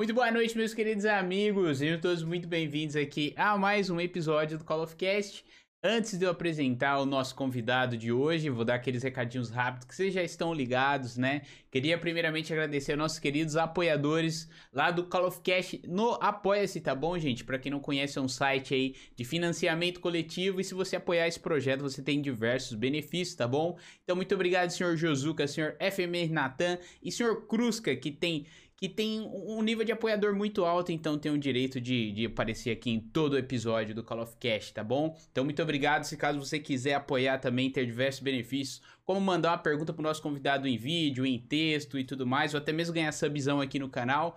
Muito boa noite, meus queridos amigos. Sejam todos muito bem-vindos aqui a mais um episódio do Call of Cast. Antes de eu apresentar o nosso convidado de hoje, vou dar aqueles recadinhos rápidos que vocês já estão ligados, né? Queria primeiramente agradecer aos nossos queridos apoiadores lá do Call of Cash no Apoia-se, tá bom, gente? Para quem não conhece, é um site aí de financiamento coletivo e se você apoiar esse projeto, você tem diversos benefícios, tá bom? Então, muito obrigado, senhor Josuka, senhor FMR Natan e senhor Krusca, que tem que tem um nível de apoiador muito alto, então tem o direito de, de aparecer aqui em todo episódio do Call of Cast, tá bom? Então muito obrigado, se caso você quiser apoiar também, ter diversos benefícios, como mandar uma pergunta pro nosso convidado em vídeo, em texto e tudo mais, ou até mesmo ganhar subzão aqui no canal,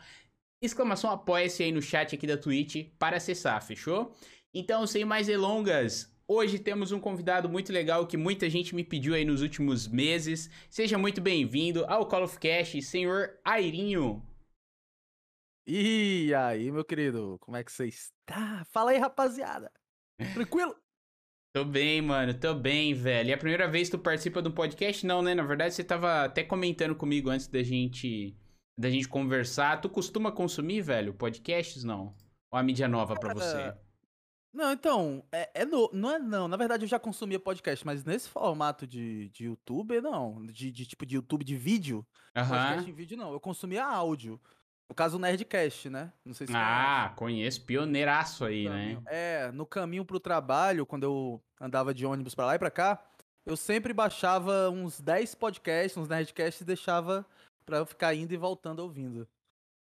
exclamação apoia-se aí no chat aqui da Twitch para acessar, fechou? Então, sem mais delongas, Hoje temos um convidado muito legal que muita gente me pediu aí nos últimos meses. Seja muito bem-vindo ao Call of Cash, senhor Airinho. E aí, meu querido, como é que você está? Fala aí, rapaziada. Tranquilo? Tô bem, mano, tô bem, velho. É a primeira vez que tu participa do podcast? Não, né? Na verdade, você tava até comentando comigo antes da gente da gente conversar. Tu costuma consumir, velho, podcasts, não? Ou a mídia nova para você? Não, então, é, é no, não é não. Na verdade, eu já consumia podcast, mas nesse formato de, de YouTube, não. De, de tipo de YouTube de vídeo. Aham. Podcast em vídeo, não. Eu consumia áudio. No caso, o Nerdcast, né? Não sei se Ah, conheço. Pioneiraço aí, né? É, no caminho pro trabalho, quando eu andava de ônibus pra lá e pra cá, eu sempre baixava uns 10 podcasts, uns Nerdcasts e deixava pra eu ficar indo e voltando ouvindo.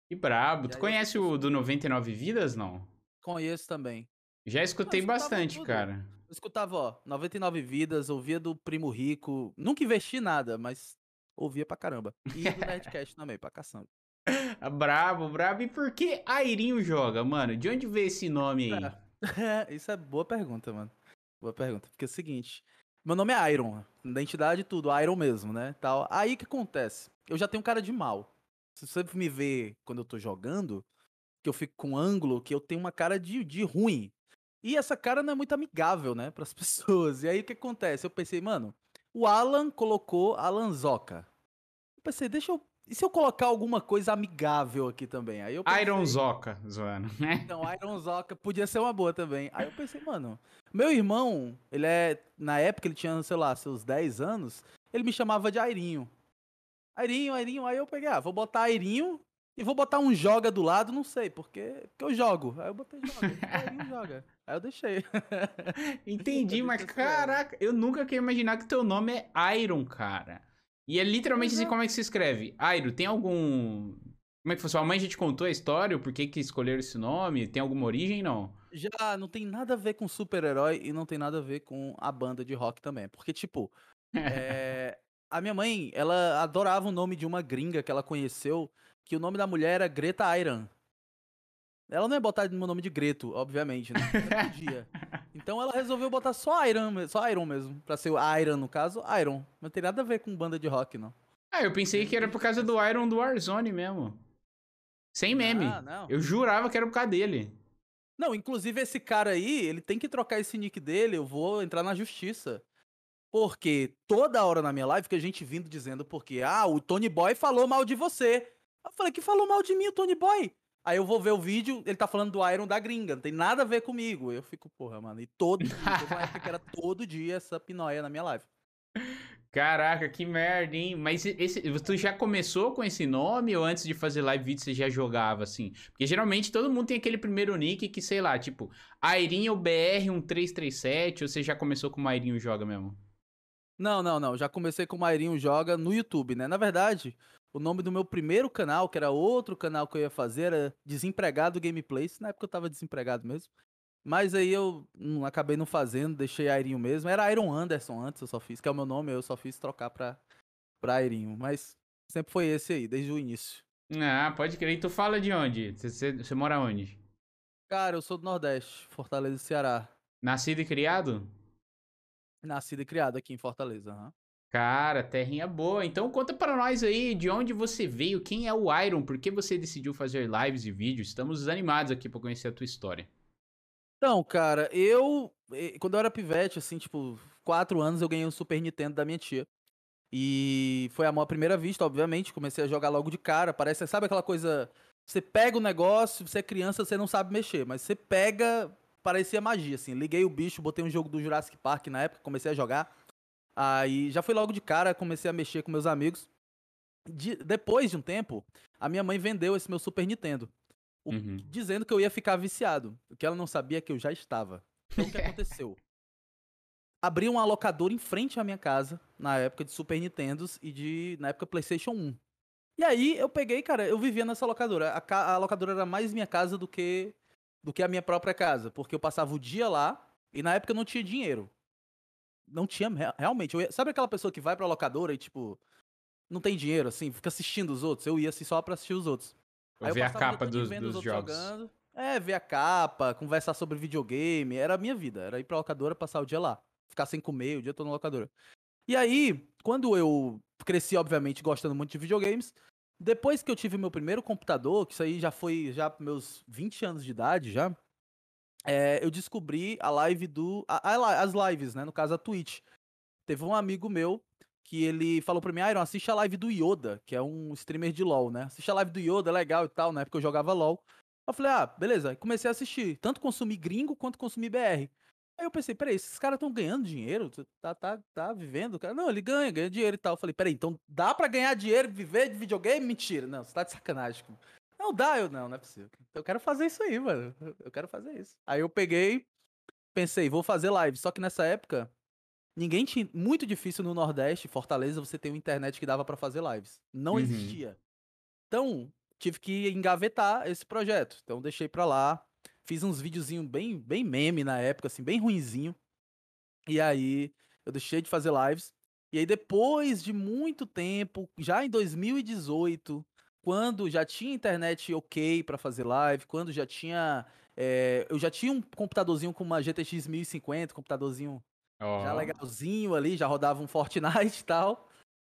Que brabo. E Tu aí eu conhece o consumo. do 99 Vidas, não? Conheço também. Já escutei bastante, tudo. cara. Eu escutava, ó, 99 Vidas, ouvia do Primo Rico. Nunca investi nada, mas ouvia pra caramba. E do Nerdcast também, pra caçamba. Brabo, brabo. E por que Airinho joga, mano? De onde veio esse nome aí? Isso é boa pergunta, mano. Boa pergunta. Porque é o seguinte: meu nome é Iron, identidade tudo, Iron mesmo, né? Tal. Aí que acontece? Eu já tenho cara de mal. Você me vê quando eu tô jogando, que eu fico com ângulo, que eu tenho uma cara de, de ruim. E essa cara não é muito amigável, né, pras pessoas. E aí o que acontece? Eu pensei, mano, o Alan colocou Alan Zoca. Eu pensei, deixa eu. E se eu colocar alguma coisa amigável aqui também? Aí eu pensei, Iron Zoca, zoando, né? então, Iron Zoca podia ser uma boa também. Aí eu pensei, mano, meu irmão, ele é. Na época ele tinha, sei lá, seus 10 anos, ele me chamava de Airinho. Airinho, Airinho. Aí eu peguei, ah, vou botar Airinho e vou botar um joga do lado, não sei, porque, porque eu jogo. Aí eu botei joga. Airinho joga. Aí eu deixei. Entendi, mas caraca, eu nunca queria imaginar que teu nome é Iron, cara. E é literalmente assim, é. como é que se escreve? Iron, tem algum... Como é que foi? Sua mãe já te contou a história? Por que que escolheram esse nome? Tem alguma origem, não? Já não tem nada a ver com super-herói e não tem nada a ver com a banda de rock também. Porque, tipo, é, a minha mãe, ela adorava o nome de uma gringa que ela conheceu, que o nome da mulher era Greta Iron. Ela não ia botar meu nome de Greto, obviamente, né? Não podia. Então ela resolveu botar só Iron, só Iron mesmo. Pra ser o Iron, no caso, Iron. Não tem nada a ver com banda de rock, não. Ah, eu pensei que era por causa do Iron do Warzone mesmo. Sem meme. Ah, não. Eu jurava que era por causa dele. Não, inclusive esse cara aí, ele tem que trocar esse nick dele, eu vou entrar na justiça. Porque toda hora na minha live fica gente vindo dizendo porque, ah, o Tony Boy falou mal de você. Eu falei, que falou mal de mim o Tony Boy? Aí eu vou ver o vídeo, ele tá falando do Iron da gringa, não tem nada a ver comigo. Eu fico, porra, mano, e todo dia, era todo dia essa pinóia na minha live. Caraca, que merda, hein? Mas esse, tu já começou com esse nome ou antes de fazer live vídeo você já jogava assim? Porque geralmente todo mundo tem aquele primeiro nick que, sei lá, tipo, Airinho BR1337 ou você já começou com o Airinho Joga mesmo? Não, não, não. Já comecei com o Mairinho Joga no YouTube, né? Na verdade, o nome do meu primeiro canal, que era outro canal que eu ia fazer, era Desempregado Gameplays. Na época eu tava desempregado mesmo. Mas aí eu não, acabei não fazendo, deixei Airinho mesmo. Era Iron Anderson antes, eu só fiz, que é o meu nome, eu só fiz trocar pra, pra Airinho. Mas sempre foi esse aí, desde o início. Ah, pode crer. E tu fala de onde? Você, mora onde? Cara, eu sou do Nordeste, Fortaleza, Ceará. Nascido e criado? Nascido e criado aqui em Fortaleza. aham. Cara, terrinha boa. Então conta pra nós aí de onde você veio, quem é o Iron, por que você decidiu fazer lives e vídeos. Estamos animados aqui pra conhecer a tua história. Então, cara, eu. eh, Quando eu era pivete, assim, tipo, quatro anos, eu ganhei um Super Nintendo da minha tia. E foi amor à primeira vista, obviamente. Comecei a jogar logo de cara. Parece, sabe aquela coisa. Você pega o negócio, você é criança, você não sabe mexer, mas você pega, parecia magia, assim. Liguei o bicho, botei um jogo do Jurassic Park na época, comecei a jogar. Aí já fui logo de cara, comecei a mexer com meus amigos. De, depois de um tempo, a minha mãe vendeu esse meu Super Nintendo. O, Uhum. Dizendo que eu ia ficar viciado. O que ela não sabia é que eu já estava. Então o que aconteceu? Abri uma locadora em frente à minha casa, na época de Super Nintendos e de, na época, PlayStation 1. E aí eu peguei, cara, eu vivia nessa locadora. A, ca- a locadora era mais minha casa do que do que a minha própria casa, porque eu passava o dia lá e na época eu não tinha dinheiro. Não tinha, rea- realmente. ia- sabe aquela pessoa que vai pra locadora e, tipo, não tem dinheiro, assim, fica assistindo os outros? Eu ia assim só pra assistir os outros. Aí eu ver a capa dos, dos jogos. jogando. É, ver a capa, conversar sobre videogame. Era a minha vida. Era ir pra locadora, passar o dia lá. Ficar sem comer, o dia todo na locadora. E aí, quando eu cresci, obviamente, gostando muito de videogames, depois que eu tive meu primeiro computador, que isso aí já foi já meus 20 anos de idade já, é, eu descobri a live do. a- a as lives, né? No caso, a Twitch. Teve um amigo meu que ele falou pra mim, Iron, assiste a live do Yoda, que é um streamer de LoL, né? Assiste a live do Yoda, é legal e tal, na época eu jogava LoL. Eu falei, ah, beleza. Comecei a assistir, tanto consumir gringo quanto consumir BR. Aí eu pensei, peraí, esses caras estão ganhando dinheiro? Tá, tá, tá vivendo? Cara? Não, ele ganha, ganha dinheiro e tal. Eu falei, peraí, então dá pra ganhar dinheiro e viver de videogame? Mentira. Não, você tá de sacanagem. comigo. Não, dá, eu não, não é possível. Eu quero fazer isso aí, mano. Eu quero fazer isso. Aí eu peguei, pensei, vou fazer live. Só que nessa época, ninguém tinha. Muito difícil no Nordeste, Fortaleza, você ter uma internet que dava pra fazer lives. Não Uhum. existia. Então, tive que engavetar esse projeto. Então, deixei pra lá. Fiz uns videozinhos bem, bem meme na época, assim, bem ruinzinho. E aí, eu deixei de fazer lives. E aí, depois de muito tempo, já em 2018, quando já tinha internet ok pra fazer live, quando já tinha. eh, eu já tinha um computadorzinho com uma GTX 1050, computadorzinho Ó. já legalzinho ali, já rodava um Fortnite e tal.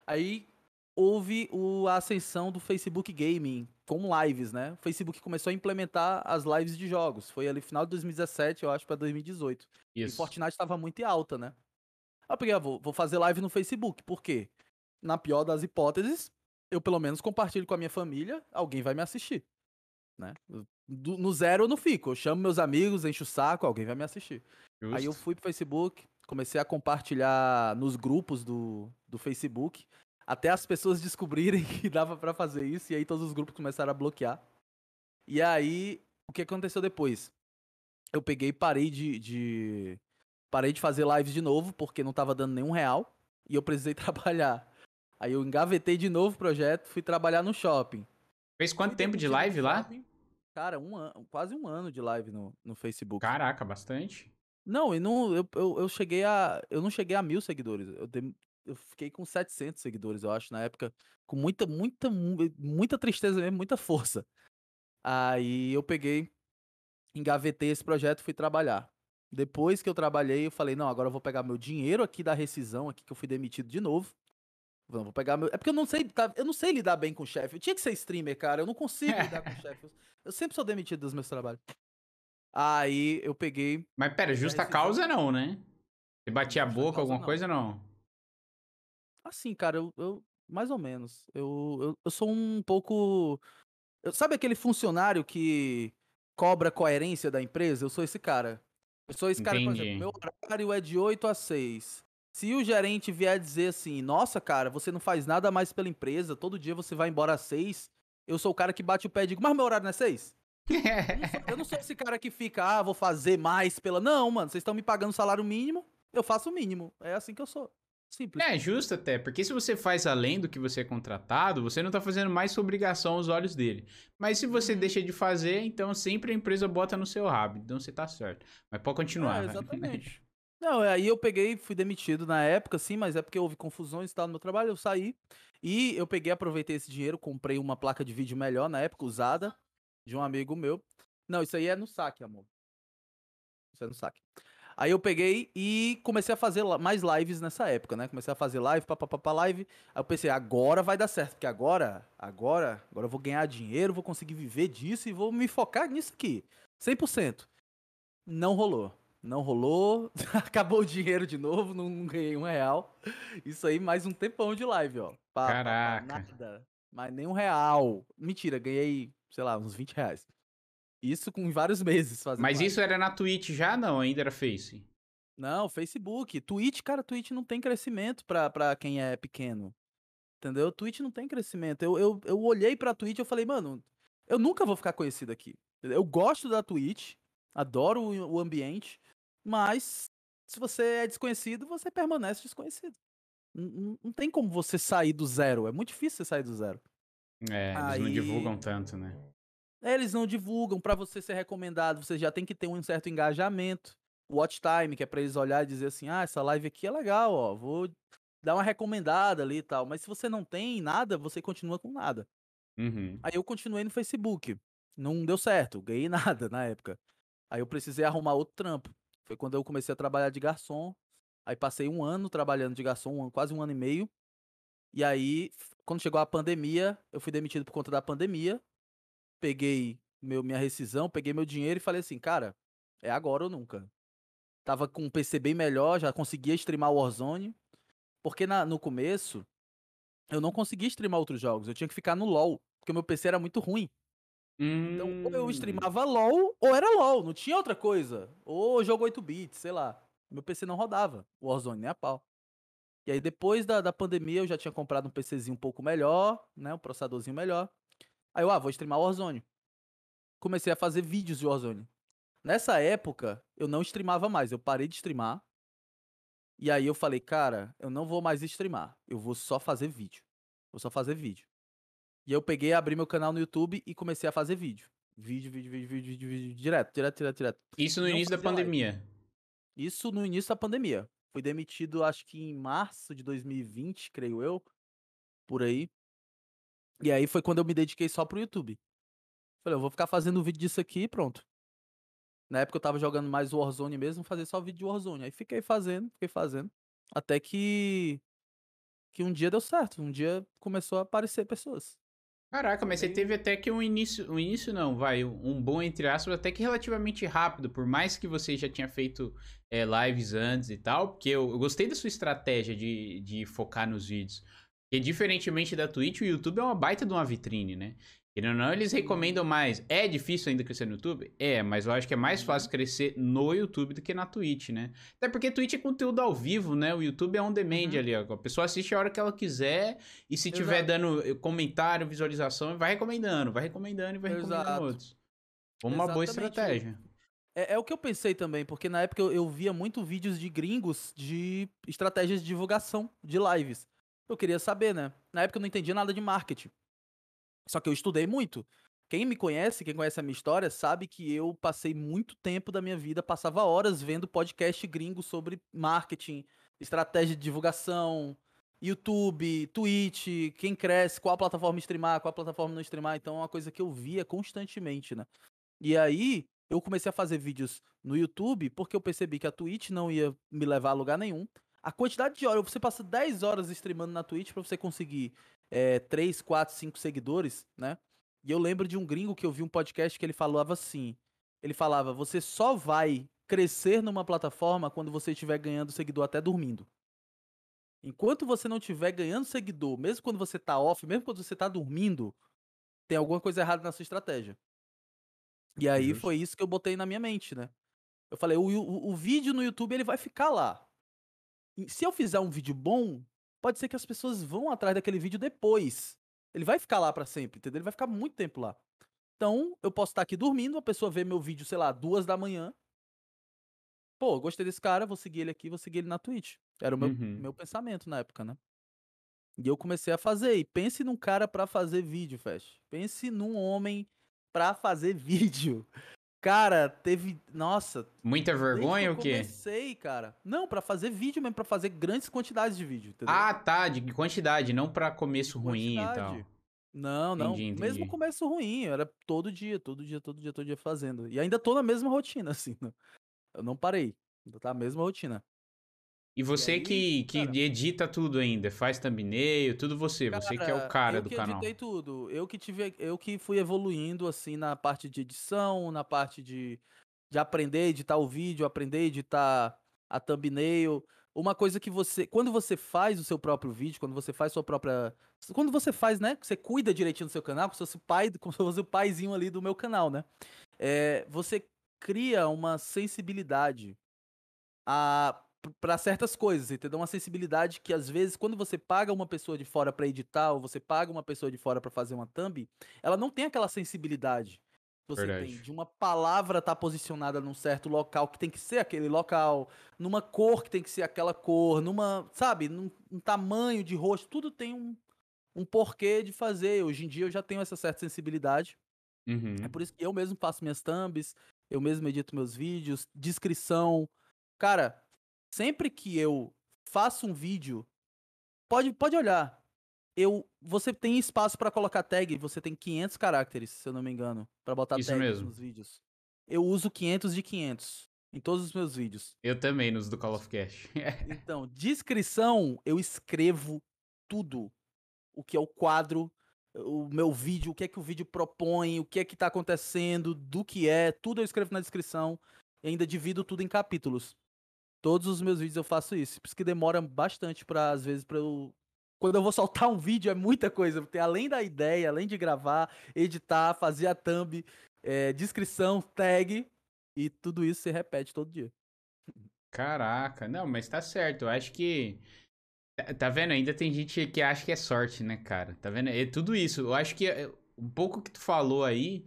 Aí houve o, a ascensão do Facebook Gaming com lives, né? O Facebook começou a implementar as lives de jogos. Foi ali final de 2017, eu acho, pra 2018. E Isso. Fortnite tava muito em alta, né? Eu peguei, ah, vou, vou fazer live no Facebook. Por quê? Na pior das hipóteses, eu pelo menos compartilho com a minha família, alguém vai me assistir. Né? Do- no zero eu não fico. Eu chamo meus amigos, encho o saco, alguém vai me assistir. Aí eu Justo. fui pro Facebook, comecei a compartilhar nos grupos do, do Facebook, até as pessoas descobrirem que dava pra fazer isso, e aí todos os grupos começaram a bloquear. E aí, o que aconteceu depois? Eu peguei e parei de, de- Parei de fazer lives de novo, porque não tava dando nenhum real, e eu precisei trabalhar. Aí eu engavetei de novo o projeto, fui trabalhar no shopping. Fez quanto Fui tempo de live lá? shopping. Cara, um ano, quase um ano de live no, no Facebook. Caraca, bastante. Não, e não, eu, eu, eu cheguei a. Eu não cheguei a mil seguidores. Eu, dem- eu fiquei com 700 seguidores, eu acho, na época. Com muita, muita, mu- muita tristeza mesmo, muita força. Aí eu peguei, engavetei esse projeto e fui trabalhar. Depois que eu trabalhei, eu falei, não, agora eu vou pegar meu dinheiro aqui da rescisão, aqui que eu fui demitido de novo. Vou vou pegar meu. É porque eu não sei, tá, eu não sei lidar bem com chefe. Eu tinha que ser streamer, cara. Eu não consigo lidar com chefe. Eu- sempre sou demitido dos meus trabalhos. Aí eu peguei, Mas pera, justa causa não, né? Você batia a boca, alguma não. coisa, não? Assim, cara, eu, eu- mais ou menos. Eu, eu, eu sou um pouco. eu- sabe aquele funcionário que cobra coerência da empresa? Eu sou esse cara. Eu sou esse cara, por Entendi. exemplo, meu horário é de 8 a 6. Se o gerente vier dizer assim, nossa, cara, você não faz nada mais pela empresa, todo dia você vai embora às 6, eu sou o cara que bate o pé e digo, mas meu horário não é 6? Eu não sou- Eu não sou esse cara que fica, ah, vou fazer mais pela. Não, mano, vocês estão me pagando salário mínimo, eu faço o mínimo. É assim que eu sou. Simples. É, justo até, porque se você faz além do que você é contratado, você não tá fazendo mais sua obrigação aos olhos dele. Mas se você Uhum. deixa de fazer, então sempre a empresa bota no seu rabo. Então você tá certo. Mas pode continuar. É, exatamente. Não, é, aí eu peguei, fui demitido na época, sim, mas é porque houve confusões e tal no meu trabalho, eu saí. E eu peguei, aproveitei esse dinheiro, comprei uma placa de vídeo melhor na época, usada, de um amigo meu. Não, isso aí é no saque, amor. Isso é no saque. Aí eu peguei e comecei a fazer mais lives nessa época, né? Comecei a fazer live, papapá, live. Aí eu pensei, agora vai dar certo, porque agora, agora, agora eu vou ganhar dinheiro, vou conseguir viver disso e vou me focar nisso aqui. 100%. Não rolou. Não rolou, acabou o dinheiro de novo, não, não ganhei um real. Isso aí, mais um tempão de live, ó. Pá, Caraca. nada. Mas nem um real. Mentira, ganhei, sei lá, uns 20 reais. Isso com vários meses fazendo Mas live. isso era na Twitch já? Não, ainda era Face. Não, Facebook. Twitch, cara, Twitch não tem crescimento pra, pra quem é pequeno. Entendeu? Twitch não tem crescimento. Eu, eu, eu olhei pra Twitch e falei, mano, eu nunca vou ficar conhecido aqui. Eu gosto da Twitch, adoro o, o ambiente, mas se você é desconhecido, você permanece desconhecido. Não, não- tem como você sair do zero. É muito difícil você sair do zero. É, eles não divulgam tanto, né? Eles não divulgam, pra você ser recomendado, você já tem que ter um certo engajamento. Watch time, que é pra eles olhar e dizer assim: "Ah, essa live aqui é legal, ó, vou dar uma recomendada ali e tal". Mas se você não tem nada, você continua com nada. Uhum. Aí eu continuei no Facebook. Não deu certo, ganhei nada na época. Aí eu precisei arrumar outro trampo. Foi quando eu comecei a trabalhar de garçom. Aí passei um ano trabalhando de garçom, um quase um ano e meio. E aí, quando chegou a pandemia, eu fui demitido por conta da pandemia. Peguei meu, minha rescisão, peguei meu dinheiro e falei assim, cara, é agora ou nunca. Tava com um PC bem melhor, já conseguia streamar Warzone. Porque na- no começo, eu não conseguia streamar outros jogos. Eu tinha que ficar no LoL, porque meu PC era muito ruim. Então, ou eu Hum, streamava LOL, ou era LOL, não tinha outra coisa. Ou jogo 8 bits, sei lá. Meu PC não rodava, o Warzone nem a pau. E aí, depois da, da pandemia, eu já tinha comprado um PCzinho um pouco melhor, né? Um processadorzinho melhor. Aí eu, ah, vou streamar Warzone. Comecei a fazer vídeos de Warzone. Nessa época, eu não streamava mais, eu parei de streamar. E aí eu falei, cara, eu não vou mais streamar, eu vou só fazer vídeo. Vou só fazer vídeo. E eu peguei, abri meu canal no YouTube e comecei a fazer vídeo. Vídeo, vídeo, vídeo, vídeo, vídeo, vídeo, direto, direto, direto, direto. Isso no não início da fazia live. pandemia. Isso no início da pandemia. Fui demitido, acho que em março de 2020, creio eu. Por aí. E aí foi quando eu me dediquei só pro YouTube. Falei, eu vou ficar fazendo vídeo disso aqui e pronto. Na época eu tava jogando mais Warzone mesmo, fazer só vídeo de Warzone. Aí fiquei fazendo, fiquei fazendo. Até que. Que um dia deu certo. Um dia começou a aparecer pessoas. Caraca, mas você teve até que um início, um início não, vai, um bom entre aspas, até que relativamente rápido, por mais que você já tinha feito é, lives antes e tal, porque eu, eu gostei da sua estratégia de, de focar nos vídeos. Porque diferentemente da Twitch, o YouTube é uma baita de uma vitrine, né? Querendo ou não, eles recomendam mais. É difícil ainda crescer no YouTube? É, mas eu acho que é mais fácil crescer no YouTube do que na Twitch, né? Até porque Twitch é conteúdo ao vivo, né? O YouTube é on demand Uhum. ali, ó. A pessoa assiste a hora que ela quiser e se tiver Exato. dando eh, comentário, visualização, vai recomendando, vai recomendando e vai recomendando Exato. outros. Uma boa Exatamente. estratégia. É, é o que eu pensei também, porque na época eu, eu via muito vídeos de gringos de estratégias de divulgação de lives. Eu queria saber, né? Na época eu não entendia nada de marketing. Só que eu estudei muito. Quem me conhece, quem conhece a minha história, sabe que eu passei muito tempo da minha vida, passava horas vendo podcast gringo sobre marketing, estratégia de divulgação, YouTube, Twitch, quem cresce, qual plataforma streamar, qual plataforma não streamar. Então é uma coisa que eu via constantemente, né? E aí, eu comecei a fazer vídeos no YouTube porque eu percebi que a Twitch não ia me levar a lugar nenhum. A quantidade de horas, você passa 10 horas streamando na Twitch pra você conseguir é, 3, 4, 5 seguidores, né? E eu lembro de um gringo que eu vi um podcast que ele falava assim: ele falava, você só vai crescer numa plataforma quando você estiver ganhando seguidor até dormindo. Enquanto você não estiver ganhando seguidor, mesmo quando você tá off, mesmo quando você tá dormindo, tem alguma coisa errada na sua estratégia. E aí Justo. foi isso que eu botei na minha mente, né? Eu falei, o, o, o vídeo no YouTube ele vai ficar lá. E se eu fizer um vídeo bom, pode ser que as pessoas vão atrás daquele vídeo depois. Ele vai ficar lá pra sempre, entendeu? Ele vai ficar muito tempo lá. Então, eu posso estar aqui dormindo, a pessoa vê meu vídeo, sei lá, duas da manhã. Pô, gostei desse cara, vou seguir ele aqui, vou seguir ele na Twitch. Era o meu, Uhum. meu pensamento na época, né? E eu comecei a fazer. E pense num cara pra fazer vídeo, Fast. Pense num homem pra fazer vídeo. Cara, teve. Nossa. Muita vergonha ou eu o quê? comecei, cara. Não, pra fazer vídeo mesmo, pra fazer grandes quantidades de vídeo. Entendeu? Ah, tá, de quantidade, não pra começo ruim e tal. Não, não. Entendi, Mesmo entendi. começo ruim, era todo dia, todo dia, todo dia, todo dia fazendo. E ainda tô na mesma rotina, assim. né? Eu não parei. Ainda tá a mesma rotina. E você aí, que, que cara- edita tudo ainda, faz thumbnail, tudo você, você que é o cara eu do que canal. editei tudo. Eu que tive, eu que fui evoluindo assim na parte de edição, na parte de de aprender a editar o vídeo, aprender a editar a thumbnail. Uma coisa que você. Quando você faz o seu próprio vídeo, quando você faz sua própria. Quando você faz, né? Você cuida direitinho do seu canal, como se fosse, pai, como se fosse o paizinho ali do meu canal, né? É, você cria uma sensibilidade a para certas coisas, entendeu? Uma sensibilidade que às vezes quando você paga uma pessoa de fora para editar ou você paga uma pessoa de fora para fazer uma thumb, ela não tem aquela sensibilidade que você Verdade. tem de uma palavra estar tá posicionada num certo local que tem que ser aquele local, numa cor que tem que ser aquela cor, numa, sabe, num, um tamanho de rosto, tudo tem um, um porquê de fazer. Hoje em dia eu já tenho essa certa sensibilidade. Uhum. É por isso que eu mesmo faço minhas thumbs, eu mesmo edito meus vídeos, descrição. Cara, sempre que eu faço um vídeo, pode, pode olhar. Eu, você tem espaço para colocar tag, você tem 500 caracteres, se eu não me engano, para botar Isso tags mesmo. nos vídeos. Eu uso 500 de 500 em todos os meus vídeos. Eu também, nos do Call of Cash. Então, descrição, eu escrevo tudo. O que é o quadro, o meu vídeo, o que é que o vídeo propõe, o que é que tá acontecendo, do que é, tudo eu escrevo na descrição. E ainda divido tudo em capítulos. Todos os meus vídeos eu faço isso. Por isso que demora bastante para às vezes para eu quando eu vou soltar um vídeo é muita coisa, porque além da ideia, além de gravar, editar, fazer a thumb, é, descrição, tag e tudo isso se repete todo dia. Caraca, não, mas tá certo. Eu acho que tá, tá vendo? Ainda tem gente que acha que é sorte, né, cara? Tá vendo? É tudo isso. Eu acho que um pouco que tu falou aí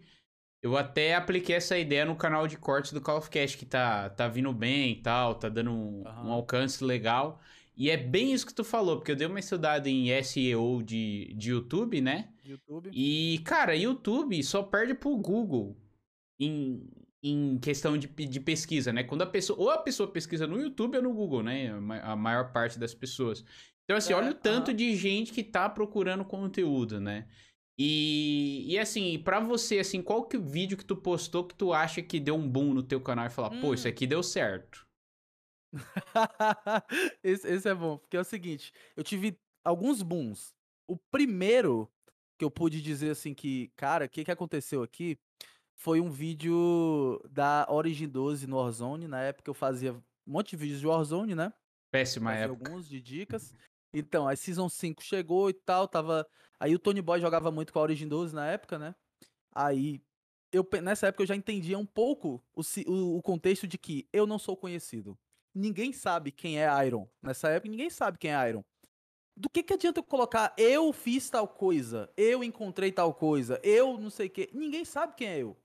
eu até apliquei essa ideia no canal de cortes do Call of Cast, que tá, tá vindo bem e tal, tá dando um, uhum. um, alcance legal. E é bem isso que tu falou, porque eu dei uma estudada em SEO de, de YouTube, né? YouTube. E, cara, YouTube só perde pro Google em, em questão de, de pesquisa, né? Quando a pessoa. Ou a pessoa pesquisa no YouTube ou no Google, né? A maior parte das pessoas. Então, assim, é, olha o tanto uhum. de gente que tá procurando conteúdo, né? E, e assim, para você, assim, qual que o vídeo que tu postou que tu acha que deu um boom no teu canal e falar, hum. pô, isso hum. aqui deu certo? esse, esse é bom, porque é o seguinte, eu tive alguns booms. O primeiro que eu pude dizer assim que, cara, o que, que aconteceu aqui foi um vídeo da Origin 12 no Warzone. Na época eu fazia um monte de vídeos de Warzone, né? Péssima fazia época. alguns de dicas. Então, a Season 5 chegou e tal, tava Aí o Tony Boy jogava muito com a Origin 12 na época, né? Aí, eu, nessa época eu já entendia um pouco o, o, o contexto de que eu não sou conhecido. Ninguém sabe quem é Iron. Nessa época, ninguém sabe quem é Iron. Do que, que adianta eu colocar eu fiz tal coisa, eu encontrei tal coisa, eu não sei o que. Ninguém sabe quem é eu.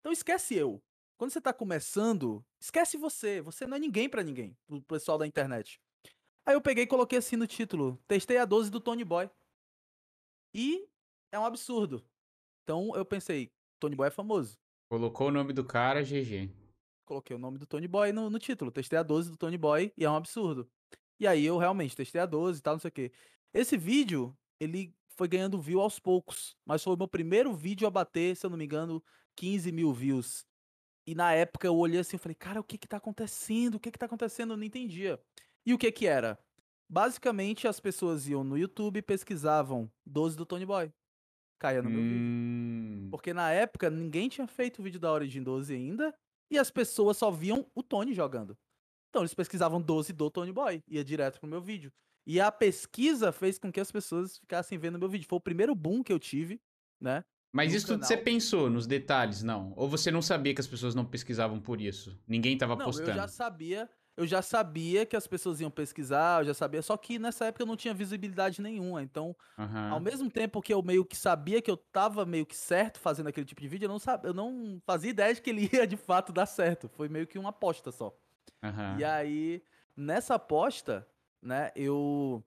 Então esquece eu. Quando você tá começando, esquece você. Você não é ninguém para ninguém, pro pessoal da internet. Aí eu peguei e coloquei assim no título: Testei a 12 do Tony Boy. E é um absurdo. Então eu pensei, Tony Boy é famoso. Colocou o nome do cara, GG. Coloquei o nome do Tony Boy no, no título. Testei a 12 do Tony Boy e é um absurdo. E aí eu realmente testei a 12 e tal, não sei o quê. Esse vídeo, ele foi ganhando view aos poucos. Mas foi o meu primeiro vídeo a bater, se eu não me engano, 15 mil views. E na época eu olhei assim e falei, cara, o que que tá acontecendo? O que que tá acontecendo? Eu não entendia. E o que que era? Basicamente, as pessoas iam no YouTube e pesquisavam 12 do Tony Boy. Caia no meu hum... vídeo. Porque na época ninguém tinha feito o vídeo da Origin 12 ainda. E as pessoas só viam o Tony jogando. Então eles pesquisavam 12 do Tony Boy. Ia direto pro meu vídeo. E a pesquisa fez com que as pessoas ficassem vendo meu vídeo. Foi o primeiro boom que eu tive, né? Mas isso tudo você pensou nos detalhes, não? Ou você não sabia que as pessoas não pesquisavam por isso? Ninguém tava não, postando? Eu já sabia eu já sabia que as pessoas iam pesquisar, eu já sabia, só que nessa época eu não tinha visibilidade nenhuma. Então, uhum. ao mesmo tempo que eu meio que sabia que eu tava meio que certo fazendo aquele tipo de vídeo, eu não, sabia, eu não fazia ideia de que ele ia de fato dar certo. Foi meio que uma aposta só. Uhum. E aí, nessa aposta, né, eu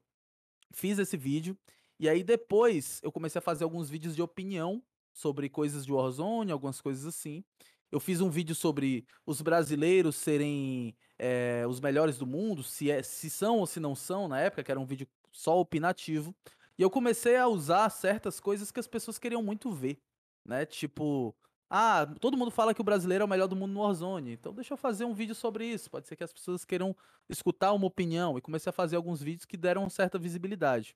fiz esse vídeo. E aí depois eu comecei a fazer alguns vídeos de opinião sobre coisas de Warzone, algumas coisas assim. Eu fiz um vídeo sobre os brasileiros serem é, os melhores do mundo, se, é, se são ou se não são, na época, que era um vídeo só opinativo. E eu comecei a usar certas coisas que as pessoas queriam muito ver, né? Tipo, ah, todo mundo fala que o brasileiro é o melhor do mundo no Warzone, então deixa eu fazer um vídeo sobre isso. Pode ser que as pessoas queiram escutar uma opinião. E comecei a fazer alguns vídeos que deram certa visibilidade.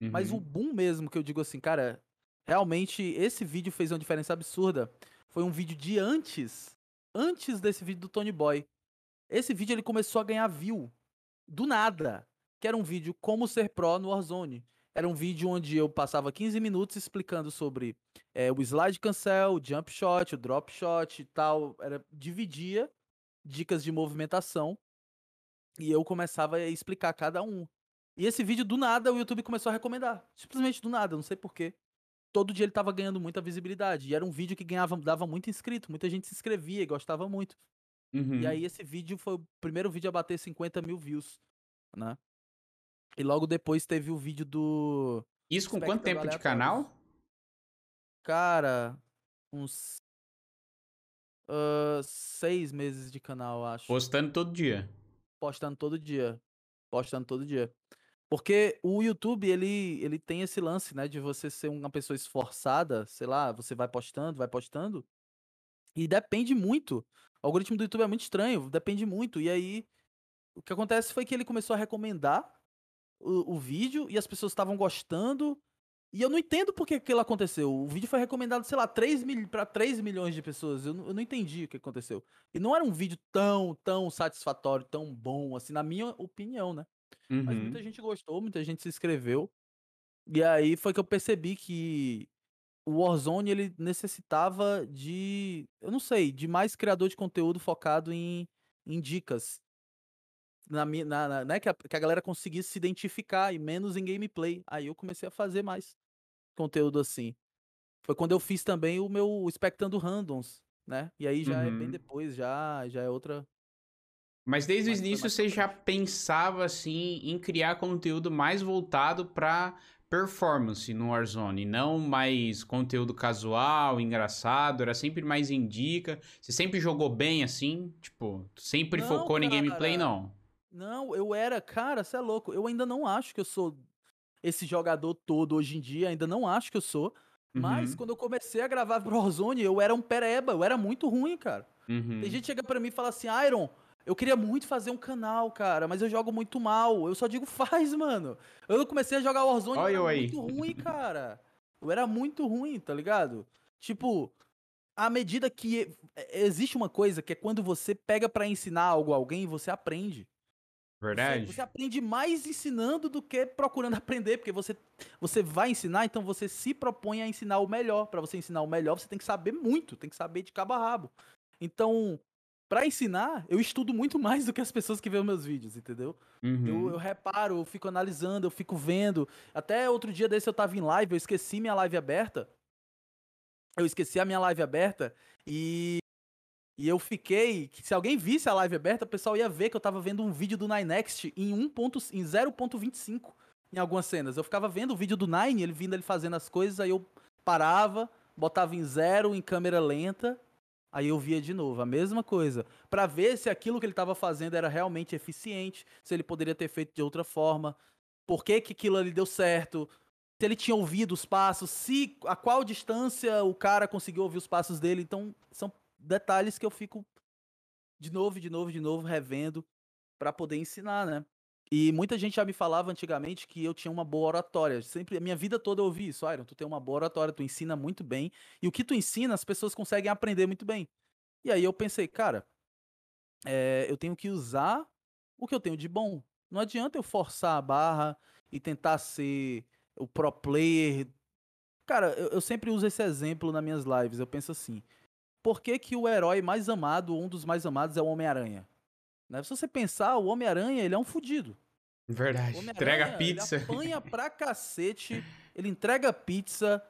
Uhum. Mas o boom mesmo, que eu digo assim, cara, realmente esse vídeo fez uma diferença absurda. Foi um vídeo de antes antes desse vídeo do Tony Boy. Esse vídeo ele começou a ganhar view do nada, que era um vídeo como ser pro no Warzone. Era um vídeo onde eu passava 15 minutos explicando sobre é, o slide cancel, o jump shot, o drop shot e tal. Era, dividia dicas de movimentação e eu começava a explicar cada um. E esse vídeo, do nada, o YouTube começou a recomendar. Simplesmente do nada, não sei porquê. Todo dia ele tava ganhando muita visibilidade. E era um vídeo que ganhava, dava muito inscrito. Muita gente se inscrevia e gostava muito. Uhum. E aí esse vídeo foi o primeiro vídeo a bater 50 mil views, né? E logo depois teve o vídeo do. Isso com quanto tempo de canal? Cara, uns. Uh, seis meses de canal, acho. Postando todo dia. Postando todo dia. Postando todo dia. Porque o YouTube, ele, ele tem esse lance, né? De você ser uma pessoa esforçada, sei lá, você vai postando, vai postando. E depende muito. O algoritmo do YouTube é muito estranho, depende muito. E aí, o que acontece foi que ele começou a recomendar o, o vídeo e as pessoas estavam gostando. E eu não entendo por que aquilo aconteceu. O vídeo foi recomendado, sei lá, 3 mil, para 3 milhões de pessoas. Eu não, eu não entendi o que aconteceu. E não era um vídeo tão, tão satisfatório, tão bom, assim, na minha opinião, né? Uhum. Mas muita gente gostou, muita gente se inscreveu. E aí foi que eu percebi que o Warzone ele necessitava de, eu não sei, de mais criador de conteúdo focado em, em dicas na, na, na né, que, a, que a galera conseguisse se identificar e menos em gameplay. Aí eu comecei a fazer mais conteúdo assim. Foi quando eu fiz também o meu Spectando Randoms, né? E aí já uhum. é bem uhum. depois, já, já é outra. Mas desde o início você já pensava assim em criar conteúdo mais voltado para performance no Warzone, não mais conteúdo casual, engraçado, era sempre mais indica. Você sempre jogou bem assim, tipo, sempre não, focou cara, em gameplay não? Não, eu era, cara, você é louco. Eu ainda não acho que eu sou esse jogador todo hoje em dia, ainda não acho que eu sou. Mas uhum. quando eu comecei a gravar pro Warzone, eu era um pereba, eu era muito ruim, cara. Uhum. Tem gente que chega pra mim e fala assim, Iron, eu queria muito fazer um canal, cara, mas eu jogo muito mal. Eu só digo, faz, mano. Eu comecei a jogar Warzone, Oi, eu era muito ruim, cara. Eu era muito ruim, tá ligado? Tipo, à medida que existe uma coisa que é quando você pega para ensinar algo a alguém, você aprende. Verdade. Você, você, aprende mais ensinando do que procurando aprender, porque você, você vai ensinar, então você se propõe a ensinar o melhor. Para você ensinar o melhor, você tem que saber muito, tem que saber de cabo a rabo. Então, para ensinar, eu estudo muito mais do que as pessoas que veem meus vídeos, entendeu? Uhum. Eu, eu, reparo, eu fico analisando, eu fico vendo. Até outro dia desse eu tava em live, eu esqueci minha live aberta. Eu esqueci a minha live aberta e e eu fiquei, que se alguém visse a live aberta, o pessoal ia ver que eu tava vendo um vídeo do Ninext em 1. em 0.25 em algumas cenas. Eu ficava vendo o vídeo do Nine, ele vindo ele fazendo as coisas, aí eu parava, botava em zero em câmera lenta, aí eu via de novo a mesma coisa, para ver se aquilo que ele tava fazendo era realmente eficiente, se ele poderia ter feito de outra forma, por que que aquilo ali deu certo, se ele tinha ouvido os passos, se a qual distância o cara conseguiu ouvir os passos dele. Então, são detalhes que eu fico de novo, de novo, de novo revendo para poder ensinar, né? E muita gente já me falava antigamente que eu tinha uma boa oratória. Sempre, a minha vida toda eu ouvi isso. Iron, tu tem uma boa oratória, tu ensina muito bem. E o que tu ensina, as pessoas conseguem aprender muito bem. E aí eu pensei, cara, é, eu tenho que usar o que eu tenho de bom. Não adianta eu forçar a barra e tentar ser o pro player. Cara, eu, eu sempre uso esse exemplo nas minhas lives. Eu penso assim: por que, que o herói mais amado, um dos mais amados, é o Homem-Aranha? Né? Se você pensar, o Homem-Aranha, ele é um fudido. Verdade. Entrega pizza. Ele apanha pra cacete, ele entrega pizza.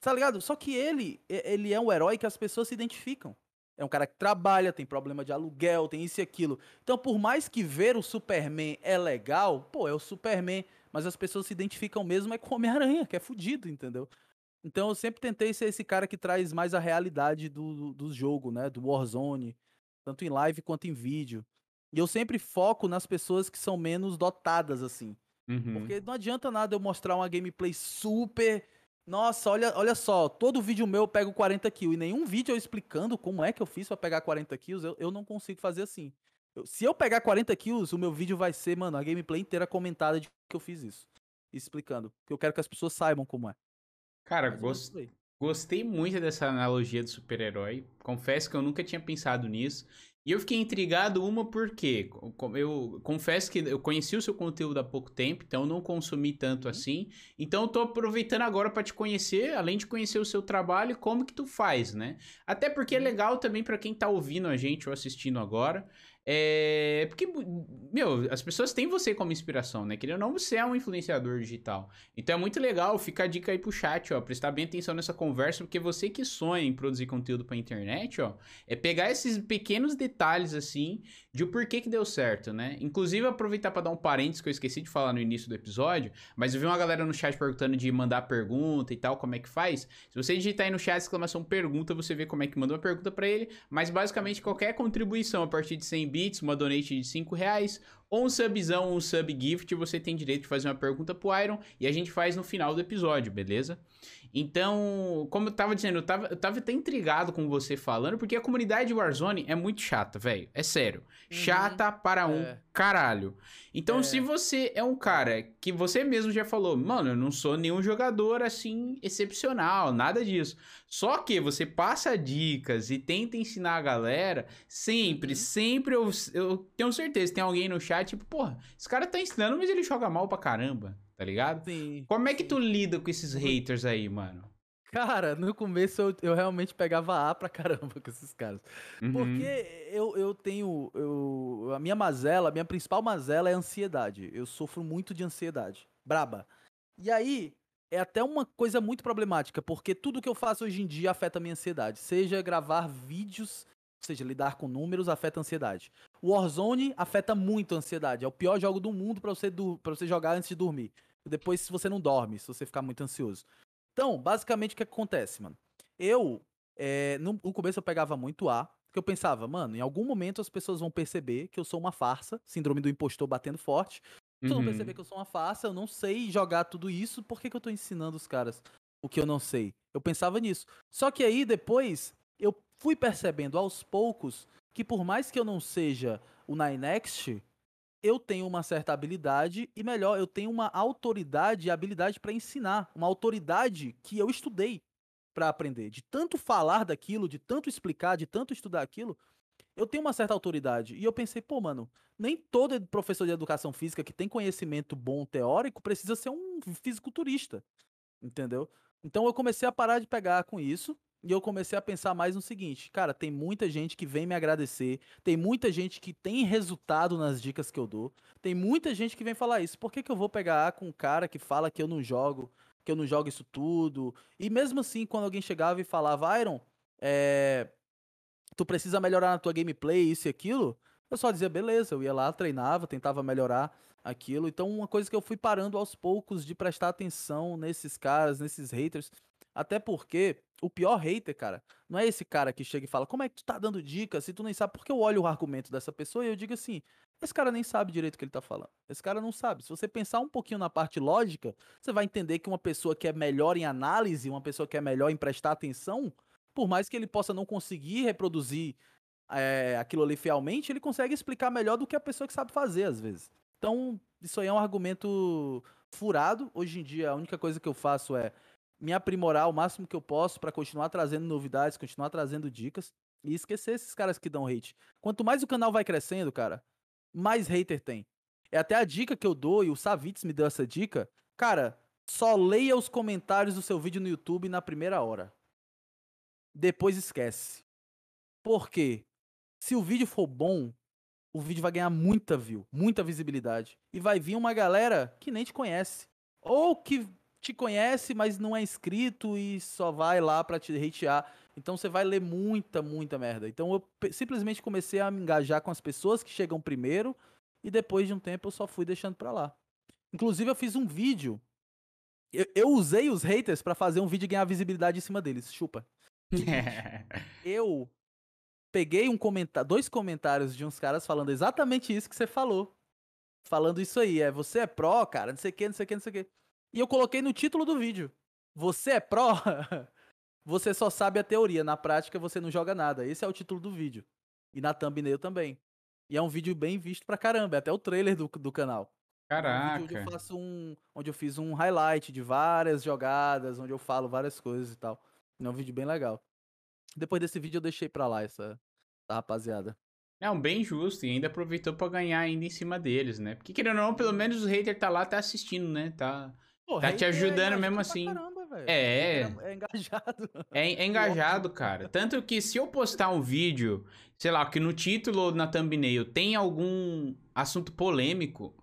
Tá ligado? Só que ele, ele é um herói que as pessoas se identificam. É um cara que trabalha, tem problema de aluguel, tem isso e aquilo. Então, por mais que ver o Superman é legal, pô, é o Superman, mas as pessoas se identificam mesmo é com o Homem-Aranha, que é fudido, entendeu? Então eu sempre tentei ser esse cara que traz mais a realidade do, do jogo, né? Do Warzone, tanto em live quanto em vídeo. E eu sempre foco nas pessoas que são menos dotadas, assim. Uhum. Porque não adianta nada eu mostrar uma gameplay super. Nossa, olha, olha só, todo vídeo meu eu pego 40 kills. E nenhum vídeo eu explicando como é que eu fiz pra pegar 40 kills, eu, eu não consigo fazer assim. Eu, se eu pegar 40 kills, o meu vídeo vai ser, mano, a gameplay inteira comentada de que eu fiz isso. Explicando. Porque eu quero que as pessoas saibam como é. Cara, gost... Gostei muito dessa analogia do super-herói. Confesso que eu nunca tinha pensado nisso. E eu fiquei intrigado, uma, porque eu confesso que eu conheci o seu conteúdo há pouco tempo, então eu não consumi tanto uhum. assim. Então eu tô aproveitando agora para te conhecer, além de conhecer o seu trabalho, como que tu faz, né? Até porque é uhum. legal também para quem tá ouvindo a gente ou assistindo agora, é. Porque, meu, as pessoas têm você como inspiração, né? Querendo ou não, você é um influenciador digital. Então é muito legal, fica a dica aí pro chat, ó. Prestar bem atenção nessa conversa, porque você que sonha em produzir conteúdo pra internet, ó, é pegar esses pequenos detalhes assim de o porquê que deu certo, né? Inclusive, aproveitar para dar um parênteses que eu esqueci de falar no início do episódio, mas eu vi uma galera no chat perguntando de mandar pergunta e tal, como é que faz. Se você digitar aí no chat exclamação pergunta, você vê como é que manda uma pergunta para ele, mas basicamente qualquer contribuição a partir de 100 bits, uma donate de 5 reais, ou um subzão, um sub gift, você tem direito de fazer uma pergunta pro Iron e a gente faz no final do episódio, beleza? Então, como eu tava dizendo, eu tava, eu tava até intrigado com você falando, porque a comunidade de Warzone é muito chata, velho. É sério. Uhum. Chata para um é. caralho. Então, é. se você é um cara que você mesmo já falou, mano, eu não sou nenhum jogador assim excepcional, nada disso. Só que você passa dicas e tenta ensinar a galera, sempre, uhum. sempre eu, eu tenho certeza, tem alguém no chat, tipo, porra, esse cara tá ensinando, mas ele joga mal pra caramba tá ligado? Sim. Como é que tu lida com esses haters aí, mano? Cara, no começo eu, eu realmente pegava A pra caramba com esses caras. Uhum. Porque eu, eu tenho. Eu, a minha mazela, a minha principal mazela é ansiedade. Eu sofro muito de ansiedade. Braba. E aí, é até uma coisa muito problemática, porque tudo que eu faço hoje em dia afeta a minha ansiedade. Seja gravar vídeos, seja lidar com números, afeta a ansiedade. O Warzone afeta muito a ansiedade. É o pior jogo do mundo para você, pra você jogar antes de dormir. Depois, se você não dorme, se você ficar muito ansioso. Então, basicamente, o que acontece, mano? Eu, é, no, no começo eu pegava muito A, porque eu pensava, mano, em algum momento as pessoas vão perceber que eu sou uma farsa, síndrome do impostor batendo forte. Se uhum. vão perceber que eu sou uma farsa, eu não sei jogar tudo isso, por que, que eu tô ensinando os caras o que eu não sei? Eu pensava nisso. Só que aí, depois, eu fui percebendo aos poucos que por mais que eu não seja o Nine Next, eu tenho uma certa habilidade e melhor, eu tenho uma autoridade e habilidade para ensinar, uma autoridade que eu estudei para aprender. De tanto falar daquilo, de tanto explicar, de tanto estudar aquilo, eu tenho uma certa autoridade. E eu pensei, pô, mano, nem todo professor de educação física que tem conhecimento bom teórico precisa ser um fisiculturista. Entendeu? Então eu comecei a parar de pegar com isso e eu comecei a pensar mais no seguinte, cara, tem muita gente que vem me agradecer, tem muita gente que tem resultado nas dicas que eu dou, tem muita gente que vem falar isso. Por que, que eu vou pegar com um cara que fala que eu não jogo, que eu não jogo isso tudo? E mesmo assim, quando alguém chegava e falava, Iron, é, tu precisa melhorar na tua gameplay, isso e aquilo, eu só dizia, beleza, eu ia lá, treinava, tentava melhorar aquilo. Então, uma coisa que eu fui parando aos poucos de prestar atenção nesses caras, nesses haters, até porque o pior hater, cara, não é esse cara que chega e fala, como é que tu tá dando dicas se tu nem sabe? Porque eu olho o argumento dessa pessoa e eu digo assim, esse cara nem sabe direito o que ele tá falando. Esse cara não sabe. Se você pensar um pouquinho na parte lógica, você vai entender que uma pessoa que é melhor em análise, uma pessoa que é melhor em prestar atenção, por mais que ele possa não conseguir reproduzir é, aquilo ali fielmente, ele consegue explicar melhor do que a pessoa que sabe fazer, às vezes. Então, isso aí é um argumento furado. Hoje em dia, a única coisa que eu faço é me aprimorar o máximo que eu posso para continuar trazendo novidades, continuar trazendo dicas e esquecer esses caras que dão hate. Quanto mais o canal vai crescendo, cara, mais hater tem. É até a dica que eu dou, e o Savitz me deu essa dica. Cara, só leia os comentários do seu vídeo no YouTube na primeira hora. Depois esquece. Por quê? Se o vídeo for bom, o vídeo vai ganhar muita view, muita visibilidade. E vai vir uma galera que nem te conhece. Ou que te conhece, mas não é inscrito e só vai lá para te hatear. Então você vai ler muita, muita merda. Então eu simplesmente comecei a me engajar com as pessoas que chegam primeiro e depois de um tempo eu só fui deixando pra lá. Inclusive eu fiz um vídeo. Eu, eu usei os haters para fazer um vídeo e ganhar visibilidade em cima deles. Chupa. eu peguei um comentário, dois comentários de uns caras falando exatamente isso que você falou. Falando isso aí, é você é pró, cara, não sei o que, não sei o que, não sei o que. E eu coloquei no título do vídeo. Você é pró? você só sabe a teoria, na prática você não joga nada. Esse é o título do vídeo. E na thumbnail também. E é um vídeo bem visto pra caramba, é até o trailer do, do canal. Caraca. É um onde eu faço um. Onde eu fiz um highlight de várias jogadas, onde eu falo várias coisas e tal. É um vídeo bem legal. Depois desse vídeo eu deixei pra lá essa, essa rapaziada. Não, bem justo. E ainda aproveitou pra ganhar ainda em cima deles, né? Porque querendo ou não, pelo menos o hater tá lá, tá assistindo, né? Tá, Pô, tá te é ajudando mesmo engajado pra assim. caramba. É. Hater É engajado. É, é engajado, cara. Tanto que se eu postar um vídeo, sei lá, que no título ou na thumbnail tem algum assunto polêmico,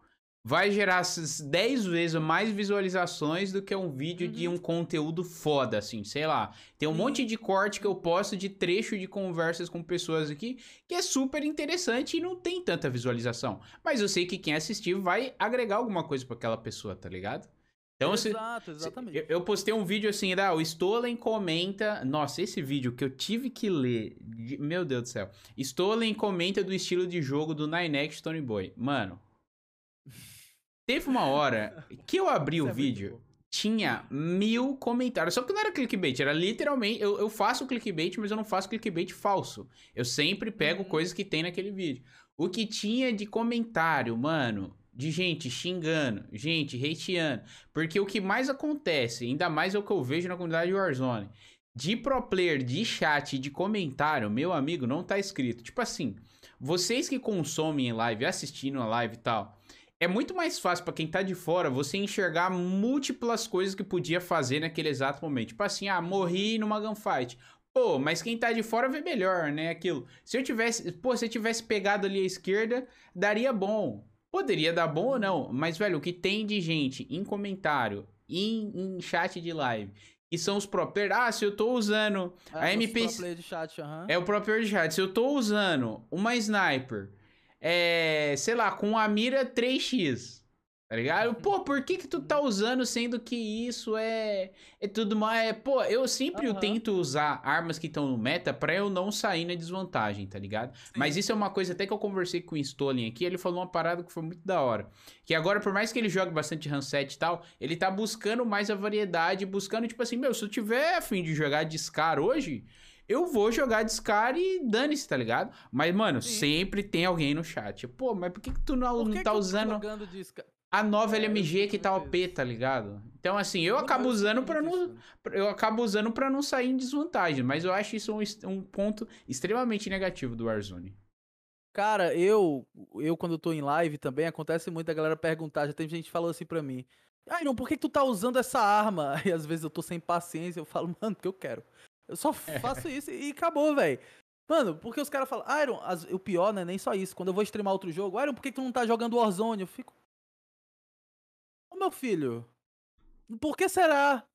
vai gerar essas 10 vezes mais visualizações do que um vídeo de Uhum. um conteúdo foda, assim, sei lá. Tem um Sim. monte de corte que eu posto de trecho de conversas com pessoas aqui que é super interessante e não tem tanta visualização. Mas eu sei que quem assistir vai agregar alguma coisa pra aquela pessoa, tá ligado? Então, se, Exato, exatamente. eu, eu postei um vídeo assim, da, o Stolen comenta. Nossa, esse vídeo que eu tive que ler. de- Meu Deus do céu. Stolen comenta do estilo de jogo do Ninex Tony Boy. Mano. Teve uma hora que eu abri o é vídeo, tinha mil comentários. Só que não era clickbait, era literalmente. Eu, eu faço clickbait, mas eu não faço clickbait falso. Eu sempre pego Uhum. coisas que tem naquele vídeo. O que tinha de comentário, mano, de gente xingando, gente hateando. Porque o que mais acontece, ainda mais é o que eu vejo na comunidade Warzone, de pro player, de chat, de comentário, meu amigo, não tá escrito. Tipo assim, vocês que consomem live, assistindo a live e tal, é muito mais fácil pra quem tá de fora você enxergar múltiplas coisas que podia fazer naquele exato momento. Tipo assim, ah, morri numa gunfight. Pô, mas quem tá de fora vê melhor, né? Aquilo. Se eu tivesse. Pô, se eu tivesse pegado ali a esquerda, daria bom. Poderia dar bom ou não, mas, velho, o que tem de gente em comentário, em, em chat de live, que são os player, ah, se eu tô usando Ah, a MP de chat, aham. é o próprio chat. Se eu tô usando uma sniper, é, sei lá, com a mira 3x, tá ligado? Pô, por que que tu tá usando sendo que isso é é tudo mais, é, pô, eu sempre eu Aham. tento usar armas que estão no meta pra eu não sair na desvantagem, tá ligado? Mas isso é uma coisa até que eu conversei com o Stolen aqui, ele falou uma parada que foi muito da hora. Que agora, por mais que ele jogue bastante Hanset e tal, ele tá buscando mais a variedade, buscando, tipo assim, meu, se eu tiver a fim de jogar de Scar hoje, eu vou jogar de Scar e dane-se, tá ligado? Mas, mano, Sim. sempre tem alguém no chat. Pô, mas por que, que tu não, Por não que tá que eu tô usando jogando Sky- a nova É, LMG que tá OP, tá ligado? Então, assim, eu acabo usando muito não. Eu acabo usando pra não sair em desvantagem. Mas eu acho isso um, um ponto extremamente negativo do Warzone. Cara, eu, eu quando eu tô em live também, acontece muito a galera perguntar, já tem gente que falou assim pra mim, Iron, por que, que tu tá usando essa arma? E às vezes eu tô sem paciência, eu falo, mano, porque eu quero. Eu só faço isso e acabou, velho. Mano, porque os caras falam, Iron, as- o pior, né, nem só isso, quando eu vou streamar outro jogo, Iron, por que, que tu não tá jogando Warzone? Eu fico, ô meu filho, por que será?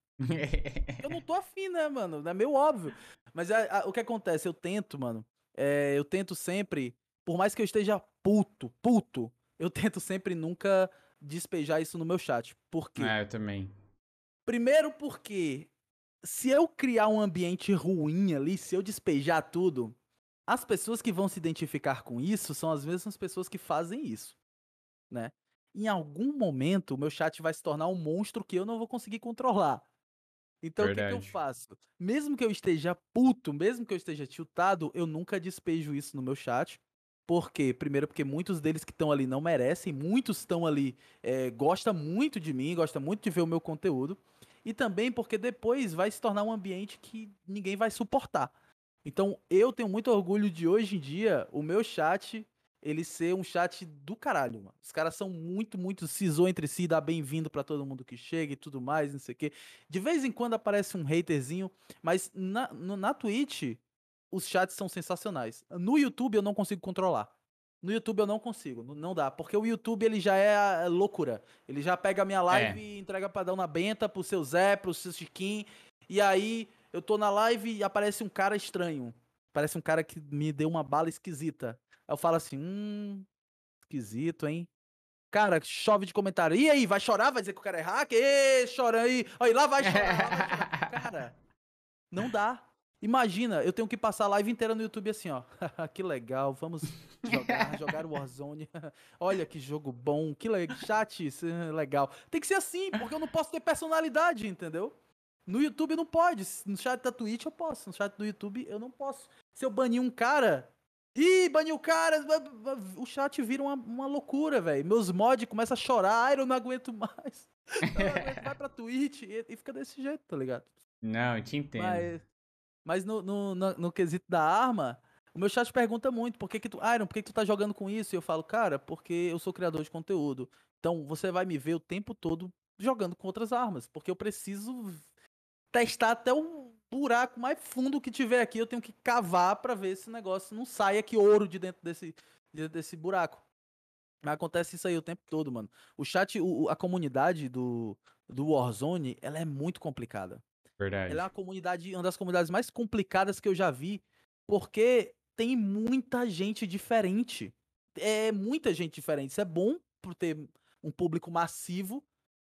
Eu não tô afim, né, mano? É meio óbvio. Mas a- a- o que acontece? Eu tento, mano. é, eu tento sempre, por mais que eu esteja puto, puto, eu tento sempre nunca despejar isso no meu chat. Por quê? é, eu também. Primeiro porque se eu criar um ambiente ruim ali, se eu despejar tudo, as pessoas que vão se identificar com isso são as mesmas pessoas que fazem isso, né? Em algum momento, o meu chat vai se tornar um monstro que eu não vou conseguir controlar. Então, o que, que eu Verdade. faço? Mesmo que eu esteja puto, mesmo que eu esteja tiltado, eu nunca despejo isso no meu chat. Por quê? Primeiro, porque muitos deles que estão ali não merecem, muitos estão ali, é, gosta muito de mim, gosta muito de ver o meu conteúdo. E também porque depois vai se tornar um ambiente que ninguém vai suportar. Então, eu tenho muito orgulho de hoje em dia o meu chat ele ser um chat do caralho, mano. Os caras são muito, muito cisou entre si, dá bem-vindo pra todo mundo que chega e tudo mais, não sei o quê. De vez em quando aparece um haterzinho, mas na, no- na Twitch os chats são sensacionais. No YouTube eu não consigo controlar. No YouTube eu não consigo, não dá, porque o YouTube ele já é a loucura. Ele já pega a minha live e entrega pra dar uma benta pro seu Zé, pro seu Chiquinho, e aí eu tô na live e aparece um cara estranho. Parece um cara que me deu uma bala esquisita. Aí eu falo assim, hum, esquisito, hein? Cara, chove de comentário. E aí, vai chorar? Vai dizer que o cara é hacker? Ê, chora aí. Aí lá vai chorar, lá vai chorar. Cara, não dá. Imagina, eu tenho que passar a live inteira no YouTube assim, ó. que legal, vamos jogar, jogar o Warzone. Olha que jogo bom, que le... chat é legal. Tem que ser assim, porque eu não posso ter personalidade, entendeu? No YouTube não pode, no chat da Twitch eu posso, no chat do YouTube eu não posso. Se eu banir um cara, ih, baniu o cara, o chat vira uma, uma loucura, velho. Meus mods começam a chorar, ai, eu não aguento mais. Não aguento, vai pra Twitch e, e fica desse jeito, tá ligado? Não, eu te entendo. Mas, mas no, no, no, no quesito da arma, o meu chat pergunta muito, por que, que tu. Iron, por que, que tu tá jogando com isso? E eu falo, cara, porque eu sou criador de conteúdo. Então você vai me ver o tempo todo jogando com outras armas. Porque eu preciso testar até o buraco mais fundo que tiver aqui. Eu tenho que cavar para ver se o negócio não sai aqui ouro de dentro desse, de, desse buraco. Mas acontece isso aí o tempo todo, mano. O chat, o, a comunidade do, do Warzone, ela é muito complicada. Verdade. Ela é uma comunidade, uma das comunidades mais complicadas que eu já vi, porque tem muita gente diferente. É muita gente diferente. Isso é bom por ter um público massivo,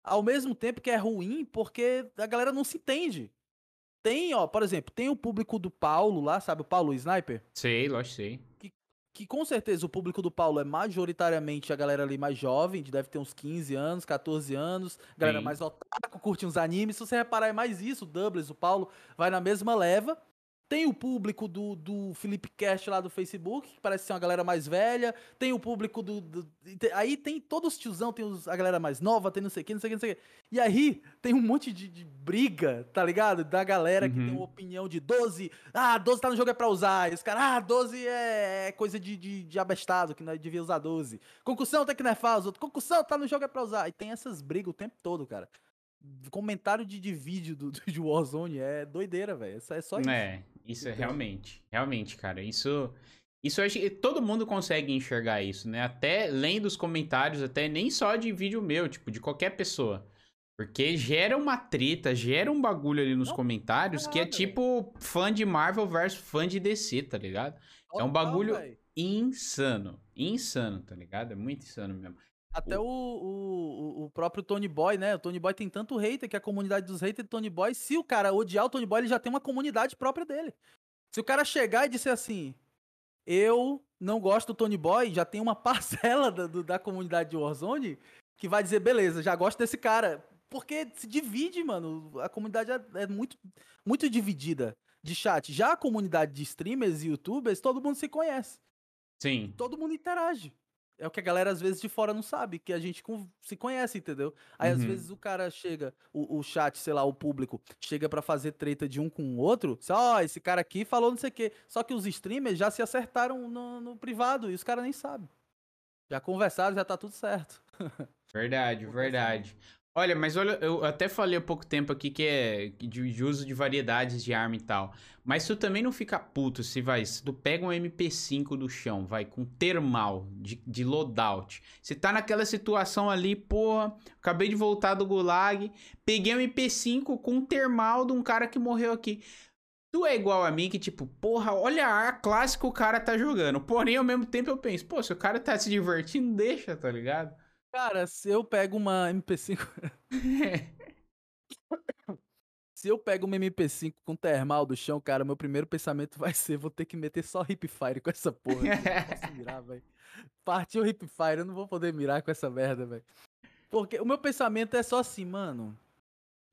ao mesmo tempo que é ruim porque a galera não se entende. Tem, ó, por exemplo, tem o público do Paulo lá, sabe, o Paulo Sniper? Sei, lógico, sei. Que, que com certeza o público do Paulo é majoritariamente a galera ali mais jovem, de deve ter uns 15 anos, 14 anos, galera Sim. mais otaku, curte uns animes. Se você reparar, é mais isso, o Doubles, o Paulo, vai na mesma leva. Tem o público do, do Felipe Cast lá do Facebook, que parece ser uma galera mais velha. Tem o público do. do- aí tem todos os tiozão, tem os- a galera mais nova, tem não sei o que, não sei o que, não sei o que. E aí tem um monte de, de briga, tá ligado? Da galera que Uhum. tem uma opinião de 12. Ah, 12 tá no jogo é pra usar. E os caras, ah, 12 é, é coisa de, de, de abestado, que não devia usar 12. Concussão tem que nerfar os outros. Concussão tá no jogo é pra usar. E tem essas brigas o tempo todo, cara. Comentário de, de vídeo do, do, de Warzone é doideira, velho. É só isso. É, isso é realmente. Realmente, cara. Isso. Isso eu acho que todo mundo consegue enxergar isso, né? Até lendo os comentários, até nem só de vídeo meu, tipo, de qualquer pessoa. Porque gera uma treta, gera um bagulho ali nos Não, comentários que é tipo fã de Marvel versus fã de DC, tá ligado? é um bagulho-. Insano. Insano, tá ligado? É muito insano mesmo. Até o, o, o- próprio Tony Boy, né? O Tony Boy tem tanto hater que a comunidade dos haters do Tony Boy, se o cara odiar o Tony Boy, ele já tem uma comunidade própria dele. Se o cara chegar e disser assim, eu não gosto do Tony Boy, já tem uma parcela da, do- da comunidade de Warzone que vai dizer, beleza, já gosto desse cara. Porque se divide, mano. A comunidade é, é muito, muito dividida de chat. Já a comunidade de streamers e youtubers, todo mundo se conhece Sim. todo mundo interage. É o que a galera às vezes de fora não sabe, que a gente se conhece, entendeu? Aí às Uhum. vezes o cara chega, o, o chat, sei lá, o público, chega pra fazer treta de um com o outro, ó, esse cara aqui falou não sei o quê. Só que os streamers já se acertaram no, no privado e os caras nem sabem. Já conversaram, já tá tudo certo. Verdade, verdade. Olha, mas olha, eu até falei há pouco tempo aqui que é de, de uso de variedades de arma e tal. Mas tu também não fica puto se vai. Se tu pega um MP5 do chão, vai, com termal de, de loadout. Você tá naquela situação ali, porra, acabei de voltar do gulag, peguei um MP5 com termal de um cara que morreu aqui. Tu é igual a mim que, tipo, porra, olha a classe que o cara tá jogando. Porém, ao mesmo tempo eu penso, pô, se o cara tá se divertindo, deixa, tá ligado? Cara, se eu pego uma MP5. Se eu pego uma MP5 com termal do chão, cara, meu primeiro pensamento vai ser: vou ter que meter só hipfire com essa porra. Eu não posso mirar, velho. Partiu hipfire, eu não vou poder mirar com essa merda, velho. Porque o meu pensamento é só assim, mano.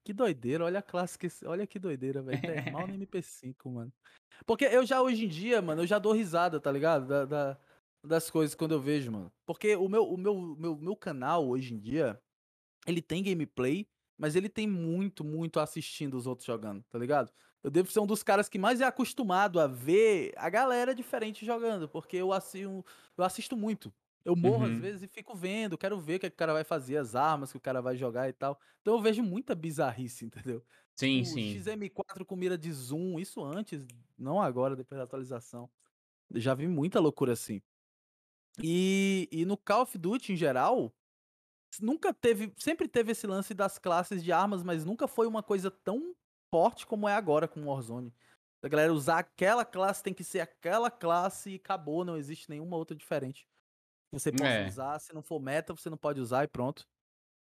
Que doideira, olha a classe que. esse- Olha que doideira, velho. Termal no MP5, mano. Porque eu já hoje em dia, mano, eu já dou risada, tá ligado? Da, da- das coisas quando eu vejo, mano. Porque o meu, o meu, meu, meu canal hoje em dia, ele tem gameplay, mas ele tem muito, muito assistindo os outros jogando, tá ligado? Eu devo ser um dos caras que mais é acostumado a ver a galera diferente jogando, porque eu assisto, eu assisto muito. Eu morro às Uhum. vezes e fico vendo, quero ver o que, é que o cara vai fazer, as armas que o cara vai jogar e tal. Então eu vejo muita bizarrice, entendeu? Sim, o sim. XM4 com mira de zoom, isso antes, não agora, depois da atualização. Eu já vi muita loucura assim. E, e no Call of Duty em geral, nunca teve, sempre teve esse lance das classes de armas, mas nunca foi uma coisa tão forte como é agora com o Warzone. A galera usar aquela classe tem que ser aquela classe e acabou, não existe nenhuma outra diferente. Você pode É. usar, se não for meta, você não pode usar e pronto.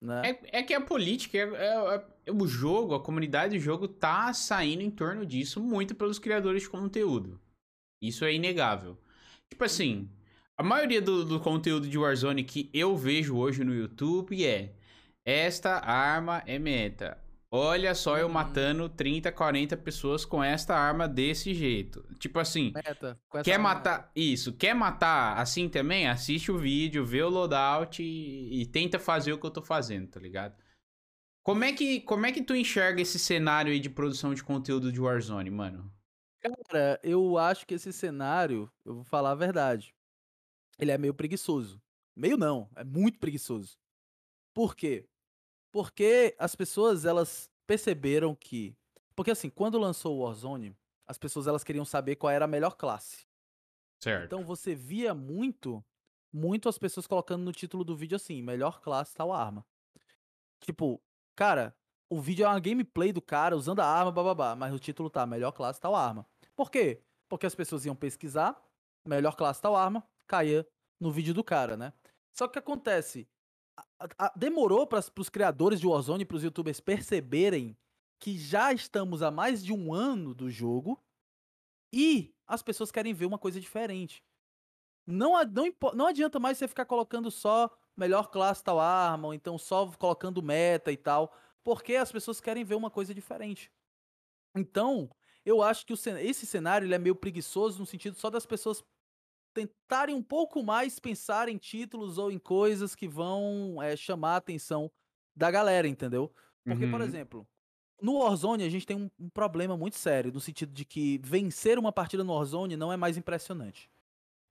Né? É, é que a política, é, é- é- o jogo, a comunidade do jogo tá saindo em torno disso muito pelos criadores de conteúdo. Isso é inegável. Tipo assim, a maioria do, do conteúdo de Warzone que eu vejo hoje no YouTube é esta arma é meta. Olha só eu Uhum. matando 30, 40 pessoas com esta arma desse jeito. Tipo assim, Meta. Quer arma matar. Isso, quer matar assim também? Assiste o vídeo, vê o loadout e, e tenta fazer o que eu tô fazendo, tá ligado? Como é que, como é que tu enxerga esse cenário aí de produção de conteúdo de Warzone, mano? Cara, eu acho que esse cenário, eu vou falar a verdade, ele é meio preguiçoso. Meio não, é muito preguiçoso. Por quê? Porque as pessoas, elas perceberam que... Porque assim, quando lançou o Warzone, as pessoas elas queriam saber qual era a melhor classe. Certo. Então você via muito, muito as pessoas colocando no título do vídeo assim, melhor classe tal arma. Tipo, cara, o vídeo é uma gameplay do cara usando a arma, bababá, mas o título tá melhor classe tal arma. Por quê? Porque as pessoas iam pesquisar, melhor classe tal arma, caía no vídeo do cara, né? Só que acontece? A, a, demorou para os criadores de Warzone e para os youtubers perceberem que já estamos há mais de um ano do jogo e as pessoas querem ver uma coisa diferente. Não, não, não adianta mais você ficar colocando só melhor classe tal arma, ou então só colocando meta e tal, porque as pessoas querem ver uma coisa diferente. Então, eu acho que o, esse cenário é meio preguiçoso no sentido só das pessoas tentarem um pouco mais pensar em títulos ou em coisas que vão é, chamar a atenção da galera, entendeu? Porque, uhum. por exemplo, no Warzone a gente tem um, um, problema muito sério, no sentido de que vencer uma partida no Warzone não é mais impressionante.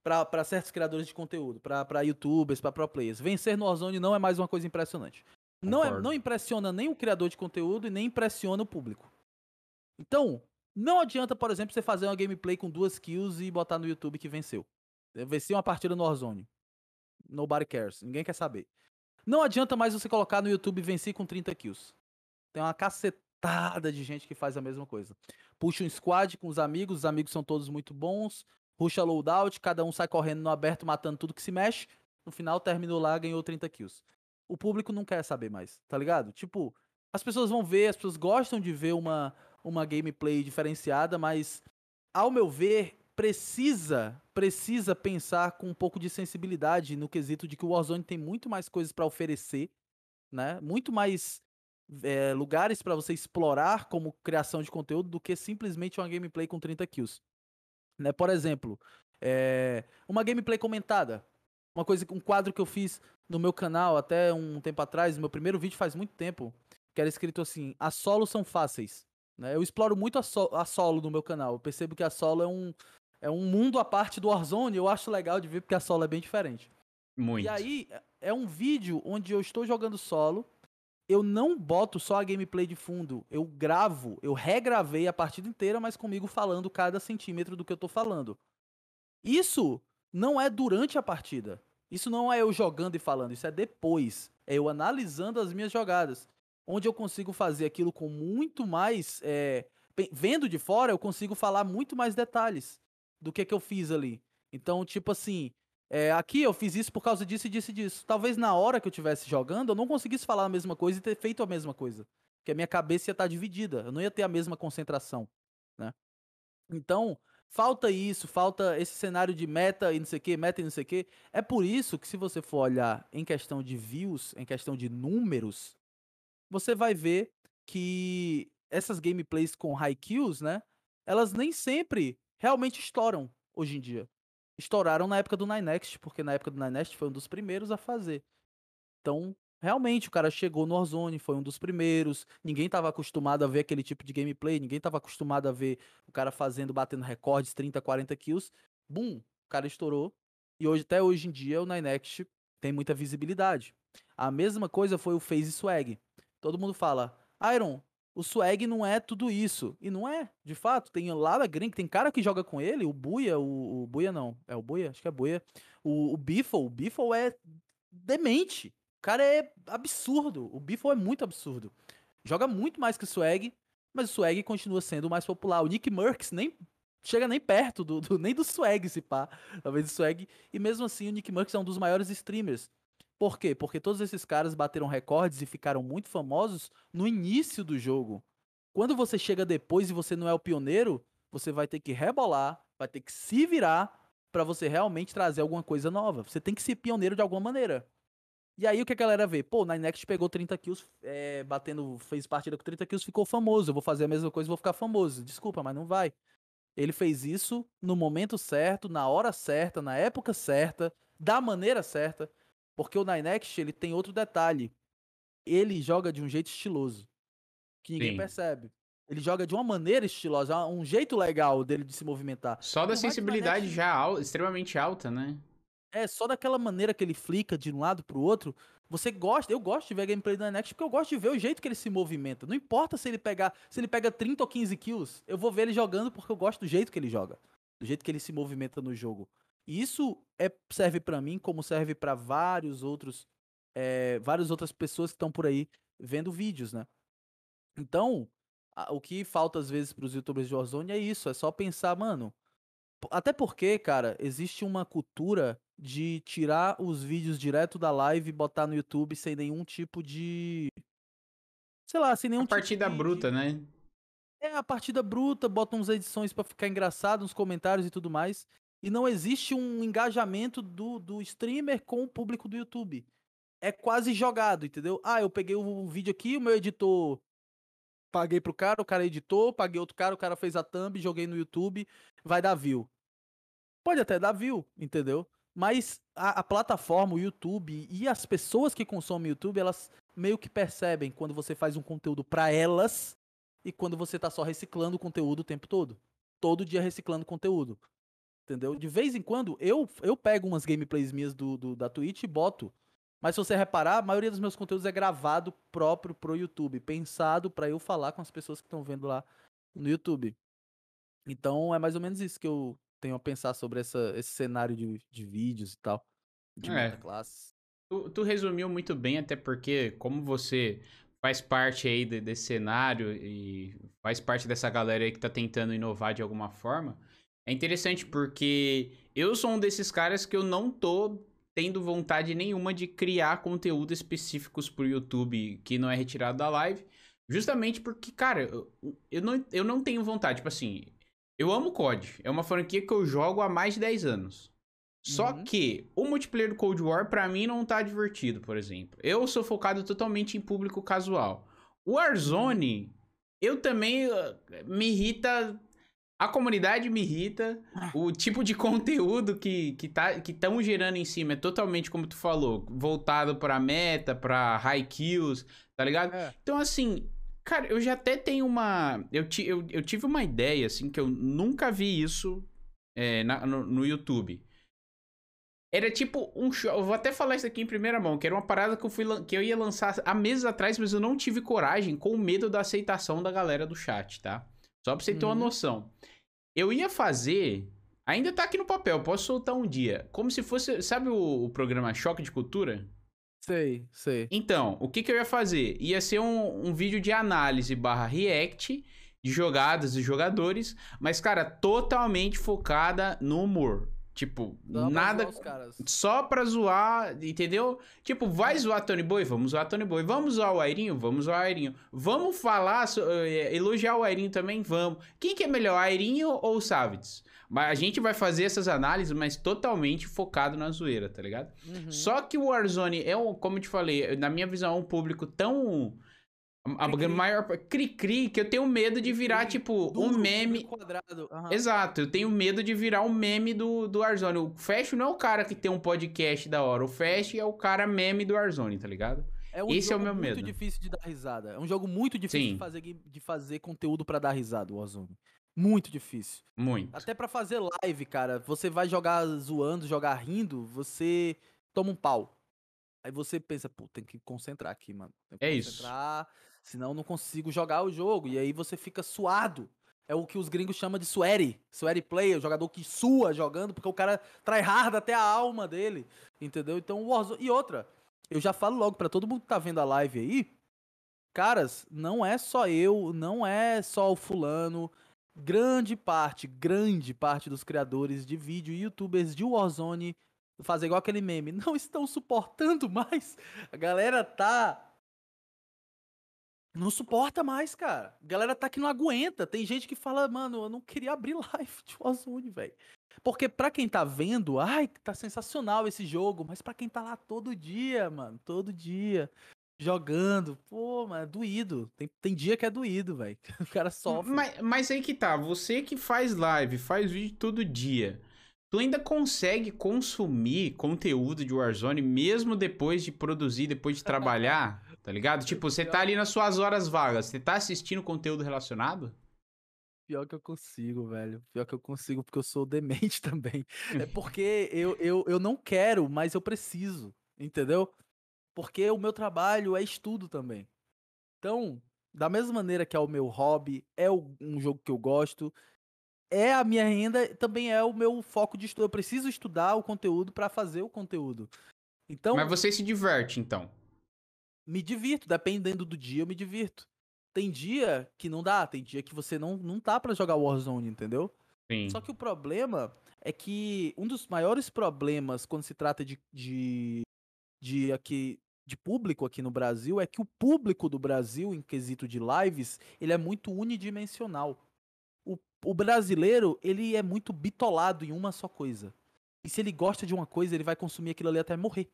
para certos criadores de conteúdo, para youtubers, para pro players. Vencer no Warzone não é mais uma coisa impressionante. Não, é, não impressiona nem o criador de conteúdo e nem impressiona o público. Então, não adianta, por exemplo, você fazer uma gameplay com duas kills e botar no YouTube que venceu. Venci uma partida no Warzone. Nobody cares. Ninguém quer saber. Não adianta mais você colocar no YouTube venci com 30 kills. Tem uma cacetada de gente que faz a mesma coisa. Puxa um squad com os amigos, os amigos são todos muito bons. Puxa loadout, cada um sai correndo no aberto, matando tudo que se mexe. No final terminou lá, ganhou 30 kills. O público não quer saber mais, tá ligado? Tipo, as pessoas vão ver, as pessoas gostam de ver uma, uma gameplay diferenciada, mas ao meu ver, precisa precisa pensar com um pouco de sensibilidade no quesito de que o Warzone tem muito mais coisas para oferecer, né? Muito mais é, lugares para você explorar como criação de conteúdo do que simplesmente uma gameplay com 30 kills. Né? Por exemplo, é, uma gameplay comentada. Uma coisa, um quadro que eu fiz no meu canal até um tempo atrás, meu primeiro vídeo faz muito tempo, que era escrito assim: as solos são fáceis. Né? Eu exploro muito a, so a solo no meu canal. Eu percebo que a solo é um, é um mundo à parte do Warzone, eu acho legal de ver porque a solo é bem diferente. Muito. E aí, é um vídeo onde eu estou jogando solo, eu não boto só a gameplay de fundo, eu gravo, eu regravei a partida inteira, mas comigo falando cada centímetro do que eu tô falando. Isso não é durante a partida. Isso não é eu jogando e falando, isso é depois. É eu analisando as minhas jogadas. Onde eu consigo fazer aquilo com muito mais. É, vendo de fora, eu consigo falar muito mais detalhes do que que eu fiz ali. Então, tipo assim, é, aqui eu fiz isso por causa disso e disso e disso. Talvez na hora que eu estivesse jogando, eu não conseguisse falar a mesma coisa e ter feito a mesma coisa. Porque a minha cabeça ia estar tá dividida, eu não ia ter a mesma concentração, né? Então, falta isso, falta esse cenário de meta e não sei o que, meta e não sei o que. É por isso que se você for olhar em questão de views, em questão de números, você vai ver que essas gameplays com high kills, né? Elas nem sempre realmente estouram hoje em dia. Estouraram na época do Ninext, porque na época do Ninext foi um dos primeiros a fazer. Então, realmente, o cara chegou no Warzone, foi um dos primeiros. Ninguém estava acostumado a ver aquele tipo de gameplay, ninguém estava acostumado a ver o cara fazendo, batendo recordes, 30, 40 kills. Bum, o cara estourou. E hoje, até hoje em dia, o Ninext tem muita visibilidade. A mesma coisa foi o Phase Swag. Todo mundo fala, Iron, o swag não é tudo isso. E não é, de fato. Tem lá na Green, tem cara que joga com ele, o Buia, o, o Buia não. É o Buia? Acho que é Buia. O, o Biffle, o Biffle é demente. O cara é absurdo. O Biffle é muito absurdo. Joga muito mais que o Swag, mas o Swag continua sendo o mais popular. O Nick Merckx nem chega nem perto do, do nem do Swag, se pá. Talvez o Swag. E mesmo assim, o Nick Merckx é um dos maiores streamers. Por quê? Porque todos esses caras bateram recordes e ficaram muito famosos no início do jogo. Quando você chega depois e você não é o pioneiro, você vai ter que rebolar, vai ter que se virar para você realmente trazer alguma coisa nova. Você tem que ser pioneiro de alguma maneira. E aí o que a galera vê? Pô, o Ninext pegou 30 kills, é, batendo, fez partida com 30 kills, ficou famoso. Eu vou fazer a mesma coisa vou ficar famoso. Desculpa, mas não vai. Ele fez isso no momento certo, na hora certa, na época certa, da maneira certa. Porque o Ninext, ele tem outro detalhe. ele joga de um jeito estiloso. Que ninguém Sim. percebe. Ele joga de uma maneira estilosa, um jeito legal dele de se movimentar. Só da sensibilidade net- já al- extremamente alta, né? É, só daquela maneira que ele flica de um lado pro outro, você gosta, eu gosto de ver a gameplay do Next porque eu gosto de ver o jeito que ele se movimenta. Não importa se ele pegar, se ele pega 30 ou 15 kills, eu vou ver ele jogando porque eu gosto do jeito que ele joga, do jeito que ele se movimenta no jogo. E isso é, serve pra mim como serve pra vários outros, é, várias outras pessoas que estão por aí vendo vídeos, né? Então, a- o que falta às vezes pros youtubers de Warzone é isso, é só pensar, mano, Até porque, cara, existe uma cultura de tirar os vídeos direto da live e botar no YouTube sem nenhum tipo de. Sei lá, sem nenhum A partida tipo de, bruta, né? É, a partida bruta, botam uns edições pra ficar engraçado, uns comentários e tudo mais. E não existe um engajamento do, do streamer com o público do YouTube. É quase jogado, entendeu? Ah, eu peguei um vídeo aqui, o meu editor. Paguei pro cara, o cara editou, paguei outro cara, o cara fez a thumb, joguei no YouTube, vai dar view. Pode até dar view, entendeu? Mas a, a plataforma, o YouTube e as pessoas que consomem YouTube, elas meio que percebem quando você faz um conteúdo pra elas e quando você tá só reciclando o conteúdo o tempo todo. Todo dia reciclando conteúdo. Entendeu? De vez em quando, eu, eu pego umas gameplays minhas do, do- da Twitch e boto. Mas se você reparar, a maioria dos meus conteúdos é gravado próprio pro YouTube, pensado pra eu falar com as pessoas que estão vendo lá no YouTube. Então é mais ou menos isso que eu tenho a pensar sobre essa, esse cenário de, de vídeos e tal. De É. metaclasses. Tu, tu resumiu muito bem, até porque, como você faz parte aí de- desse cenário e faz parte dessa galera aí que tá tentando inovar de alguma forma, é interessante porque eu sou um desses caras que eu não tô tendo vontade nenhuma de criar conteúdo específicos pro YouTube que não é retirado da live, justamente porque, cara, eu, não, eu não tenho vontade, tipo assim, eu amo COD, é uma franquia que eu jogo há mais de 10 anos. Só Uhum. que o multiplayer do Cold War pra mim não tá divertido, por exemplo. Eu sou focado totalmente em público casual. O Warzone, eu também uh, me irrita. A comunidade me irrita. O tipo de conteúdo que que tá que estão gerando em cima é totalmente como tu falou, voltado pra meta, pra high kills, tá ligado? É. Então, assim, cara, eu já até tenho uma. Eu, ti, eu, eu tive uma ideia, assim, que eu nunca vi isso é, na- no, no YouTube. Era tipo um show. Eu vou até falar isso aqui em primeira mão, que era uma parada que eu, fui, que eu ia lançar há meses atrás, mas eu não tive coragem com medo da aceitação da galera do chat, tá? Só pra você ter uma Uhum. noção. Eu ia fazer. Ainda tá aqui no papel, posso soltar um dia. Como se fosse. Sabe o, o programa Choque de Cultura? Sei, sei. Então, o que, que eu ia fazer? Ia ser um, um vídeo de análise barra react de jogadas e jogadores, mas, cara, totalmente focada no humor. Tipo, nada. Só pra zoar, entendeu? Tipo, vai zoar Tony Boy? Vamos zoar Tony Boy. Vamos zoar o Airinho? Vamos zoar o Airinho. Vamos falar, so- eh, elogiar o Airinho também? Vamos. Quem que é melhor, Airinho ou o Savitz? Mas a gente vai fazer essas análises, mas totalmente focado na zoeira, tá ligado? Uhum. Só que o Warzone é, um, como eu te falei, na minha visão, é um público tão. A, a Cri-cri. maior. Cri-cri, que eu tenho medo de virar, Cri-cri, tipo, um Duro, meme. público Quadrado. aham. Exato, eu tenho medo de virar um meme do, do Warzone. O Fast não é o cara que tem um podcast da hora. O Fast é o cara meme do Warzone, tá ligado? É um Esse é o meu muito medo. difícil de dar risada. É um jogo muito difícil Sim. de fazer, de fazer conteúdo pra dar risada, o Warzone. Muito difícil. Muito. Até pra fazer live, cara, você vai jogar zoando, jogar rindo, você toma um pau. Aí você pensa, pô, tem que concentrar aqui, mano. Tem que É isso. Senão eu não consigo jogar o jogo. E aí você fica suado. É o que os gringos chamam de sweaty. Sweaty player, o jogador que sua jogando, porque o cara trai hard até a alma dele. Entendeu? Então o Warzone. E outra, eu já falo logo pra todo mundo que tá vendo a live aí. Caras, não é só eu, não é só o fulano. Grande parte, grande parte dos criadores de vídeo e youtubers de Warzone fazer igual aquele meme, não estão suportando mais. A galera tá não suporta mais, cara. A galera tá que não aguenta. Tem gente que fala, mano, eu não queria abrir live de Warzone, velho. Porque pra quem tá vendo, ai, tá sensacional esse jogo, mas pra quem tá lá todo dia, mano, todo dia, jogando, pô, mano, é doído. Tem, tem dia que é doído, velho. O cara sofre. Mas, mas aí que tá, você que faz live, faz vídeo todo dia, tu ainda consegue consumir conteúdo de Warzone mesmo depois de produzir, depois de trabalhar? Tá ligado? Tipo, você tá ali nas suas horas vagas, você tá assistindo conteúdo relacionado? Pior que eu consigo, velho. Pior que eu consigo, porque eu sou demente também. É porque eu, eu, eu não quero, mas eu preciso, entendeu? Porque o meu trabalho é estudo também. Então, da mesma maneira que é o meu hobby, é um jogo que eu gosto, é a minha renda, também é o meu foco de estudo. Eu preciso estudar o conteúdo para fazer o conteúdo. Então, Mas você se diverte, então? Me divirto, dependendo do dia, eu me divirto. Tem dia que não dá, tem dia que você não, não tá para jogar Warzone, entendeu? Sim. Só que o problema é que um dos maiores problemas quando se trata de, de, de aqui de público aqui no Brasil é que o público do Brasil, em quesito de lives, ele é muito unidimensional. O, o brasileiro, ele é muito bitolado em uma só coisa. E se ele gosta de uma coisa, ele vai consumir aquilo ali até morrer.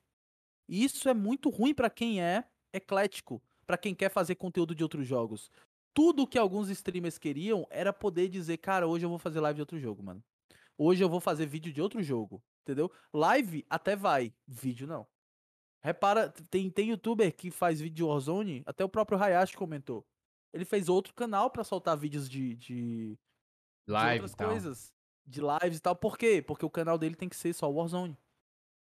E isso é muito ruim para quem é eclético, para quem quer fazer conteúdo de outros jogos. Tudo que alguns streamers queriam era poder dizer, cara, hoje eu vou fazer live de outro jogo, mano. Hoje eu vou fazer vídeo de outro jogo, entendeu? Live até vai, vídeo não. Repara, tem, tem youtuber que faz vídeo de Warzone, até o próprio Hayashi comentou. Ele fez outro canal para soltar vídeos de, de, Live de outras coisas. De lives e tal. Por quê? Porque o canal dele tem que ser só Warzone.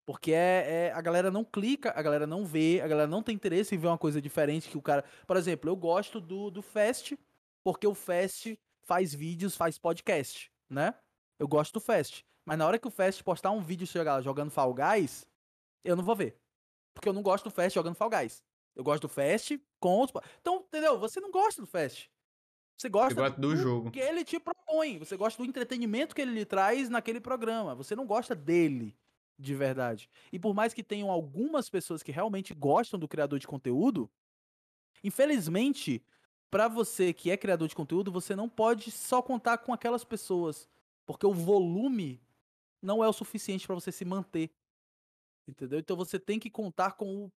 Porque é, é, a galera não clica, a galera não vê, a galera não tem interesse em ver uma coisa diferente que o cara. Por exemplo, eu gosto do, do Fast, porque o Fast faz vídeos, faz podcast, né? Eu gosto do Fast. Mas na hora que o Fast postar um vídeo chegar jogando Fall Guys, eu não vou ver. Porque eu não gosto do Fast jogando Fall Guys. Eu gosto do Fast com os. Então, entendeu? Você não gosta do Fast. Você gosta, Você gosta do, do jogo. que ele te propõe. Você gosta do entretenimento que ele lhe traz naquele programa. Você não gosta dele de verdade. E por mais que tenham algumas pessoas que realmente gostam do criador de conteúdo, infelizmente, para você que é criador de conteúdo, você não pode só contar com aquelas pessoas, porque o volume não é o suficiente para você se manter. Entendeu? Então você tem que contar com o,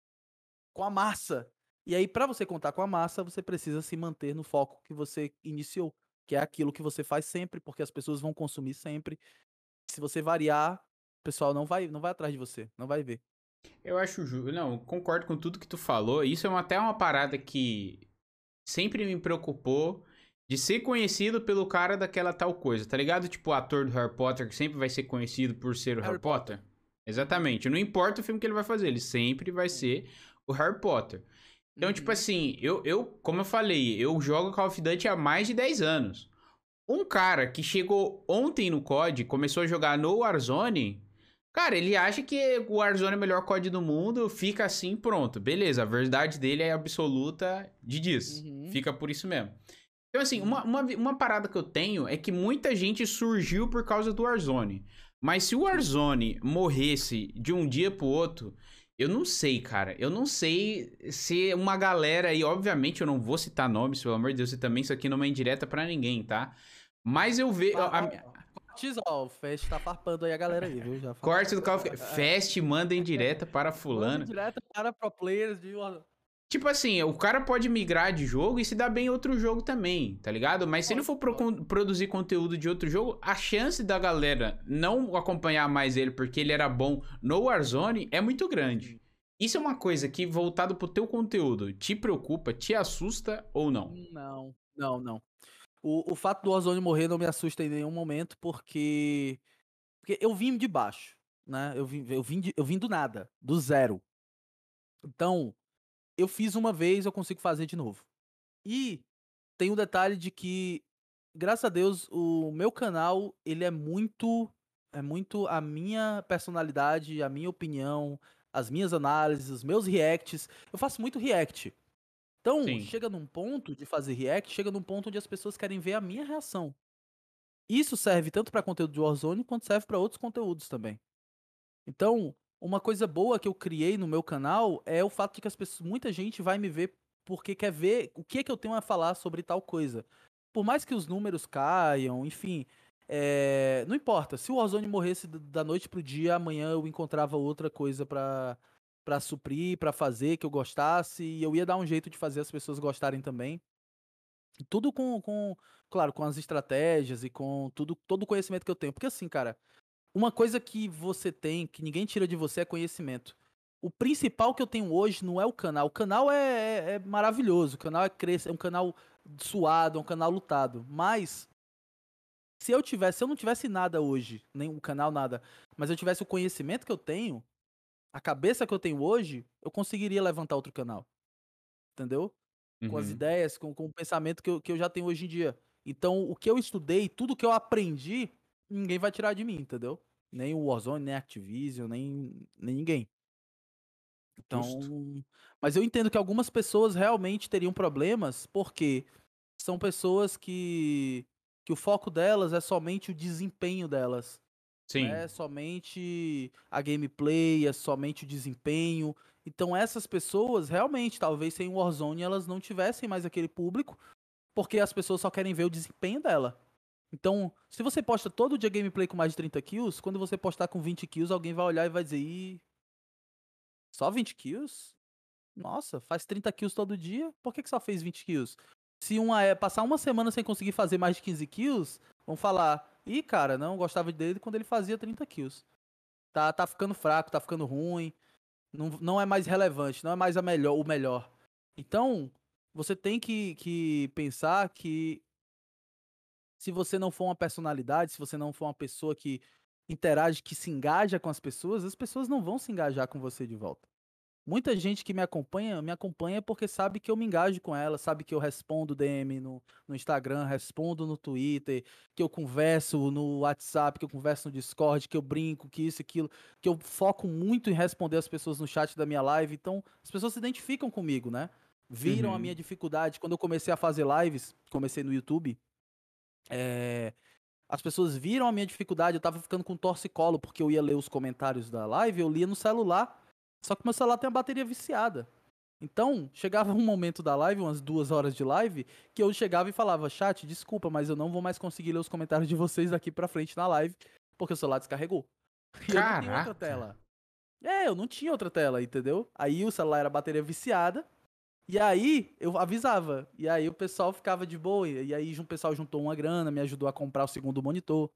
com a massa. E aí para você contar com a massa, você precisa se manter no foco que você iniciou, que é aquilo que você faz sempre, porque as pessoas vão consumir sempre. Se você variar, pessoal não vai, não vai atrás de você, não vai ver. Eu acho justo. Não, concordo com tudo que tu falou. Isso é uma, até uma parada que sempre me preocupou de ser conhecido pelo cara daquela tal coisa, tá ligado? Tipo o ator do Harry Potter que sempre vai ser conhecido por ser o Harry, Harry Potter. Potter. Exatamente. Não importa o filme que ele vai fazer, ele sempre vai ser o Harry Potter. Então, uhum. tipo assim, eu, eu, como eu falei, eu jogo Call of Duty há mais de 10 anos. Um cara que chegou ontem no COD, começou a jogar no Warzone, cara, ele acha que o Warzone é o melhor COD do mundo, fica assim, pronto. Beleza, a verdade dele é absoluta de disso. Uhum. Fica por isso mesmo. Então, assim, uma, uma, uma parada que eu tenho é que muita gente surgiu por causa do Warzone. Mas se o Warzone morresse de um dia pro outro, eu não sei, cara. Eu não sei se uma galera aí, obviamente eu não vou citar nomes, pelo amor de Deus, e também isso aqui não é indireta para ninguém, tá? Mas eu vejo. Ó, o Fest tá farpando aí a galera aí, viu? Já Corte do Call of Fest manda em direta para fulano. Manda em direta para pro players de Tipo assim, o cara pode migrar de jogo e se dar bem em outro jogo também, tá ligado? Mas se ele for pro produzir conteúdo de outro jogo, a chance da galera não acompanhar mais ele porque ele era bom no Warzone é muito grande. Isso é uma coisa que, voltado pro teu conteúdo, te preocupa, te assusta ou não? Não, não, não. O, o fato do Warzone morrer não me assusta em nenhum momento, porque. Porque eu vim de baixo, né? Eu vim, eu vim, de, eu vim do nada, do zero. Então, eu fiz uma vez, eu consigo fazer de novo. E tem o um detalhe de que, graças a Deus, o meu canal, ele é muito é muito a minha personalidade, a minha opinião, as minhas análises, os meus reacts. Eu faço muito react. Então, Sim. chega num ponto de fazer react, chega num ponto onde as pessoas querem ver a minha reação. Isso serve tanto para conteúdo de Warzone quanto serve para outros conteúdos também. Então, uma coisa boa que eu criei no meu canal é o fato de que as pessoas, muita gente vai me ver porque quer ver o que é que eu tenho a falar sobre tal coisa. Por mais que os números caiam, enfim, é, não importa. Se o Warzone morresse da noite pro dia, amanhã eu encontrava outra coisa para para suprir, para fazer que eu gostasse e eu ia dar um jeito de fazer as pessoas gostarem também. Tudo com, com claro, com as estratégias e com tudo todo o conhecimento que eu tenho. Porque assim, cara, uma coisa que você tem, que ninguém tira de você, é conhecimento. o principal que eu tenho hoje não é o canal. O canal é, é, é maravilhoso, o canal é cresce, é um canal suado, é um canal lutado. Mas se eu tivesse, se eu não tivesse nada hoje, nem o canal nada, mas eu tivesse o conhecimento que eu tenho, a cabeça que eu tenho hoje, eu conseguiria levantar outro canal. Entendeu? Com as Uhum. ideias, com, com o pensamento que eu, que eu já tenho hoje em dia. Então, o que eu estudei, tudo que eu aprendi, ninguém vai tirar de mim, entendeu? Nem o Warzone, nem a Activision, nem, nem ninguém. Então, Justo. mas eu entendo que algumas pessoas realmente teriam problemas, porque são pessoas que que o foco delas é somente o desempenho delas, Sim. é somente a gameplay, é somente o desempenho. Então essas pessoas realmente, talvez sem Warzone elas não tivessem mais aquele público, porque as pessoas só querem ver o desempenho dela. Então, se você posta todo dia gameplay com mais de 30 kills, quando você postar com 20 kills, alguém vai olhar e vai dizer, Ih, só 20 kills? Nossa, faz 30 kills todo dia? Por que, que só fez 20 kills? Se uma é passar uma semana sem conseguir fazer mais de 15 kills, vão falar, ih, cara, não gostava dele quando ele fazia 30 kills. Tá, tá ficando fraco, tá ficando ruim, não, não é mais relevante, não é mais a melhor, o melhor. Então, você tem que, que pensar que se você não for uma personalidade, se você não for uma pessoa que interage, que se engaja com as pessoas, as pessoas não vão se engajar com você de volta. Muita gente que me acompanha, me acompanha porque sabe que eu me engajo com ela, sabe que eu respondo DM no, no Instagram, respondo no Twitter, que eu converso no WhatsApp, que eu converso no Discord, que eu brinco, que isso aquilo, que eu foco muito em responder as pessoas no chat da minha live. Então, as pessoas se identificam comigo, né? Viram a Uhum. minha dificuldade. Quando eu comecei a fazer lives, comecei no YouTube, é, as pessoas viram a minha dificuldade, eu tava ficando com torcicolo porque eu ia ler os comentários da live, eu lia no celular, só que meu celular tem a bateria viciada. Então, chegava um momento da live, umas duas horas de live, que eu chegava e falava, chat, desculpa, mas eu não vou mais conseguir ler os comentários de vocês daqui pra frente na live, porque o celular descarregou. E eu não Caraca. outra tela. É, eu não tinha outra tela, entendeu? Aí o celular era bateria viciada, e aí eu avisava. E aí o pessoal ficava de boa. E aí o pessoal juntou uma grana, me ajudou a comprar o segundo monitor.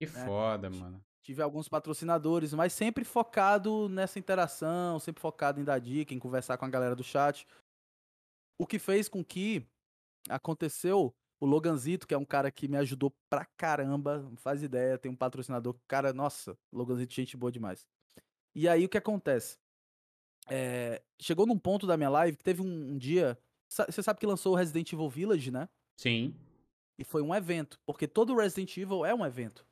Que foda, mano. Tive alguns patrocinadores, mas sempre focado nessa interação, sempre focado em dar dica, em conversar com a galera do chat. O que fez com que aconteceu o Loganzito, que é um cara que me ajudou pra caramba, não faz ideia, tem um patrocinador, cara, nossa, Loganzito, gente boa demais. E aí o que acontece? É, chegou num ponto da minha live que teve um, um dia. Você sabe que lançou o Resident Evil Village, né? Sim. E foi um evento, porque todo Resident Evil é um evento.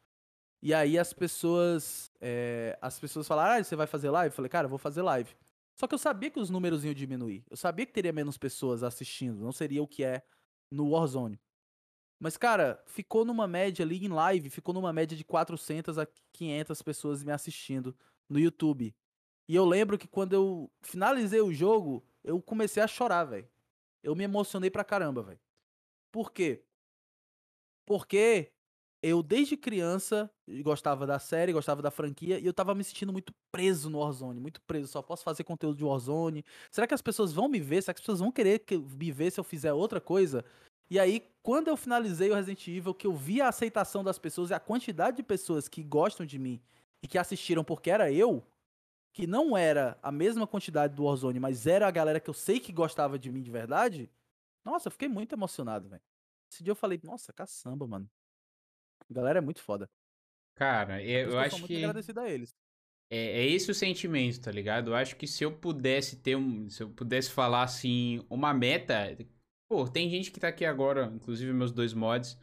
E aí as pessoas. é, as pessoas falaram, ah, você vai fazer live? Eu falei, cara, eu vou fazer live. Só que eu sabia que os números iam diminuir. Eu sabia que teria menos pessoas assistindo. Não seria o que é no Warzone. Mas, cara, ficou numa média ali em live, ficou numa média de 400 a 500 pessoas me assistindo no YouTube. E eu lembro que quando eu finalizei o jogo, eu comecei a chorar, velho. Eu me emocionei pra caramba, velho. Por quê? Porque eu, desde criança, gostava da série, gostava da franquia, e eu tava me sentindo muito preso no Warzone, muito preso. Só posso fazer conteúdo de Warzone. Será que as pessoas vão me ver? Será que as pessoas vão querer que- me ver se eu fizer outra coisa? E aí, quando eu finalizei o Resident Evil, que eu vi a aceitação das pessoas e a quantidade de pessoas que gostam de mim e que assistiram porque era eu, que não era a mesma quantidade do Warzone, mas era a galera que eu sei que gostava de mim de verdade, nossa, eu fiquei muito emocionado, velho. Esse dia eu falei, nossa, caçamba, mano. A galera é muito foda. Cara, eu, eu eu acho muito que agradecido a eles. é, é esse o sentimento, tá ligado? Eu acho que se eu pudesse ter um. Se eu pudesse falar assim, uma meta. Pô, tem gente que tá aqui agora, inclusive meus dois mods.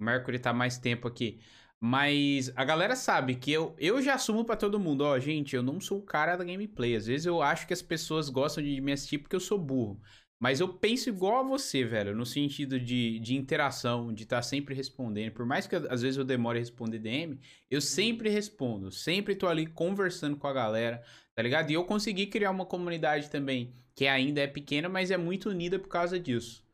O Mercury tá mais tempo aqui. Mas a galera sabe que eu, eu já assumo pra todo mundo, ó, gente, eu não sou o cara da gameplay. Às vezes eu acho que as pessoas gostam de me assistir porque eu sou burro. Mas eu penso igual a você, velho, no sentido de, de interação, de estar sempre respondendo. Por mais que às vezes eu demore a responder DM, eu sempre respondo. Sempre tô ali conversando com a galera, tá ligado? E eu consegui criar uma comunidade também, que ainda é pequena, mas é muito unida por causa disso.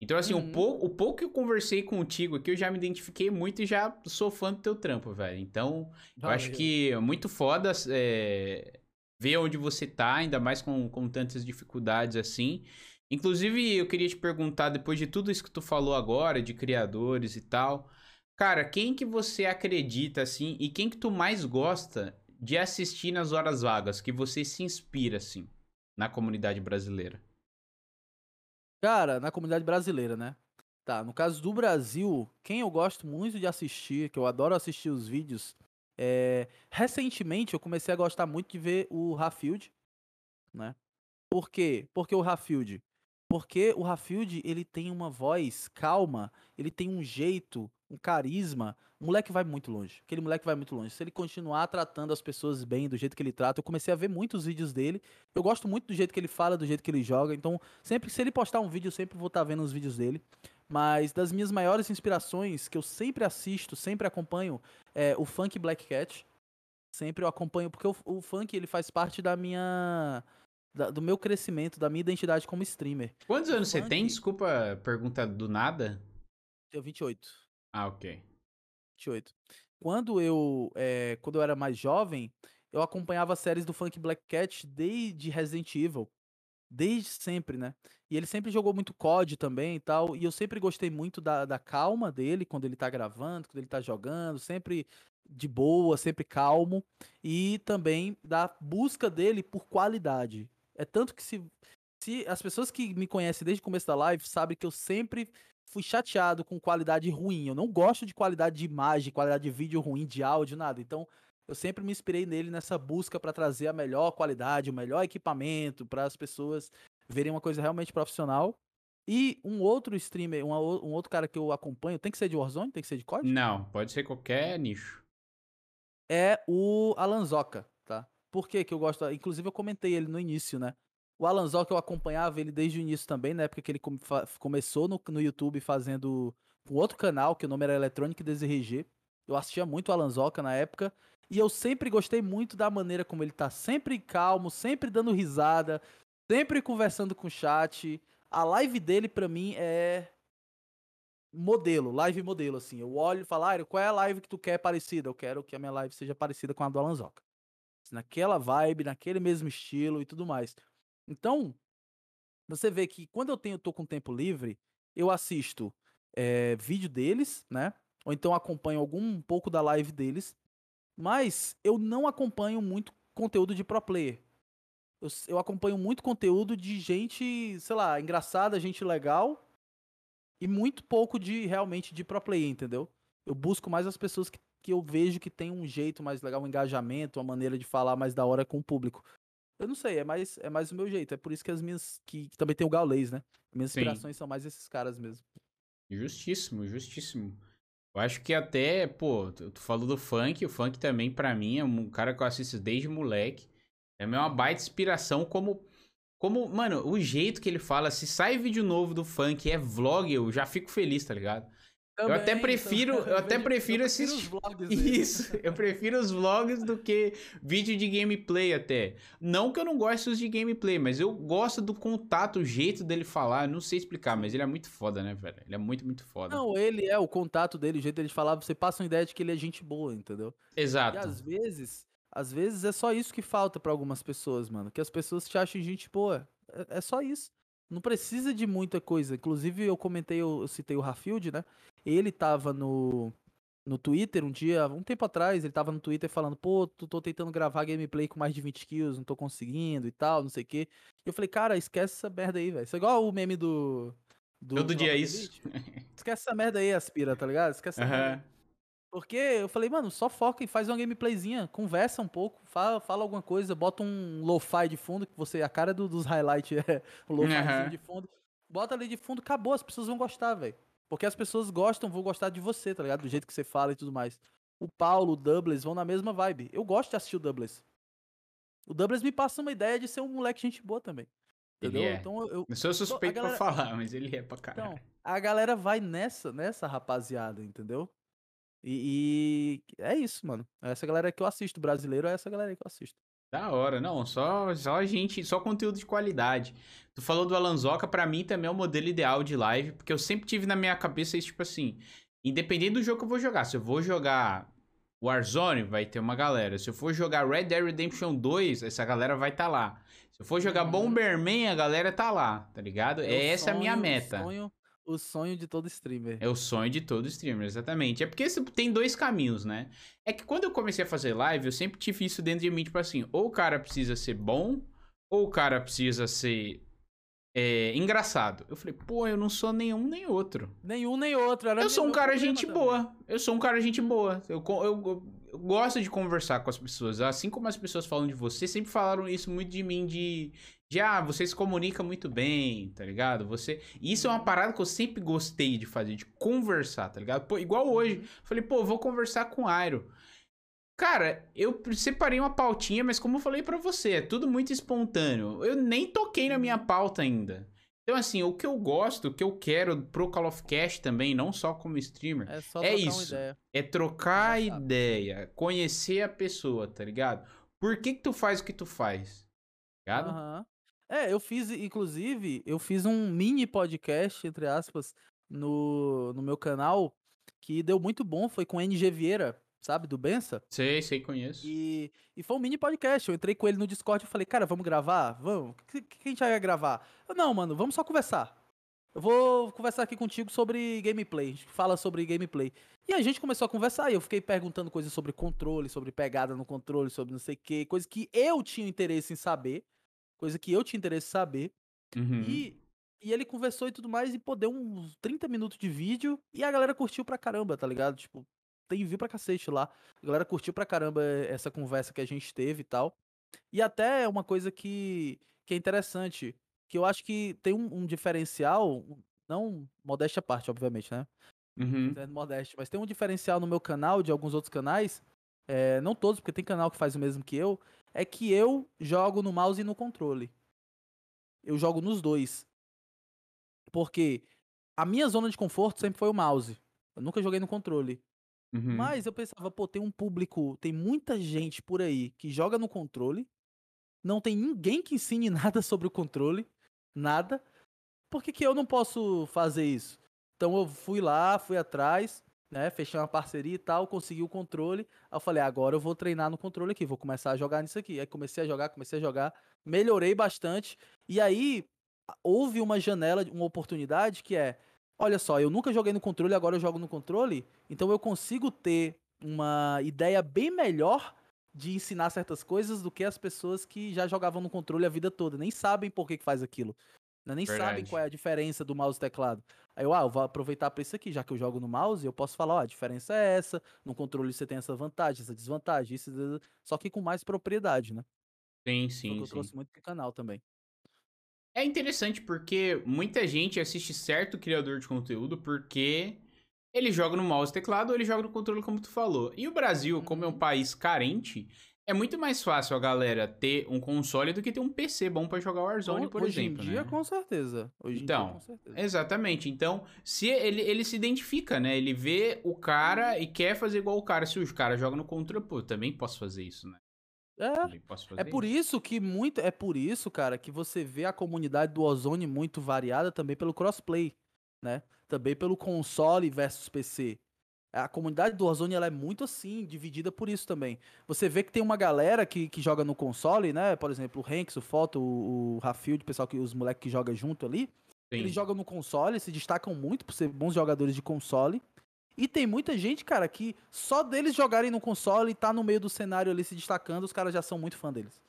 Então, assim, o, Uhum. pouco, o pouco que eu conversei contigo aqui, eu já me identifiquei muito e já sou fã do teu trampo, velho. Então, eu acho Valeu. que é muito foda é, ver onde você tá, ainda mais com, com tantas dificuldades assim. Inclusive, eu queria te perguntar, depois de tudo isso que tu falou agora, de criadores e tal, cara, quem que você acredita, assim, e quem que tu mais gosta de assistir nas horas vagas que você se inspira, assim, na comunidade brasileira? Cara, na comunidade brasileira, né? Tá, no caso do Brasil, quem eu gosto muito de assistir, que eu adoro assistir os vídeos, é... recentemente eu comecei a gostar muito de ver o Rafield, né? Por quê? Porque o Rafield porque o Rafield, ele tem uma voz calma, ele tem um jeito, um carisma. O moleque vai muito longe. Aquele moleque vai muito longe. Se ele continuar tratando as pessoas bem, do jeito que ele trata, eu comecei a ver muitos vídeos dele. Eu gosto muito do jeito que ele fala, do jeito que ele joga. Então, sempre se ele postar um vídeo, eu sempre vou estar tá vendo os vídeos dele. Mas das minhas maiores inspirações, que eu sempre assisto, sempre acompanho, é o Funk Black Cat. Sempre eu acompanho, porque o, o funk ele faz parte da minha da, do meu crescimento, da minha identidade como streamer. Quantos anos você tem? Desculpa, pergunta do nada. Tenho 28. Ah, ok. 28. Quando eu, é, quando eu era mais jovem, eu acompanhava séries do Funk Black Cat desde Resident Evil. Desde sempre, né? E ele sempre jogou muito COD também e tal. E eu sempre gostei muito da, da calma dele quando ele tá gravando, quando ele tá jogando. Sempre de boa, sempre calmo. E também da busca dele por qualidade. É tanto que se, se as pessoas que me conhecem desde o começo da live sabem que eu sempre fui chateado com qualidade ruim. Eu não gosto de qualidade de imagem, qualidade de vídeo ruim, de áudio, nada. Então, eu sempre me inspirei nele nessa busca para trazer a melhor qualidade, o melhor equipamento para as pessoas verem uma coisa realmente profissional. E um outro streamer, um, um, outro cara que eu acompanho, tem que ser de Warzone? Tem que ser de COD? Não, pode ser qualquer nicho. É o Alanzoca. Por que que eu gosto? Inclusive eu comentei ele no início, né? O Alan Zoc eu acompanhava ele desde o início também, na época que ele começou no, no YouTube fazendo um outro canal, que o nome era Electronic DZRG. Eu assistia muito o Alan Zoca na época. E eu sempre gostei muito da maneira como ele tá sempre calmo, sempre dando risada, sempre conversando com o chat. A live dele, pra mim, é modelo, live modelo, assim. Eu olho e falo, ah, qual é a live que tu quer parecida? Eu quero que a minha live seja parecida com a do Alan Zoca naquela vibe, naquele mesmo estilo e tudo mais. Então, você vê que quando eu tenho tô com tempo livre, eu assisto é, vídeo deles, né? Ou então acompanho algum um pouco da live deles, mas eu não acompanho muito conteúdo de pro player. Eu, eu acompanho muito conteúdo de gente, sei lá, engraçada, gente legal, e muito pouco de realmente de pro player, entendeu? Eu busco mais as pessoas que que eu vejo que tem um jeito mais legal, um engajamento, uma maneira de falar mais da hora com o público. Eu não sei, é mais, é mais o meu jeito. É por isso que as minhas. Que, que também tem o Gaulês, né? Minhas inspirações Sim. são mais esses caras mesmo. Justíssimo, justíssimo. Eu acho que até, pô, tu falou do funk, o funk também, para mim, é um cara que eu assisto desde moleque. É uma baita inspiração como. Como, mano, o jeito que ele fala, se sai vídeo novo do funk é vlog, eu já fico feliz, tá ligado? Também, eu até prefiro, eu, eu até prefiro assistir. Isso, eu prefiro os vlogs do que vídeo de gameplay até. Não que eu não goste de gameplay, mas eu gosto do contato, o jeito dele falar. Não sei explicar, mas ele é muito foda, né, velho? Ele é muito, muito foda. Não, ele é o contato dele, o jeito dele de falar, você passa uma ideia de que ele é gente boa, entendeu? Exato. E às vezes, às vezes é só isso que falta para algumas pessoas, mano. Que as pessoas te acham gente boa. É, é só isso. Não precisa de muita coisa. Inclusive, eu comentei, eu, citei o Rafield, né? Ele tava no, no Twitter um dia, um tempo atrás, ele tava no Twitter falando, pô, tô, tô tentando gravar gameplay com mais de 20 kills, não tô conseguindo e tal, não sei o quê. E eu falei, cara, esquece essa merda aí, velho. Isso é igual o meme do. do Todo dia é isso. Esquece essa merda aí, Aspira, tá ligado? Esquece essa uhum. merda. Porque eu falei, mano, só foca e faz uma gameplayzinha, conversa um pouco, fala, fala alguma coisa, bota um lo-fi de fundo, que você, a cara do, dos highlights é o lo-fi uhum. de fundo. Bota ali de fundo, acabou, as pessoas vão gostar, velho. Porque as pessoas gostam, vão gostar de você, tá ligado? Do jeito que você fala e tudo mais. O Paulo, o Doubles vão na mesma vibe. Eu gosto de assistir o Doubles. O Doubles me passa uma ideia de ser um moleque gente boa também. Entendeu? Ele é. Então eu, eu sou suspeito galera... pra falar, mas ele é pra caralho. Então, a galera vai nessa, nessa rapaziada, entendeu? E, e, é isso, mano. Essa galera que eu assisto, brasileiro, é essa galera que eu assisto. Da hora, não, só, só gente, só conteúdo de qualidade. Tu falou do Alanzoca, para mim também é o modelo ideal de live, porque eu sempre tive na minha cabeça isso, tipo assim, independente do jogo que eu vou jogar, se eu vou jogar Warzone, vai ter uma galera. Se eu for jogar Red Dead Redemption 2, essa galera vai estar tá lá. Se eu for jogar uhum. Bomberman, a galera tá lá, tá ligado? Meu é essa sonho, a minha meta. Sonho, O sonho de todo streamer. É o sonho de todo streamer, exatamente. É porque tem dois caminhos, né? É que quando eu comecei a fazer live, eu sempre tive isso dentro de mim, tipo assim, ou o cara precisa ser bom, ou o cara precisa ser é, engraçado. Eu falei, pô, eu não sou nenhum nem outro. Nenhum nem outro. eu sou um cara gente também. boa. Eu sou um cara gente boa. Eu, eu, eu, eu, gosto de conversar com as pessoas. Assim como as pessoas falam de você, sempre falaram isso muito de mim, de de ah, você se comunica muito bem, tá ligado? Você. Isso é uma parada que eu sempre gostei de fazer, de conversar, tá ligado? Pô, igual hoje. Uhum. Falei, pô, vou conversar com o Airo. Cara, eu separei uma pautinha, mas como eu falei para você, é tudo muito espontâneo. Eu nem toquei na minha uhum. pauta ainda. Então, assim, o que eu gosto, o que eu quero pro Call of Cast também, não só como streamer, é, é isso. É trocar ideia, conhecer a pessoa, tá ligado? Por que que tu faz o que tu faz? Tá ligado? Uhum. É, eu fiz, inclusive, eu fiz um mini podcast, entre aspas, no, no meu canal, que deu muito bom, foi com o NG Vieira, sabe, do Bença. Sei, sei, conheço. E, e foi um mini podcast, eu entrei com ele no Discord e falei, cara, vamos gravar? Vamos? O que, que a gente vai gravar? Eu, não, mano, vamos só conversar. Eu vou conversar aqui contigo sobre gameplay. A gente fala sobre gameplay. E a gente começou a conversar e eu fiquei perguntando coisas sobre controle, sobre pegada no controle, sobre não sei o que, coisas que eu tinha interesse em saber coisa que eu tinha interesse em saber. Uhum. E, e ele conversou e tudo mais, e pô, deu uns 30 minutos de vídeo, e a galera curtiu pra caramba, tá ligado? Tipo, tem view pra cacete lá. A galera curtiu pra caramba essa conversa que a gente teve e tal. E até uma coisa que, que é interessante, que eu acho que tem um, um diferencial, não modéstia à parte, obviamente, né? Uhum. Modéstia, mas tem um diferencial no meu canal, de alguns outros canais, é, não todos, porque tem canal que faz o mesmo que eu, é que eu jogo no mouse e no controle. Eu jogo nos dois. Porque a minha zona de conforto sempre foi o mouse. Eu nunca joguei no controle. Uhum. Mas eu pensava, pô, tem um público, tem muita gente por aí que joga no controle. Não tem ninguém que ensine nada sobre o controle. Nada. Por que, que eu não posso fazer isso? Então eu fui lá, fui atrás né? Fechei uma parceria e tal, consegui o controle. Aí eu falei, agora eu vou treinar no controle aqui, vou começar a jogar nisso aqui. Aí comecei a jogar, comecei a jogar, melhorei bastante. E aí houve uma janela, uma oportunidade que é, olha só, eu nunca joguei no controle, agora eu jogo no controle, então eu consigo ter uma ideia bem melhor de ensinar certas coisas do que as pessoas que já jogavam no controle a vida toda, nem sabem por que, que faz aquilo. Né? Nem Verdade. sabem qual é a diferença do mouse e teclado. Aí eu, ah, eu vou aproveitar para isso aqui, já que eu jogo no mouse, eu posso falar, ó, a diferença é essa, no controle você tem essa vantagem, essa desvantagem, isso, só que com mais propriedade, né? Sim, sim, eu sim. trouxe muito pro canal também. É interessante porque muita gente assiste certo criador de conteúdo porque ele joga no mouse e teclado ou ele joga no controle, como tu falou. E o Brasil, como é um uhum. país carente, é muito mais fácil a galera ter um console do que ter um PC bom para jogar Warzone, por Hoje exemplo. Hoje em dia, né? com certeza. Hoje então, dia, com certeza. exatamente. Então, se ele, ele se identifica, né? Ele vê o cara e quer fazer igual o cara. Se o cara joga no controle, pô, também posso fazer isso, né? É, é por isso. isso que muito. É por isso, cara, que você vê a comunidade do Ozone muito variada também pelo crossplay, né? Também pelo console versus PC. A comunidade do Warzone ela é muito assim, dividida por isso também. Você vê que tem uma galera que, que joga no console, né? Por exemplo, o Hanks, o Foto, o, o Rafield, o pessoal que os moleques que jogam junto ali. Sim. Eles jogam no console, se destacam muito por ser bons jogadores de console. E tem muita gente, cara, que só deles jogarem no console e tá no meio do cenário ali se destacando, os caras já são muito fã deles.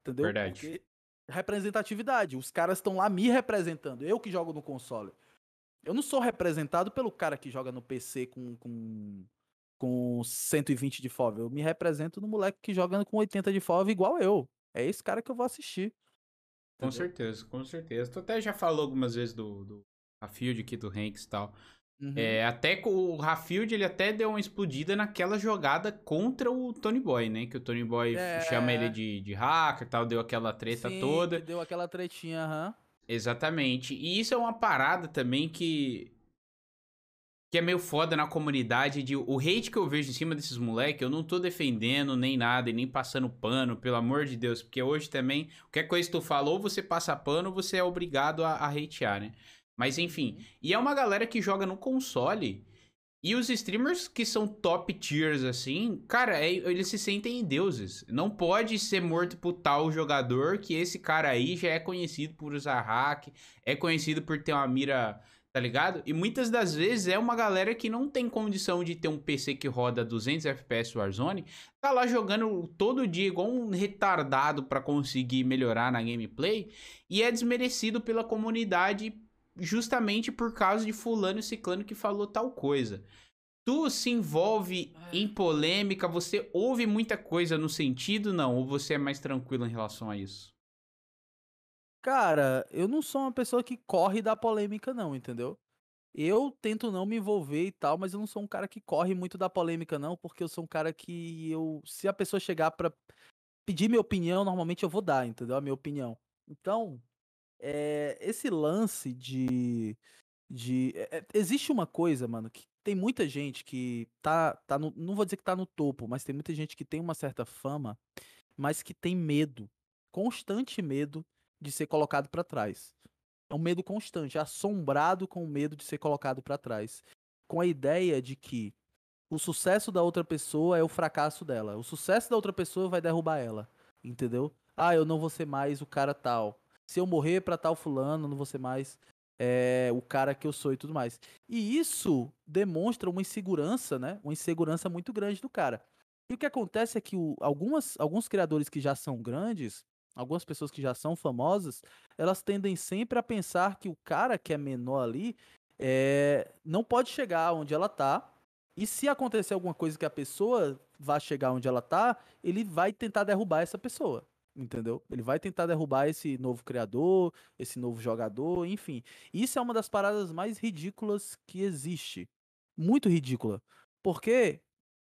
Entendeu? Verdade. Porque representatividade. Os caras estão lá me representando. Eu que jogo no console. Eu não sou representado pelo cara que joga no PC com, com, com 120 de FOV. Eu me represento no moleque que joga com 80 de FOV igual eu. É esse cara que eu vou assistir. Com entendeu? certeza, com certeza. Tu até já falou algumas vezes do, do Rafield aqui, do Hanks e tal. Uhum. É, até o Rafield, ele até deu uma explodida naquela jogada contra o Tony Boy, né? Que o Tony Boy é... chama ele de, de hacker e tal, deu aquela treta Sim, toda. deu aquela tretinha, aham. Uhum. Exatamente. E isso é uma parada também que. Que é meio foda na comunidade de o hate que eu vejo em cima desses moleques, eu não tô defendendo nem nada e nem passando pano, pelo amor de Deus, porque hoje também, qualquer coisa que tu falou, você passa pano, você é obrigado a, a hatear, né? Mas enfim, uhum. e é uma galera que joga no console e os streamers que são top tiers, assim, cara, é, eles se sentem deuses. Não pode ser morto por tal jogador que esse cara aí já é conhecido por usar hack, é conhecido por ter uma mira Tá ligado? E muitas das vezes é uma galera que não tem condição de ter um PC que roda 200 FPS Warzone, tá lá jogando todo dia igual um retardado para conseguir melhorar na gameplay e é desmerecido pela comunidade justamente por causa de fulano e ciclano que falou tal coisa. Tu se envolve é. em polêmica, você ouve muita coisa no sentido, não? Ou você é mais tranquilo em relação a isso? Cara, eu não sou uma pessoa que corre da polêmica, não, entendeu? Eu tento não me envolver e tal, mas eu não sou um cara que corre muito da polêmica, não, porque eu sou um cara que eu. Se a pessoa chegar pra pedir minha opinião, normalmente eu vou dar, entendeu? A minha opinião. Então, é, esse lance de. de é, existe uma coisa, mano, que tem muita gente que tá, tá no, não vou dizer que tá no topo, mas tem muita gente que tem uma certa fama, mas que tem medo, constante medo de ser colocado para trás. É um medo constante, assombrado com o medo de ser colocado para trás, com a ideia de que o sucesso da outra pessoa é o fracasso dela. O sucesso da outra pessoa vai derrubar ela, entendeu? Ah, eu não vou ser mais o cara tal. Se eu morrer para tal fulano, não vou ser mais é, o cara que eu sou e tudo mais. E isso demonstra uma insegurança, né? Uma insegurança muito grande do cara. E o que acontece é que o, algumas, alguns criadores que já são grandes, algumas pessoas que já são famosas, elas tendem sempre a pensar que o cara que é menor ali é, não pode chegar onde ela tá. E se acontecer alguma coisa que a pessoa vá chegar onde ela tá, ele vai tentar derrubar essa pessoa. Entendeu? Ele vai tentar derrubar esse novo criador, esse novo jogador, enfim. Isso é uma das paradas mais ridículas que existe. Muito ridícula. Porque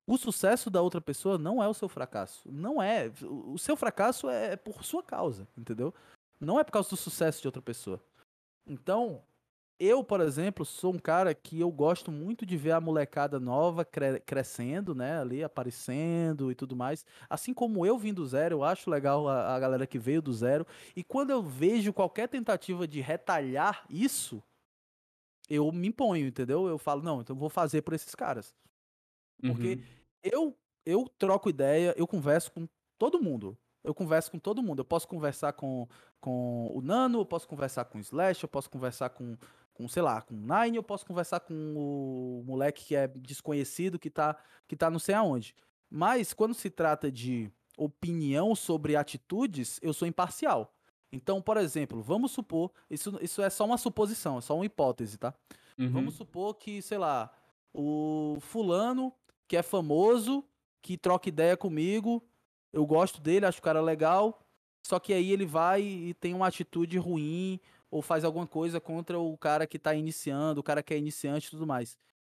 o sucesso da outra pessoa não é o seu fracasso. Não é. O seu fracasso é por sua causa, entendeu? Não é por causa do sucesso de outra pessoa. Então, eu, por exemplo, sou um cara que eu gosto muito de ver a molecada nova cre crescendo, né? Ali aparecendo e tudo mais. Assim como eu vim do zero, eu acho legal a, a galera que veio do zero. E quando eu vejo qualquer tentativa de retalhar isso, eu me imponho, entendeu? Eu falo, não, então vou fazer por esses caras. Porque uhum eu, eu troco ideia, eu converso com todo mundo. Eu converso com todo mundo. Eu posso conversar com, com o Nano, eu posso conversar com o Slash, eu posso conversar com, com, sei lá, com o Nine, eu posso conversar com o moleque que é desconhecido, que tá, que tá não sei aonde. Mas quando se trata de opinião sobre atitudes, eu sou imparcial. Então, por exemplo, vamos supor, isso, isso é só uma suposição, é só uma hipótese, tá? Uhum. Vamos supor que, sei lá, o fulano que é famoso, que troca ideia comigo, eu gosto dele, acho o cara legal, só que aí ele vai e tem uma atitude ruim ou faz alguma coisa contra o cara que tá iniciando, o cara que é iniciante e tudo mais.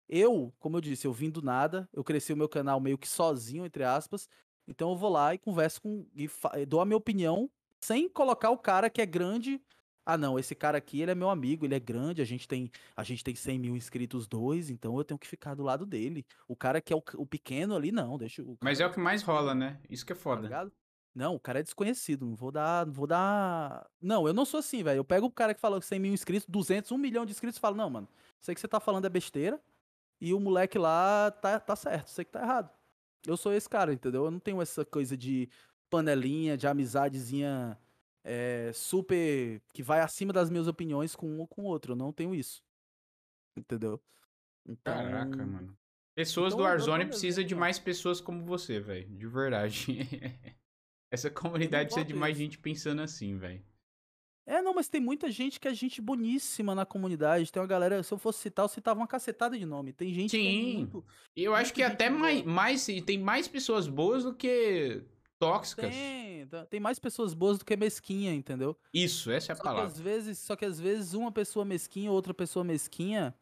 Eu, como eu disse, eu vim do nada, eu cresci o meu canal meio que sozinho, entre aspas, então eu vou lá e converso com. e dou a minha opinião sem colocar o cara que é grande ah, não, esse cara aqui, ele é meu amigo, ele é grande, a gente tem, a gente tem 100 mil inscritos dois, então eu tenho que ficar do lado dele. O cara que é o, o pequeno ali, não, deixa o... Mas é o que mais rola, né? Isso que é tá foda. Tá não, o cara é desconhecido, não vou dar, não vou dar... Não, eu não sou assim, velho. Eu pego o cara que falou 100 mil inscritos, 200, 1 milhão de inscritos e falo, não, mano, sei que você tá falando é besteira e o moleque lá tá, tá certo, sei que tá errado. Eu sou esse cara, entendeu? Eu não tenho essa coisa de panelinha, de amizadezinha é, super. que vai acima das minhas opiniões com um ou com outro. Eu não tenho isso. Entendeu? Então... Caraca, mano. Pessoas então, do Warzone precisam de mais pessoas como você, velho. De verdade. Essa comunidade precisa de mais gente pensando assim, velho. É, não, mas tem muita gente que é gente boníssima na comunidade. Tem uma galera, se eu fosse citar, eu citava uma cacetada de nome. Tem gente Sim. que é muito, eu acho que até mais, mais. Tem mais pessoas boas do que tóxicas. Tem, tem mais pessoas boas do que mesquinha, entendeu? Isso, essa é a só palavra. Que às vezes, só que às vezes uma pessoa mesquinha, outra pessoa mesquinha,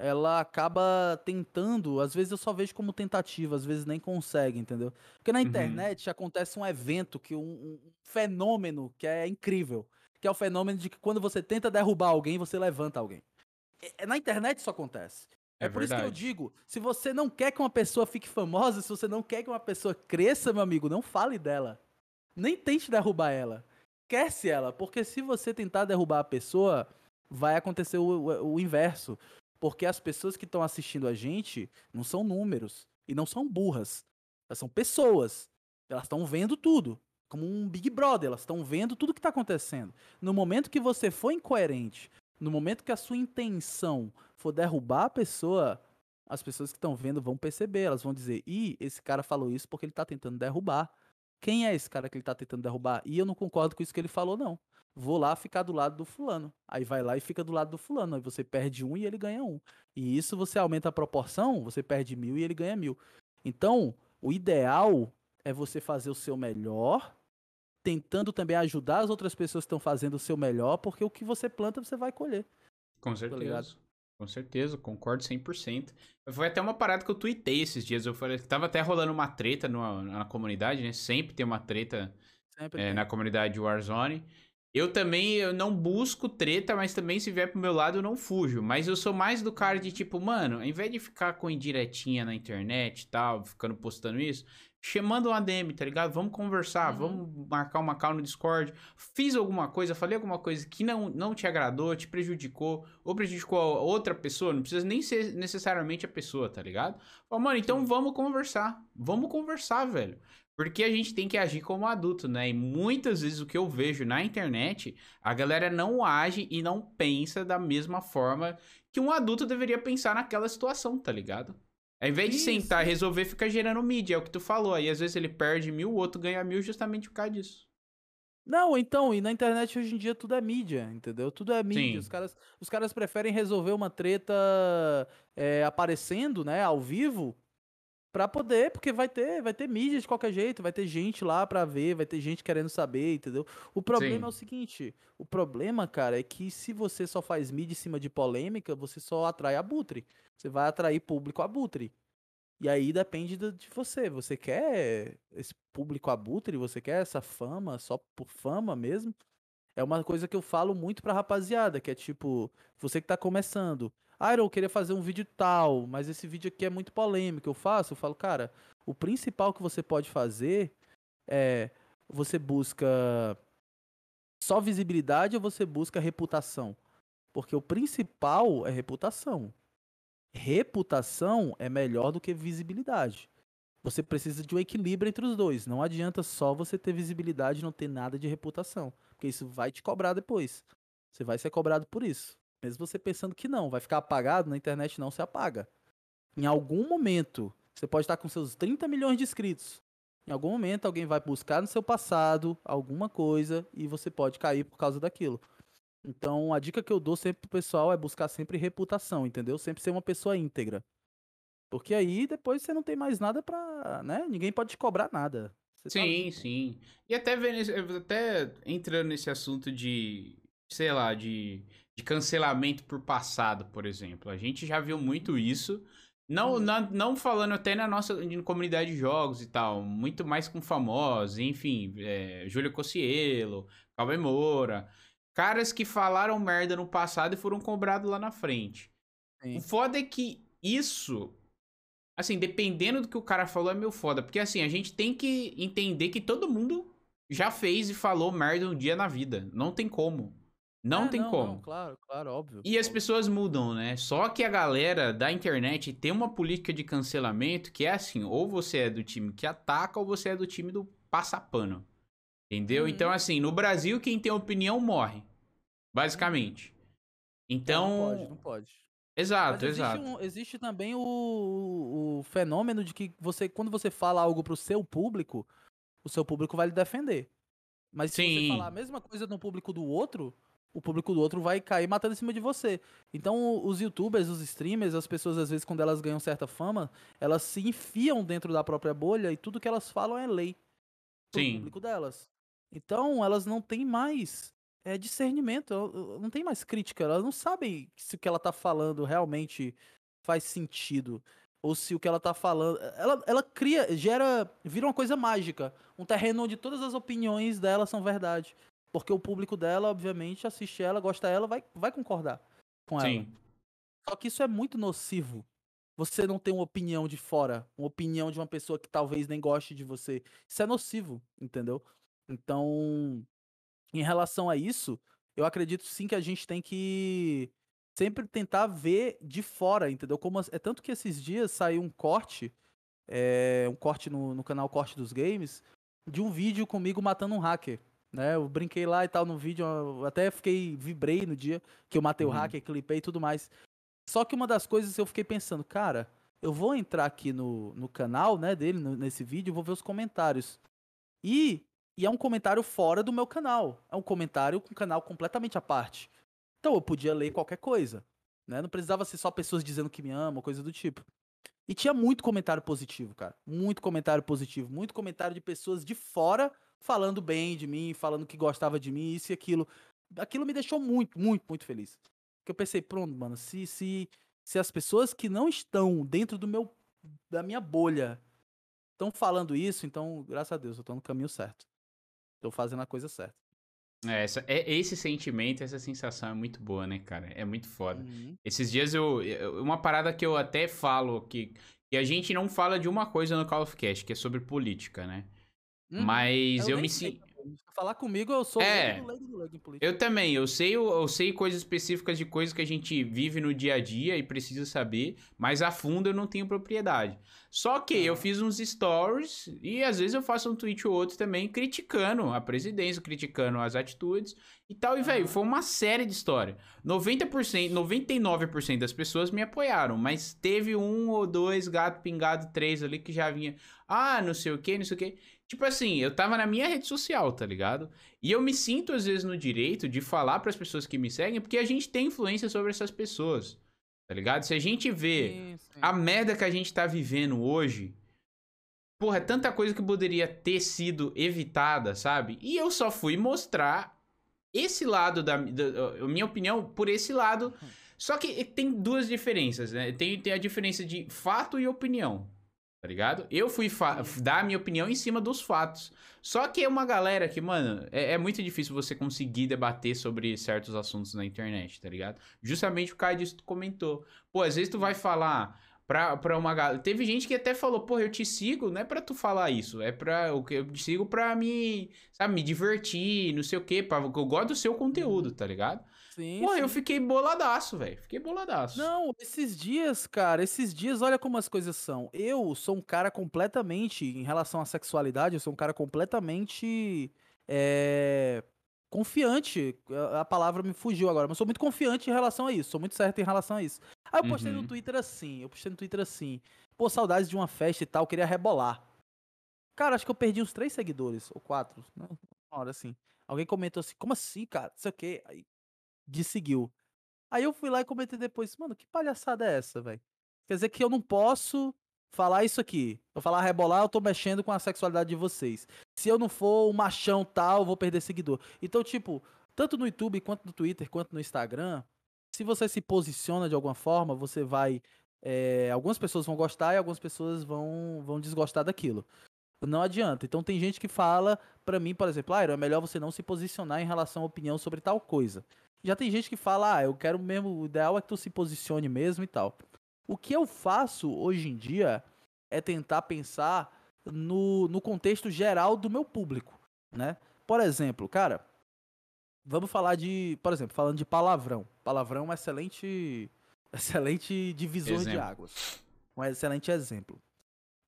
ela acaba tentando, às vezes eu só vejo como tentativa, às vezes nem consegue, entendeu? Porque na uhum. internet uhum. acontece um evento, que um, um, fenômeno que é incrível, que é o fenômeno de que quando você tenta derrubar alguém, você levanta alguém. É, na internet isso acontece. É, é por verdade. isso que eu digo, se você não quer que uma pessoa fique famosa, se você não quer que uma pessoa cresça, meu amigo, não fale dela. Nem tente derrubar ela. Esquece ela, porque se você tentar derrubar a pessoa, vai acontecer o, o, o inverso. Porque as pessoas que estão assistindo a gente não são números e não são burras. Elas são pessoas. Elas estão vendo tudo. Como um Big Brother, elas estão vendo tudo que está acontecendo. No momento que você for incoerente, No momento que a sua intenção for derrubar a pessoa, as pessoas que estão vendo vão perceber, elas vão dizer: "Ih, esse cara falou isso porque ele tá tentando derrubar". Quem é esse cara que ele tá tentando derrubar? E eu não concordo com isso que ele falou não. Vou lá ficar do lado do fulano. Aí vai lá e fica do lado do fulano. Aí você perde um e ele ganha um. E isso você aumenta a proporção, você perde mil e ele ganha mil. Então, o ideal é você fazer o seu melhor, tentando também ajudar as outras pessoas que estão fazendo o seu melhor, porque o que você planta você vai colher. Com Tá certeza. ligado? Com certeza, concordo 100%. Foi até uma parada que eu tuitei esses dias. Eu falei, tava até rolando uma treta no- na comunidade, né? Sempre tem uma treta Sempre é, na comunidade Warzone. Eu também eu não busco treta, mas também se vier pro meu lado eu não fujo. Mas eu sou mais do cara de tipo, mano, ao invés de ficar com indiretinha na internet e tal, ficando postando isso, chamando um ADM, tá ligado? Vamos conversar, Uhum. vamos marcar uma call no Discord. Fiz alguma coisa, falei alguma coisa que não, não te agradou, te prejudicou, ou prejudicou a outra pessoa, não precisa nem ser necessariamente a pessoa, tá ligado? Fala, mano, então Sim. vamos conversar. Vamos conversar, velho. Porque a gente tem que agir como adulto, né? E muitas vezes o que eu vejo na internet, a galera não age e não pensa da mesma forma que um adulto deveria pensar naquela situação, tá ligado? Ao invés de Isso. sentar e resolver, fica gerando mídia, é o que tu falou. Aí às vezes ele perde mil, o outro ganha mil justamente por causa disso. Não, então, e na internet hoje em dia tudo é mídia, entendeu? Tudo é mídia. Sim. Os caras, os caras preferem resolver uma treta é, aparecendo, né, ao vivo, pra poder, porque vai ter, vai ter mídia de qualquer jeito, vai ter gente lá pra ver, vai ter gente querendo saber, entendeu? O problema Sim. é o seguinte, o problema, cara, é que se você só faz mídia em cima de polêmica, você só atrai abutre. Você vai atrair público abutre. E aí depende de você. Você quer esse público abutre? Você quer essa fama só por fama mesmo? É uma coisa que eu falo muito pra rapaziada, que é tipo, você que tá começando. Ah, eu queria fazer um vídeo tal, mas esse vídeo aqui é muito polêmico. Eu faço? Eu falo, cara, o principal que você pode fazer é você busca só visibilidade ou você busca reputação? Porque o principal é reputação. Reputação é melhor do que visibilidade. Você precisa de um equilíbrio entre os dois. Não adianta só você ter visibilidade e não ter nada de reputação. Porque isso vai te cobrar depois. Você vai ser cobrado por isso. Mesmo você pensando que não, vai ficar apagado, na internet não se apaga. Em algum momento, você pode estar com seus 30 milhões de inscritos. Em algum momento, alguém vai buscar no seu passado alguma coisa e você pode cair por causa daquilo. Então, a dica que eu dou sempre pro pessoal é buscar sempre reputação, entendeu? Sempre ser uma pessoa íntegra. Porque aí depois você não tem mais nada pra, né? Ninguém pode te cobrar nada. Você tá Sim, sim. E até até entrando nesse assunto de, sei lá, de, de cancelamento por passado, por exemplo. A gente já viu muito isso. Não, Uhum. não falando até na nossa comunidade de jogos e tal, muito mais com famosos, enfim, é, Júlio Cocielo, Cauê Moura, caras que falaram merda no passado e foram cobrados lá na frente. Sim. O foda é que isso, assim, dependendo do que o cara falou, é meio foda. Porque, assim, a gente tem que entender que todo mundo já fez e falou merda um dia na vida. Não tem como. Não É, tem como. claro, claro, óbvio. E as óbvio. pessoas mudam, né? Só que a galera da internet tem uma política de cancelamento que é assim: ou você é do time que ataca, ou você é do time do passapano. Entendeu? Uhum. Então, assim, no Brasil, quem tem opinião morre. Basicamente. Então. Não pode, não pode. Exato, existe, exato. um- existe também o, o fenômeno de que você, quando você fala algo pro seu público, o seu público vai lhe defender. Mas se Sim. você falar a mesma coisa no público do outro, o público do outro vai cair matando em cima de você. Então, os youtubers, os streamers, as pessoas, às vezes, quando elas ganham certa fama, elas se enfiam dentro da própria bolha e tudo que elas falam é lei pro Sim. público delas. Então, elas não têm mais é, discernimento, não tem mais crítica, elas não sabem se o que ela tá falando realmente faz sentido. Ou se o que ela tá falando. Ela, ela cria, gera. Vira uma coisa mágica. Um terreno onde todas as opiniões dela são verdade. Porque o público dela, obviamente, assiste ela, gosta dela, vai, vai concordar com ela. Sim. Só que isso é muito nocivo. Você não tem uma opinião de fora, uma opinião de uma pessoa que talvez nem goste de você. Isso é nocivo, entendeu? Então, em relação a isso, eu acredito sim que a gente tem que sempre tentar ver de fora, entendeu? Como é tanto que esses dias saiu um corte, é, um corte no, no canal Corte dos Games, de um vídeo comigo matando um hacker. Né? Eu brinquei lá e tal no vídeo, até fiquei, vibrei no dia que eu matei Uhum. o hacker, clipei e tudo mais. Só que uma das coisas eu fiquei pensando, cara, eu vou entrar aqui no, no canal, né, dele, no- nesse vídeo, vou ver os comentários. E, e é um comentário fora do meu canal. É um comentário com um canal completamente à parte. Então eu podia ler qualquer coisa, né? Não precisava ser só pessoas dizendo que me amam, coisa do tipo. E tinha muito comentário positivo, cara. Muito comentário positivo. Muito comentário de pessoas de fora falando bem de mim, falando que gostava de mim, isso e aquilo. Aquilo me deixou muito, muito, muito feliz. Porque eu pensei, pronto, mano, se, se, se as pessoas que não estão dentro do meu, da minha bolha estão falando isso, então, graças a Deus, eu tô no caminho certo. Tô fazendo a coisa certa. É, essa, é, esse sentimento, essa sensação é muito boa, né, cara? É muito foda. Uhum. Esses dias eu. eu- Uma parada que eu até falo que, que a gente não fala de uma coisa no Call of Cast, que é sobre política, né? Uhum. Mas eu, nem me sinto. Falar comigo, eu sou É. leigo, leigo, leigo em política. Eu também, eu sei, eu sei coisas específicas de coisas que a gente vive no dia a dia e precisa saber, mas a fundo eu não tenho propriedade. Só que eu fiz uns stories e às vezes eu faço um tweet ou outro também criticando a presidência, criticando as atitudes e tal. E, velho, Aham. foi uma série de história. 90%, 99% das pessoas me apoiaram, mas teve um ou dois gato pingado, três ali que já vinha, ah, não sei o que, não sei o que. Tipo assim, eu tava na minha rede social, tá ligado? E eu me sinto, às vezes, no direito de falar pras pessoas que me seguem, porque a gente tem influência sobre essas pessoas, tá ligado? Se a gente vê Sim, sim. a merda que a gente tá vivendo hoje, porra, é tanta coisa que poderia ter sido evitada, sabe? E eu só fui mostrar esse lado da, da- a minha opinião por esse lado. Só que tem duas diferenças, né? Tem, tem a diferença de fato e opinião. Tá ligado? Eu fui dar a minha opinião em cima dos fatos. Só que é uma galera que, mano, é, é muito difícil você conseguir debater sobre certos assuntos na internet, tá ligado? Justamente por causa disso que tu comentou. Pô, às vezes tu vai falar pra, pra uma galera. Teve gente que até falou, pô, eu te sigo, não é pra tu falar isso, é pra. o que Eu te sigo pra me, sabe, me divertir, não sei o quê, pra, eu gosto do seu conteúdo, tá ligado? Sim, Pô, eu sim. fiquei boladaço, velho. Fiquei boladaço. Não, esses dias, cara, esses dias, olha como as coisas são. Eu sou um cara completamente, em relação à sexualidade, eu sou um cara completamente é, confiante. A, a palavra me fugiu agora, mas sou muito confiante em relação a isso. Sou muito certo em relação a isso. Aí eu postei Uhum. no Twitter assim, eu postei no Twitter assim. Pô, saudades de uma festa e tal, queria rebolar. Cara, acho que eu perdi uns três seguidores, ou quatro, né? Uma hora assim. Alguém comentou assim, como assim, cara? Não sei o quê. Aí desseguiu. Aí eu fui lá e comentei depois, mano, que palhaçada é essa, velho? Quer dizer que eu não posso falar isso aqui. Eu falar rebolar, eu tô mexendo com a sexualidade de vocês. Se eu não for um machão tal, eu vou perder seguidor. Então, tipo, tanto no YouTube, quanto no Twitter, quanto no Instagram, se você se posiciona de alguma forma, você vai. é, algumas pessoas vão gostar e algumas pessoas vão, vão desgostar daquilo. Não adianta. Então tem gente que fala pra mim, por exemplo, ah, é melhor você não se posicionar em relação à opinião sobre tal coisa. Já tem gente que fala, ah, eu quero mesmo, o ideal é que tu se posicione mesmo e tal. O que eu faço hoje em dia é tentar pensar no, no contexto geral do meu público, né? Por exemplo, cara, vamos falar de, por exemplo, falando de palavrão. Palavrão é um excelente, excelente divisor de Exemplo. águas. Um excelente exemplo.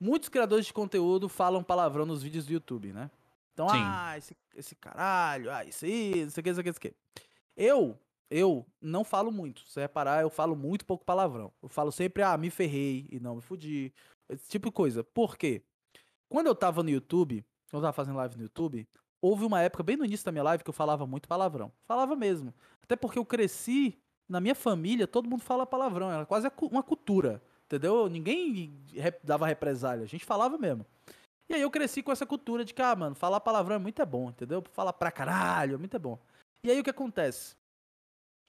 Muitos criadores de conteúdo falam palavrão nos vídeos do YouTube, né? Então, Sim. ah, esse, esse caralho, ah, isso aí, não sei o que, não sei Eu, eu não falo muito. Se reparar, eu falo muito pouco palavrão. Eu falo sempre, ah, me ferrei e não me fudi. Esse tipo de coisa. Por quê? Quando eu tava no YouTube, quando eu tava fazendo live no YouTube, houve uma época bem no início da minha live que eu falava muito palavrão. Falava mesmo. Até porque eu cresci, na minha família, todo mundo fala palavrão. Era quase uma cultura. Entendeu? Ninguém dava represália. A gente falava mesmo. E aí eu cresci com essa cultura de que, ah, mano, falar palavrão é muito é bom, entendeu? Falar pra caralho é muito é bom. E aí o que acontece?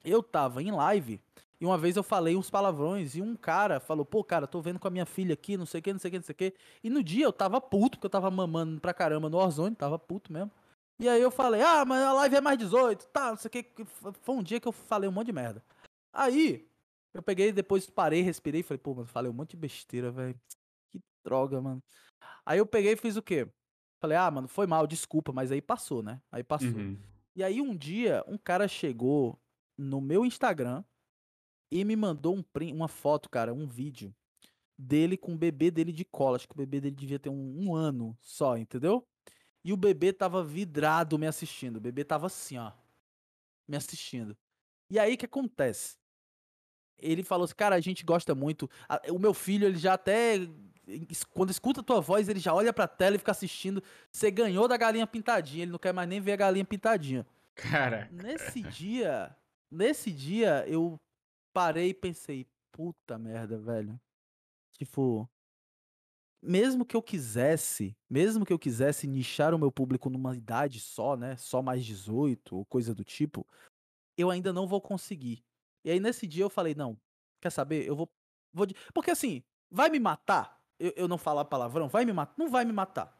Eu tava em live e uma vez eu falei uns palavrões e um cara falou, pô, cara, tô vendo com a minha filha aqui, não sei o que, não sei o que, não sei o que. E no dia eu tava puto, porque eu tava mamando pra caramba no Warzone, tava puto mesmo. E aí eu falei, ah, mas a live é mais 18, tá, não sei o que. Foi um dia que eu falei um monte de merda. Aí, eu peguei, depois parei, respirei e falei, pô, mano, falei um monte de besteira, velho. Que droga, mano. Aí eu peguei e fiz o quê? Falei, ah, mano, foi mal, desculpa, mas aí passou, né? Aí passou. Uhum. E aí um dia, um cara chegou no meu Instagram e me mandou um print, uma foto, cara, um vídeo dele com o bebê dele de cola. Acho que o bebê dele devia ter um, um ano só, entendeu? E o bebê tava vidrado me assistindo. O bebê tava assim, ó. Me assistindo. E aí o que acontece? Ele falou assim, cara, a gente gosta muito. O meu filho, ele já até. Quando escuta a tua voz, ele já olha pra tela e fica assistindo. Você ganhou da galinha pintadinha. Ele não quer mais nem ver a galinha pintadinha. Cara. Nesse dia. Nesse dia, eu parei e pensei, puta merda, velho. Tipo, mesmo que eu quisesse, mesmo que eu quisesse nichar o meu público numa idade só, né, só mais 18 ou coisa do tipo, eu ainda não vou conseguir. E aí nesse dia eu falei, não, quer saber? Eu vou, vou porque assim, vai me matar? Eu, eu não falar palavrão, vai me matar? Não vai me matar,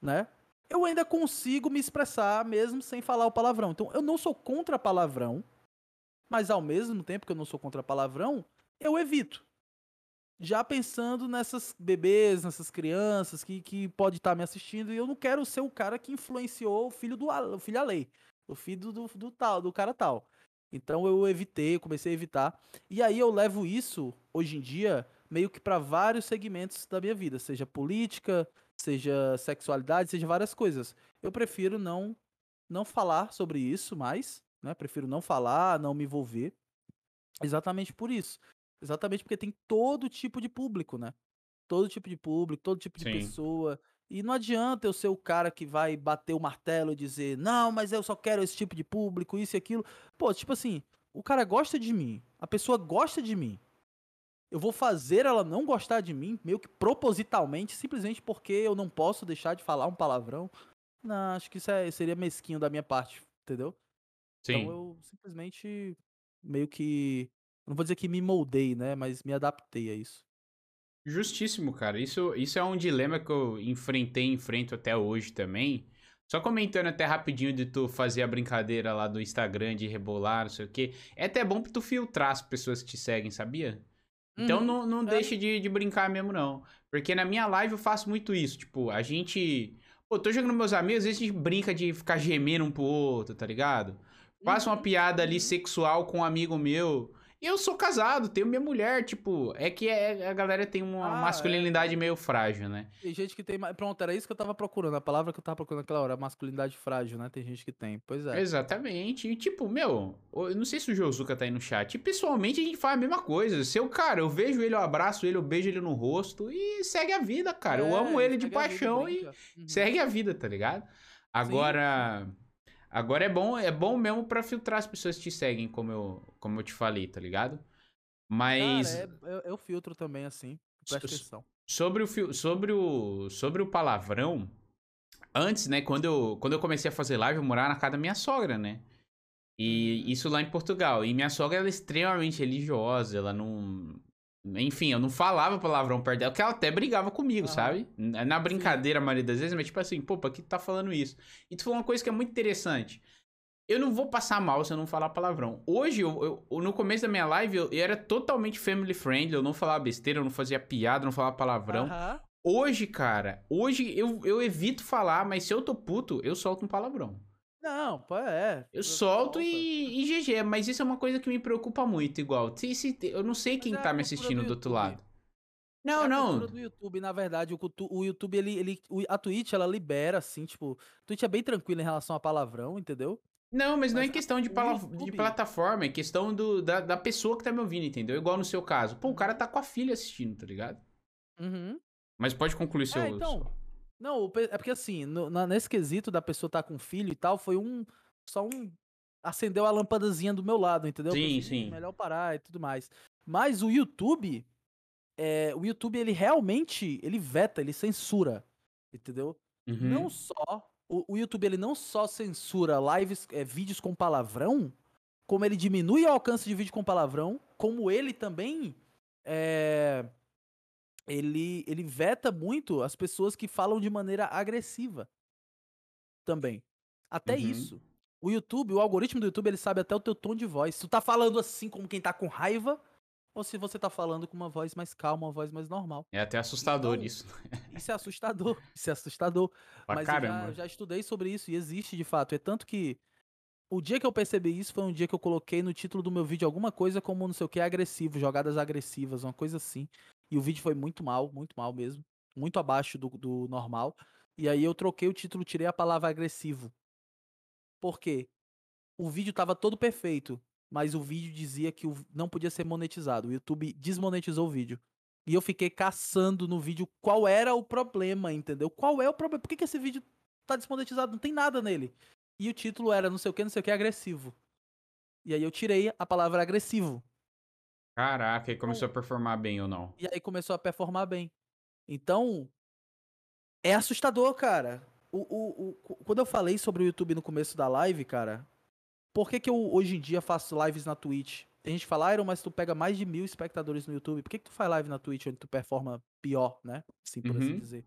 né? Eu ainda consigo me expressar mesmo sem falar o palavrão. Então eu não sou contra palavrão, mas ao mesmo tempo que eu não sou contra palavrão, eu evito já pensando nessas bebês, nessas crianças que, que pode estar tá me assistindo, e eu não quero ser o cara que influenciou o filho do o filho lei, o filho do, do, tal, do cara tal. Então eu evitei, comecei a evitar. E aí eu levo isso, hoje em dia, meio que para vários segmentos da minha vida, seja política, seja sexualidade, seja várias coisas. Eu prefiro não não falar sobre isso mais, né? Prefiro não falar, não me envolver. Exatamente por isso. Exatamente porque tem todo tipo de público, né? Todo tipo de público, todo tipo de Sim. pessoa. E não adianta eu ser o cara que vai bater o martelo e dizer, não, mas eu só quero esse tipo de público, isso e aquilo. Pô, tipo assim, o cara gosta de mim, a pessoa gosta de mim. Eu vou fazer ela não gostar de mim, meio que propositalmente, simplesmente porque eu não posso deixar de falar um palavrão. Não, acho que isso é, seria mesquinho da minha parte, entendeu? Então Sim. Então eu simplesmente meio que não vou dizer que me moldei, né? Mas me adaptei a isso. Justíssimo, cara. Isso, isso é um dilema que eu enfrentei e enfrento até hoje também. Só comentando até rapidinho de tu fazer a brincadeira lá do Instagram de rebolar, não sei o quê. É até bom pra tu filtrar as pessoas que te seguem, sabia? Então uhum. não, não deixe de, de brincar mesmo, não. Porque na minha live eu faço muito isso. Tipo, a gente. Pô, tô jogando com meus amigos, às vezes a gente brinca de ficar gemendo um pro outro, tá ligado? Faço uma uhum. piada ali sexual com um amigo meu. E eu sou casado, tenho minha mulher, tipo, é que é, a galera tem uma ah, masculinidade é. meio frágil, né? Tem gente que tem. Pronto, era isso que eu tava procurando, a palavra que eu tava procurando naquela hora, masculinidade frágil, né? Tem gente que tem, pois é. Exatamente. E tipo, meu, eu não sei se o Josuka tá aí no chat. E, pessoalmente a gente faz a mesma coisa. Seu cara, eu vejo ele, eu abraço ele, eu beijo ele no rosto e segue a vida, cara. É, eu amo ele de paixão vida, e uhum. segue a vida, tá ligado? Agora. Sim. Agora é bom, é bom mesmo para filtrar as pessoas que te seguem, como eu, como eu te falei, tá ligado? Mas. Cara, é, eu, eu, filtro também, assim. Presta atenção. Sobre o, sobre, o, sobre o palavrão, antes, né, quando eu, quando eu comecei a fazer live, eu morava na casa da minha sogra, né? E uhum. isso lá em Portugal. E minha sogra ela é extremamente religiosa, ela não. Enfim, eu não falava palavrão perto dela, porque ela até brigava comigo, sabe? Na brincadeira, a maioria das vezes, mas tipo assim, pô, pra que tu tá falando isso? E tu falou uma coisa que é muito interessante. Eu não vou passar mal se eu não falar palavrão. Hoje, eu, eu no começo da minha live, eu, eu, era totalmente family friendly, eu não falava besteira, eu não fazia piada, eu não falava palavrão. Hoje, cara, hoje eu, eu evito falar, mas se eu tô puto, eu solto um palavrão. Não, pô, é. Eu solto e, e GG, mas isso é uma coisa que me preocupa muito, igual. Se, se, eu não sei quem é tá me assistindo do, do outro lado. Não, é não. do YouTube, na verdade, o, o YouTube, ele, ele, a Twitch, ela libera, assim, tipo, a Twitch é bem tranquila em relação a palavrão, entendeu? Não, mas, mas não é questão de, de plataforma, é questão do, da, da pessoa que tá me ouvindo, entendeu? Igual no seu caso. Pô, o cara tá com a filha assistindo, tá ligado? Uhum. Mas pode concluir seu... É, então... Não, é porque assim, no, na, nesse quesito da pessoa estar tá com filho e tal, foi um. Só um. Acendeu a lâmpadazinha do meu lado, entendeu? Sim, pensei, sim. Melhor parar e tudo mais. Mas o YouTube. É, o YouTube, ele realmente. Ele veta, ele censura. Entendeu? Uhum. Não só. O, o, YouTube, ele não só censura lives, é, vídeos com palavrão, como ele diminui o alcance de vídeo com palavrão, como ele também. É, ele, ele veta muito as pessoas que falam de maneira agressiva. Também. Até uhum. isso. O YouTube, o algoritmo do YouTube, ele sabe até o teu tom de voz. Se tu tá falando assim como quem tá com raiva, ou se você tá falando com uma voz mais calma, uma voz mais normal. É até assustador então, isso. Isso é assustador. Isso é assustador. Pra Mas caramba. eu já, já estudei sobre isso e existe de fato. É tanto que o dia que eu percebi isso foi um dia que eu coloquei no título do meu vídeo alguma coisa como não sei o que agressivo, jogadas agressivas, uma coisa assim. E o vídeo foi muito mal, muito mal mesmo. Muito abaixo do, do normal. E aí eu troquei o título, tirei a palavra agressivo. Por quê? O vídeo tava todo perfeito, mas o vídeo dizia que não podia ser monetizado. O YouTube desmonetizou o vídeo. E eu fiquei caçando no vídeo qual era o problema, entendeu? Qual é o problema? Por que, que esse vídeo tá desmonetizado? Não tem nada nele. E o título era não sei o que, não sei o que, agressivo. E aí eu tirei a palavra agressivo. Caraca, e começou então, a performar bem ou não? E aí começou a performar bem. Então, é assustador, cara. O, o, o, quando eu falei sobre o YouTube no começo da live, cara, por que, que eu hoje em dia faço lives na Twitch? Tem gente que fala, Iron, mas tu pega mais de mil espectadores no YouTube. Por que, que tu faz live na Twitch onde tu performa pior, né? Assim, por assim uhum. assim dizer.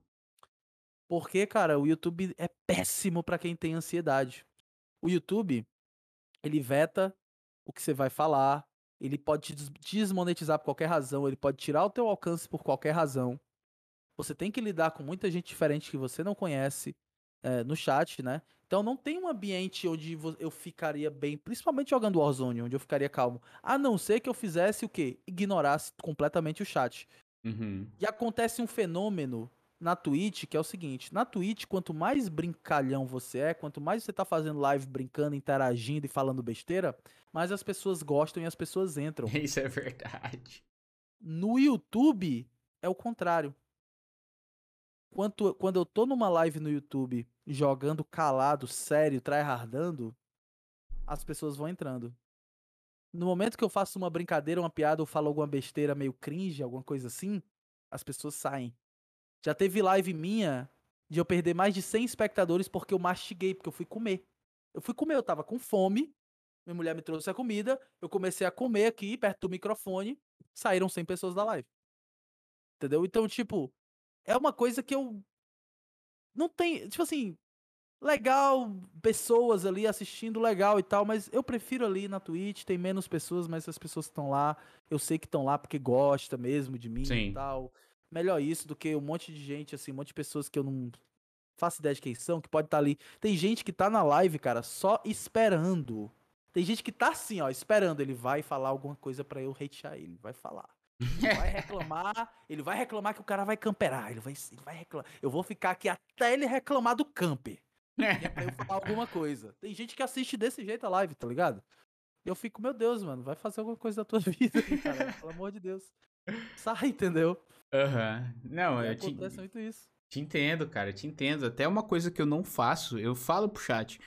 Porque, cara, o YouTube é péssimo para quem tem ansiedade. O YouTube, ele veta o que você vai falar, ele pode te desmonetizar por qualquer razão, ele pode tirar o teu alcance por qualquer razão. Você tem que lidar com muita gente diferente que você não conhece é, no chat, né? Então não tem um ambiente onde eu ficaria bem, principalmente jogando Warzone, onde eu ficaria calmo. A não ser que eu fizesse o quê? Ignorasse completamente o chat. Uhum. E acontece um fenômeno na Twitch que é o seguinte: na Twitch, quanto mais brincalhão você é, quanto mais você tá fazendo live brincando, interagindo e falando besteira, mais as pessoas gostam e as pessoas entram. Isso é verdade. No YouTube, é o contrário. Quanto, quando eu tô numa live no YouTube jogando calado, sério, tryhardando, as pessoas vão entrando. No momento que eu faço uma brincadeira, uma piada ou falo alguma besteira meio cringe, alguma coisa assim, as pessoas saem. Já teve live minha de eu perder mais de 100 espectadores porque eu mastiguei, porque eu fui comer. Eu fui comer, eu tava com fome, minha mulher me trouxe a comida, eu comecei a comer aqui perto do microfone, saíram 100 pessoas da live. Entendeu? Então, tipo, é uma coisa que eu não tem, tipo assim, legal, pessoas ali assistindo, legal e tal, mas eu prefiro ali na Twitch, tem menos pessoas, mas as pessoas estão lá, eu sei que estão lá porque gosta mesmo de mim Sim. e tal. Melhor isso do que um monte de gente, assim, um monte de pessoas que eu não faço ideia de quem são, que pode estar tá ali. Tem gente que tá na live, cara, só esperando. Tem gente que tá assim, ó, esperando. Ele vai falar alguma coisa para eu hatear ele. Vai falar. Ele vai reclamar, ele vai reclamar que o cara vai camperar. Ele vai, ele vai reclamar. Eu vou ficar aqui até ele reclamar do camper. É pra eu falar alguma coisa. Tem gente que assiste desse jeito a live, tá ligado? E eu fico, meu Deus, mano, vai fazer alguma coisa da tua vida, cara. Pelo amor de Deus. Sai, entendeu? Aham. Uhum. Não, e eu acontece te... muito isso. Te entendo, cara, te entendo. Até uma coisa que eu não faço, eu falo pro chat.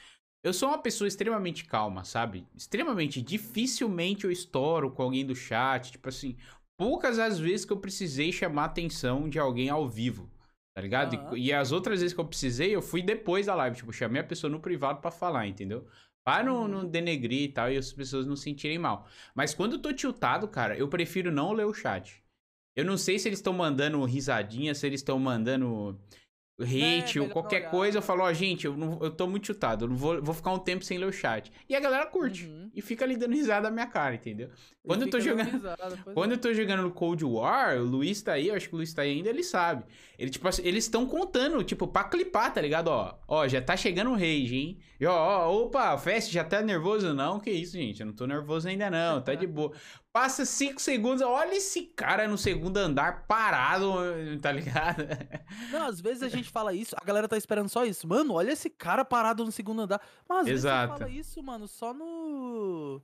Eu sou uma pessoa extremamente calma, sabe? Extremamente. Dificilmente eu estouro com alguém do chat. Tipo assim, poucas as vezes que eu precisei chamar a atenção de alguém ao vivo. Tá ligado? Uhum. E, e, as outras vezes que eu precisei, eu fui depois da live. Tipo, chamei a pessoa no privado para falar, entendeu? Para não, não denegrir e tal, e as pessoas não sentirem mal. Mas quando eu tô tiltado, cara, eu prefiro não ler o chat. Eu não sei se eles estão mandando risadinha, se eles estão mandando hate é, ou qualquer coisa, eu falo, ó, oh, gente, eu, não, eu tô muito chutado, eu não vou, vou ficar um tempo sem ler o chat. E a galera curte. Uhum. E fica ali dando risada na minha cara, entendeu? Quando eu tô jogando. Risada, quando é. eu tô jogando no Cold War, o Luiz tá aí, eu acho que o Luiz tá aí ainda, ele sabe. Ele, tipo, assim, eles estão contando, tipo, pra clipar, tá ligado? Ó, ó, já tá chegando o rage, hein? E ó, ó, opa, Fest já tá nervoso? Não, que isso, gente. Eu não tô nervoso ainda, não, tá de boa. Passa 5 segundos, olha esse cara no segundo andar parado, tá ligado? Não, às vezes a gente fala isso, a galera tá esperando só isso. Mano, olha esse cara parado no segundo andar. Mas às Exato. vezes você fala isso, mano, só no.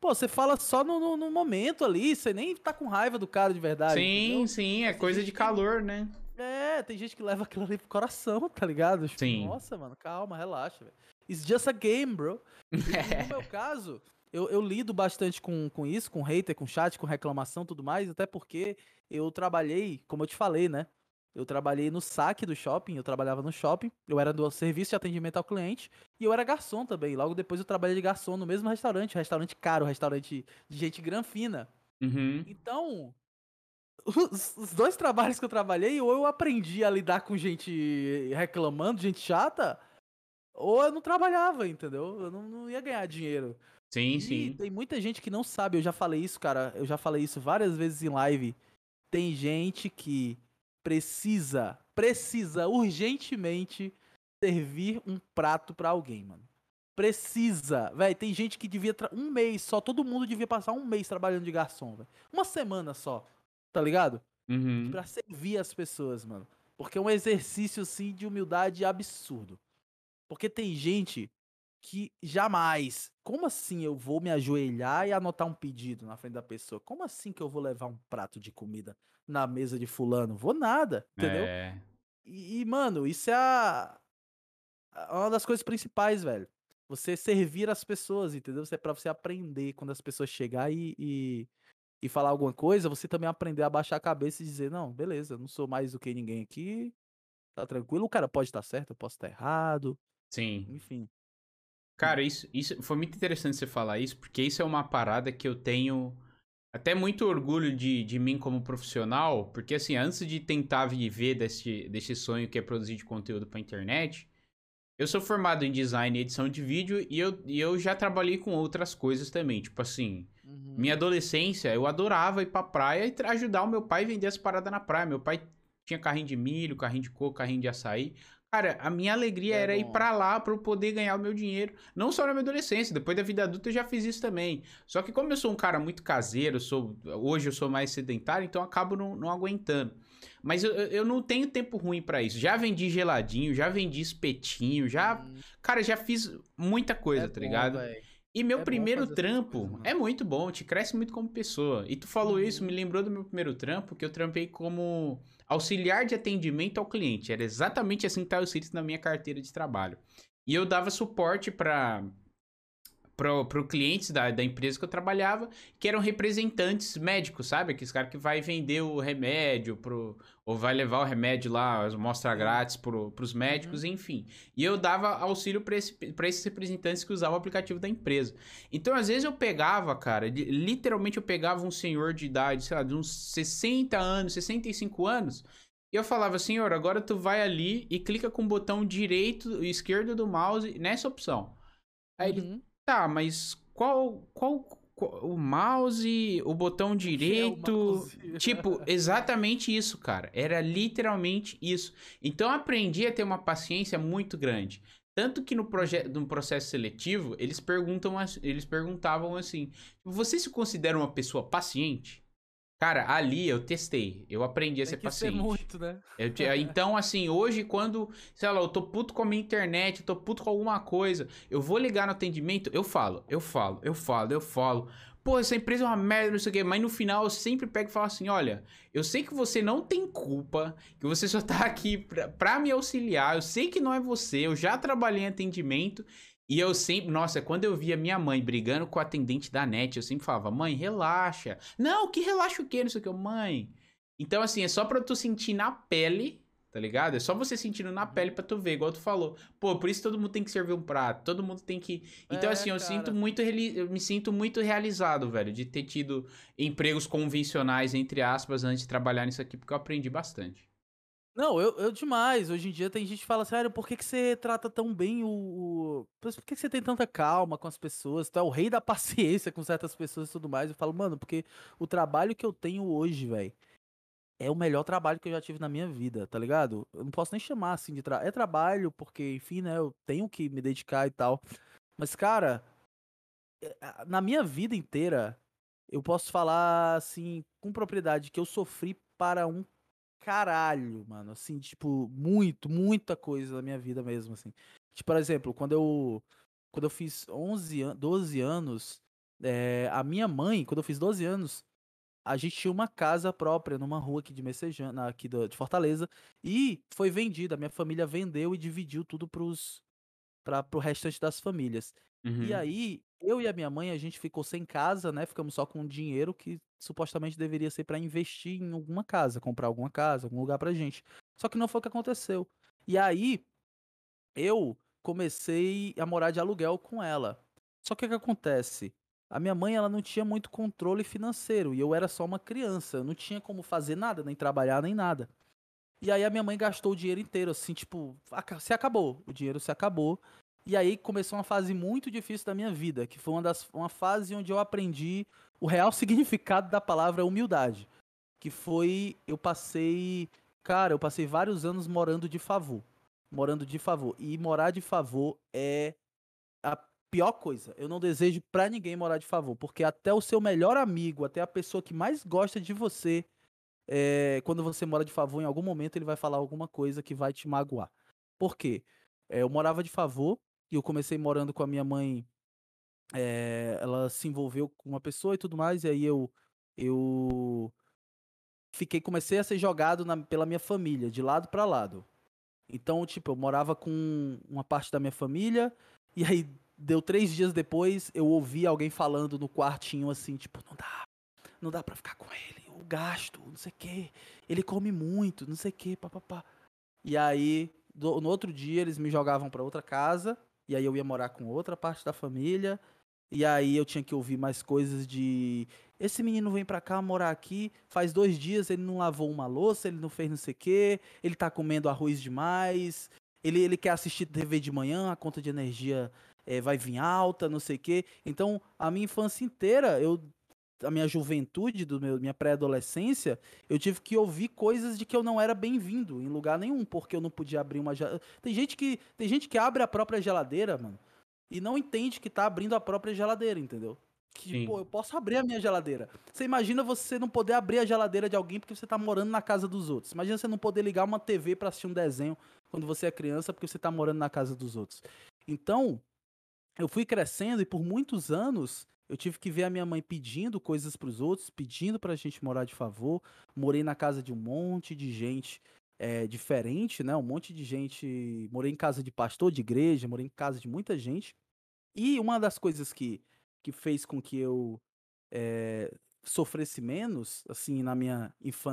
Pô, você fala só no, no, no, momento ali, você nem tá com raiva do cara de verdade. Sim, entendeu? sim, é coisa de calor, né? É, tem gente que leva aquilo ali pro coração, tá ligado? Tipo, sim. Nossa, mano, calma, relaxa, velho. It's just a game, bro. E no meu caso, eu, eu, lido bastante com, com isso, com hater, com chat, com reclamação tudo mais, até porque eu trabalhei, como eu te falei, né? Eu trabalhei no saque do shopping, eu trabalhava no shopping, eu era do serviço de atendimento ao cliente e eu era garçom também. Logo depois eu trabalhei de garçom no mesmo restaurante, restaurante caro, restaurante de gente granfina. Uhum. Então, os, os, dois trabalhos que eu trabalhei, ou eu aprendi a lidar com gente reclamando, gente chata, ou eu não trabalhava, entendeu? Eu não, não ia ganhar dinheiro. Sim, e sim. Tem muita gente que não sabe, eu já falei isso, cara. Eu já falei isso várias vezes em live. Tem gente que precisa, precisa urgentemente servir um prato para alguém, mano. Precisa, velho. Tem gente que devia um mês só, todo mundo devia passar um mês trabalhando de garçom, velho. Uma semana só, tá ligado? Uhum. Pra servir as pessoas, mano. Porque é um exercício, assim, de humildade absurdo. Porque tem gente que jamais. Como assim eu vou me ajoelhar e anotar um pedido na frente da pessoa? Como assim que eu vou levar um prato de comida na mesa de fulano? Vou nada, entendeu? É. E, mano, isso é a, uma das coisas principais, velho. Você servir as pessoas, entendeu? Você é pra você aprender quando as pessoas chegar e, e, e falar alguma coisa, você também aprender a baixar a cabeça e dizer, não, beleza, não sou mais do que ninguém aqui, tá tranquilo. O cara pode estar certo, eu posso estar errado, Sim. enfim. Cara, isso, isso foi muito interessante você falar isso, porque isso é uma parada que eu tenho até muito orgulho de, de mim como profissional, porque assim, antes de tentar viver desse, desse sonho que é produzir de conteúdo pra internet, eu sou formado em design e edição de vídeo e eu, e eu já trabalhei com outras coisas também, tipo assim, Uhum. minha adolescência, eu adorava ir pra praia e ajudar o meu pai a vender as paradas na praia. Meu pai tinha carrinho de milho, carrinho de coco, carrinho de açaí. Cara, a minha alegria É era ir bom. pra lá pra eu poder ganhar o meu dinheiro. Não só na minha adolescência, depois da vida adulta eu já fiz isso também. Só que como eu sou um cara muito caseiro, sou, hoje eu sou mais sedentário, então eu acabo não, não aguentando. Mas eu, eu não tenho tempo ruim pra isso. Já vendi geladinho, já vendi espetinho, já... Hum, Cara, já fiz muita coisa, é tá bom, ligado? velho. E meu É primeiro trampo é muito bom, te cresce muito como pessoa. E tu falou isso, Uhum. me lembrou do meu primeiro trampo, que eu trampei como auxiliar de atendimento ao cliente. Era exatamente assim que estava escrito na minha carteira de trabalho. E eu dava suporte para para clientes da, da empresa que eu trabalhava, que eram representantes médicos, sabe? Aqueles caras que vai vender o remédio pro, ou vai levar o remédio lá, mostra grátis pro, pros médicos, enfim. E eu dava auxílio para esse, pra esses representantes que usavam o aplicativo da empresa. Então, às vezes eu pegava, cara, li- literalmente eu pegava um senhor de idade, sei lá, de uns 60 anos, 65 anos, e eu falava, senhor, agora tu vai ali e clica com o botão direito e esquerdo do mouse nessa opção. Aí ele, Uhum. Tá, mas qual, qual, qual- o mouse, o botão é o direito, mouse? tipo, exatamente isso, cara. Era literalmente isso. Então eu aprendi a ter uma paciência muito grande. Tanto que no, no processo seletivo, eles perguntam, eles perguntavam assim: "Você se considera uma pessoa paciente?" Cara, ali eu testei, eu aprendi a ser paciente. ser muito, né? Eu te- então, assim, hoje, quando, sei lá, eu tô puto com a minha internet, eu tô puto com alguma coisa, eu vou ligar no atendimento, eu falo, eu falo, eu falo, eu falo. Pô, essa empresa é uma merda, não sei o quê. Mas no final eu sempre pego e falo assim: olha, eu sei que você não tem culpa, que você só tá aqui pra, pra me auxiliar, eu sei que não é você, eu já trabalhei em atendimento. E eu sempre, nossa, quando eu via minha mãe brigando com o atendente da net, eu sempre falava, mãe, relaxa. Não, que relaxa o quê? Não sei o que, mãe. Então, assim, é só pra tu sentir na pele, tá ligado? É só você sentindo na pele pra tu ver, igual tu falou. Pô, por isso todo mundo tem que servir um prato, todo mundo tem que. Então, É, assim, eu cara. sinto muito, eu me sinto muito realizado, velho, de ter tido empregos convencionais, entre aspas, antes de trabalhar nisso aqui, porque eu aprendi bastante. Não, eu, eu demais. Hoje em dia tem gente que fala, sério, por que, que você trata tão bem o. Por que, que você tem tanta calma com as pessoas? Tu é o rei da paciência com certas pessoas e tudo mais. Eu falo, mano, porque o trabalho que eu tenho hoje, velho, é o melhor trabalho que eu já tive na minha vida, tá ligado? Eu não posso nem chamar assim de trabalho. É trabalho, porque, enfim, né, eu tenho que me dedicar e tal. Mas, cara, a- na minha vida inteira, eu posso falar, assim, com propriedade, que eu sofri para um caralho, mano. Assim, tipo, muito, muita coisa na minha vida mesmo, assim. Tipo, por exemplo, quando eu, quando eu fiz 11, an- 12 anos, é, a minha mãe, quando eu fiz 12 anos, a gente tinha uma casa própria numa rua aqui de Messejana, aqui do- de Fortaleza, e foi vendida. A minha família vendeu e dividiu tudo pros, pra, pro restante das famílias. Uhum. E aí, eu e a minha mãe, a gente ficou sem casa, né? Ficamos só com dinheiro que supostamente deveria ser pra investir em alguma casa, comprar alguma casa, algum lugar pra gente. Só que não foi o que aconteceu. E aí, eu comecei a morar de aluguel com ela. Só que o que acontece? A minha mãe, ela não tinha muito controle financeiro e eu era só uma criança, eu não tinha como fazer nada, nem trabalhar, nem nada. E aí a minha mãe gastou o dinheiro inteiro, assim, tipo, se acabou, o dinheiro se acabou. E aí começou uma fase muito difícil da minha vida, que foi uma, das, uma fase onde eu aprendi o real significado da palavra humildade. Que foi, eu passei, cara, eu passei vários anos morando de favor. Morando de favor. E morar de favor é a pior coisa. Eu não desejo pra ninguém morar de favor, porque até o seu melhor amigo, até a pessoa que mais gosta de você, é, quando você mora de favor, em algum momento ele vai falar alguma coisa que vai te magoar. Por quê? É, eu morava de favor e eu comecei morando com a minha mãe. É, ela se envolveu com uma pessoa e tudo mais, e aí eu, eu fiquei, comecei a ser jogado na, pela minha família, de lado para lado. Então, tipo, eu morava com uma parte da minha família, e aí deu três dias depois, eu ouvi alguém falando no quartinho assim, tipo, não dá, não dá pra ficar com ele, o gasto, não sei o que, ele come muito, não sei o que, papapá. E aí, no outro dia, eles me jogavam para outra casa, e aí eu ia morar com outra parte da família, e aí eu tinha que ouvir mais coisas de esse menino vem pra cá morar aqui, faz dois dias ele não lavou uma louça, ele não fez não sei o quê, ele tá comendo arroz demais, ele, ele quer assistir TV de manhã, a conta de energia é, vai vir alta, não sei o quê. Então, a minha infância inteira, eu a minha juventude, do meu, minha pré-adolescência, eu tive que ouvir coisas de que eu não era bem-vindo em lugar nenhum, porque eu não podia abrir uma geladeira. Tem gente que tem gente que abre a própria geladeira, mano, e não entende que tá abrindo a própria geladeira, entendeu? Que, pô, eu posso abrir a minha geladeira. Você imagina você não poder abrir a geladeira de alguém porque você tá morando na casa dos outros. Imagina você não poder ligar uma TV para assistir um desenho quando você é criança porque você tá morando na casa dos outros. Então, eu fui crescendo e por muitos anos eu tive que ver a minha mãe pedindo coisas para os outros, pedindo pra gente morar de favor. Morei na casa de um monte de gente é, diferente, né? Um monte de gente. Morei em casa de pastor de igreja, morei em casa de muita gente. E uma das coisas que que fez com que eu é, sofresse menos, assim, na minha,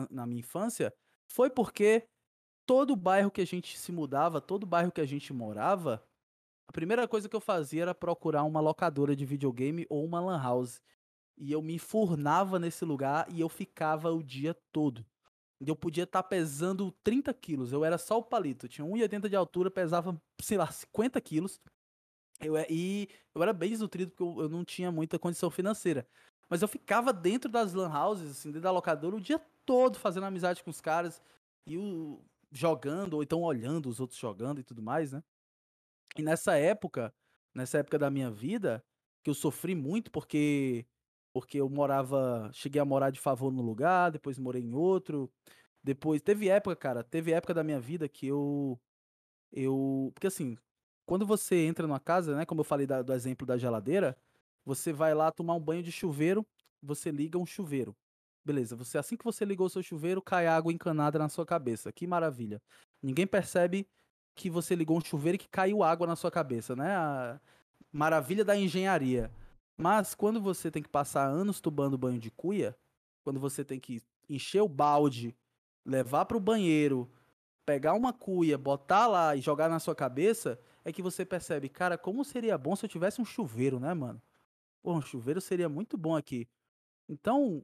na minha infância, foi porque todo bairro que a gente se mudava, todo bairro que a gente morava, a primeira coisa que eu fazia era procurar uma locadora de videogame ou uma lan house. E eu me enfurnava nesse lugar e eu ficava o dia todo. Eu podia estar tá pesando 30 quilos, eu era só o palito. Eu tinha 1,80 de altura, pesava, sei lá, 50 quilos. Eu, é, e eu era bem desnutrido porque eu, eu, não tinha muita condição financeira. Mas eu ficava dentro das lan houses, assim, dentro da locadora, o dia todo fazendo amizade com os caras e o, jogando, ou então olhando os outros jogando e tudo mais, né? E nessa época, nessa época da minha vida, que eu sofri muito porque porque eu morava, cheguei a morar de favor no lugar, depois morei em outro. Depois teve época, cara, teve época da minha vida que eu eu, porque assim, quando você entra numa casa, né, como eu falei da, do exemplo da geladeira, você vai lá tomar um banho de chuveiro, você liga um chuveiro. Beleza, você assim que você ligou o seu chuveiro, cai água encanada na sua cabeça. Que maravilha. Ninguém percebe que você ligou um chuveiro e que caiu água na sua cabeça, né? A maravilha da engenharia. Mas quando você tem que passar anos tomando banho de cuia, quando você tem que encher o balde, levar para o banheiro, pegar uma cuia, botar lá e jogar na sua cabeça, é que você percebe, cara, como seria bom se eu tivesse um chuveiro, né, mano? Pô, um chuveiro seria muito bom aqui. Então,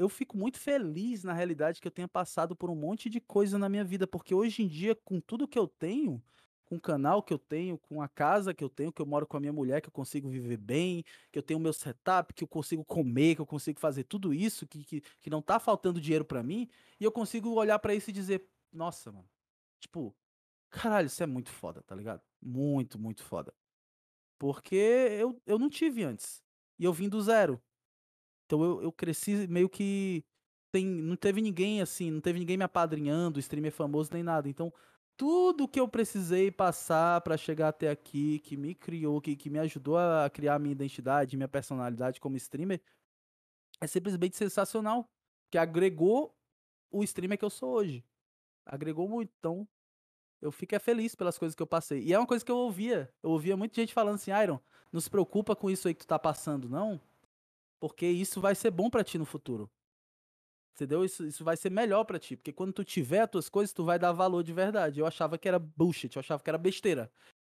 eu fico muito feliz, na realidade, que eu tenha passado por um monte de coisa na minha vida, porque hoje em dia, com tudo que eu tenho, com o canal que eu tenho, com a casa que eu tenho, que eu moro com a minha mulher, que eu consigo viver bem, que eu tenho o meu setup, que eu consigo comer, que eu consigo fazer tudo isso, que, que, que não tá faltando dinheiro para mim, e eu consigo olhar para isso e dizer, nossa, mano, tipo, caralho, isso é muito foda, tá ligado? Muito, muito foda. Porque eu, eu não tive antes. E eu vim do zero. Então eu, eu cresci meio que. Tem, não teve ninguém assim, não teve ninguém me apadrinhando, streamer famoso nem nada. Então, tudo que eu precisei passar para chegar até aqui, que me criou, que, que me ajudou a criar minha identidade, minha personalidade como streamer, é simplesmente sensacional. Que agregou o streamer que eu sou hoje. Agregou muito. Então, eu fico é feliz pelas coisas que eu passei. E é uma coisa que eu ouvia. Eu ouvia muita gente falando assim, Iron, não se preocupa com isso aí que tu tá passando, não. Porque isso vai ser bom para ti no futuro. Entendeu? Isso, isso vai ser melhor para ti. Porque quando tu tiver as tuas coisas, tu vai dar valor de verdade. Eu achava que era bullshit, eu achava que era besteira.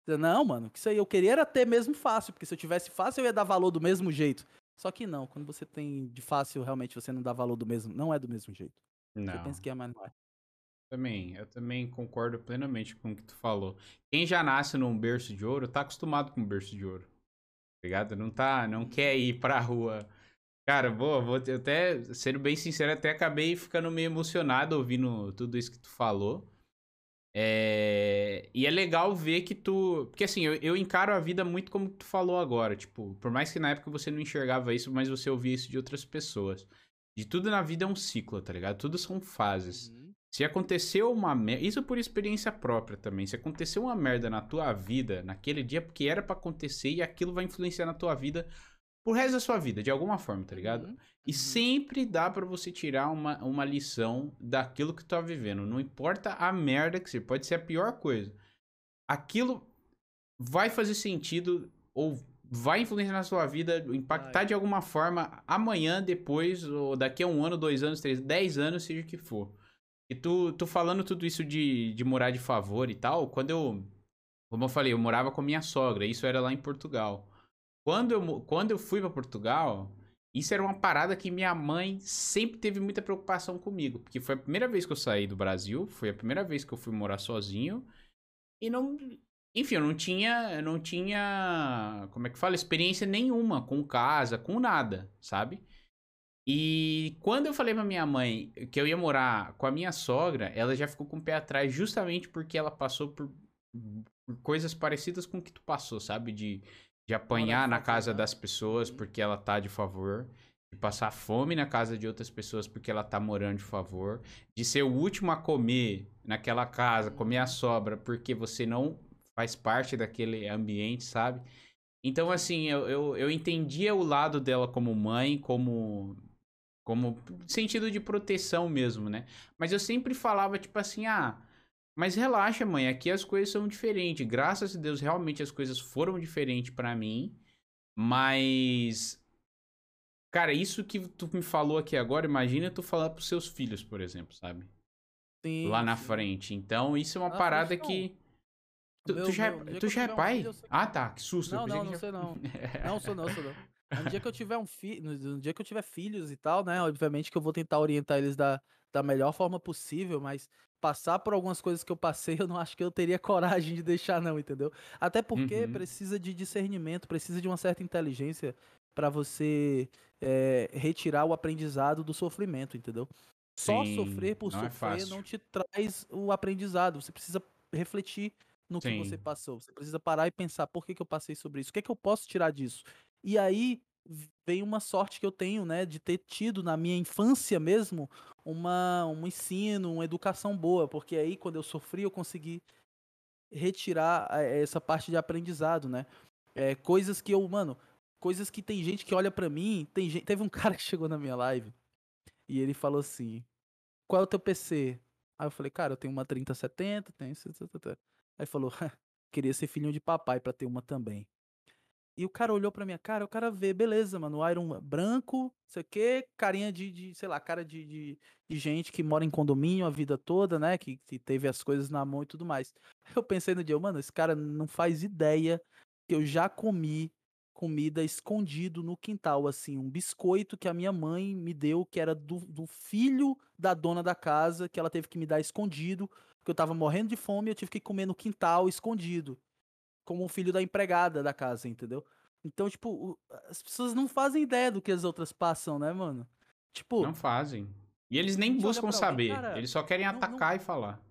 Não, mano, isso aí eu queria era ter mesmo fácil. Porque se eu tivesse fácil, eu ia dar valor do mesmo jeito. Só que não, quando você tem de fácil, realmente você não dá valor do mesmo. Não é do mesmo jeito. Não. Você pensa que é, mas não é. Também, eu também concordo plenamente com o que tu falou. Quem já nasce num berço de ouro, tá acostumado com berço de ouro. Tá ligado? Não tá, não quer ir pra rua. Cara, vou, vou até, sendo bem sincero, até acabei ficando meio emocionado ouvindo tudo isso que tu falou. É... E é legal ver que tu. Porque assim, eu, eu encaro a vida muito como tu falou agora. Tipo, por mais que na época você não enxergava isso, mas você ouvia isso de outras pessoas. De tudo na vida é um ciclo, tá ligado? Tudo são fases. Uhum. Se aconteceu uma merda. Isso por experiência própria também. Se aconteceu uma merda na tua vida naquele dia, porque era para acontecer e aquilo vai influenciar na tua vida pro resto da sua vida, de alguma forma, tá ligado? Uhum. E sempre dá para você tirar uma, uma lição daquilo que tu tá vivendo. Não importa a merda que seja, pode ser a pior coisa. Aquilo vai fazer sentido ou vai influenciar na sua vida, impactar Vai. de alguma forma amanhã, depois, ou daqui a um ano, dois anos, três, dez anos, seja o que for. E tu, tu falando tudo isso de, de morar de favor e tal, quando eu. Como eu falei, eu morava com a minha sogra, isso era lá em Portugal. Quando eu, quando eu fui pra Portugal, isso era uma parada que minha mãe sempre teve muita preocupação comigo. Porque foi a primeira vez que eu saí do Brasil, foi a primeira vez que eu fui morar sozinho. E não. Enfim, eu não tinha. Não tinha. Como é que fala? Experiência nenhuma com casa, com nada, sabe? E quando eu falei pra minha mãe que eu ia morar com a minha sogra, ela já ficou com o pé atrás justamente porque ela passou por, por coisas parecidas com o que tu passou, sabe? De, de apanhar na casa das pessoas Uhum. porque ela tá de favor. De passar fome na casa de outras pessoas porque ela tá morando de favor. De ser o último a comer naquela casa, comer a sobra porque você não faz parte daquele ambiente, sabe? Então, assim, eu, eu, eu entendia o lado dela como mãe, como como sentido de proteção mesmo, né? Mas eu sempre falava, tipo assim, ah, mas relaxa, mãe, aqui as coisas são diferentes. Graças a Deus, realmente as coisas foram diferentes pra mim. Mas. Cara, isso que tu me falou aqui agora, imagina tu falar pros seus filhos, por exemplo, sabe? Sim, Lá na sim. frente. Então, isso é uma Na parada frente, não. que. Tu, Meu- tu já, meu, no é, tu já é tiver um pai? filho, Ah, tá, que susto. Não, não, não já- sei não. Não sou não, sou não. No dia que eu tiver um filho, no dia que eu tiver filhos e tal, né? Obviamente que eu vou tentar orientar eles da, da melhor forma possível, mas passar por algumas coisas que eu passei, eu não acho que eu teria coragem de deixar não, entendeu? Até porque Uhum. precisa de discernimento, precisa de uma certa inteligência pra você é, retirar o aprendizado do sofrimento, entendeu? Só Sim, sofrer por não é sofrer fácil. não te traz o aprendizado. Você precisa refletir no que Sim. você passou. Você precisa parar e pensar por que, que eu passei sobre isso, o que, que eu posso tirar disso. E aí vem uma sorte que eu tenho, né, de ter tido na minha infância mesmo uma, um ensino, uma educação boa, porque aí quando eu sofri eu consegui retirar eh, essa parte de aprendizado, né? É, coisas que eu, mano, coisas que tem gente que olha pra mim, tem gente, teve um cara que chegou na minha live e ele falou assim: "Qual é o teu PC?" Aí eu falei: "Cara, eu tenho uma 3070, tenho esse- esse- esse- esse." Aí falou: "Queria ser filhinho de papai pra ter uma também." E o cara olhou pra minha cara, o cara vê, beleza, mano, o Iron branco, sei o quê, carinha de, de, sei lá, cara de, de, de gente que mora em condomínio a vida toda, né, que, que teve as coisas na mão e tudo mais. Eu pensei no dia, mano, esse cara não faz ideia que eu já comi comida escondido no quintal, assim, um biscoito que a minha mãe me deu, que era do, do filho da dona da casa, que ela teve que me dar escondido, porque eu tava morrendo de fome e eu tive que comer no quintal escondido como um filho da empregada da casa, entendeu? Então, tipo, o- as pessoas não fazem ideia do que as outras passam, né, mano? Tipo, Não fazem. E eles nem gente olha buscam pra alguém, saber. cara, eles só querem não- não- atacar e falar.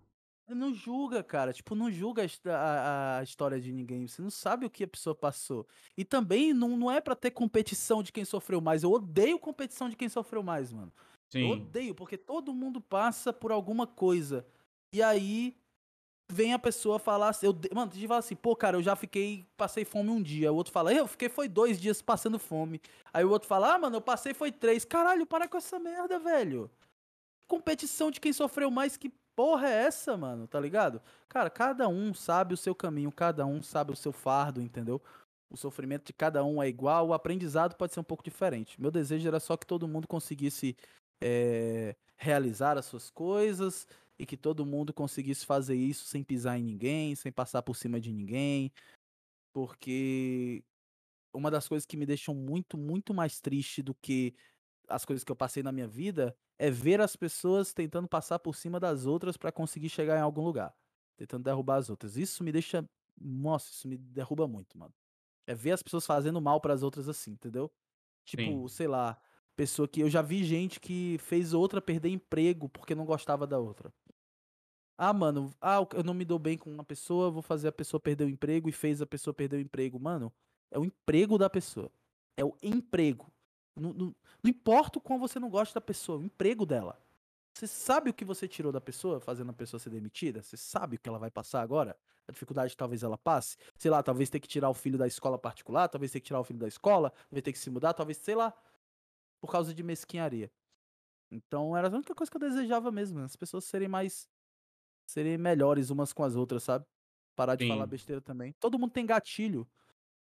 não julga, cara. Tipo, não julga a, a- história de ninguém. Você não sabe o que a pessoa passou. E também não, não é pra ter competição de quem sofreu mais. Eu odeio competição de quem sofreu mais, mano. Eu Sim. odeio, porque todo mundo passa por alguma coisa. E aí vem a pessoa falar assim, eu, mano, a gente fala assim, pô, cara, eu já fiquei, passei fome um dia. O outro fala, eu fiquei foi dois dias passando fome. Aí o outro fala, ah, mano, eu passei foi três. Caralho, para com essa merda, velho. Competição de quem sofreu mais, que porra é essa, mano? Tá ligado? Cara, cada um sabe o seu caminho, cada um sabe o seu fardo, entendeu? O sofrimento de cada um é igual, o aprendizado pode ser um pouco diferente. Meu desejo era só que todo mundo conseguisse é, realizar as suas coisas e que todo mundo conseguisse fazer isso sem pisar em ninguém, sem passar por cima de ninguém, porque uma das coisas que me deixam muito, muito mais triste do que as coisas que eu passei na minha vida é ver as pessoas tentando passar por cima das outras pra conseguir chegar em algum lugar, tentando derrubar as outras. Isso me deixa, nossa, isso me derruba muito, mano. É ver as pessoas fazendo mal pras outras assim, entendeu? Tipo, Sim. sei lá, pessoa que eu já vi gente que fez outra perder emprego porque não gostava da outra. Ah, mano, ah, eu não me dou bem com uma pessoa, vou fazer a pessoa perder o emprego e fez a pessoa perder o emprego. Mano, é o emprego da pessoa. É o emprego. Não, não, não importa o quão você não gosta da pessoa, o emprego dela. Você sabe o que você tirou da pessoa, fazendo a pessoa ser demitida? Você sabe o que ela vai passar agora? A dificuldade que talvez ela passe? Sei lá, talvez ter que tirar o filho da escola particular, talvez ter que tirar o filho da escola, talvez ter que se mudar, talvez, sei lá, por causa de mesquinharia. Então era a única coisa que eu desejava mesmo, né? as pessoas serem mais. Serem melhores umas com as outras, sabe? Parar de Sim. falar besteira também. Todo mundo tem gatilho.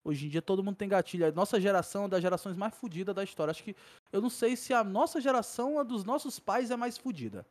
Hoje em dia todo mundo tem gatilho. A nossa geração é das gerações mais fodidas da história. Acho que. Eu não sei se a nossa geração, a dos nossos pais, é mais fodida.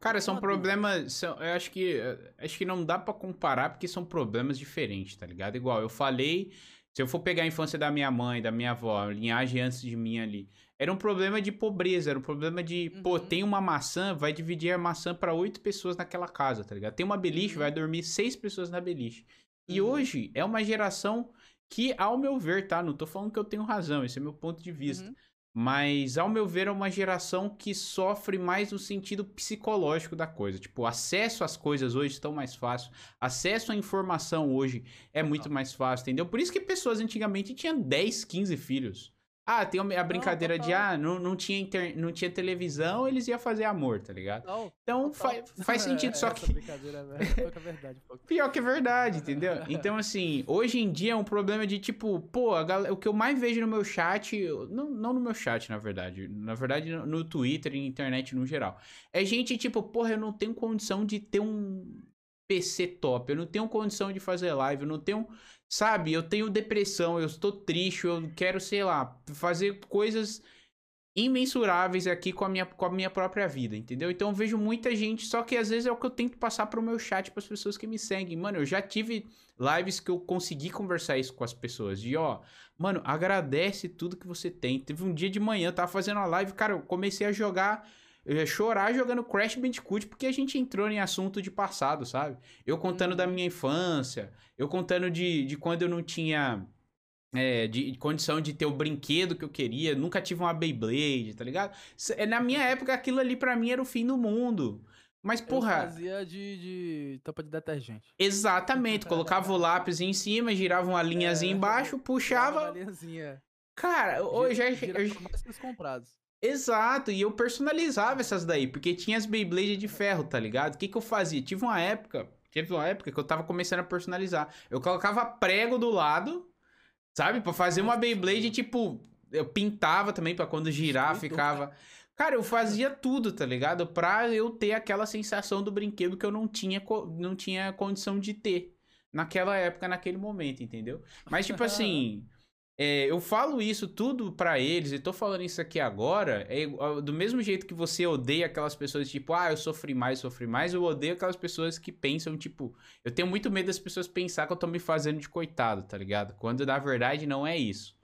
Cara, Não são dúvida. problemas. São, eu acho que. eh, Acho que não dá pra comparar porque são problemas diferentes, tá ligado? Igual, eu falei. Se eu for pegar a infância da minha mãe, da minha avó, linhagem antes de mim ali, era um problema de pobreza, era um problema de, pô, Uhum. tem uma maçã, vai dividir a maçã pra oito pessoas naquela casa, tá ligado? Tem uma beliche, Uhum. vai dormir seis pessoas na beliche. E Uhum. hoje é uma geração que, ao meu ver, tá? Não tô falando que eu tenho razão, esse é meu ponto de vista. Uhum. Mas, ao meu ver, é uma geração que sofre mais no sentido psicológico da coisa. Tipo, acesso às coisas hoje estão mais fácil. Acesso à informação hoje é muito mais fácil, entendeu? Por isso que pessoas antigamente tinham 10, 15 filhos. Ah, tem a brincadeira de, total. ah, não, não, tinha inter... não tinha televisão, eles iam fazer amor, tá ligado? Não, Então, fa- faz sentido, só Essa que... brincadeira é ver- pior que é verdade. Pior que é verdade, entendeu? Então, assim, hoje em dia é um problema de tipo, pô, a gal- o que eu mais vejo no meu chat, não, não no meu chat, na verdade, na verdade no, no Twitter e na internet no geral, é gente tipo, porra, eu não tenho condição de ter um PC top, eu não tenho condição de fazer live, eu não tenho, sabe, eu tenho depressão, eu estou triste, eu quero, sei lá, fazer coisas imensuráveis aqui com a minha, com a minha própria vida, entendeu? Então eu vejo muita gente, só que às vezes é o que eu tento passar pro meu chat para as pessoas que me seguem. Mano, eu já tive lives que eu consegui conversar isso com as pessoas, de ó, mano, agradece tudo que você tem. Teve um dia de manhã, eu tava fazendo uma live, cara, eu comecei a jogar eu ia chorar jogando Crash Bandicoot porque a gente entrou em assunto de passado, sabe? Eu contando da minha infância, eu contando de, de quando eu não tinha é, de, de condição de ter o brinquedo que eu queria, nunca tive uma Beyblade, tá ligado? É, Na minha época, aquilo ali pra mim era o fim do mundo. Mas, Eu porra, fazia de, de tampa de detergente. exatamente, colocava o lápis em cima, girava uma linhazinha É, embaixo, puxava. Uma linhazinha. Cara, hoje já, Gira- eu- gira mais que os comprados. Exato, e eu personalizava essas daí, porque tinha as Beyblade de ferro, tá ligado? O que que eu fazia? Tive uma época, teve uma época que eu tava começando a personalizar. Eu colocava prego do lado, sabe? Pra fazer uma. Beyblade, tipo, eu pintava também pra quando girar ficava... Cara, eu fazia tudo, tá ligado? Pra eu ter aquela sensação do brinquedo que eu não tinha, não tinha condição de ter naquela época, naquele momento, entendeu? Mas, tipo assim, é, eu falo isso tudo pra eles e tô falando isso aqui agora, é do mesmo jeito que você odeia aquelas pessoas tipo, ah, eu sofri mais, sofri mais, eu odeio aquelas pessoas que pensam, tipo, eu tenho muito medo das pessoas pensar que eu tô me fazendo de coitado, tá ligado? Quando na verdade não é isso.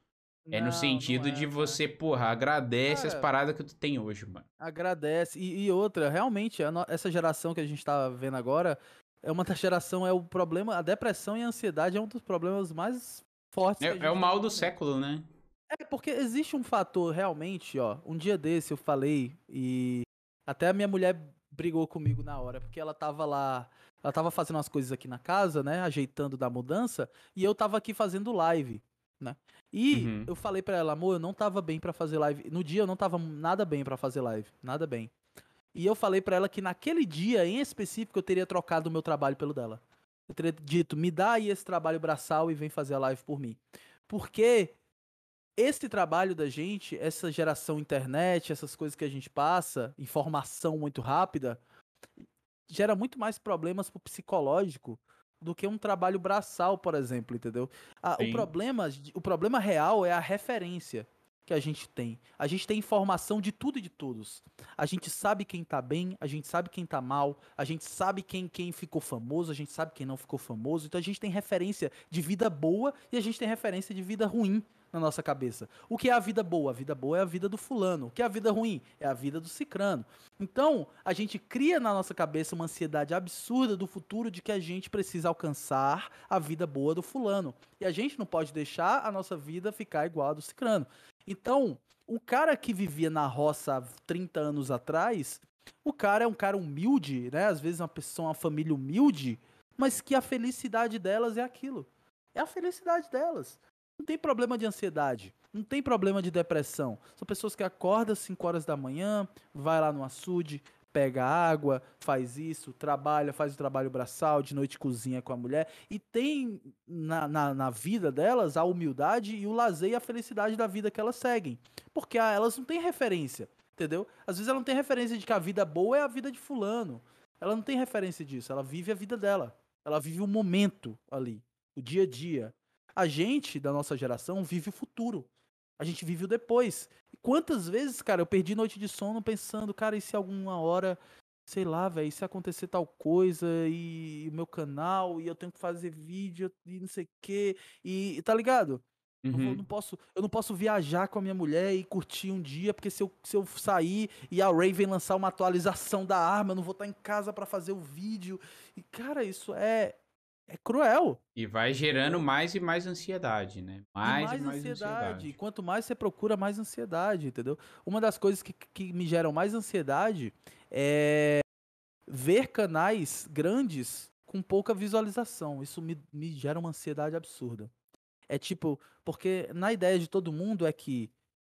É Não, no sentido é, de você, porra, agradece as Cara, paradas que tu tem hoje, mano. Agradece. E, e outra, realmente, no- essa geração que a gente tá vendo agora é uma geração, é o problema, a depressão e a ansiedade é um dos problemas mais fortes. É, é o mal do vivendo. século, né? É, porque existe um fator realmente, ó. Um dia desse eu falei e até a minha mulher brigou comigo na hora, porque ela tava lá, ela tava fazendo umas coisas aqui na casa, né, ajeitando da mudança, e eu tava aqui fazendo live, né? E Uhum. eu falei pra ela, amor, eu não tava bem pra fazer live. No dia eu não tava nada bem pra fazer live, nada bem. E eu falei pra ela que naquele dia em específico eu teria trocado o meu trabalho pelo dela. Eu teria dito, me dá aí esse trabalho braçal e vem fazer a live por mim. Porque esse trabalho da gente, essa geração internet, essas coisas que a gente passa, informação muito rápida, gera muito mais problemas pro psicológico do que um trabalho braçal, por exemplo, entendeu? Ah, o problema, o problema real é a referência que a gente tem. A gente tem informação de tudo e de todos. A gente sabe quem tá bem, a gente sabe quem tá mal, a gente sabe quem, quem ficou famoso, a gente sabe quem não ficou famoso. Então a gente tem referência de vida boa e a gente tem referência de vida ruim na nossa cabeça. O que é a vida boa? A vida boa é a vida do fulano. O que é a vida ruim? É a vida do cicrano. Então, a gente cria na nossa cabeça uma ansiedade absurda do futuro de que a gente precisa alcançar a vida boa do fulano. E a gente não pode deixar a nossa vida ficar igual a do cicrano. Então, o cara que vivia na roça há 30 anos atrás, o cara é um cara humilde, né? Às vezes uma pessoa, uma família humilde, mas que a felicidade delas é aquilo. É a felicidade delas. Não tem problema de ansiedade. Não tem problema de depressão. São pessoas que acordam às 5 horas da manhã, vai lá no açude, pega água, faz isso, trabalha, faz o trabalho braçal, de noite cozinha com a mulher. E tem na, na, na, vida delas a humildade e o lazer e a felicidade da vida que elas seguem. Porque elas não têm referência, entendeu? Às vezes ela não tem referência de que a vida boa é a vida de fulano. Ela não tem referência disso, ela vive a vida dela. Ela vive o momento ali, o dia a dia. A gente, da nossa geração, vive o futuro. A gente vive o depois. E quantas vezes, cara, eu perdi noite de sono pensando, cara, e se alguma hora, sei lá, velho, se acontecer tal coisa e o meu canal e eu tenho que fazer vídeo e não sei o quê, e tá ligado? Uhum. Eu, não posso, eu não posso viajar com a minha mulher e curtir um dia, porque se eu, se eu sair e a Raven lançar uma atualização da arma, eu não vou estar em casa para fazer o vídeo. E, cara, isso é, é cruel. E vai gerando mais e mais ansiedade, né? Mais e mais, e mais ansiedade. ansiedade. Quanto mais você procura, mais ansiedade, entendeu? Uma das coisas que, que me geram mais ansiedade é ver canais grandes com pouca visualização. Isso me, me gera uma ansiedade absurda. É tipo, porque na ideia de todo mundo é que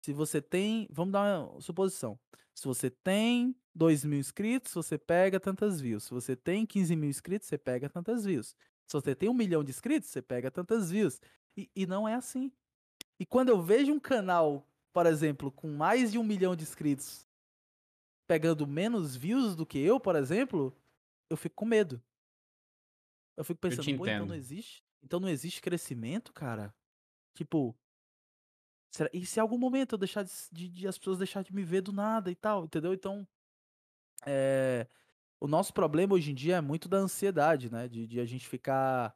se você tem. Vamos dar uma suposição. Se você tem 2 mil inscritos, você pega tantas views. Se você tem 15 mil inscritos, você pega tantas views. Se você tem um milhão de inscritos, você pega tantas views. E, e não é assim. E quando eu vejo um canal, por exemplo, com mais de um milhão de inscritos pegando menos views do que eu, por exemplo, eu fico com medo. Eu fico pensando, eu pô, então não existe. Então não existe crescimento, cara. Tipo. Será, e se em algum momento eu deixar de, de, de as pessoas deixarem de me ver do nada e tal, entendeu? Então. É, o nosso problema hoje em dia é muito da ansiedade, né? De, de a gente ficar.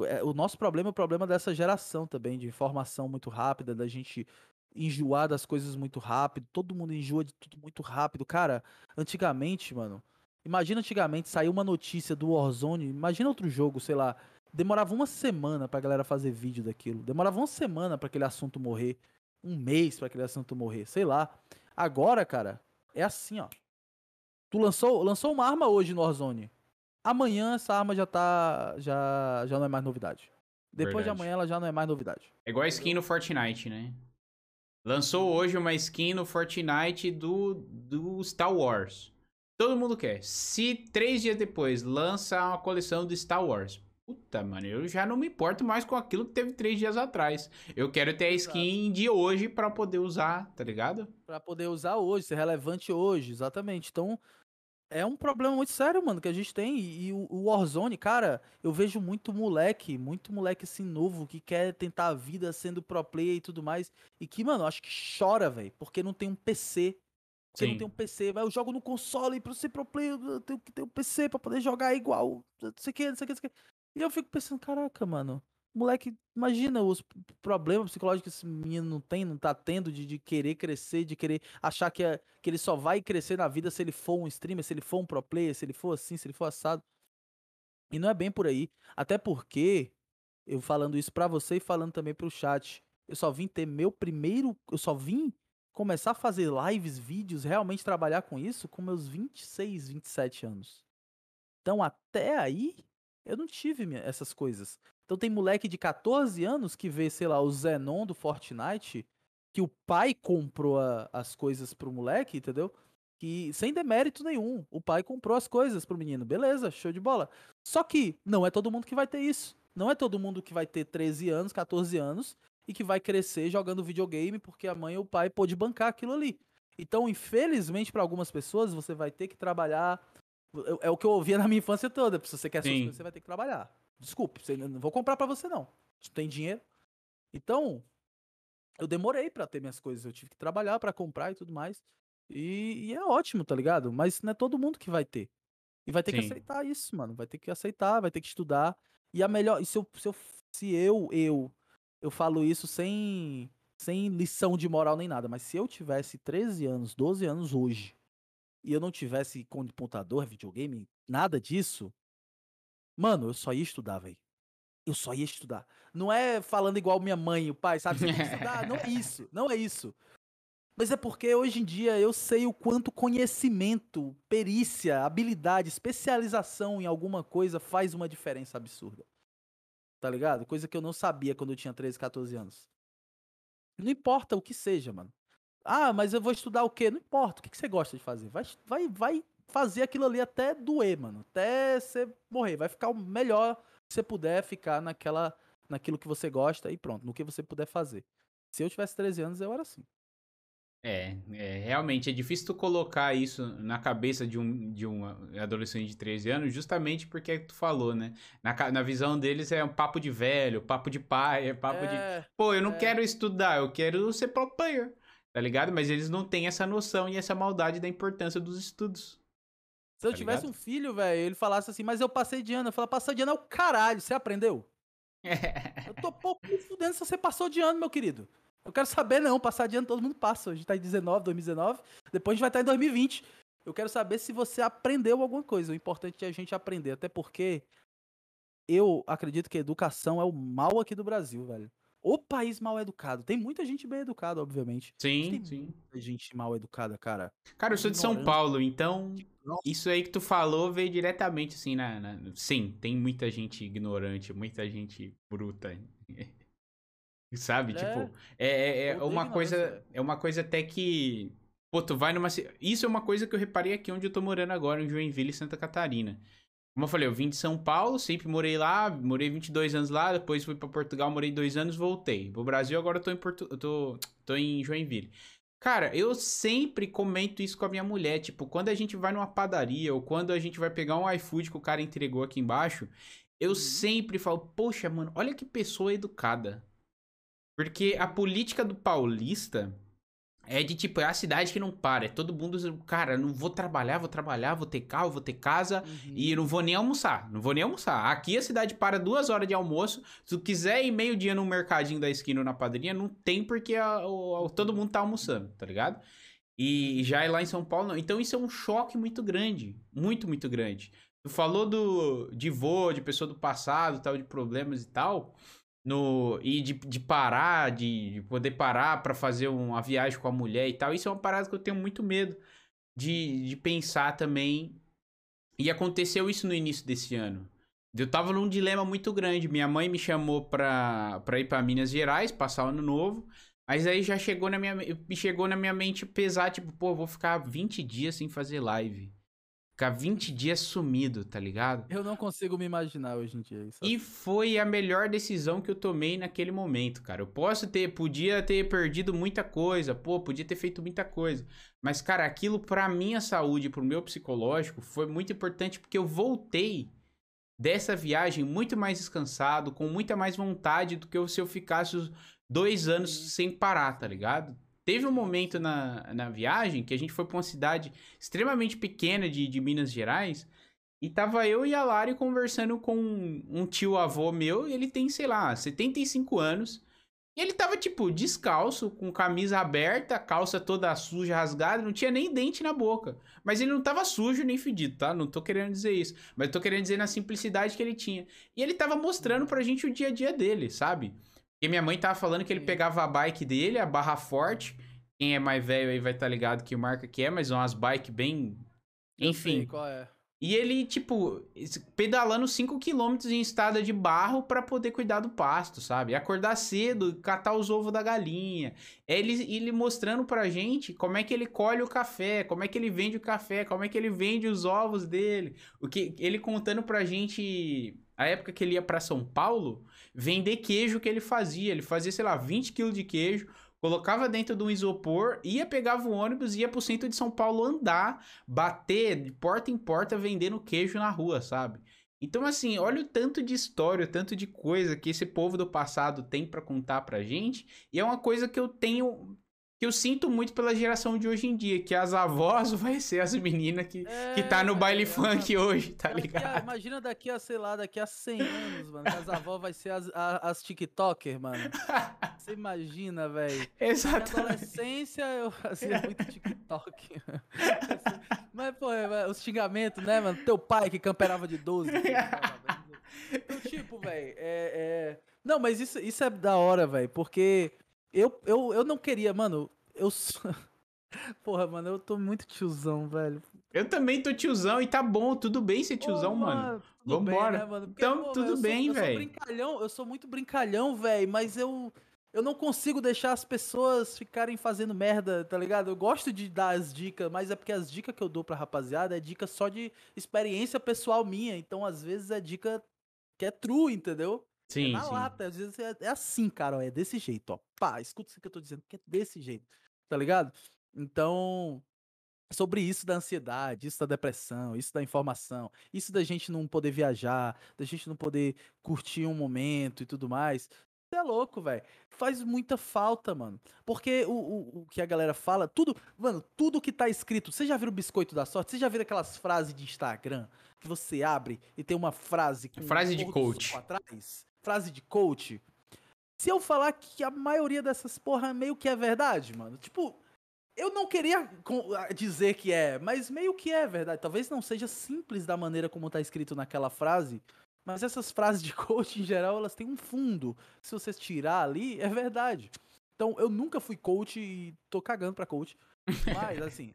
É, o nosso problema é o problema dessa geração também, de informação muito rápida, da gente enjoar das coisas muito rápido. Todo mundo enjoa de tudo muito rápido. Cara, antigamente, mano. Imagina antigamente saiu uma notícia do Warzone. Imagina outro jogo, sei lá. Demorava uma semana pra galera fazer vídeo daquilo. Demorava uma semana para aquele assunto morrer. Um mês para aquele assunto morrer. Sei lá. Agora, cara, é assim, ó. Tu lançou, lançou uma arma hoje no Warzone. Amanhã essa arma já tá. Já, já não é mais novidade. Depois Verdade. de amanhã ela já não é mais novidade. É igual a skin no Fortnite, né? Lançou hoje uma skin no Fortnite do, do Star Wars. Todo mundo quer. Se três dias depois lança uma coleção do Star Wars, Puta, mano, eu já não me importo mais com aquilo que teve três dias atrás. Eu quero ter a skin Exato. de hoje para poder usar, tá ligado? Para poder usar hoje, ser relevante hoje, exatamente. Então, é um problema muito sério, mano, que a gente tem. E, e o, Warzone, cara, eu vejo muito moleque, muito moleque assim novo que quer tentar a vida sendo pro player e tudo mais. E que, mano, acho que chora, velho, porque não tem um PC. Você Sim. não tem um PC, vai, eu jogo no console pra ser pro player, eu tenho que ter um PC pra poder jogar igual, não sei o que, não sei o que, não sei o que. E eu fico pensando, caraca, mano, moleque, imagina os problemas psicológicos que esse menino não tem, não tá tendo de, de querer crescer, de querer achar que, é, que ele só vai crescer na vida se ele for um streamer, se ele for um pro player, se ele for assim, se ele for assado. E não é bem por aí. Até porque, eu falando isso pra você e falando também pro chat, eu só vim ter meu primeiro. Eu só vim começar a fazer lives, vídeos, realmente trabalhar com isso com meus 26, 27 anos. Então até aí, eu não tive essas coisas. Então tem moleque de 14 anos que vê, sei lá, o Zenon do Fortnite, que o pai comprou a, as coisas pro moleque, entendeu? Que sem demérito nenhum, o pai comprou as coisas pro menino. Beleza, show de bola. Só que não é todo mundo que vai ter isso. Não é todo mundo que vai ter 13 anos, 14 anos e que vai crescer jogando videogame porque a mãe ou o pai pôde bancar aquilo ali. Então, infelizmente, para algumas pessoas, você vai ter que trabalhar é o que eu ouvia na minha infância toda. Se você quer suas coisas, você vai ter que trabalhar. Desculpe, você, não vou comprar para você, não. Você tem dinheiro. Então, eu demorei para ter minhas coisas. Eu tive que trabalhar para comprar e tudo mais. E, e, é ótimo, tá ligado? Mas não é todo mundo que vai ter. E vai ter Sim. que aceitar isso, mano. Vai ter que aceitar, vai ter que estudar. E a melhor. E se eu, se eu, se eu, eu, eu falo isso sem, sem lição de moral nem nada. Mas se eu tivesse 13 anos, 12 anos hoje, e eu não tivesse computador, videogame, nada disso, mano, eu só ia estudar, velho. Eu só ia estudar. Não é falando igual minha mãe o pai, sabe? Você estudar. Não é isso. Não é isso. Mas é porque hoje em dia eu sei o quanto conhecimento, perícia, habilidade, especialização em alguma coisa faz uma diferença absurda. tá ligado? Coisa que eu não sabia quando eu tinha 13, 14 anos. Não importa o que seja, mano. Ah, mas eu vou estudar o quê? Não importa. O que, que você gosta de fazer? Vai, vai, vai fazer aquilo ali até doer, mano. Até você morrer. Vai ficar o melhor que você puder ficar naquela, naquilo que você gosta e pronto, no que você puder fazer. Se eu tivesse 13 anos, eu era assim. É, é, realmente é difícil tu colocar isso na cabeça de um, de um adolescente de 13 anos, justamente porque é tu falou, né? Na, na visão deles é um papo de velho, papo de pai, é papo é, de. Pô, eu não é. quero estudar, eu quero ser pro player, tá ligado? Mas eles não têm essa noção e essa maldade da importância dos estudos. Se eu tá tivesse ligado? um filho, velho, ele falasse assim, mas eu passei de ano. Eu falo, passar de ano é o caralho, você aprendeu? eu tô pouco fudendo se você passou de ano, meu querido. Eu quero saber, não. Passar de ano todo mundo passa. A gente tá em 19, 2019. Depois a gente vai estar em 2020. Eu quero saber se você aprendeu alguma coisa. O importante é a gente aprender. Até porque eu acredito que a educação é o mal aqui do Brasil, velho. O país mal educado. Tem muita gente bem educada, obviamente. Sim, tem sim. Muita gente mal educada, cara. Cara, eu sou de São Paulo, então isso aí que tu falou veio diretamente assim na, na, Sim, tem muita gente ignorante, muita gente bruta. Sabe? É. Tipo, é, é, é uma coisa. É uma coisa até que. Pô, tu vai numa. Isso é uma coisa que eu reparei aqui onde eu tô morando agora, em Joinville, Santa Catarina. Como eu falei, eu vim de São Paulo, sempre morei lá, morei 22 anos lá, depois fui para Portugal, morei dois anos, voltei. Pro Brasil, agora eu tô em, Porto... eu tô... tô em Joinville. Cara, eu sempre comento isso com a minha mulher. Tipo, quando a gente vai numa padaria ou quando a gente vai pegar um iFood que o cara entregou aqui embaixo, eu uhum. sempre falo, poxa, mano, olha que pessoa educada. Porque a política do paulista é de tipo, é a cidade que não para. É todo mundo, cara, não vou trabalhar, vou trabalhar, vou ter carro, vou ter casa uhum. e não vou nem almoçar. Não vou nem almoçar. Aqui a cidade para duas horas de almoço. Se tu quiser ir meio-dia no mercadinho da esquina ou na padrinha, não tem porque a, a, todo mundo tá almoçando, tá ligado? E já é lá em São Paulo, não. Então isso é um choque muito grande. Muito, muito grande. Tu falou do, de vô, de pessoa do passado, tal, de problemas e tal no e de, de parar, de, de poder parar para fazer uma viagem com a mulher e tal. Isso é uma parada que eu tenho muito medo de, de pensar também. E aconteceu isso no início desse ano. Eu tava num dilema muito grande. Minha mãe me chamou pra, pra ir para Minas Gerais, passar o ano novo. Mas aí já chegou na minha, chegou na minha mente pesar, tipo, pô, vou ficar 20 dias sem fazer live. Ficar 20 dias sumido, tá ligado? Eu não consigo me imaginar hoje em dia isso. E foi a melhor decisão que eu tomei naquele momento, cara. Eu posso ter, podia ter perdido muita coisa, pô, podia ter feito muita coisa. Mas, cara, aquilo pra minha saúde, pro meu psicológico, foi muito importante porque eu voltei dessa viagem muito mais descansado, com muita mais vontade do que se eu ficasse dois anos sem parar, tá ligado? Teve um momento na, na viagem que a gente foi pra uma cidade extremamente pequena de, de Minas Gerais. E tava eu e a Lari conversando com um tio avô meu, ele tem, sei lá, 75 anos. E ele tava, tipo, descalço, com camisa aberta, calça toda suja, rasgada, não tinha nem dente na boca. Mas ele não tava sujo nem fedido, tá? Não tô querendo dizer isso. Mas tô querendo dizer na simplicidade que ele tinha. E ele tava mostrando pra gente o dia a dia dele, sabe? Porque minha mãe tava falando que ele pegava a bike dele, a barra forte. Quem é mais velho aí vai estar tá ligado que marca que é, mas umas bikes bem. Enfim. Sei qual é. E ele, tipo, pedalando 5km em estrada de barro para poder cuidar do pasto, sabe? Acordar cedo, catar os ovos da galinha. Ele, ele mostrando pra gente como é que ele colhe o café, como é que ele vende o café, como é que ele vende os ovos dele. O que ele contando pra gente a época que ele ia para São Paulo, vender queijo que ele fazia. Ele fazia, sei lá, 20 quilos de queijo, colocava dentro de um isopor, ia, pegava o ônibus, ia pro centro de São Paulo andar, bater de porta em porta vendendo queijo na rua, sabe? Então, assim, olha o tanto de história, o tanto de coisa que esse povo do passado tem para contar pra gente. E é uma coisa que eu tenho que eu sinto muito pela geração de hoje em dia, que as avós vai ser as meninas que, é, que tá no baile é, funk é, hoje, tá ligado? A, imagina daqui a, sei lá, daqui a 100 anos, mano, as avós vai ser as, as, as TikToker, mano. Você imagina, velho. Exatamente. Na adolescência eu fazia muito TikTok. Mas, pô, é, os xingamentos, né, mano? Teu pai que camperava de 12. Então, tipo, velho, é, é... Não, mas isso, isso é da hora, velho, porque eu, eu, eu não queria, mano. Eu. Porra, mano, eu tô muito tiozão, velho. Eu também tô tiozão e tá bom, tudo bem ser tiozão, oh, mano. tudo Vambora. bem, né, mano? Então, pô, tudo bem, eu sou velho. brincalhão, eu sou muito brincalhão, velho, mas eu eu não consigo deixar as pessoas ficarem fazendo merda, tá ligado? Eu gosto de dar as dicas, mas é porque as dicas que eu dou pra rapaziada é dica só de experiência pessoal minha, então às vezes é dica que é true, entendeu? É Sim, na sim. lata, às vezes é, é assim, cara, ó, é desse jeito, ó. Pá, escuta isso que eu tô dizendo, que é desse jeito, tá ligado? Então, sobre isso da ansiedade, isso da depressão, isso da informação, isso da gente não poder viajar, da gente não poder curtir um momento e tudo mais. Você é louco, velho. Faz muita falta, mano. Porque o, o, o que a galera fala, tudo, mano, tudo que tá escrito. Você já viu o biscoito da sorte? Você já viu aquelas frases de Instagram que você abre e tem uma frase com Frase um de coach. atrás? Frase de coach. Se eu falar que a maioria dessas porra meio que é verdade, mano. Tipo, eu não queria dizer que é, mas meio que é verdade. Talvez não seja simples da maneira como tá escrito naquela frase, mas essas frases de coach em geral, elas têm um fundo. Se você tirar ali, é verdade. Então, eu nunca fui coach e tô cagando pra coach. Mas, assim,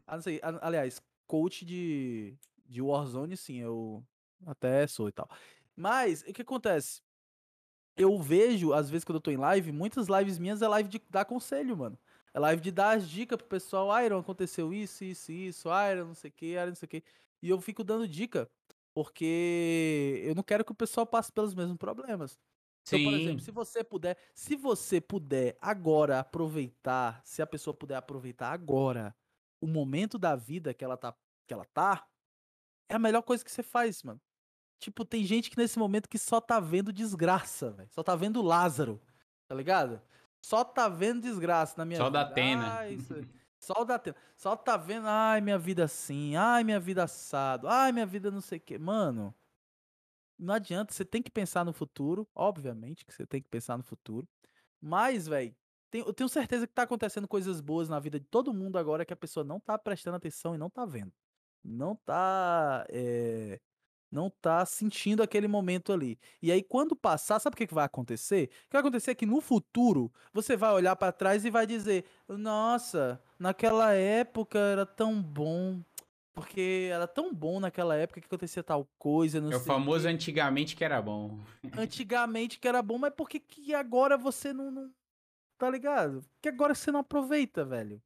aliás, coach de, de Warzone, sim, eu até sou e tal. Mas, o que acontece? Eu vejo, às vezes, quando eu tô em live, muitas lives minhas é live de dar conselho, mano. É live de dar as dicas pro pessoal. Iron, aconteceu isso, isso, isso. Iron, não sei o que, Iron, não sei o que. E eu fico dando dica, porque eu não quero que o pessoal passe pelos mesmos problemas. Então, por Sim. exemplo, se você puder, se você puder agora aproveitar, se a pessoa puder aproveitar agora o momento da vida que ela tá, que ela tá, é a melhor coisa que você faz, mano. Tipo, tem gente que nesse momento que só tá vendo desgraça, velho. Só tá vendo Lázaro, tá ligado? Só tá vendo desgraça na minha Só da vida. Atena. Ai, isso- Só da Atena. Só tá vendo, ai, minha vida assim, ai, minha vida assado, ai, minha vida não sei o quê. Mano, não adianta, você tem que pensar no futuro, obviamente que você tem que pensar no futuro. Mas, velho, eu tenho certeza que tá acontecendo coisas boas na vida de todo mundo agora que a pessoa não tá prestando atenção e não tá vendo. Não tá. eh, não tá sentindo aquele momento ali. E aí, quando passar, sabe o que, que vai acontecer? O que vai acontecer é que no futuro você vai olhar pra trás e vai dizer: Nossa, naquela época era tão bom. Porque era tão bom naquela época que acontecia tal coisa. Não É o famoso quê. antigamente que era bom. Antigamente que era bom, mas por que, que agora você não, não. Tá ligado? Que agora você não aproveita, velho.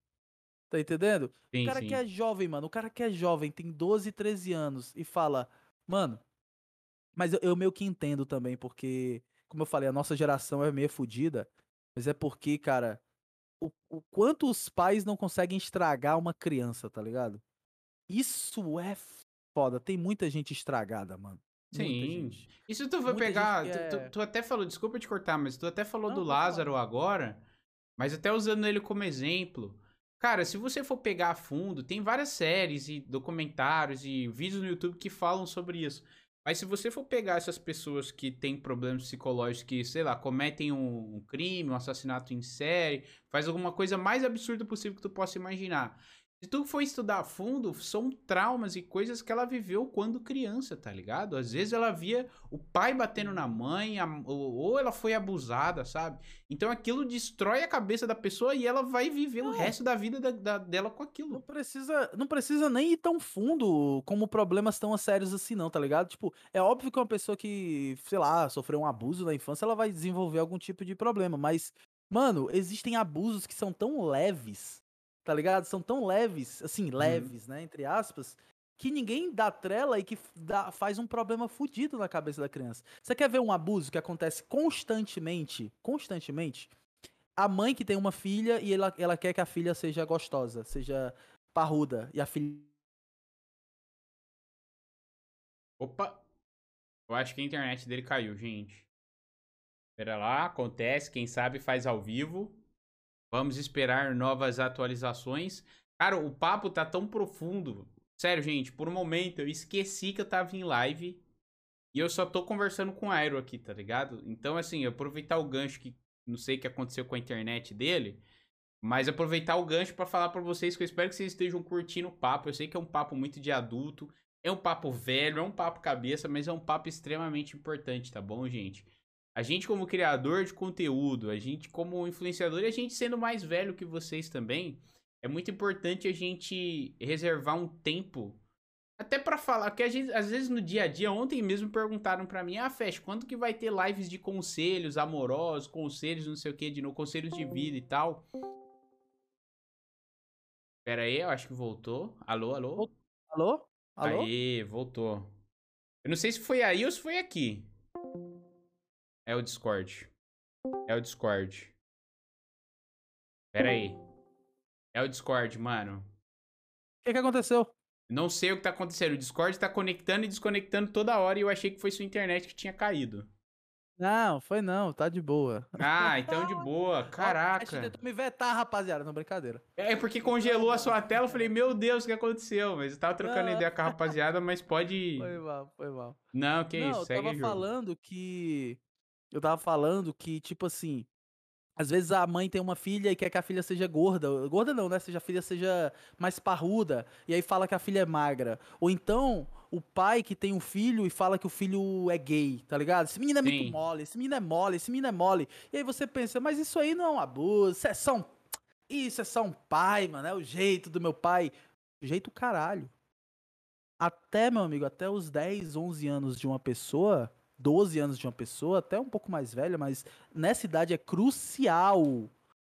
Tá entendendo? Sim, O cara sim. que é jovem, mano. O cara que é jovem, tem 12, 13 anos e fala, mano. Mas eu, eu meio que entendo também, porque, como eu falei, a nossa geração é meio fodida. Mas é porque, cara, o, o quanto os pais não conseguem estragar uma criança, tá ligado? Isso é foda. Tem muita gente estragada, mano. Sim. se tu Muita gente pegar. tu- tu, é- tu até falou, desculpa te cortar, mas tu até falou Não, do. Lázaro agora, mas até usando ele como exemplo. Cara, se você for pegar a fundo, tem várias séries e documentários e vídeos no YouTube que falam sobre isso. Mas se você for pegar essas pessoas que têm problemas psicológicos, que, sei lá, cometem um, crime, um assassinato em série, faz alguma coisa mais absurda possível que tu possa imaginar. Se tu for estudar a fundo, são traumas e coisas que ela viveu quando criança, tá ligado? Às vezes ela via o pai batendo na mãe, a- ou, ou ela foi abusada, sabe? Então aquilo destrói a cabeça da pessoa e ela vai viver o Não. resto da vida da- da- dela com Não aquilo. precisa, não precisa nem ir tão fundo como problemas tão sérios assim, não, tá ligado? Tipo, é óbvio que uma pessoa que, sei lá, sofreu um abuso na infância, ela vai desenvolver algum tipo de problema. Mas, mano, existem abusos que são tão leves, tá ligado? São tão leves, assim, leves, né? Entre aspas, que ninguém dá trela e que dá- faz um problema fudido na cabeça da criança. Você quer ver um abuso que acontece constantemente? Constantemente? A mãe que tem uma filha e ela, ela quer que a filha seja gostosa, seja parruda, e a filha. Opa! Eu acho que a internet dele caiu, gente. Espera lá, acontece, quem sabe faz ao vivo. Vamos esperar novas atualizações. Cara, o papo tá tão profundo. Sério, gente, por um momento eu esqueci que eu tava em live. E eu só tô conversando com o Airo aqui, tá ligado? Então, assim, aproveitar o gancho que não sei o que aconteceu com a internet dele. Mas aproveitar o gancho pra falar pra vocês que eu espero que vocês estejam curtindo o papo. Eu sei que é um papo muito de adulto. É um papo velho, é um papo cabeça, mas é um papo extremamente importante, tá bom, gente? A gente, como criador de conteúdo, a gente, como influenciador, e a gente sendo mais velho que vocês também, é muito importante a gente reservar um tempo Até pra falar, porque gente, às vezes no dia a dia, ontem mesmo perguntaram pra mim, ah, Fesh, quando que vai ter lives de conselhos amorosos, conselhos não sei o que, de novo, conselhos de vida e tal? Pera aí, eu acho que voltou. Alô, alô? Alô? Alô? Aí, voltou. Eu não sei se foi aí ou se foi aqui. É o Discord. É o Discord. Pera aí. É o Discord, mano. O que, que aconteceu? Não sei o que tá acontecendo. O Discord tá conectando e desconectando toda hora e eu achei que foi sua internet que tinha caído. Não, foi não, tá de boa. Ah, então de boa. Caraca. tentou me vetar, rapaziada, não brincadeira. É porque congelou a sua tela, eu falei, meu Deus, o que aconteceu? Mas eu tava trocando ideia com a rapaziada, mas pode. Foi mal, foi mal. Não, que não, isso, eu segue tava falando que. Eu tava falando que, tipo assim. Às vezes a mãe tem uma filha e quer que a filha seja gorda. Gorda não, né? Seja a filha seja mais parruda. E aí fala que a filha é magra. Ou então, o pai que tem um filho e fala que o filho é gay, tá ligado? Esse menino é Sim. muito mole, esse menino é mole, esse menino é mole. E aí você pensa, mas isso aí não é um abuso, isso é só um. Isso é só um pai, mano. É o jeito do meu pai. Jeito caralho. Até, meu amigo, até os 10, 11 anos de uma pessoa, 12 anos de uma pessoa, até um pouco mais velha, mas nessa idade é crucial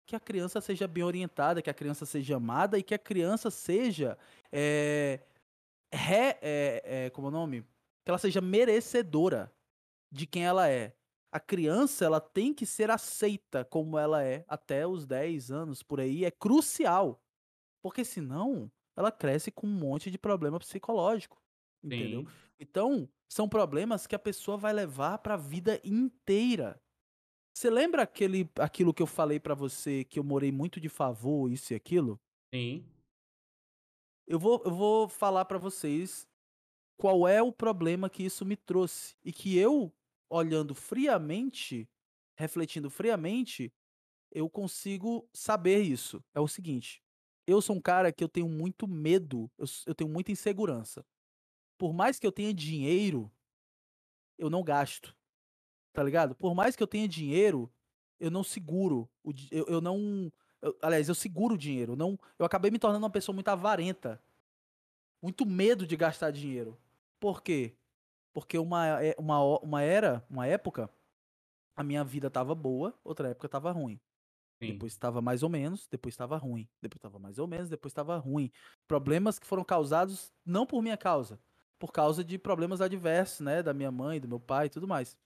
que a criança seja bem orientada, que a criança seja amada e que a criança seja. É, re- é, é, como é o nome? Que ela seja merecedora de quem ela é. A criança, ela tem que ser aceita como ela é até os 10 anos por aí, é crucial. Porque senão, ela cresce com um monte de problema psicológico. Entendeu? Então, são problemas que a pessoa vai levar pra vida inteira. Você lembra aquele, aquilo que eu falei pra você que eu morei muito de favor, isso e aquilo? Sim. Eu vou, eu vou falar pra vocês qual é o problema que isso me trouxe e que eu, olhando friamente, refletindo friamente, eu consigo saber isso. É o seguinte: eu sou um cara que eu tenho muito medo, eu, eu tenho muita insegurança. Por mais que eu tenha dinheiro, eu não gasto. Tá ligado? Por mais que eu tenha dinheiro, eu não seguro. O, eu, eu não. eu- aliás, eu seguro o dinheiro. Não, eu acabei me tornando uma pessoa muito avarenta. Muito medo de gastar dinheiro. Por quê? Porque uma, é- uma, uma era, uma época, a minha vida tava boa, outra época tava ruim. Sim. Depois estava mais ou menos, depois estava ruim. Depois estava mais ou menos, depois estava ruim. Problemas que foram causados não por minha causa, por causa de problemas adversos, né? Da minha mãe, do meu pai e tudo mais.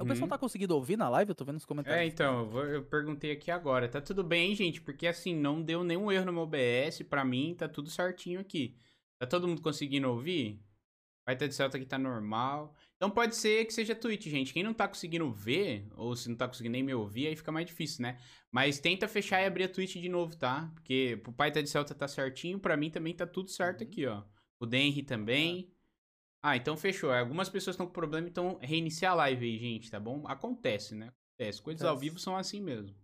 O pessoal Uhum. tá conseguindo ouvir na live? Eu tô vendo nos comentários. É, então, eu, perguntei aqui agora. Tá tudo bem, gente? Porque assim, não deu nenhum erro no meu OBS. Pra mim, tá tudo certinho aqui. Tá todo mundo conseguindo ouvir? Vai ter de Celta aqui tá normal. Então pode ser que seja Twitch, gente. Quem não tá conseguindo ver, ou se não tá conseguindo nem me ouvir, aí fica mais difícil, né? Mas tenta fechar e abrir a Twitch de novo, tá? Porque pro pai tá de Celta tá certinho, pra mim também tá tudo certo Uhum. aqui, ó. O Denry também. Ah, então fechou. Algumas pessoas estão com problema, então reiniciar a live aí, gente, tá bom? Acontece, né? Acontece. Coisas ao Acontece. vivo são assim mesmo.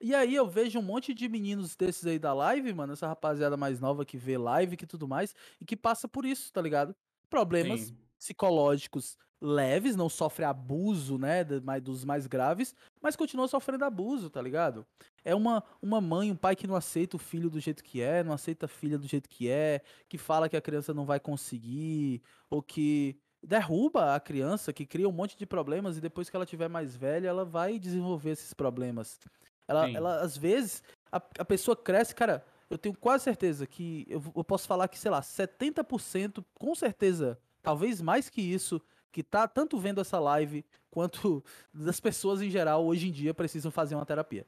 E aí eu vejo um monte de meninos desses aí da live, mano, essa rapaziada mais nova que vê live e tudo mais, e que passa por isso, tá ligado? Problemas Sim. Psicológicos leves, não sofre abuso, né, dos mais graves, mas continua sofrendo abuso, tá ligado? É uma, uma mãe, um pai que não aceita o filho do jeito que é, não aceita a filha do jeito que é, que fala que a criança não vai conseguir, ou que derruba a criança, que cria um monte de problemas e depois que ela tiver mais velha, ela vai desenvolver esses problemas. Ela, Sim. ela às vezes, a, a pessoa cresce, cara, eu tenho quase certeza que, eu, eu posso falar que, sei lá, 70%, com certeza, talvez mais que isso, que tá tanto vendo essa live, quanto das pessoas em geral, hoje em dia, precisam fazer uma terapia.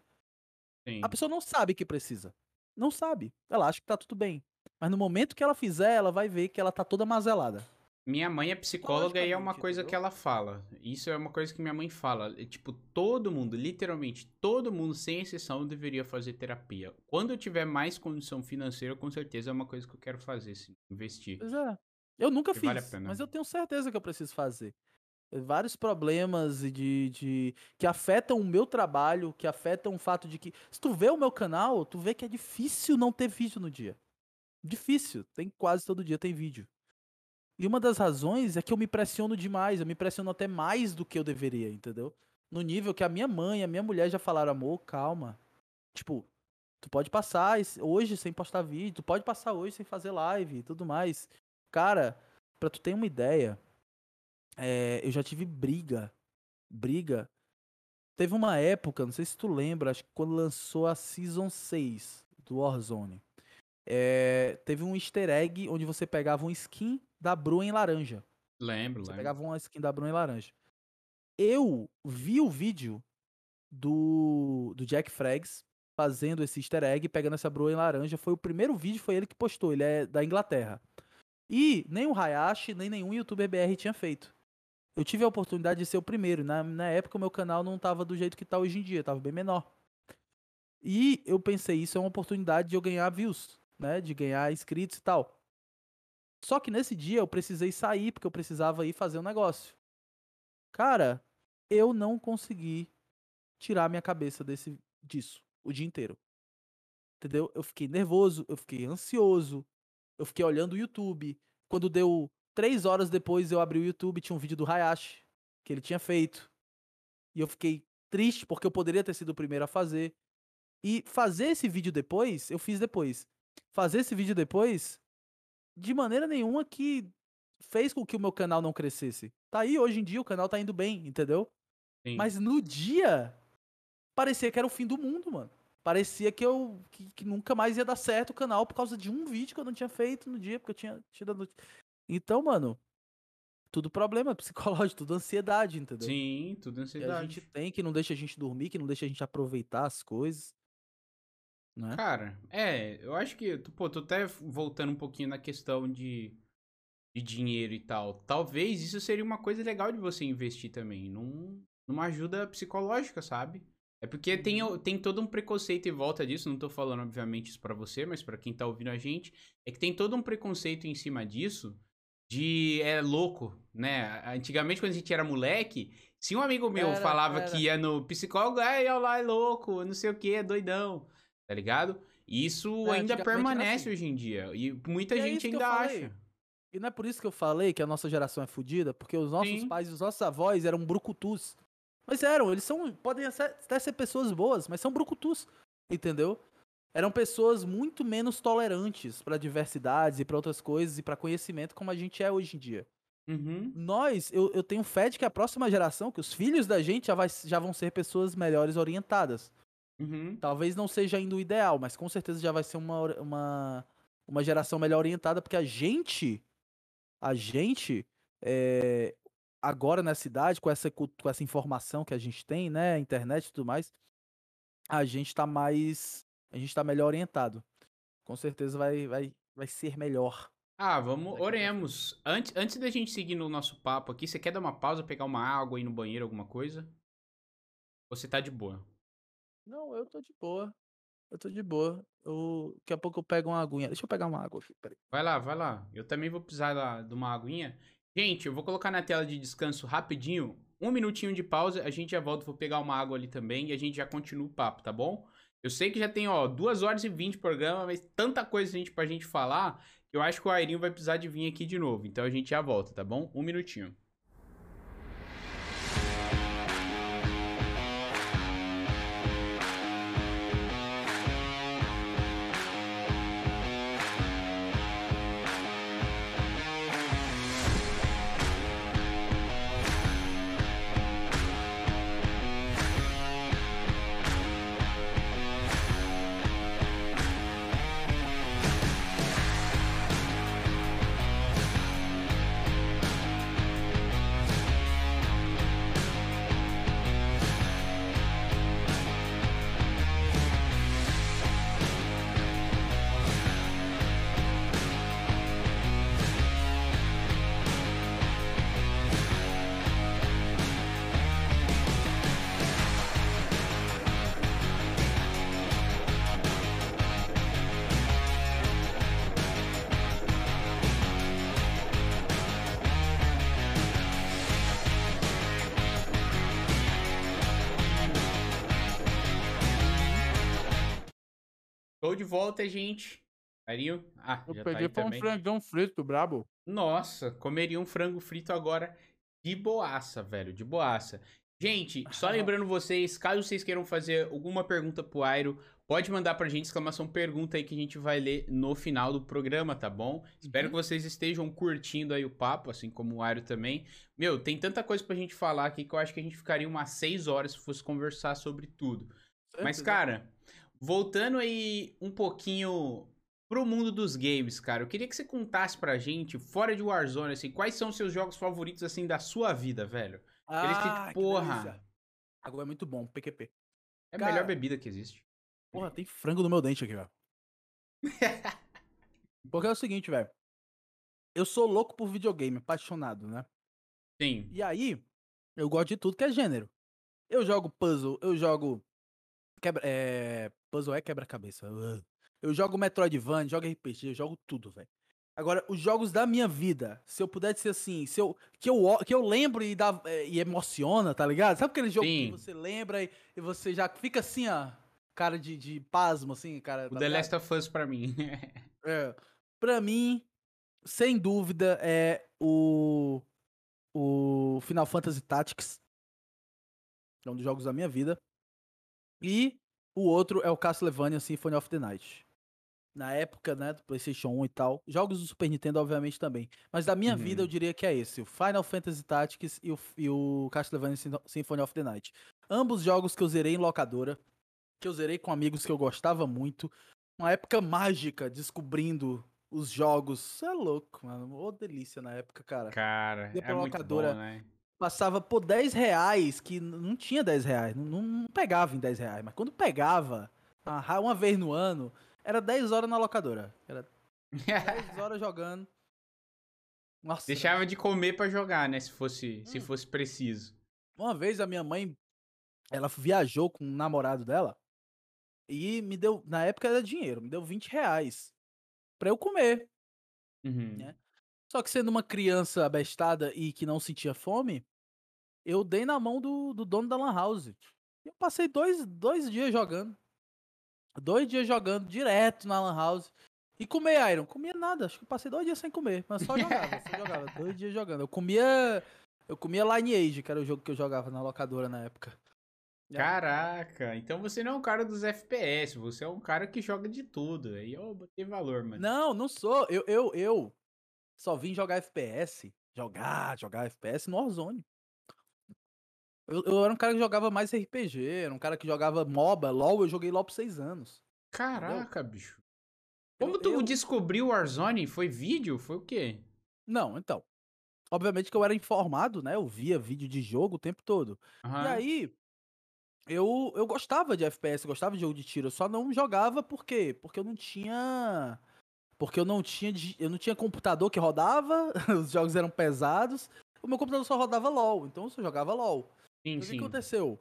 Sim. A pessoa não sabe que precisa. Não sabe. Ela acha que tá tudo bem. Mas no momento que ela fizer, ela vai ver que ela tá toda mazelada. Minha mãe é psicóloga e é uma coisa que entendeu? ela fala. Isso é uma coisa que minha mãe fala. É, tipo, todo mundo, literalmente, todo mundo, sem exceção, deveria fazer terapia. Quando eu tiver mais condição financeira, com certeza é uma coisa que eu quero fazer, sim. Investir. Pois é. Eu nunca Que fiz, vale mas eu tenho certeza que eu preciso fazer. Vários problemas de, de que afetam o meu trabalho, que afetam o fato de que. Se tu vê o meu canal, tu vê que é difícil não ter vídeo no dia. Difícil. Tem quase todo dia tem vídeo. E uma das razões é que eu me pressiono demais. Eu me pressiono até mais do que eu deveria, entendeu? No nível que a minha mãe, a minha mulher já falaram, amor, calma. Tipo, tu pode passar hoje sem postar vídeo, tu pode passar hoje sem fazer live e tudo mais. Cara, pra tu ter uma ideia, é, eu já tive briga. Briga. Teve uma época, não sei se tu lembra, acho que quando lançou a Season 6 do Warzone. É, teve um easter egg onde você pegava um skin da Bru em laranja. Lembro, Você lembro. pegava uma skin da Bru em laranja. Eu vi o vídeo do, do Jack Frags fazendo esse easter egg, pegando essa Bru em laranja. Foi o primeiro vídeo, foi ele que postou. Ele é da Inglaterra. E nem o Hayashi, nem nenhum youtuber BR tinha feito. Eu tive a oportunidade de ser o primeiro. Na, na época, o meu canal não tava do jeito que tá hoje em dia, tava bem menor. E eu pensei, isso é uma oportunidade de eu ganhar views, né? De ganhar inscritos e tal. Só que nesse dia eu precisei sair, porque eu precisava ir fazer um negócio. Cara, eu não consegui tirar minha cabeça desse disso o dia inteiro. Entendeu? Eu fiquei nervoso, eu fiquei ansioso, eu fiquei olhando o YouTube. Quando deu três horas depois, eu abri o YouTube, tinha um vídeo do Hayashi que ele tinha feito. E eu fiquei triste porque eu poderia ter sido o primeiro a fazer. E fazer esse vídeo depois, eu fiz depois. Fazer esse vídeo depois, de maneira nenhuma que fez com que o meu canal não crescesse. Tá aí, hoje em dia o canal tá indo bem, entendeu? Sim. Mas no dia, parecia que era o fim do mundo, mano. Parecia que eu que, que nunca mais ia dar certo o canal por causa de um vídeo que eu não tinha feito no dia, porque eu tinha tido a. Então, mano, tudo problema psicológico, tudo ansiedade, entendeu? Sim, tudo Que a ansiedade. gente tem, que não deixa a gente dormir, que não deixa a gente aproveitar as coisas. Né? Cara, é, eu acho que, pô, tô até voltando um pouquinho na questão de, de dinheiro e tal. Talvez isso seria uma coisa legal de você investir também, num, numa ajuda psicológica, sabe? É porque tem, o- tem todo um preconceito em volta disso, não tô falando, obviamente, isso pra você, mas pra quem tá ouvindo a gente, é que tem todo um preconceito em cima disso de é louco, né? Antigamente, quando a gente era moleque, se um amigo meu Era, falava era. que ia no psicólogo, ai, olha lá, é louco, não sei o que, é doidão, tá ligado? E Isso É, ainda permanece assim. hoje em dia. E muita E é gente eu ainda acha. E não é por isso que eu falei que a nossa geração é fodida, porque os nossos Sim. pais e os nossos avós eram brucutus. Mas eram, eles são. Podem até ser pessoas boas, mas são brucutus. Entendeu? Eram pessoas muito menos tolerantes pra diversidades e pra outras coisas e pra conhecimento como a gente é hoje em dia. Uhum. Nós, eu, eu tenho fé de que a próxima geração, que os filhos da gente já, vai, já vão ser pessoas melhores orientadas. Uhum. Talvez não seja ainda o ideal, mas com certeza já vai ser uma, uma, uma geração melhor orientada, porque a gente, a gente, é, agora nessa idade, com essa, com essa informação que a gente tem, né, internet e tudo mais, a gente tá mais, a gente tá melhor orientado. Com certeza vai, vai, vai ser melhor. Ah, vamos, oremos. Antes, antes da gente seguir no nosso papo aqui, você quer dar uma pausa, pegar uma água, ir no banheiro, alguma coisa? Ou você tá de boa? Não, eu tô de boa. Eu tô de boa. Eu, daqui a pouco eu pego uma aguinha. Deixa eu pegar uma água aqui, peraí. Vai lá, vai lá. Eu também vou precisar lá de uma aguinha. Gente, eu vou colocar na tela de descanso rapidinho. Um minutinho de pausa, a gente já volta. Vou pegar uma água ali também e a gente já continua o papo, tá bom? Eu sei que já tem, ó, 2 horas e 20 de programa, mas tanta coisa gente, pra gente falar que eu acho que o Airinho vai precisar de vir aqui de novo. Então a gente já volta, tá bom? Um minutinho. Volta, gente. Airinho? Ah, já tá aí também. frangão frito, brabo. Nossa, comeria um frango frito agora de boaça, velho, de boaça. Gente, só lembrando vocês, caso vocês queiram fazer alguma pergunta pro Airo, pode mandar pra gente exclamação pergunta aí que a gente vai ler no final do programa, tá bom? Espero Uhum. que vocês estejam curtindo aí o papo, assim como o Airo também. Meu, tem tanta coisa pra gente falar aqui que eu acho que a gente ficaria umas seis horas se fosse conversar sobre tudo. Mas, cara, voltando aí um pouquinho pro mundo dos games, cara, eu queria que você contasse pra gente, fora de Warzone, assim, quais são os seus jogos favoritos, assim, da sua vida, velho? Ah, que porra, delícia. Agora é muito bom, PQP. é a Cara- melhor bebida que existe. Porra, tem frango no meu dente aqui, velho. Porque é o seguinte, velho. Eu sou louco por videogame, apaixonado, né? Sim. E aí, eu gosto de tudo que é gênero. Eu jogo puzzle, eu jogo. Quebra, é... Puzzle é quebra-cabeça. Eu jogo Metroidvania, jogo RPG, eu jogo tudo, velho. Agora, os jogos da minha vida, se eu pudesse ser assim, se eu, que, eu, que eu lembro e, dá, é, e emociona, tá ligado? Sabe aquele jogo Sim. que você lembra e, e você já fica assim, ó, cara de, de pasmo, assim, cara. O tá The ligado? Last of Us pra mim. É, pra mim, sem dúvida, é o, o Final Fantasy Tactics. É um dos jogos da minha vida. E o outro é o Castlevania Symphony of the Night. Na época, né, do PlayStation 1 e tal. Jogos do Super Nintendo, obviamente, também. Mas da minha vida, Uhum. eu diria que é esse: o Final Fantasy Tactics e o, e o Castlevania Sym- Symphony of the Night. Ambos jogos que eu zerei em locadora. Que eu zerei com amigos que eu gostava muito. Uma época mágica, descobrindo os jogos. Você é louco, mano. Ô, delícia na época, cara. Cara, é pra muito locadora. bom, né? Passava por 10 reais, que não tinha 10 reais. Não, não- pegava em 10 reais. Mas quando pegava, uma ra- uma vez no ano, era 10 horas na locadora. Era 10 horas jogando. Nossa. Deixava de comer pra jogar, né? Se fosse, se Hum. fosse preciso. Uma vez a minha mãe, ela viajou com um namorado dela e me deu, na época era dinheiro, me deu 20 reais pra eu comer. Uhum. Né? Só que sendo uma criança abestada e que não sentia fome, eu dei na mão do, do dono da Lan House. E Eu passei dois, dois dias jogando. Dois dias jogando direto na Lan House. E comer, Iron? Comia nada. Acho que passei dois dias sem comer. Mas só jogava, só jogava. Dois dias jogando. Eu comia. Eu comia Lineage, que era o jogo que eu jogava na locadora na época. Caraca, então você não é um cara dos FPS, você é um cara que joga de tudo. Aí eu botei valor, mano. Não, não sou. Eu, eu, eu só vim jogar FPS. Jogar, jogar FPS no Warzone. Eu, eu era um cara que jogava mais RPG, era um cara que jogava MOBA, LOL, eu joguei LOL por seis anos. Caraca, bicho. Como Eu- tu eu- descobriu o Warzone? Foi vídeo? Foi o quê? Não, então. Obviamente que eu era informado, né? Eu via vídeo de jogo o tempo todo. Aham. E aí, eu, eu gostava de FPS, gostava de jogo de tiro, eu só não jogava por quê? Porque eu não tinha. Porque eu não tinha, eu não tinha computador que rodava, os jogos eram pesados, o meu computador só rodava LOL, então eu só jogava LOL. sim, Mas o que sim. aconteceu?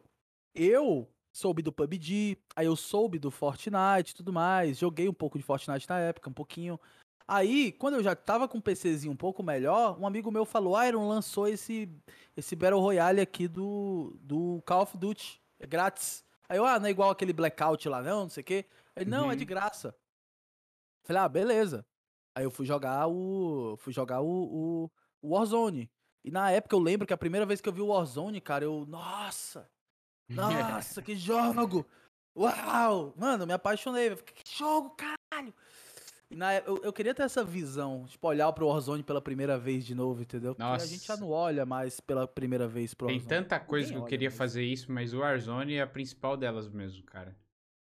Eu soube do PUBG, aí eu soube do Fortnite e tudo mais. Joguei um pouco de Fortnite na época, um pouquinho. Aí, quando eu já tava com um PCzinho um pouco melhor, um amigo meu falou: Iron lançou esse, esse Battle Royale aqui do, do Call of Duty. É grátis. Aí eu, ah, não é igual aquele Blackout lá, não, não sei o quê. Ele, não, é de Uhum. graça. Falei, ah, beleza. Aí eu fui jogar o. Fui jogar o, o, o Warzone. E na época eu lembro que a primeira vez que eu vi o Warzone, cara, eu. Nossa! Nossa, que jogo! Uau! Mano, me apaixonei. Eu fiquei, Que jogo, caralho! E na, é- eu, eu queria ter essa visão, tipo, olhar pro Warzone pela primeira vez de novo, entendeu? Porque a gente já não olha mais pela primeira vez pro Tem Warzone. tanta coisa Ninguém que eu queria mais. fazer isso, mas o Warzone é a principal delas mesmo, cara.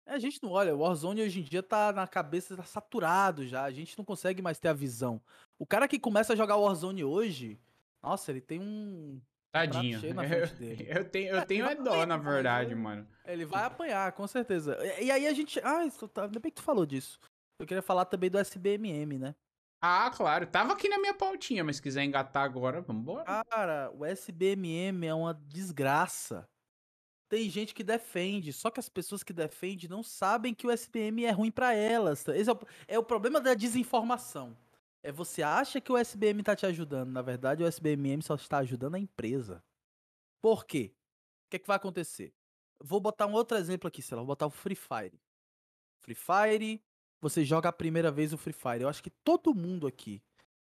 É, a gente não olha, o Warzone hoje em dia tá na cabeça, tá saturado já, a gente não consegue mais ter a visão. O cara que começa a jogar Warzone hoje, nossa, ele tem um... Tadinho. cheio na Eu, eu tenho, eu É, tenho é dó, na verdade, mano. Ele vai apanhar, com certeza. E, e aí a gente... Ah, isso tá... ainda bem que tu falou disso. Eu queria falar também do SBMM, né? Ah, claro. Tava aqui na minha pautinha, mas se quiser engatar agora, vambora. Cara, o SBMM é uma desgraça. Tem gente que defende, só que as pessoas que defendem não sabem que o SBM é ruim pra elas. Esse é o, é o problema da desinformação. É você acha que o SBM tá te ajudando, na verdade o SBMM só está ajudando a empresa. Por quê? O que, é que vai acontecer? Vou botar um outro exemplo aqui, sei lá, vou botar o Free Fire. Free Fire, você joga a primeira vez o Free Fire. Eu acho que todo mundo aqui,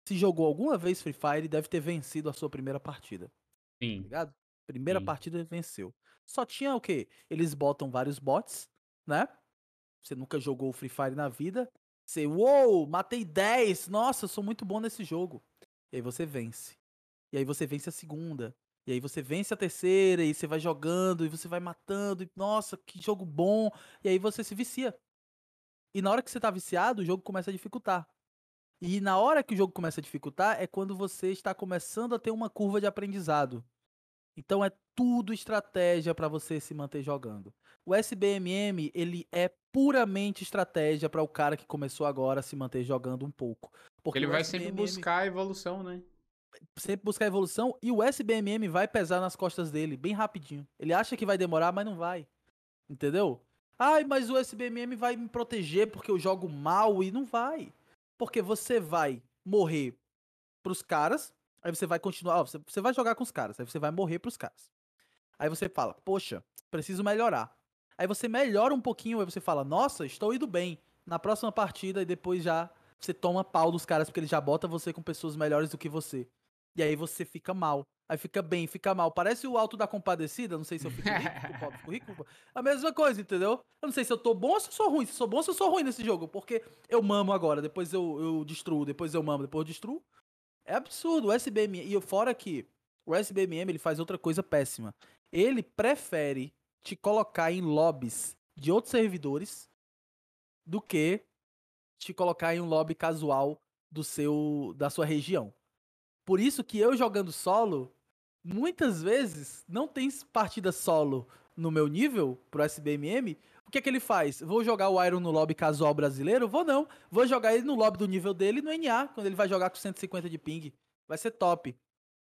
se jogou alguma vez Free Fire, deve ter vencido a sua primeira partida, tá Sim. ligado? Primeira Sim. partida venceu. Só tinha o quê? Eles botam vários bots, né? Você nunca jogou Free Fire na vida. Você, uou, matei 10. Nossa, eu sou muito bom nesse jogo. E aí você vence. E aí você vence a segunda. E aí você vence a terceira. E você vai jogando. E você vai matando. E, nossa, que jogo bom. E aí você se vicia. E na hora que você tá viciado, o jogo começa a dificultar. E na hora que o jogo começa a dificultar é quando você está começando a ter uma curva de aprendizado. Então é tudo estratégia para você se manter jogando. O SBMM, ele é puramente estratégia para o cara que começou agora a se manter jogando um pouco. Porque Ele vai sempre SBMM buscar a evolução, né? sempre buscar evolução e o SBMM vai pesar nas costas dele bem rapidinho. Ele acha que vai demorar, mas não vai. Entendeu? Ai, mas o SBMM vai me proteger porque eu jogo mal e não vai. Porque você vai morrer pros caras, aí você vai continuar, ó, você, você vai jogar com os caras, aí você vai morrer pros caras. Aí você fala, poxa, preciso melhorar. Aí você melhora um pouquinho, aí você fala, nossa, estou indo bem. Na próxima partida, e depois já você toma pau dos caras, porque ele já bota você com pessoas melhores do que você. E aí você fica mal. Aí fica bem, fica mal. Parece o alto da compadecida. Não sei se eu fico rico, pobre, fico rico. A mesma coisa, entendeu? Eu não sei se eu tô bom ou se eu sou ruim. Se eu sou bom ou se eu sou ruim nesse jogo. Porque eu mamo agora, depois eu, eu destruo, depois eu mamo, depois eu destruo. É absurdo. O SBMM. E fora que o SBMM ele faz outra coisa péssima. Ele prefere te colocar em lobbies de outros servidores do que te colocar em um lobby casual do seu da sua região. Por isso que eu jogando solo, muitas vezes não tem partida solo no meu nível pro SBMM. O que que ele faz? Vou jogar o Iron no lobby casual brasileiro? Vou não. Vou jogar ele no lobby do nível dele no NA, quando ele vai jogar com 150 de ping. Vai ser top.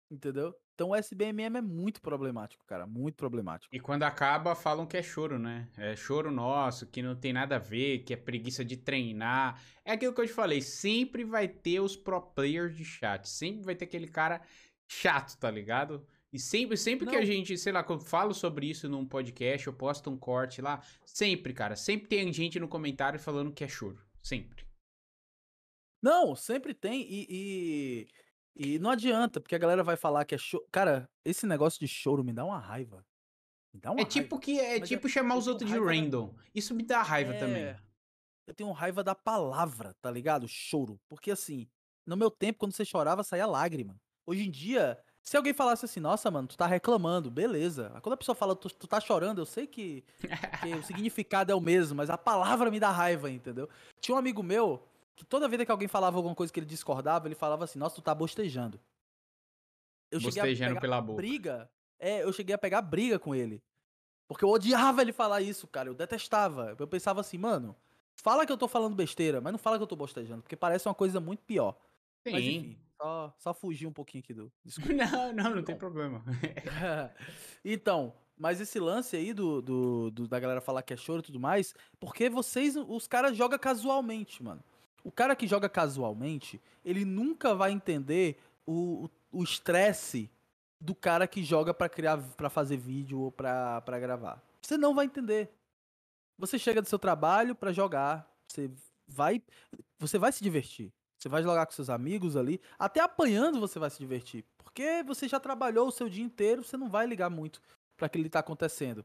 Entendeu? Então o SBMM é muito problemático, cara. Muito problemático. E quando acaba, falam que é choro, né? É choro nosso, que não tem nada a ver, que é preguiça de treinar. É aquilo que eu te falei, sempre vai ter os pro players de chat. Sempre vai ter aquele cara chato, tá ligado? E sempre, sempre que a gente, sei lá, quando eu falo sobre isso num podcast, eu posto um corte lá. Sempre, cara, sempre tem gente no comentário falando que é choro. Sempre. Não, sempre tem e, e, e não adianta, porque a galera vai falar que é choro. Cara, esse negócio de choro me dá uma raiva. Me dá uma É tipo raiva. que é Mas tipo eu- chamar eu os outros de raiva da- random. Isso me dá raiva É, também. Eu tenho raiva da palavra, tá ligado? Choro. Porque assim, no meu tempo, quando você chorava, saía lágrima. Hoje em dia, se alguém falasse assim, nossa, mano, tu tá reclamando, beleza. Quando a pessoa fala, tu, tu tá chorando, eu sei que, que o significado é o mesmo, mas a palavra me dá raiva, entendeu? Tinha um amigo meu que toda vida que alguém falava alguma coisa que ele discordava, ele falava assim, nossa, tu tá bostejando. Eu cheguei a Bostejando pegar pela boca. briga. É, eu cheguei a pegar briga com ele. Porque eu odiava ele falar isso, cara. Eu detestava. Eu pensava assim, mano, fala que eu tô falando besteira, mas não fala que eu tô bostejando, porque parece uma coisa muito pior. Mas Sim. enfim, só, só fugir um pouquinho aqui do. Desculpa. Não, não, não tem Bom. problema. então, mas esse lance aí do, do, do- da galera falar que é choro e tudo mais, porque vocês, os caras jogam casualmente, mano. O cara que joga casualmente, ele nunca vai entender o o estresse do cara que joga pra criar, para fazer vídeo ou pra, pra gravar. Você não vai entender. Você chega do seu trabalho pra jogar, você vai, você vai se divertir. Você vai jogar com seus amigos ali, até apanhando você vai se divertir, porque você já trabalhou o seu dia inteiro, você não vai ligar muito pra aquilo que tá acontecendo.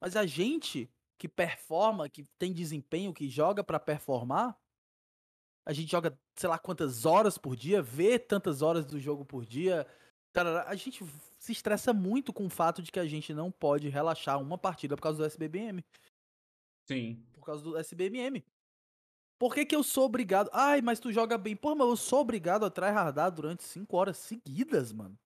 Mas a gente que performa, que tem desempenho, que joga pra performar, a gente joga, sei lá quantas horas por dia, vê tantas horas do jogo por dia. A gente se estressa muito com o fato de que a gente não pode relaxar uma partida por causa do SBBM. Sim. Por causa do SBMM. Por que, que eu sou obrigado? Ai, mas tu joga bem. Pô, mas eu sou obrigado a tryhardar durante 5 horas seguidas, mano.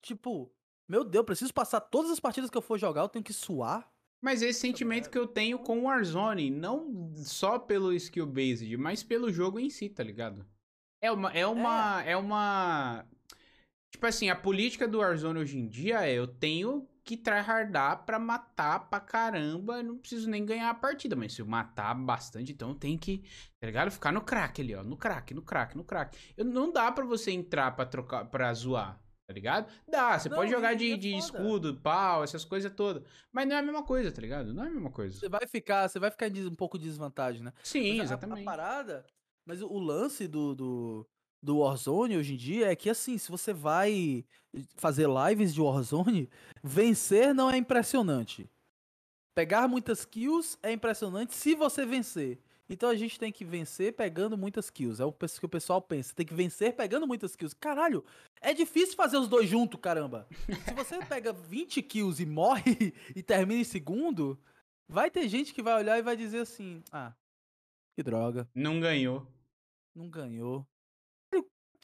Tipo, meu Deus, eu preciso passar todas as partidas que eu for jogar, eu tenho que suar. Mas esse sentimento que eu tenho com o Warzone, não só pelo skill based, mas pelo jogo em si, tá ligado? É uma é uma é, uma tipo assim, a política do Warzone hoje em dia é eu tenho que tryhardar pra matar pra caramba, não preciso nem ganhar a partida, mas se eu matar bastante, então tenho que, tá ligado? Ficar no crack ali, ó, no crack, no crack, no crack. Eu, não dá pra você entrar pra trocar para zoar, tá ligado? Dá, você Não, pode jogar de, é de escudo, pau, essas coisas todas. Mas não é a mesma coisa, tá ligado? Não é a mesma coisa. Você vai ficar, você vai ficar um pouco de desvantagem, né? Sim, Mas a- exatamente. A, parada, mas o, o lance do, do, do Warzone hoje em dia é que assim, se você vai fazer lives de Warzone, vencer não é impressionante. Pegar muitas kills é impressionante se você vencer. Então a gente tem que vencer pegando muitas kills. É o que o pessoal pensa. Tem que vencer pegando muitas kills. Caralho, é difícil fazer os dois juntos, caramba. Se você pega 20 kills e morre e termina em segundo, vai ter gente que vai olhar e vai dizer assim: Ah, que droga. Não ganhou. Não ganhou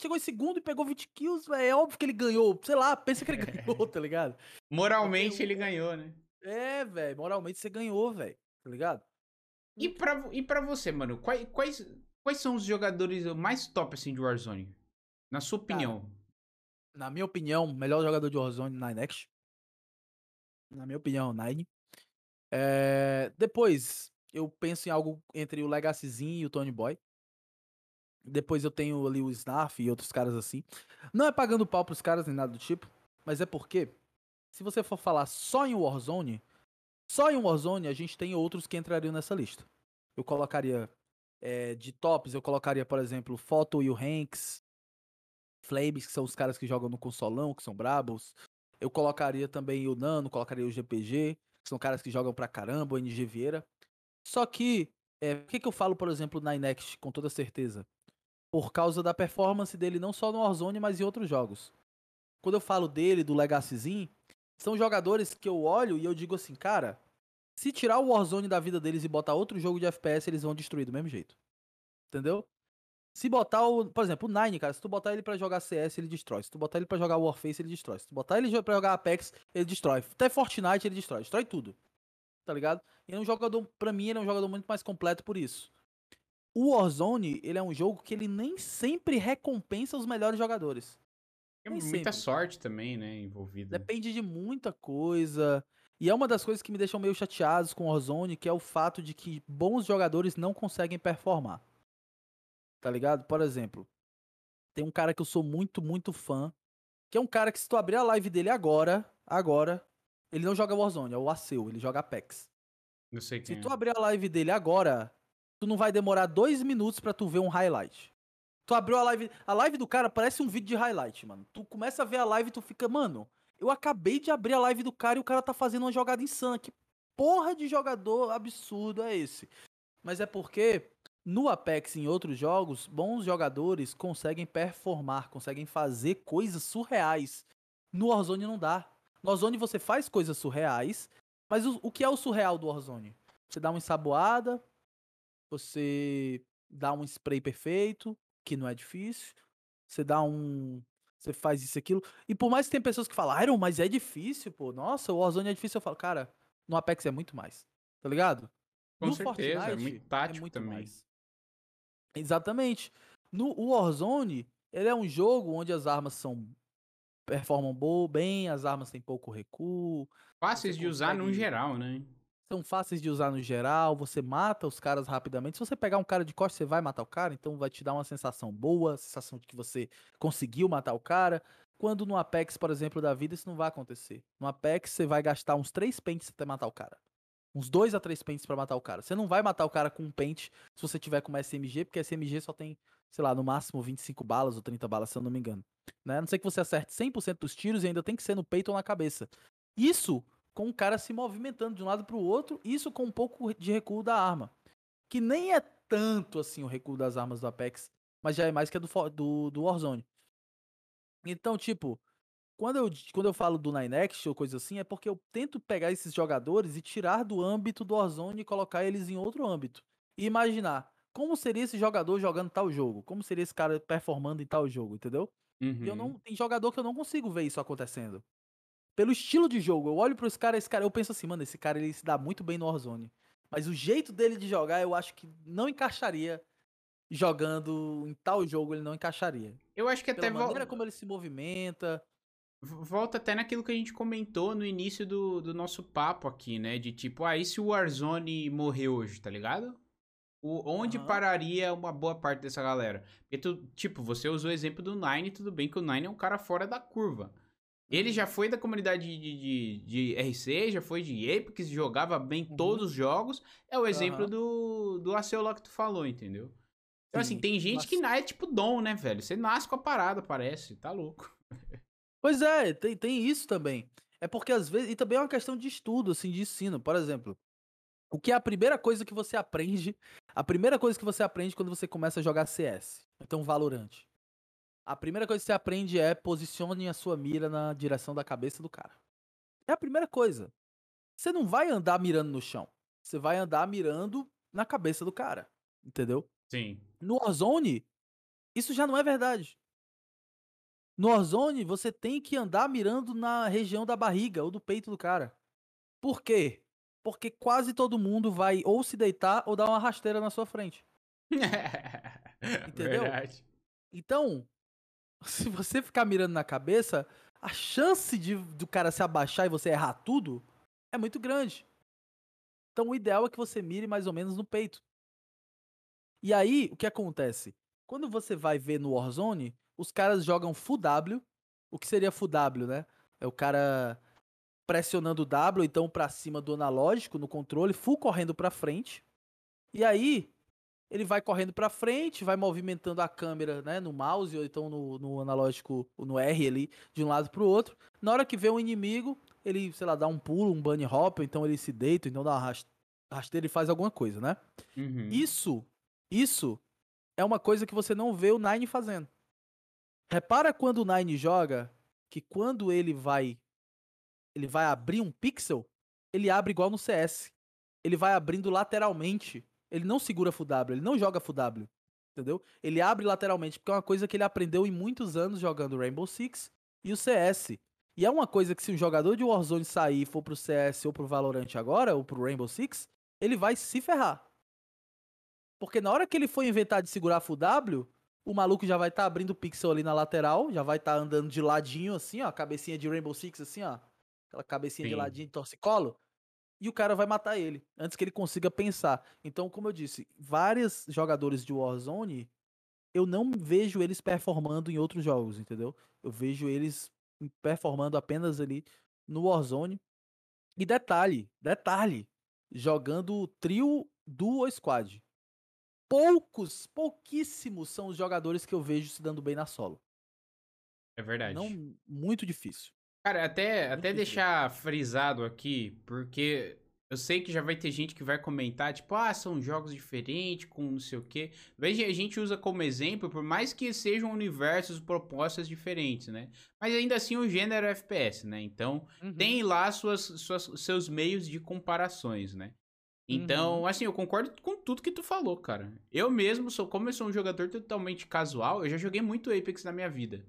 chegou em segundo e pegou 20 kills, é óbvio que ele ganhou. Sei lá, pensa que ele ganhou, tá ligado? Moralmente ele ganhou, né? É, velho, moralmente você ganhou, velho, tá ligado? E pra, e pra você, mano, quais, quais, quais são os jogadores mais top, assim, de Warzone? Na sua opinião. Cara, na minha opinião, melhor jogador de Warzone, Ninex. Na minha opinião, Nine. É... Depois, eu penso em algo entre o Legacyzinho e o Tony Boy. Depois eu tenho ali o Snarf e outros caras assim. Não é pagando pau pros caras nem nada do tipo, mas é porque, se você for falar só em Warzone, só em Warzone a gente tem outros que entrariam nessa lista. Eu colocaria é, de tops, eu colocaria, por exemplo, Photo e o Hanks, Flames, que são os caras que jogam no consolão, que são brabos. Eu colocaria também o Nano, colocaria o GPG, que são caras que jogam pra caramba, o NG Vieira. Só que, é, que, que eu falo, por exemplo, na Inext com toda certeza? Por causa da performance dele não só no Warzone, mas em outros jogos. Quando eu falo dele, do Legacyzinho, são jogadores que eu olho e eu digo assim, cara, se tirar o Warzone da vida deles e botar outro jogo de FPS, eles vão destruir do mesmo jeito. Entendeu? Se botar o, por exemplo, o Nine, cara, se tu botar ele para jogar CS, ele destrói. Se tu botar ele para jogar Warface, ele destrói. Se tu botar ele para jogar Apex, ele destrói. Até Fortnite ele destrói, destrói tudo. Tá ligado? Ele é um jogador, para mim, ele é um jogador muito mais completo por isso o Warzone, ele é um jogo que ele nem sempre recompensa os melhores jogadores. Tem muita sempre. sorte também, né, envolvida. Depende de muita coisa. E é uma das coisas que me deixam meio chateados com o Warzone, que é o fato de que bons jogadores não conseguem performar. Tá ligado? Por exemplo, tem um cara que eu sou muito, muito fã, que é um cara que se tu abrir a live dele agora, agora, ele não joga Warzone, é o Aceu, ele joga Apex. Não sei quem Se tu é. abrir a live dele agora, tu não vai demorar dois minutos para tu ver um highlight. Tu abriu a live. A live do cara parece um vídeo de highlight, mano. Tu começa a ver a live e tu fica, mano, eu acabei de abrir a live do cara e o cara tá fazendo uma jogada insana. Que porra de jogador absurdo é esse? Mas é porque no Apex e em outros jogos, bons jogadores conseguem performar, conseguem fazer coisas surreais. No Warzone não dá. No Warzone você faz coisas surreais, mas o, o que é o surreal do Warzone? Você dá uma ensaboada, você dá um spray perfeito, que não é difícil. Você dá um. Você faz isso aquilo. E por mais que tem pessoas que falam, Iron, mas é difícil, pô. Nossa, o Warzone é difícil. Eu falo, cara, no Apex é muito mais. Tá ligado? Com no certeza, é Fortnite, é muito tático é muito também. Mais. Exatamente. No Warzone, ele é um jogo onde as armas são performam bem, as armas têm pouco recuo. Fáceis de usar no geral, né? São fáceis de usar no geral, você mata os caras rapidamente. Se você pegar um cara de costas, você vai matar o cara, então vai te dar uma sensação boa, sensação de que você conseguiu matar o cara. Quando no Apex, por exemplo, da vida, isso não vai acontecer. No Apex, você vai gastar uns 3 pentes até matar o cara. Uns 2 a 3 pentes para matar o cara. Você não vai matar o cara com um pente se você tiver com uma SMG, porque a SMG só tem, sei lá, no máximo 25 balas ou 30 balas, se eu não me engano. Né? A não sei que você acerte 100% dos tiros e ainda tem que ser no peito ou na cabeça. Isso com o cara se movimentando de um lado para o outro, isso com um pouco de recuo da arma. Que nem é tanto assim o recuo das armas do Apex, mas já é mais que a do, do, do Warzone. Então, tipo, quando eu, quando eu falo do Ninext ou coisa assim, é porque eu tento pegar esses jogadores e tirar do âmbito do Warzone e colocar eles em outro âmbito. E imaginar como seria esse jogador jogando tal jogo, como seria esse cara performando em tal jogo, entendeu? Uhum. Eu não, tem jogador que eu não consigo ver isso acontecendo pelo estilo de jogo. Eu olho para esse cara, esse cara, eu penso assim, mano, esse cara ele se dá muito bem no Warzone. Mas o jeito dele de jogar, eu acho que não encaixaria jogando em tal jogo, ele não encaixaria. Eu acho que Pela até maneira como ele se movimenta. Volta até naquilo que a gente comentou no início do, do nosso papo aqui, né? De tipo, ah, e se o Warzone morrer hoje, tá ligado? O, onde uhum. pararia uma boa parte dessa galera? Porque tu, tipo, você usou o exemplo do Nine, tudo bem que o Nine é um cara fora da curva. Ele já foi da comunidade de, de, de RC, já foi de Apex, jogava bem uhum. todos os jogos. É o exemplo uhum. do, do Aceoló que tu falou, entendeu? Então, assim, Sim, tem gente mas- que é tipo dom, né, velho? Você nasce com a parada, parece. Tá louco. Pois é, tem, tem isso também. É porque às vezes. E também é uma questão de estudo, assim, de ensino. Por exemplo, o que é a primeira coisa que você aprende? A primeira coisa que você aprende quando você começa a jogar CS. Então, Valorant. A primeira coisa que você aprende é posicione a sua mira na direção da cabeça do cara. É a primeira coisa. Você não vai andar mirando no chão. Você vai andar mirando na cabeça do cara. Entendeu? Sim. No Warzone, isso já não é verdade. No Warzone, você tem que andar mirando na região da barriga ou do peito do cara. Por quê? Porque quase todo mundo vai ou se deitar ou dar uma rasteira na sua frente. Entendeu? Verdade. Então, se você ficar mirando na cabeça, a chance de, do cara se abaixar e você errar tudo é muito grande. Então, o ideal é que você mire mais ou menos no peito. E aí, o que acontece? Quando você vai ver no Warzone, os caras jogam full W. O que seria full W, né? É o cara pressionando o W, então pra cima do analógico no controle, full correndo pra frente. E aí, ele vai correndo pra frente, vai movimentando a câmera, né, no mouse ou então no, no analógico, no R ali, de um lado pro outro. Na hora que vê um inimigo, ele, sei lá, dá um pulo, um bunny hop, ou então ele se deita, ou então dá uma ras- rasteira e faz alguma coisa, né? Uhum. Isso, isso é uma coisa que você não vê o Nine fazendo. Repara quando o Nine joga, que quando ele vai ele vai abrir um pixel, ele abre igual no CS. Ele vai abrindo lateralmente. Ele não segura full W, ele não joga full W. Entendeu? Ele abre lateralmente, porque é uma coisa que ele aprendeu em muitos anos jogando Rainbow Six e o CS. E é uma coisa que se um jogador de Warzone sair e for pro CS ou pro Valorant agora, ou pro Rainbow Six, ele vai se ferrar. Porque na hora que ele for inventar de segurar full W, o maluco já vai estar abrindo o pixel ali na lateral, já vai estar andando de ladinho assim, ó, cabecinha de Rainbow Six assim, ó. Aquela cabecinha de Sim. ladinho de torcicolo. E o cara vai matar ele, antes que ele consiga pensar. Então, como eu disse, vários jogadores de Warzone, eu não vejo eles performando em outros jogos, entendeu? Eu vejo eles performando apenas ali no Warzone. E detalhe, detalhe, jogando trio, duo ou squad. Poucos, pouquíssimos são os jogadores que eu vejo se dando bem na solo. É verdade. Não, muito difícil. Cara, até, até deixar frisado aqui, porque eu sei que já vai ter gente que vai comentar, tipo, ah, são jogos diferentes, com não sei o quê. Veja, a gente usa como exemplo, por mais que sejam universos, propostas diferentes, né? Mas ainda assim o gênero é FPS, né? Então, Uhum. tem lá suas, suas- seus meios de comparações, né? Então, assim, eu concordo com tudo que tu falou, cara. Eu mesmo sou, como eu sou um jogador totalmente casual, eu já joguei muito Apex na minha vida.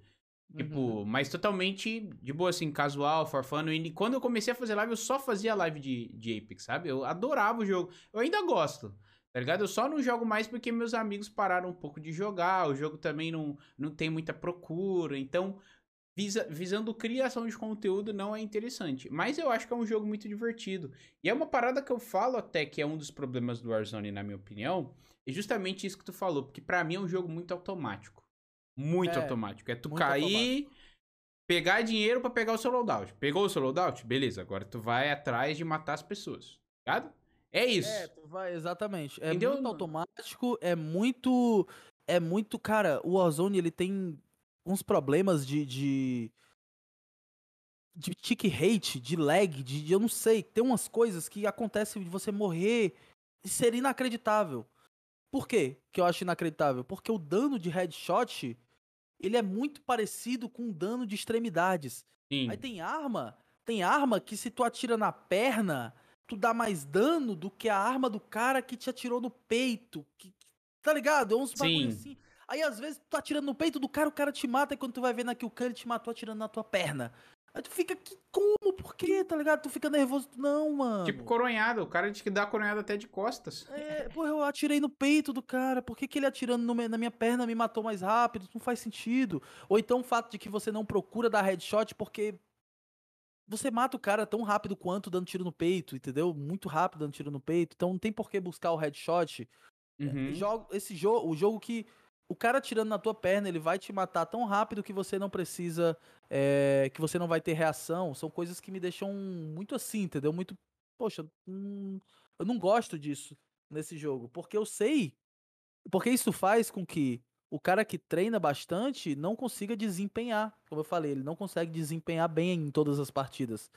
Tipo, Uhum. mas totalmente de boa, assim, casual, for fun. E quando eu comecei a fazer live, eu só fazia live de, de Apex, sabe? Eu adorava o jogo. Eu ainda gosto, tá ligado? Eu só não jogo mais porque meus amigos pararam um pouco de jogar. O jogo também não, não tem muita procura. Então, visa- visando criação de conteúdo, não é interessante. Mas eu acho que é um jogo muito divertido. E é uma parada que eu falo até que é um dos problemas do Warzone, na minha opinião. É justamente isso que tu falou. Porque pra mim é um jogo muito automático. Muito É, automático. É tu cair, pegar dinheiro pra pegar o seu loadout. Pegou o seu loadout? Beleza, agora tu vai atrás de matar as pessoas. Ligado? É isso. É, tu vai, exatamente. É Entendeu? muito automático, é muito. É muito. Cara, o Warzone ele tem uns problemas de. de de tick rate, de lag, de, de- eu não sei, tem umas coisas que acontecem de você morrer e ser inacreditável. Por quê que eu acho inacreditável? Porque o dano de headshot, ele é muito parecido com o dano de extremidades. Sim. Aí tem arma, tem arma que se tu atira na perna, tu dá mais dano do que a arma do cara que te atirou no peito. Que, tá ligado? É uns bagulho Sim. assim. Aí às vezes tu tá atirando no peito do cara, o cara te mata, e quando tu vai ver naquilo que ele te matou atirando na tua perna. Aí tu fica que como? Por quê? Tá ligado? Tu fica nervoso. Não, mano. Tipo coronhada. O cara diz que dá coronhada até de costas. É, pô, eu atirei no peito do cara. Por que, que ele atirando no na minha perna me matou mais rápido? Não faz sentido. Ou então o fato de que você não procura dar headshot porque você mata o cara tão rápido quanto dando tiro no peito, entendeu? Muito rápido dando tiro no peito. Então não tem por que buscar o headshot. Uhum. Jogo, esse jogo, o jogo que o cara atirando na tua perna, ele vai te matar tão rápido que você não precisa, é, que você não vai ter reação. São coisas que me deixam muito assim, entendeu? Muito, poxa, hum, eu não gosto disso nesse jogo, porque eu sei Porque isso faz com que o cara que treina bastante não consiga desempenhar. Como eu falei, ele não consegue desempenhar bem em todas as partidas.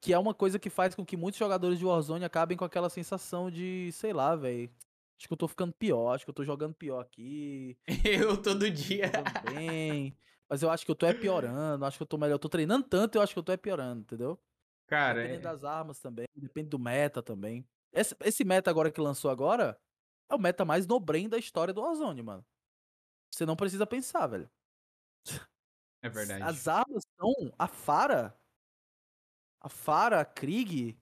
Que é uma coisa que faz com que muitos jogadores de Warzone acabem com aquela sensação de, sei lá, velho. Acho que eu tô ficando pior, acho que eu tô jogando pior aqui. Eu todo dia. Tô bem. Mas eu acho que eu tô é piorando, acho que eu tô melhor. Eu tô treinando tanto, eu acho que eu tô é piorando, entendeu? Cara, Depende é... das armas também, depende do meta também. Esse, esse meta agora que lançou agora é o meta mais nobrem da história do Warzone, mano. Você não precisa pensar, velho. é verdade. As armas são a Fara. A Fara, a Krieg.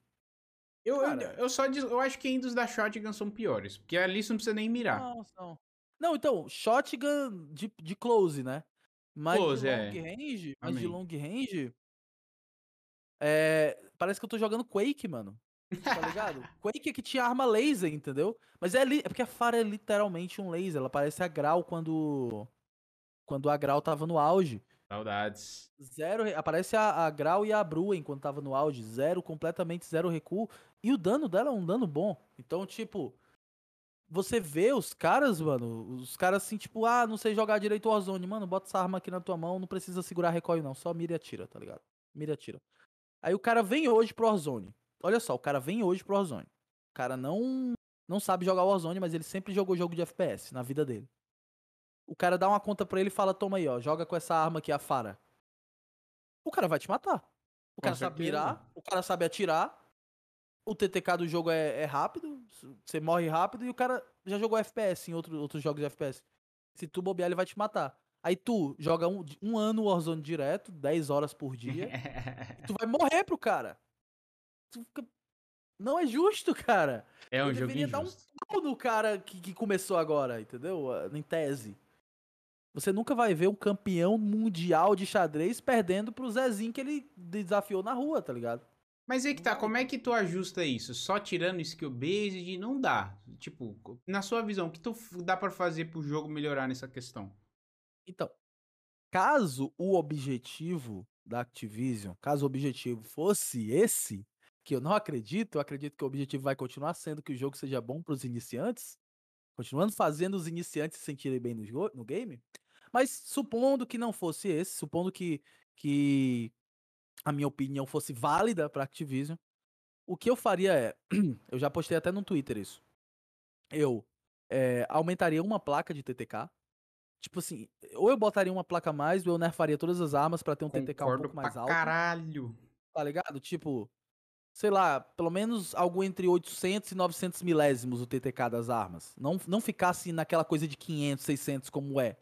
Eu, eu, eu só diz- eu acho que ainda os da Shotgun são piores. Porque ali você não precisa nem mirar. Não, são. Não, então, shotgun de, de close, né? Mas Close, de é. long range, mas de Amém. long range. É, parece que eu tô jogando Quake, mano. Tá ligado? Quake é que tinha arma laser, entendeu? Mas é, li, é porque a Fara é literalmente um laser. Ela parece a Grau quando. Quando a Grau tava no auge. Saudades. Zero. re- Aparece a, a Grau e a Bruen quando tava no auge. Zero, completamente zero recuo. E o dano dela é um dano bom. Então, tipo. Você vê os caras, mano. Os caras assim, tipo, ah, não sei jogar direito Warzone. Mano, bota essa arma aqui na tua mão. Não precisa segurar recoil, não. Só mira e atira, tá ligado? Mira e atira. Aí o cara vem hoje pro Warzone. Olha só, o cara vem hoje pro Warzone. O cara não, não sabe jogar Warzone, mas ele sempre jogou jogo de FPS na vida dele. O cara dá uma conta pra ele e fala: Toma aí, ó, joga com essa arma aqui, a Fara. O cara vai te matar. O cara sabe mirar, o cara sabe atirar. O TTK do jogo é, é rápido, você morre rápido e o cara já jogou FPS em outro, outros jogos de FPS. Se tu bobear, ele vai te matar. Aí tu joga um, um ano Warzone direto, 10 horas por dia, tu vai morrer pro cara. Tu fica- Não é justo, cara. é um Eu jogo deveria dar um injusto. pau no cara que, que começou agora, entendeu? Ah, Em tese. Você nunca vai ver um campeão mundial de xadrez perdendo pro Zezinho que ele desafiou na rua, tá ligado? Mas aí que tá, como é que tu ajusta isso? Só tirando skill based não dá. Tipo, na sua visão, o que tu dá pra fazer pro jogo melhorar nessa questão? Então, caso o objetivo da Activision, caso o objetivo fosse esse, que eu não acredito, eu acredito que o objetivo vai continuar sendo que o jogo seja bom para os iniciantes, continuando fazendo os iniciantes se sentirem bem no, no game. Mas supondo que não fosse esse, supondo que, que a minha opinião fosse válida para Activision, o que eu faria é, eu já postei até no Twitter isso, eu eh, aumentaria uma placa de TTK, Tipo assim, ou eu botaria uma placa a mais, ou eu nerfaria todas as armas pra ter um TTK um Concordo pouco mais alto. caralho. Tá ligado? Tipo, sei lá, pelo menos algo entre 800 e 900 milésimos o TTK das armas. Não, não ficasse naquela coisa de 500, 600 como é.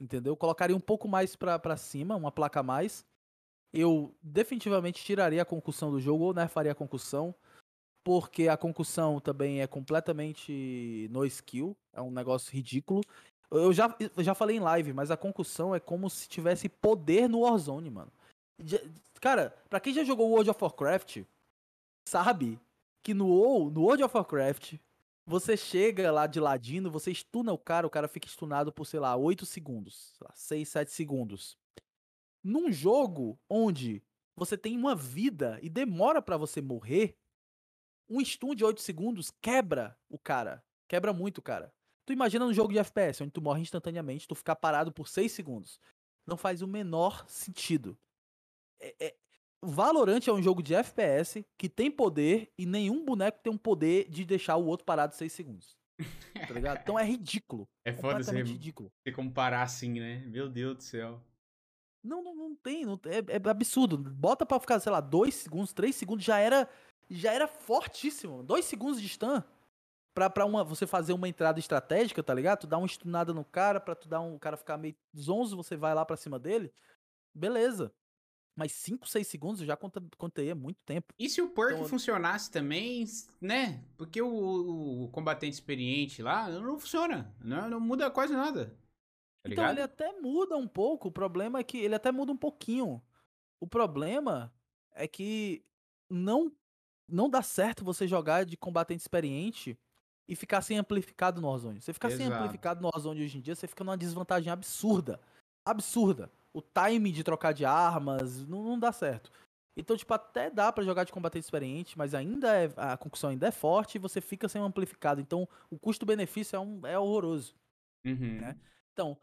Entendeu? Colocaria um pouco mais pra, pra cima, uma placa a mais. Eu definitivamente tiraria a concussão do jogo ou nerfaria a concussão. Porque a concussão também é completamente no skill. É um negócio ridículo. Eu já, eu já falei em live, mas a concussão é como se tivesse poder no Warzone, mano. Cara, pra quem já jogou World of Warcraft, sabe que no no World of Warcraft, você chega lá de ladino, você stuna o cara, o cara fica stunado por, sei lá, 8 segundos, sei lá, 6, 7 segundos. Num jogo onde você tem uma vida e demora pra você morrer, um stun de 8 segundos quebra o cara. Quebra muito o cara. Tu imagina num jogo de FPS, onde tu morre instantaneamente, tu ficar parado por 6 segundos. Não faz o menor sentido. É, é- Valorant é um jogo de FPS que tem poder e nenhum boneco tem um poder de deixar o outro parado 6 segundos. Tá ligado? Então é ridículo. É foda você, ridículo. você comparar assim, né? Meu Deus do céu. Não, não, não tem, não é, é absurdo. Bota pra ficar, sei lá, 2 segundos, 3 segundos, já era já era fortíssimo. 2 segundos de stun pra, pra uma, você fazer uma entrada estratégica, tá ligado? Tu dá uma stunada no cara, pra tu dar um o cara ficar meio zonzo, você vai lá pra cima dele. Beleza. Mas 5, 6 segundos eu já contei há muito tempo. E se o perk Então- funcionasse também, né? Porque o, o combatente experiente lá não funciona. Não, não muda quase nada. Tá Então ligado? ele até muda um pouco. O problema é que ele até muda um pouquinho. O problema é que não não dá certo você jogar de combatente experiente e ficar sem amplificado no Warzone. Você ficar sem Exato. amplificado no Warzone hoje em dia, você fica numa desvantagem absurda. Absurda. O time de trocar de armas não, não dá certo. Então, tipo, até dá pra jogar de combatente experiente, mas ainda é, a concussão ainda é forte e você fica sem um amplificado. Então, o custo-benefício é, um, é horroroso. Uhum. Né? Então,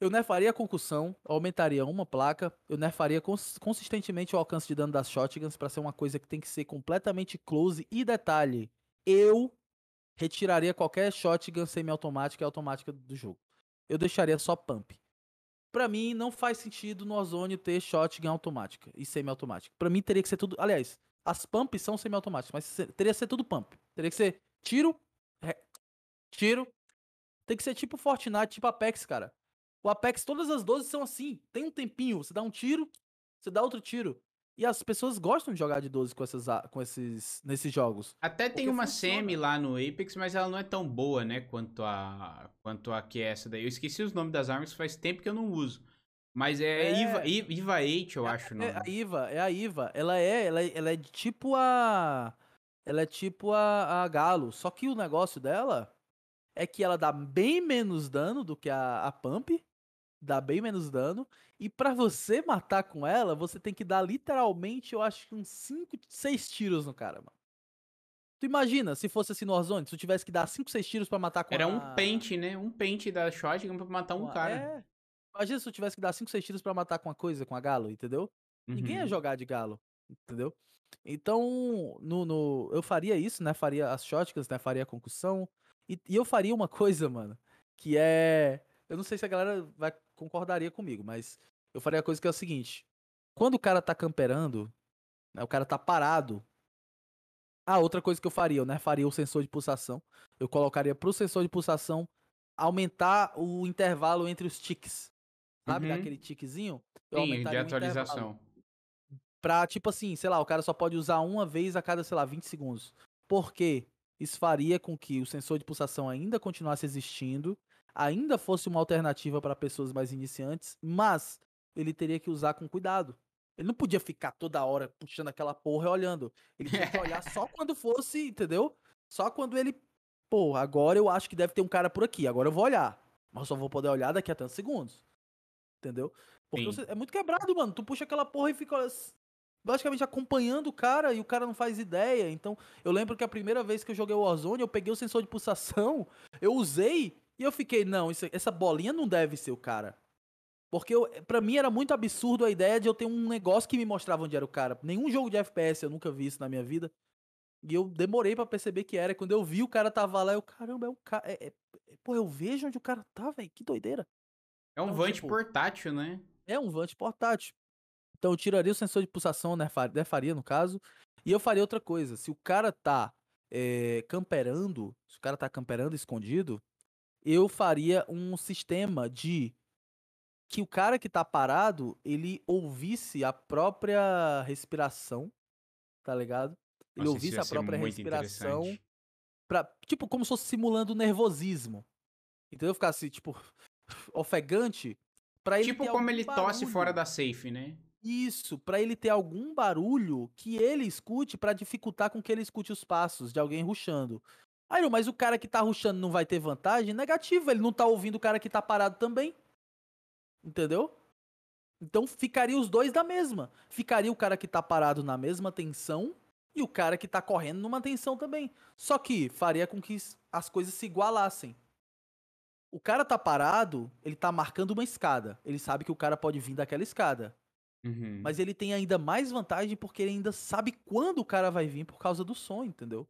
eu nerfaria a concussão, aumentaria uma placa, eu nerfaria cons consistentemente o alcance de dano das shotguns para ser uma coisa que tem que ser completamente close. E detalhe, eu retiraria qualquer shotgun semi-automática e automática do jogo. Eu deixaria só pump. Pra mim, não faz sentido no Ozone ter shotgun automática e semi-automática. Pra mim, teria que ser tudo. Aliás, as pumps são semi-automáticas, mas teria que ser tudo pump. Teria que ser tiro, re... tiro. Tem que ser tipo Fortnite, tipo Apex, cara. O Apex, todas as 12 são assim. Tem um tempinho, você dá um tiro, você dá outro tiro. E as pessoas gostam de jogar de 12 com, essas, com esses nesses jogos. Até tem uma funciona. semi lá no Apex, mas ela não é tão boa, né, quanto a quanto a que é essa daí. Eu esqueci os nomes das armas, faz tempo que eu não uso. Mas é, é... Iva, Iva 8, eu é, acho, não. É a Iva, é a Iva. Ela é, ela é, ela é tipo a ela é tipo a, a Galo, só que o negócio dela é que ela dá bem menos dano do que a, a Pump, dá bem menos dano. E para você matar com ela, você tem que dar literalmente, eu acho que uns 5, 6 tiros no cara, mano. Tu imagina se fosse assim no Warzone, se tu tivesse que dar 5, 6 tiros para matar com Era a... um pente, né? Um pente da shotgun pra matar um cara. É. Imagina se tu tivesse que dar 5, 6 tiros para matar com uma coisa, com a galo, entendeu? Uhum. Ninguém ia uhum. jogar de galo, entendeu? Então, no, no, eu faria isso, né? Faria as shotguns, né? Faria a concussão. E, e eu faria uma coisa, mano, que é eu não sei se a galera vai concordaria comigo, mas eu faria a coisa que é o seguinte: quando o cara tá camperando, né, o cara tá parado. Ah, outra coisa que eu faria, eu né, faria o sensor de pulsação. Eu colocaria pro sensor de pulsação aumentar o intervalo entre os ticks. Sabe, uhum. daquele tiquezinho? Eu Sim, de atualização. Pra, tipo assim, sei lá, o cara só pode usar uma vez a cada, sei lá, 20 segundos. Por quê? Isso faria com que o sensor de pulsação ainda continuasse existindo ainda fosse uma alternativa para pessoas mais iniciantes, mas ele teria que usar com cuidado. Ele não podia ficar toda hora puxando aquela porra e olhando. Ele tinha que olhar só quando fosse, entendeu? Só quando ele. Pô, agora eu acho que deve ter um cara por aqui. Agora eu vou olhar. Mas eu só vou poder olhar daqui a tantos segundos. Entendeu? Porque você, é muito quebrado, mano. Tu puxa aquela porra e fica basicamente acompanhando o cara e o cara não faz ideia. Então, eu lembro que a primeira vez que eu joguei o Warzone, eu peguei o sensor de pulsação, eu usei e eu fiquei, não, isso, essa bolinha não deve ser o cara. Porque eu, pra mim era muito absurdo a ideia de eu ter um negócio que me mostrava onde era o cara. Nenhum jogo de FPS eu nunca vi isso na minha vida. E eu demorei para perceber que era. Quando eu vi o cara tava lá, eu, caramba, é o cara. É, é, é, pô, eu vejo onde o cara tá, velho. Que doideira. É um então, Vant tipo, portátil, né? É um Vant portátil. Então eu tiraria o sensor de pulsação, né? Faria, no caso. E eu faria outra coisa. Se o cara tá é, camperando, se o cara tá camperando escondido, eu faria um sistema de que o cara que tá parado, ele ouvisse a própria respiração, tá ligado? Ele Nossa, ouvisse a própria respiração. Pra, tipo, como se fosse simulando nervosismo. Entendeu? Ficasse, tipo, ofegante. Pra ele tipo como ele barulho. tosse fora da safe, né? Isso, para ele ter algum barulho que ele escute para dificultar com que ele escute os passos de alguém ruxando. Aí, mas o cara que tá ruxando não vai ter vantagem? Negativo, ele não tá ouvindo o cara que tá parado também. Entendeu? Então ficaria os dois da mesma. Ficaria o cara que tá parado na mesma tensão e o cara que tá correndo numa tensão também. Só que faria com que as coisas se igualassem. O cara tá parado, ele tá marcando uma escada. Ele sabe que o cara pode vir daquela escada. Uhum. Mas ele tem ainda mais vantagem porque ele ainda sabe quando o cara vai vir por causa do som, entendeu?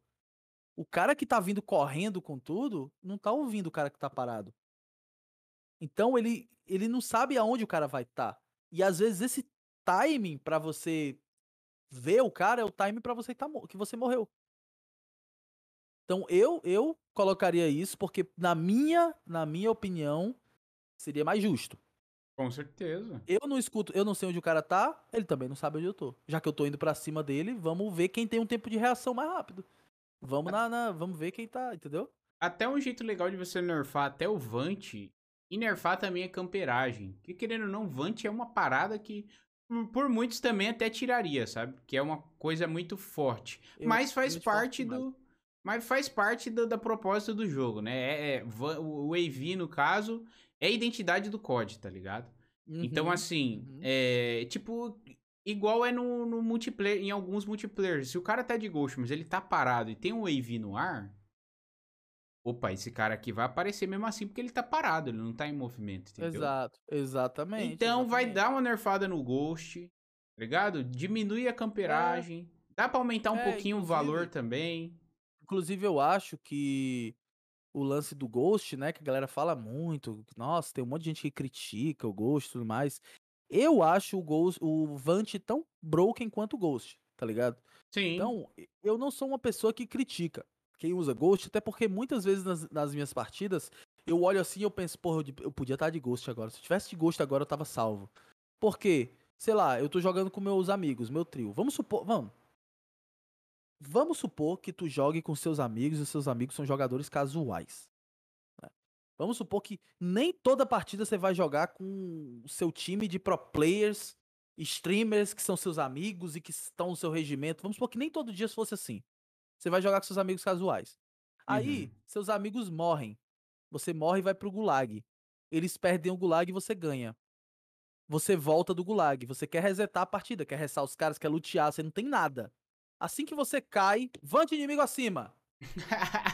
O cara que tá vindo correndo com tudo, não tá ouvindo o cara que tá parado. Então ele, ele não sabe aonde o cara vai estar. Tá. E às vezes esse timing para você ver o cara é o timing para você que, tá, que você morreu. Então eu eu colocaria isso porque na minha na minha opinião seria mais justo. Com certeza. Eu não escuto, eu não sei onde o cara tá, ele também não sabe onde eu tô. Já que eu tô indo para cima dele, vamos ver quem tem um tempo de reação mais rápido. Vamos na, na, vamos ver quem tá, entendeu? Até um jeito legal de você nerfar até o Vant e nerfar também a camperagem. Que querendo ou não, Vant é uma parada que por muitos também até tiraria, sabe? Que é uma coisa muito forte. Eu, mas faz parte do. Mas faz parte do, da proposta do jogo, né? É, é, o AV, no caso, é a identidade do COD, tá ligado? Então, uhum, então, assim, uhum. é, tipo, igual é no, no multiplayer, em alguns multiplayers. Se o cara tá de Ghost, mas ele tá parado e tem um AV no ar. Opa, esse cara aqui vai aparecer mesmo assim porque ele tá parado, ele não tá em movimento, entendeu? Exato, exatamente. Então vai exatamente. dar uma nerfada no Ghost, tá ligado? Diminui a camperagem. Dá pra aumentar um É, pouquinho o valor também. Inclusive, eu acho que o lance do Ghost, né, que a galera fala muito, nossa, tem um monte de gente que critica o Ghost e tudo mais. Eu acho o Ghost, o Vant tão broken quanto o Ghost, tá ligado? Sim. Então, eu não sou uma pessoa que critica quem usa Ghost, até porque muitas vezes nas, nas minhas partidas, eu olho assim e eu penso, porra, eu podia estar de Ghost agora. Se eu tivesse de Ghost agora, eu tava salvo. Por quê? Sei lá, eu tô jogando com meus amigos, meu trio. Vamos supor, vamos. Vamos supor que tu jogue com seus amigos e seus amigos são jogadores casuais. Vamos supor que nem toda partida você vai jogar com o seu time de pro players, streamers que são seus amigos e que estão no seu regimento. Vamos supor que nem todo dia fosse assim. Você vai jogar com seus amigos casuais. Aí, Uhum. seus amigos morrem. Você morre e vai pro gulag. Eles perdem o gulag e você ganha. Você volta do gulag. Você quer resetar a partida, quer restar os caras, quer lutear, você não tem nada. Assim que você cai, vante inimigo acima.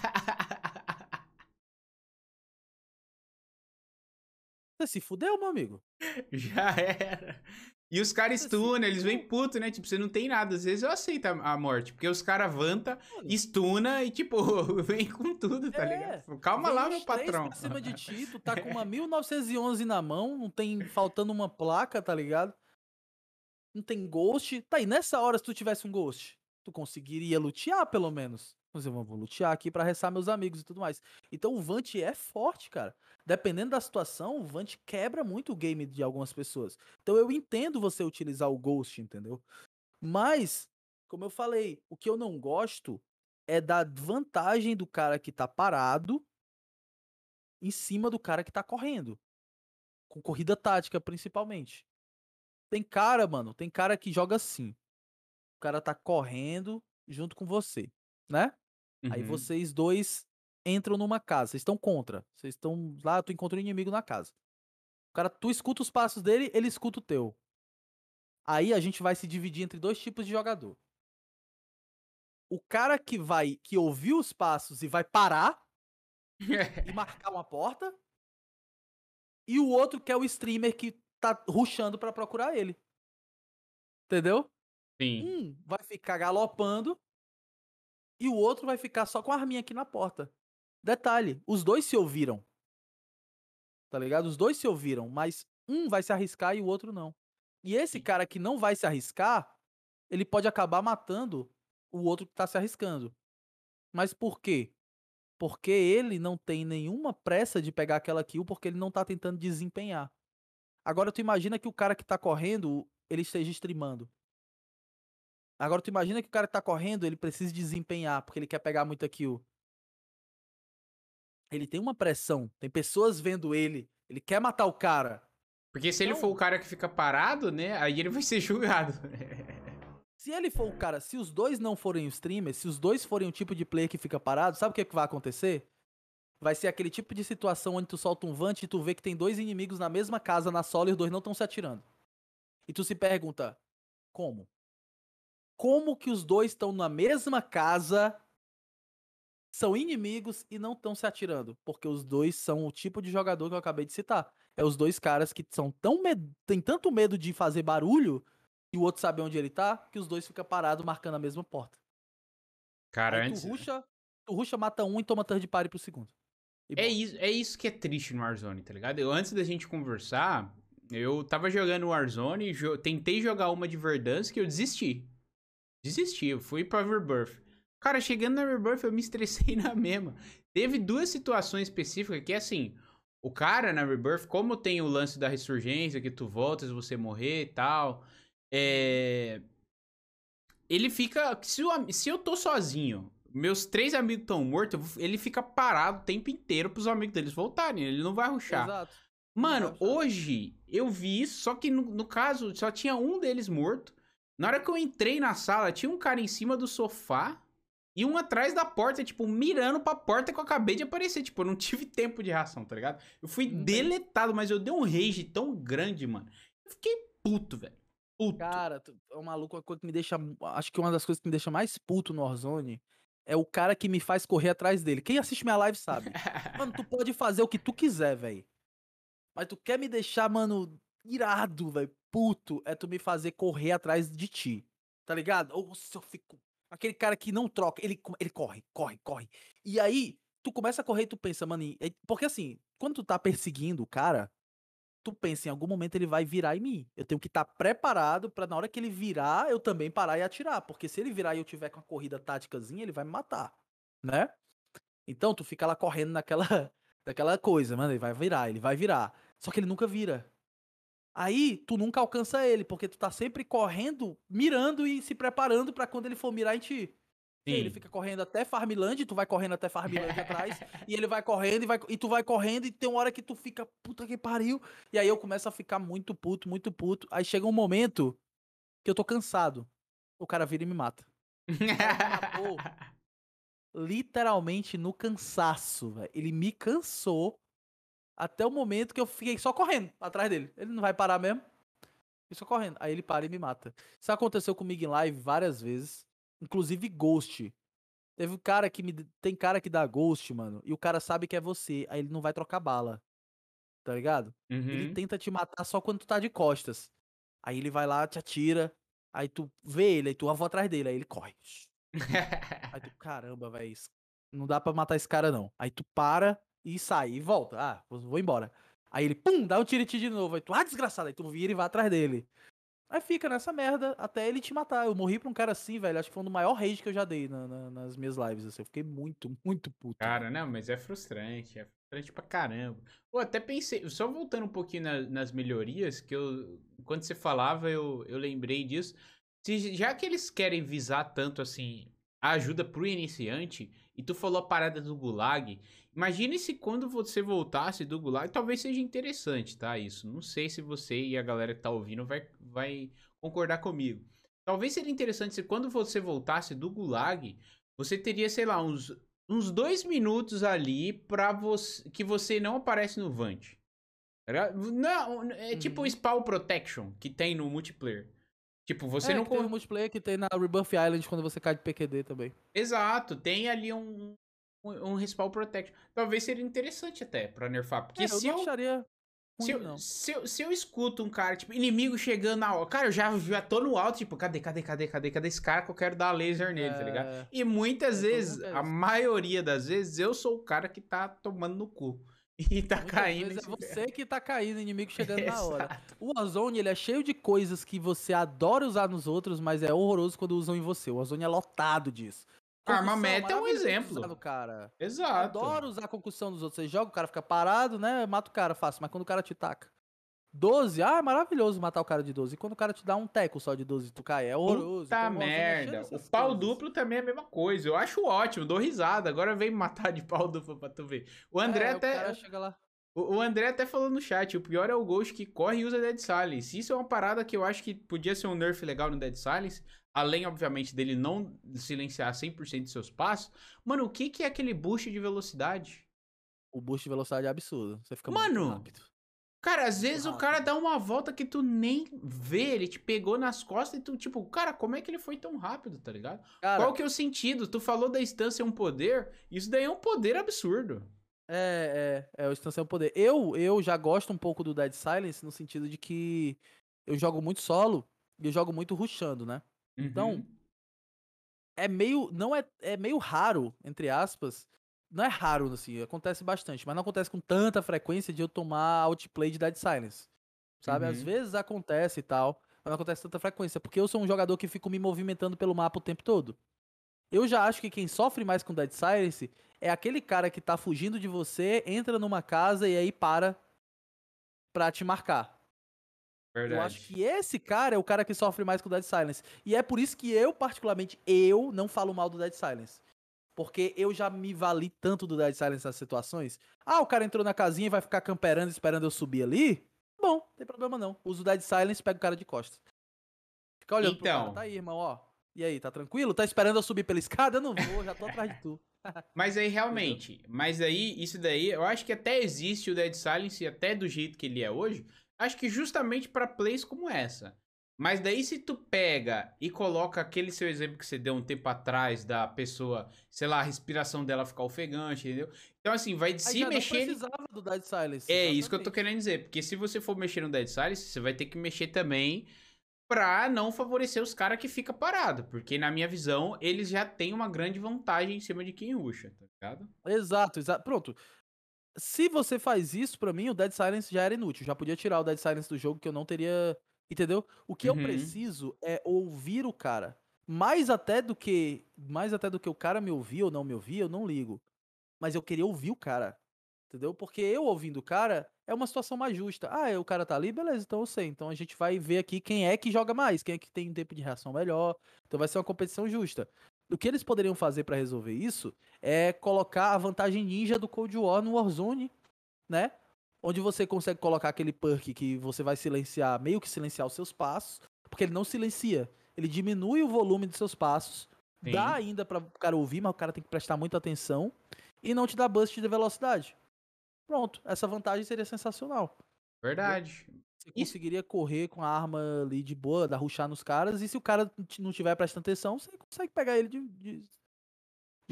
Você se fudeu, meu amigo. Já era. E os caras Assim, stunam, eles vêm puto, né? Tipo, você não tem nada. Às vezes eu aceito a, morte, porque os caras vanta, Mano, stuna e, tipo, vem com tudo, tá É, ligado? Calma lá, meu patrão. Pra cima de ti, tu tá com uma 1911 na mão, não tem faltando uma placa, tá ligado? Não tem ghost. Tá aí, nessa hora, se tu tivesse um ghost, tu conseguiria lutear pelo menos. Mas eu vou lutear aqui pra restar meus amigos e tudo mais. Então o Vant é forte, cara. Dependendo da situação, o Vant quebra muito o game de algumas pessoas. Então eu entendo você utilizar o Ghost, entendeu? Mas, como eu falei, o que eu não gosto é da vantagem do cara que tá parado em cima do cara que tá correndo. Com corrida tática, principalmente. Tem cara, mano, tem cara que joga assim. O cara tá correndo junto com você, né? Aí Uhum. vocês dois entram numa casa, vocês estão contra. Vocês estão lá, tu encontra um inimigo na casa. O cara, tu escuta os passos dele, ele escuta o teu. Aí a gente vai se dividir entre dois tipos de jogador. O cara que vai, que ouviu os passos e vai parar e marcar uma porta. E o outro que é o streamer que tá rushando pra procurar ele. Entendeu? Sim. Um vai ficar galopando e o outro vai ficar só com a arminha aqui na porta. Detalhe, os dois se ouviram. Tá ligado? Os dois se ouviram, mas um vai se arriscar e o outro não. E esse cara que não vai se arriscar, ele pode acabar matando o outro que tá se arriscando. Mas por quê? Porque ele não tem nenhuma pressa de pegar aquela kill porque ele não tá tentando desempenhar. Agora tu imagina que o cara que tá correndo, ele esteja streamando. Agora tu imagina que o cara que tá correndo, ele precisa desempenhar, porque ele quer pegar muita kill. Ele tem uma pressão, tem pessoas vendo ele, ele quer matar o cara. Porque se ele Então- for o cara que fica parado, né? Aí ele vai ser julgado. Se ele for o cara, se os dois não forem os streamers, se os dois forem o tipo de player que fica parado, sabe o que, que vai acontecer? Vai ser aquele tipo de situação onde tu solta um vante e tu vê que tem dois inimigos na mesma casa na sola e os dois não estão se atirando. E tu se pergunta, como? Como que os dois estão na mesma casa, são inimigos e não estão se atirando? Porque os dois são o tipo de jogador que eu acabei de citar. É os dois caras que são tão med... tem tanto medo de fazer barulho e o outro sabe onde ele tá, que os dois ficam parados marcando a mesma porta. Cara, antes. tu ruxa, tu ruxa, mata um e toma third party pro segundo. E É isso, é isso que é triste no Warzone, tá ligado? Eu, antes da gente conversar, eu tava jogando Warzone, jo tentei jogar uma de Verdansk que eu desisti. Desisti, eu fui pra Rebirth. Cara, chegando na Rebirth eu me estressei na mesma. Teve duas situações específicas que, assim, o cara na Rebirth, como tem o lance da ressurgência, que tu voltas, você morrer e tal, é... Ele fica... Se, o am- se eu tô sozinho, meus três amigos estão mortos, eu ele fica parado o tempo inteiro pros amigos deles voltarem, ele não vai ruxar. Exato. Mano, hoje eu vi isso, só que no, no caso só tinha um deles morto. Na hora que eu entrei na sala, tinha um cara em cima do sofá e um atrás da porta, tipo, mirando pra porta que eu acabei de aparecer. Tipo, eu não tive tempo de reação, tá ligado? Eu fui deletado, mas eu dei um rage tão grande, mano. Eu fiquei puto, velho. Puto. Cara, tu- é um maluco, uma coisa que me deixa. Acho que uma das coisas que me deixa mais puto no Warzone é o cara que me faz correr atrás dele. Quem assiste minha live sabe. Mano, tu pode fazer o que tu quiser, velho. Mas tu quer me deixar, mano, irado, velho. Puto, é tu me fazer correr atrás de ti. Tá ligado? Ou se eu fico. Aquele cara que não troca, ele, ele corre, corre, corre. E aí, tu começa a correr e tu pensa, mano. é- Porque assim, quando tu tá perseguindo o cara, tu pensa em algum momento ele vai virar em mim. Eu tenho que estar preparado pra na hora que ele virar, eu também parar e atirar. Porque se ele virar e eu tiver com a corrida táticazinha, ele vai me matar, né? Então tu fica lá correndo naquela, naquela coisa, mano, ele vai virar, ele vai virar. Só que ele nunca vira. Aí tu nunca alcança ele, porque tu tá sempre correndo, mirando e se preparando pra quando ele for mirar em ti. Aí Ele Sim. fica correndo até Farmland, tu vai correndo até Farmland atrás, e ele vai correndo e, vai, e tu vai correndo, e tem uma hora que tu fica, puta que pariu. E aí eu começo a ficar muito puto, muito puto. Aí chega um momento que eu tô cansado. O cara vira e me mata. matou. Literalmente no cansaço, velho. Ele me cansou até o momento que eu fiquei só correndo atrás dele. Ele não vai parar mesmo. E só correndo. Aí ele para e me mata. Isso aconteceu comigo em live várias vezes. Inclusive Ghost. Teve um cara que me. Tem cara que dá Ghost, mano. E o cara sabe que é você. Aí ele não vai trocar bala. Tá ligado? Ele Uhum. tenta te matar só quando tu tá de costas. Aí ele vai lá, te atira. Aí tu vê ele, aí tu vou atrás dele. Aí ele corre. Aí tu, caramba, velho. Não dá pra matar esse cara, não. Aí tu para e sai e volta. Ah, vou- embora. Aí ele, pum, dá um tiro em ti de novo. Aí tu, ah, desgraçado. Aí tu vira e vai atrás dele. Aí fica nessa merda até ele te matar. Eu morri pra um cara assim, velho. Acho que foi um do maior rage que eu já dei na- na- nas minhas lives. Assim. Eu fiquei muito, muito puto. Cara, não, mas é frustrante, é frustrante pra caramba. Pô, até pensei, só voltando um pouquinho na- nas melhorias, que eu, quando você falava, eu, eu lembrei disso. Se, já que eles querem visar tanto, assim, a ajuda pro iniciante, e tu falou a parada do Gulag, imagine se quando você voltasse do Gulag, talvez seja interessante, tá, isso. Não sei se você e a galera que tá ouvindo vai, vai concordar comigo. Talvez seria interessante se quando você voltasse do Gulag, você teria, sei lá, uns uns dois minutos ali pra você que você não aparece no Vant. Tá? Não, é tipo Uhum. o Spawn Protection que tem no multiplayer. Tipo, você é, não. tem um multiplayer que tem na Rebirth Island quando você cai de PQD também. Exato, tem ali um, um, um Respawn Protection. Talvez seria interessante até pra nerfar. Porque É, se eu, acharia se, eu, se, eu, se eu escuto um cara, tipo, inimigo chegando na hora. Cara, eu já, já tô no alto, tipo, cadê, cadê, cadê, cadê, cadê esse cara que eu quero dar laser nele, tá ligado? É, E muitas É, vezes, é a maioria das vezes, eu sou o cara que tá tomando no cu. E tá muitas caindo. em é você que tá caindo, inimigo chegando na hora. O Warzone, ele é cheio de coisas que você adora usar nos outros, mas é horroroso quando usam em você. O Warzone é lotado disso. Armamento é um maravilhoso de exemplo. cara. Exato. adoro usar a concussão dos outros. Você joga, o cara fica parado, né? Mata o cara fácil, mas quando o cara te taca. 12, ah, é maravilhoso matar o cara de 12. E quando o cara te dá um teco só de 12 tu cai, é horroroso. Puta Então, é cheio merda. O pau coisas. duplo também é a mesma coisa. Eu acho ótimo, dou risada. Agora vem matar de pau duplo pra tu ver. O André É, até. O o André até falou no chat, o pior é o Ghost que corre e usa Dead Silence. Isso é uma parada que eu acho que podia ser um nerf legal no Dead Silence. Além, obviamente, dele não silenciar 100% de seus passos. Mano, o que, que é aquele boost de velocidade? O boost de velocidade é absurdo. Você fica Mano, muito rápido. Cara, às vezes o rápido. cara dá uma volta que tu nem vê, ele te pegou nas costas e tu, tipo, cara, como é que ele foi tão rápido, tá ligado? Cara, Qual que é o sentido? Tu falou da instância é um poder, isso daí é um poder absurdo. É, é, é, o Instância é o poder. Eu, eu já gosto um pouco do Dead Silence no sentido de que eu jogo muito solo e eu jogo muito rushando, né? Então, Uhum. É meio, não é, é meio raro, entre aspas. Não é raro, assim, acontece bastante, mas não acontece com tanta frequência de eu tomar outplay de Dead Silence. Sabe? Às Uhum. vezes acontece e tal, mas não acontece com tanta frequência, porque eu sou um jogador que fico me movimentando pelo mapa o tempo todo. Eu já acho que quem sofre mais com Dead Silence é aquele cara que tá fugindo de você, entra numa casa e aí para pra te marcar. Verdade. Eu acho que esse cara é o cara que sofre mais com o Dead Silence. E é por isso que eu, particularmente, eu não falo mal do Dead Silence. Porque eu já me vali tanto do Dead Silence nessas situações. Ah, o cara entrou na casinha e vai ficar camperando esperando eu subir ali? Bom, não tem problema não. Uso o Dead Silence e pego o cara de costas. Fica olhando pro Então. cara. Tá aí, irmão, ó. E aí, tá tranquilo? Tá esperando eu subir pela escada? Eu não vou, já tô atrás de tu. Mas aí, realmente, mas aí, isso daí, eu acho que até existe o Dead Silence, até do jeito que ele é hoje, acho que justamente pra plays como essa. Mas daí se tu pega e coloca aquele seu exemplo que você deu um tempo atrás da pessoa, sei lá, a respiração dela ficar ofegante, entendeu? Então assim, vai Aí se mexer... não precisava do Dead Silence. É isso que eu tô exatamente. querendo dizer, porque se você for mexer no Dead Silence, você vai ter que mexer também pra não favorecer os caras que fica parado, porque na minha visão, eles já têm uma grande vantagem em cima de quem ruxa, tá ligado? Exato, exato. Pronto. Se você faz isso, pra mim, o Dead Silence já era inútil. Já podia tirar o Dead Silence do jogo que eu não teria. Entendeu? O que Uhum. eu preciso é ouvir o cara. Mais até do que. Mais até do que o cara me ouvir ou não me ouvir, eu não ligo. Mas eu queria ouvir o cara. Entendeu? Porque eu ouvindo o cara é uma situação mais justa. Ah, é, o cara tá ali, beleza, então eu sei. Então a gente vai ver aqui quem é que joga mais, quem é que tem um tempo de reação melhor. Então vai ser uma competição justa. O que eles poderiam fazer pra resolver isso é colocar a vantagem ninja do Cold War no Warzone, né? Onde você consegue colocar aquele perk que você vai silenciar, meio que silenciar os seus passos, porque ele não silencia. Ele diminui o volume dos seus passos, Sim. dá ainda para o cara ouvir, mas o cara tem que prestar muita atenção e não te dá bust de velocidade. Pronto, essa vantagem seria sensacional. Verdade. Você conseguiria correr com a arma ali de boa, dar ruxar nos caras, e se o cara não tiver prestando atenção, você consegue pegar ele de, de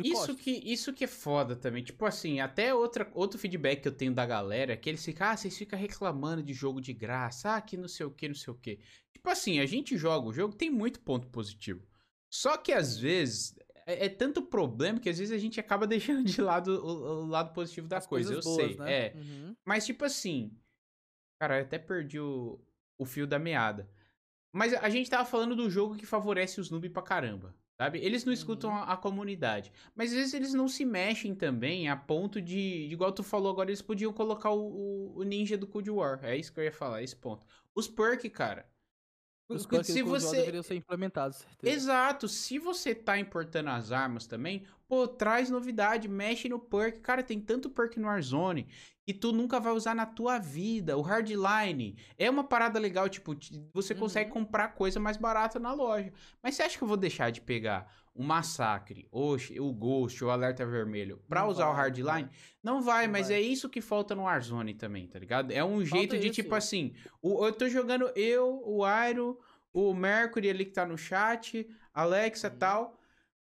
Isso costas. que, isso que é foda também. Tipo assim, até outra, outro feedback que eu tenho da galera é que eles ficam, ah, vocês ficam reclamando de jogo de graça, ah, que não sei o que, não sei o que. Tipo assim, a gente joga o jogo, tem muito ponto positivo. Só que às vezes é, é tanto problema que às vezes a gente acaba deixando de lado o, o lado positivo da As coisa. Eu boas, sei. né? É. Uhum. Mas, tipo assim. Cara, eu até perdi o, o fio da meada. Mas a gente tava falando do jogo que favorece os noob pra caramba. Sabe? Eles não escutam Uhum. a, a comunidade. Mas às vezes eles não se mexem também a ponto de. de Igual tu falou agora, eles podiam colocar o, o, o ninja do Cold War. É isso que eu ia falar, esse ponto. Os perk, cara. Os Porque se você. deveriam ser implementados, certeza. Exato, se você tá importando as armas também, pô, traz novidade, mexe no perk. Cara, tem tanto perk no Warzone que tu nunca vai usar na tua vida. O Hardline é uma parada legal, tipo, você consegue Uhum. comprar coisa mais barata na loja. Mas você acha que eu vou deixar de pegar o Massacre, ou o Ghost, o Alerta Vermelho pra Não usar o vai, não Hardline? Não vai, Não mas vai. é isso que falta no Warzone também, tá ligado? É um jeito de, isso. tipo assim, o- eu tô jogando eu, o Airo, o Mercury ali que tá no chat, Alexa e Uhum. tal.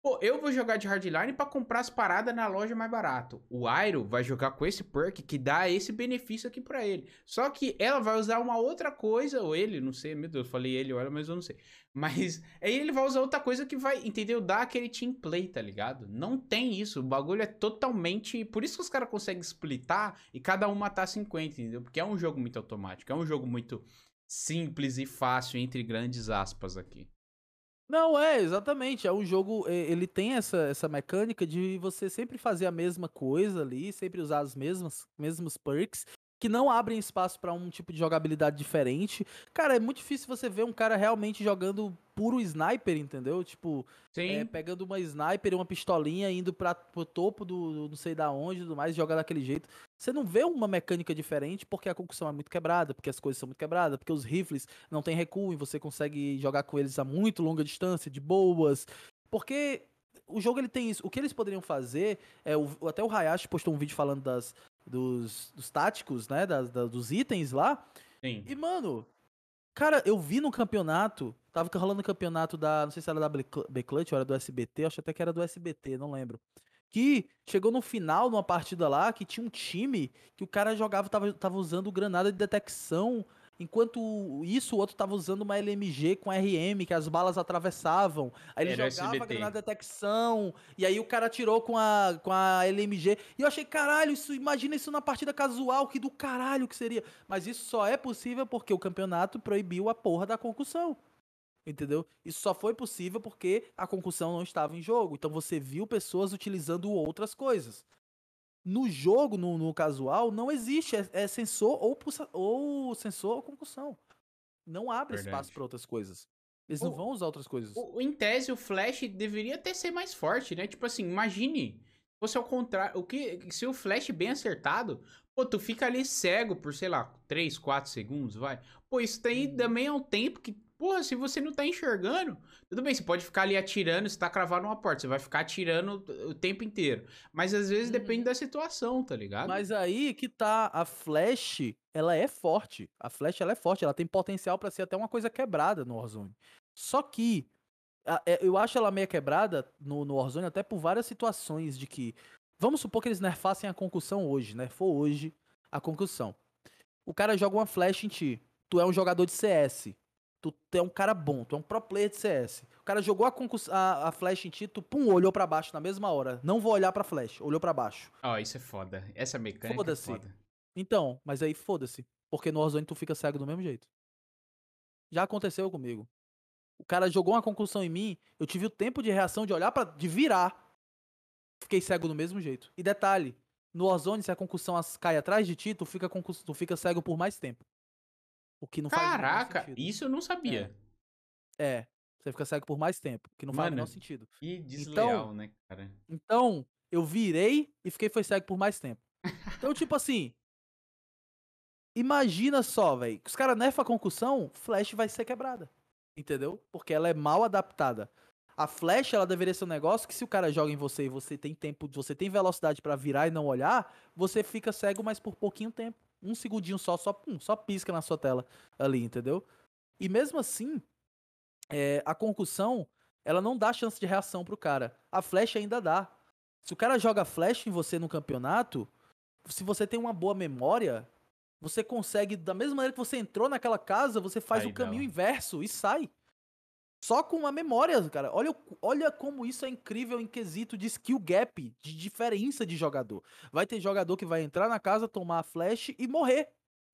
Pô, eu vou jogar de hardline pra comprar as paradas na loja mais barato. O Airo vai jogar com esse perk que dá esse benefício aqui pra ele. Só que ela vai usar uma outra coisa, ou ele, não sei, meu Deus, eu falei ele ou ela, mas eu não sei. Mas aí ele vai usar outra coisa que vai, entendeu? Dar aquele team play, tá ligado? Não tem isso. O bagulho é totalmente. Por isso que os caras conseguem splitar e cada um matar 50, entendeu? Porque é um jogo muito automático, é um jogo muito simples e fácil, entre grandes aspas aqui. Não, é, exatamente. É um jogo. é, Ele tem essa, essa mecânica de você sempre fazer a mesma coisa ali, sempre usar mesmas mesmos perks, que não abrem espaço pra um tipo de jogabilidade diferente. Cara, é muito difícil você ver um cara realmente jogando puro sniper, entendeu? Tipo, é, pegando uma sniper e uma pistolinha, indo pra, pro topo do, do não sei da onde e tudo mais, jogar daquele jeito. Você não vê uma mecânica diferente porque a concussão é muito quebrada, porque as coisas são muito quebradas, porque os rifles não tem recuo e você consegue jogar com eles a muito longa distância, de boas. Porque o jogo ele tem isso. O que eles poderiam fazer é o, até o Hayashi postou um vídeo falando das dos, dos táticos, né, das, da- dos itens lá. Sim. E, mano, cara, eu vi no campeonato, tava rolando o campeonato da, não sei se era da B-Clutch ou era do SBT, acho até que era do SBT, não lembro. Que chegou no final, numa partida lá, que tinha um time que o cara jogava, tava, tava usando granada de detecção, enquanto isso o outro tava usando uma LMG com RM, que as balas atravessavam. Aí ele Era jogava a SBT. granada de detecção, e aí o cara atirou com a, com a LMG. E eu achei, caralho, isso, imagina isso na partida casual, que do caralho que seria. Mas isso só é possível porque o campeonato proibiu a porra da concussão. Entendeu? Isso só foi possível porque a concussão não estava em jogo. Então você viu pessoas utilizando outras coisas. No jogo, no, no casual, não existe. É, é sensor ou, pulsa, ou sensor ou concussão. Não abre Verdade. espaço para outras coisas. Eles não O- vão usar outras coisas. O, em tese, o Flash deveria até ser mais forte, né? Tipo assim, imagine. Fosse ao contrário. O que, se o Flash bem acertado, pô, tu fica ali cego por, sei lá, 3, 4 segundos, vai. Pô, isso daí Uhum. também é um tempo que Porra, se você não tá enxergando, tudo bem, você pode ficar ali atirando, você tá cravado numa porta, você vai ficar atirando o tempo inteiro. Mas às vezes Uhum. depende da situação, tá ligado? Mas aí que tá, a Flash, ela é forte. A Flash, ela é forte, ela tem potencial pra ser até uma coisa quebrada no Warzone. Só que, é, eu acho ela meio quebrada no, no Warzone até por várias situações de que, vamos supor que eles nerfassem a concussão hoje, nerfou hoje a concussão. O cara joga uma Flash em ti, tu é um jogador de CS, tu, tu é um cara bom, tu é um pro player de CS. O cara jogou a, a, a Flash em ti, tu pum, olhou pra baixo na mesma hora. Não vou olhar pra Flash, olhou pra baixo. Ó, isso é foda. Essa mecânica é Foda-se. foda. Então, mas aí foda-se. Porque no Warzone tu fica cego do mesmo jeito. Já aconteceu comigo. O cara jogou uma concussão em mim, eu tive o tempo de reação de olhar para de virar. Fiquei cego do mesmo jeito. E detalhe, no Warzone se a concussão cai atrás de ti, tu fica tu fica cego por mais tempo. O que não Caraca, isso eu não sabia. É, você fica cego por mais tempo, que não faz o Mano, menor sentido. Que desleal, né, cara? Então, eu virei e fiquei foi cego por mais tempo. Então, tipo assim. Imagina só, velho. Que os caras nerfam a concussão, Flash vai ser quebrada. Entendeu? Porque ela é mal adaptada. A Flash, ela deveria ser um negócio que se o cara joga em você e você tem tempo, você tem velocidade pra virar e não olhar, você fica cego, mas por pouquinho tempo. Um segundinho só, só, pum, só pisca na sua tela ali, entendeu? E mesmo assim, é, a concussão, ela não dá chance de reação pro cara. A Flash ainda dá. Se o cara joga flash em você no campeonato, se você tem uma boa memória, você consegue, da mesma maneira que você entrou naquela casa, você faz Sai o caminho inverso e sai. Só com uma memória, cara. Olha, olha como isso é incrível em quesito de skill gap, de diferença de jogador. Vai ter jogador que vai entrar na casa, tomar a flash e morrer.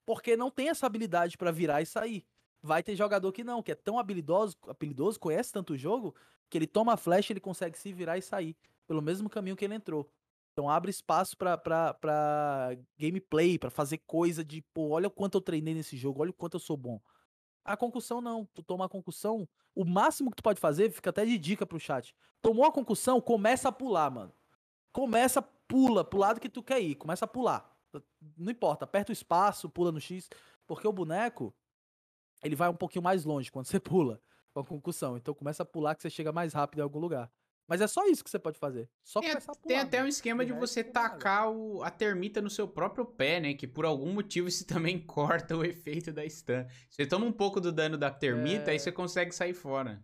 Porque não tem essa habilidade pra virar e sair. Vai ter jogador que não, que é tão habilidoso, habilidoso, conhece tanto o jogo, que ele toma a flash ele consegue se virar e sair pelo mesmo caminho que ele entrou. Então abre espaço pra, pra, pra gameplay, pra fazer coisa de, pô, olha o quanto eu treinei nesse jogo, olha o quanto eu sou bom. A concussão não, tu toma a concussão, o máximo que tu pode fazer, fica até de dica pro chat. Tomou a concussão, começa a pular, mano. Começa, pula pro lado que tu quer ir, começa a pular. Não importa, aperta o espaço, pula no X, porque o boneco, ele vai um pouquinho mais longe quando você pula com a concussão. Então começa a pular que você chega mais rápido em algum lugar. Mas é só isso que você pode fazer. Só Tem, começar a pular. tem até um esquema de você tacar o- a termita no seu próprio pé, né? Que por algum motivo isso também corta o efeito da stun. Você toma um pouco do dano da termita, É. aí você consegue sair fora.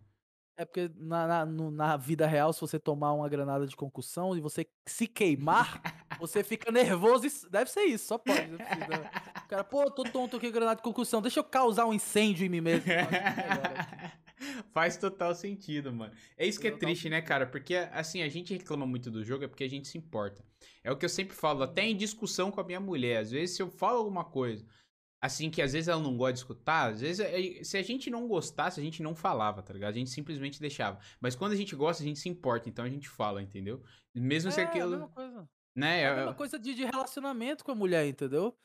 É porque na, na, no- na vida real, se você tomar uma granada de concussão e você se queimar, você fica nervoso. e Deve ser isso, só pode. O cara, pô, tô tonto aqui, granada de concussão. Deixa eu causar um incêndio em mim mesmo. É. Faz total sentido, mano. É isso que é triste, né, cara? Porque, assim, a gente reclama muito do jogo é porque a gente se importa. É o que eu sempre falo, até em discussão com a minha mulher. Às vezes, se eu falo alguma coisa, assim, que às vezes ela não gosta de escutar, às vezes, eh, se a gente não gostasse, a gente não falava, tá ligado? A gente simplesmente deixava. Mas quando a gente gosta, a gente se importa, então a gente fala, entendeu? Mesmo se É, a aquilo, mesma coisa. né? É a é- mesma coisa de, de relacionamento com a mulher, entendeu?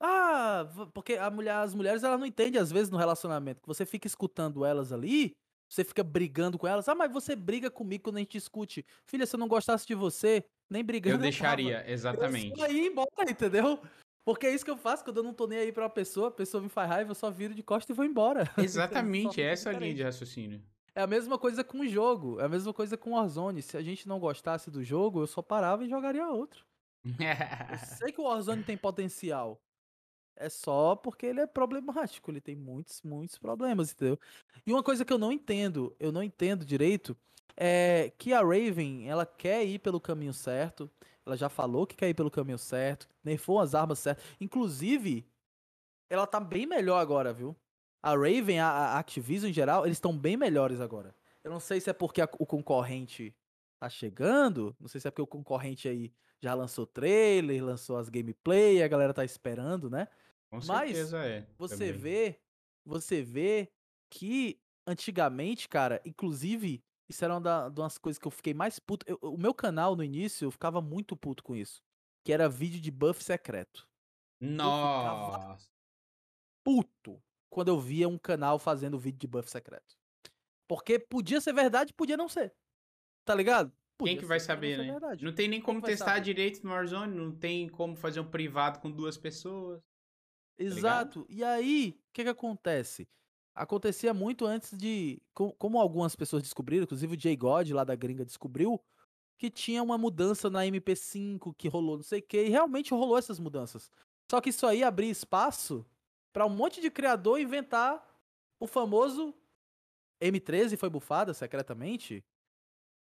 Ah, porque a mulher, as mulheres elas não entendem às vezes no relacionamento. Que você fica escutando elas ali, você fica brigando com elas. Ah, mas você briga comigo quando a gente discute. Filha, se eu não gostasse de você, nem brigando. eu deixaria, tava. exatamente. Eu saí embora, entendeu? Porque é isso que eu faço quando eu não tô nem aí pra uma pessoa, a pessoa me faz raiva, eu só viro de costa e vou embora. Exatamente, é essa a linha diferente. de raciocínio. É a mesma coisa com o jogo, é a mesma coisa com Warzone. Se a gente não gostasse do jogo, eu só parava e jogaria outro. Eu sei que o Warzone tem potencial. É só porque ele é problemático. Ele tem muitos, muitos problemas, entendeu? E uma coisa que eu não entendo, eu não entendo direito, é que a Raven, ela quer ir pelo caminho certo. Ela já falou que quer ir pelo caminho certo. Nerfou as armas certas. Inclusive, ela tá bem melhor agora, viu? A Raven, a, a Activision em geral, eles estão bem melhores agora. Eu não sei se é porque a- o concorrente tá chegando. Não sei se é porque o concorrente aí já lançou trailer, lançou as gameplay, a galera tá esperando, né? Com Mas é. Você também. vê, você vê que antigamente, cara, inclusive, isso era uma da- de umas coisas que eu fiquei mais puto. Eu- o meu canal no início, eu ficava muito puto com isso. Que era vídeo de buff secreto. Nossa. Puto quando eu via um canal fazendo vídeo de buff secreto. Porque podia ser verdade, podia não ser. Tá ligado? Quem Podia que vai saber, né? verdade. Não tem nem como testar saber? direito no Warzone, não tem como fazer um privado com duas pessoas. Ligado? Exato. E aí, o que que acontece? acontecia muito antes de. Como algumas pessoas descobriram, inclusive o Jay God lá da gringa descobriu, que tinha uma mudança na MP5 que rolou não sei o que, e realmente rolou essas mudanças. Só que isso aí abria espaço para um monte de criador inventar o famoso M13 foi bufada secretamente.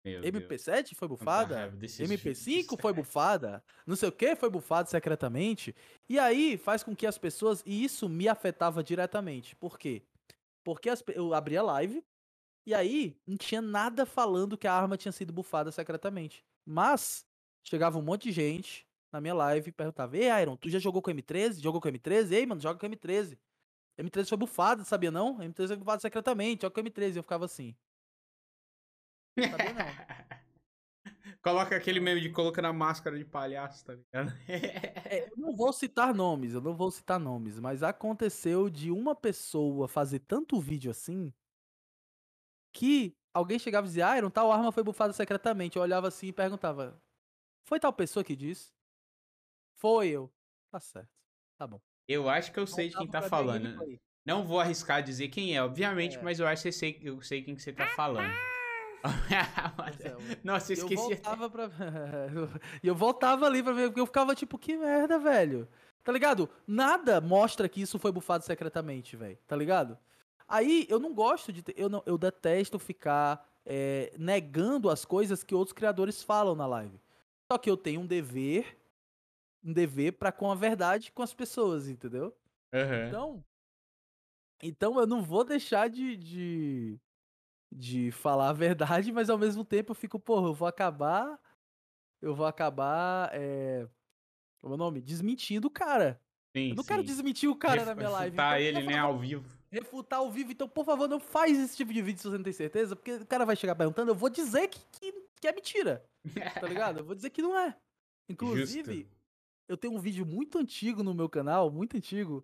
Meu MP7 Deus. foi bufada. MP5 foi bufada. Não sei o que foi bufado secretamente. E aí faz com que as pessoas. E isso me afetava diretamente. Por quê? Porque as, eu abria live. E aí não tinha nada falando que a arma tinha sido bufada secretamente. Mas chegava um monte de gente na minha live e perguntava: Ei, Iron, tu já jogou com M13? Jogou com M13? Ei, mano, joga com M13. M13 foi bufado, sabia não? M13 foi bufado secretamente, joga com M13. E eu ficava assim. Sabia não. Coloca aquele meme de colocar na máscara de palhaço, tá ligado? é, eu não vou citar nomes, eu não vou citar nomes, mas aconteceu de uma pessoa fazer tanto vídeo assim que alguém chegava e dizia, ah, Iron, tal arma foi bufada secretamente. Eu olhava assim e perguntava, foi tal pessoa que disse? Foi eu. Tá certo. Tá bom. Eu acho que eu sei de quem tá falando. Não vou arriscar dizer quem é, obviamente, é. mas eu acho que eu sei, eu sei quem que você tá falando. Nossa, eu esqueci. Eu voltava pra. E eu voltava ali pra ver, porque eu ficava tipo, que merda, velho. Tá ligado? Nada mostra que isso foi bufado secretamente, velho. Tá ligado? Aí eu não gosto de. Ter... Eu, não... eu detesto ficar é, negando as coisas que outros criadores falam na live. Só que eu tenho um dever um dever para com a verdade com as pessoas, entendeu? Uhum. Então, então eu não vou deixar de, de, de falar a verdade, mas ao mesmo tempo eu fico, porra, eu vou acabar. Eu vou acabar. É, como é o nome? Desmentindo o cara. Sim, eu não sim. quero desmentir o cara Ref, na minha live. Refutar ele, né, ao vivo. Refutar ao vivo. Então, por favor, não faz esse tipo de vídeo se você não tem certeza, porque o cara vai chegar perguntando, eu vou dizer que, que, que é mentira. tá ligado? Eu vou dizer que não é. Inclusive, Justo eu tenho um vídeo muito antigo no meu canal, muito antigo,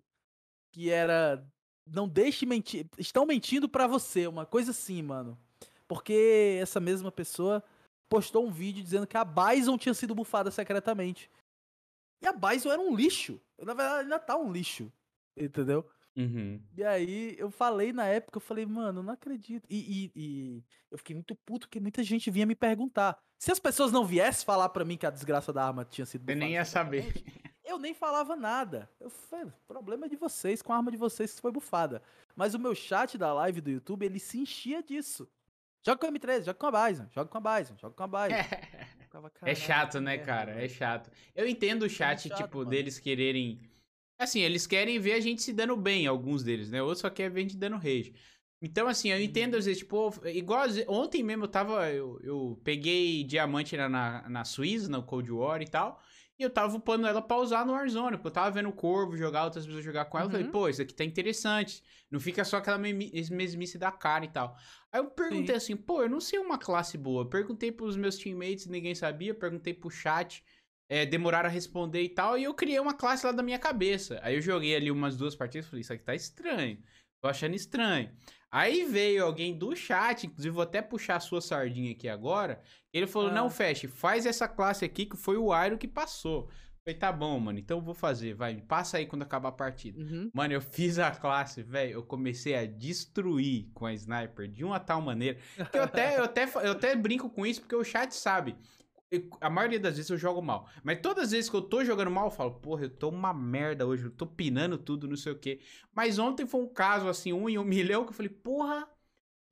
que era não deixe mentir, estão mentindo para você, uma coisa assim, mano. Porque essa mesma pessoa postou um vídeo dizendo que a Bison tinha sido bufada secretamente. E a Bison era um lixo. Na verdade, ainda tá um lixo. Entendeu? Uhum. E aí eu falei na época, eu falei, mano, não acredito. E, e, e, eu fiquei muito puto porque muita gente vinha me perguntar. Se as pessoas não viessem falar para mim que a desgraça da arma tinha sido. Eu nem ia saber. Eu nem falava nada. Eu falei, problema é de vocês, com a arma de vocês que foi bufada. Mas o meu chat da live do YouTube, ele se enchia disso. Joga com a M13, joga com a Bison, joga com a Bison, joga com a Bison. é chato, né, cara? É chato. Eu entendo o chat, é chato, tipo, mano. deles quererem Assim, eles querem ver a gente se dando bem, alguns deles, né? Outros só querem ver a gente dando rage. Então, assim, eu entendo às vezes, tipo, igual ontem mesmo eu tava. Eu, eu peguei diamante na, na, na Suíça, no Cold War e tal. E eu tava upando ela pra usar no Warzone. Porque eu tava vendo o Corvo jogar, outras pessoas jogar com ela. Uhum. Eu falei, uhum. pô, isso aqui tá interessante. Não fica só aquela mesmice da cara e tal. Aí eu perguntei Sim. assim, pô, eu não sei uma classe boa. Perguntei pros meus teammates, ninguém sabia. Perguntei pro chat é, demoraram a responder e tal, e eu criei uma classe lá da minha cabeça. Aí eu joguei ali umas duas partidas e falei, isso aqui tá estranho. Tô achando estranho. Aí veio alguém do chat, inclusive vou até puxar a sua sardinha aqui agora. Ele falou: ah. Não, Feche, faz essa classe aqui que foi o Airo que passou. falei, tá bom, mano, então eu vou fazer, vai, passa aí quando acabar a partida. Uhum. Mano, eu fiz a classe, velho, eu comecei a destruir com a sniper de uma tal maneira. Que eu até, eu até, eu até brinco com isso porque o chat sabe a maioria das vezes eu jogo mal. Mas todas as vezes que eu tô jogando mal, eu falo, porra, eu tô uma merda hoje, eu tô pinando tudo, não sei o quê. Mas ontem foi um caso, assim, um em um milhão, que eu falei, porra,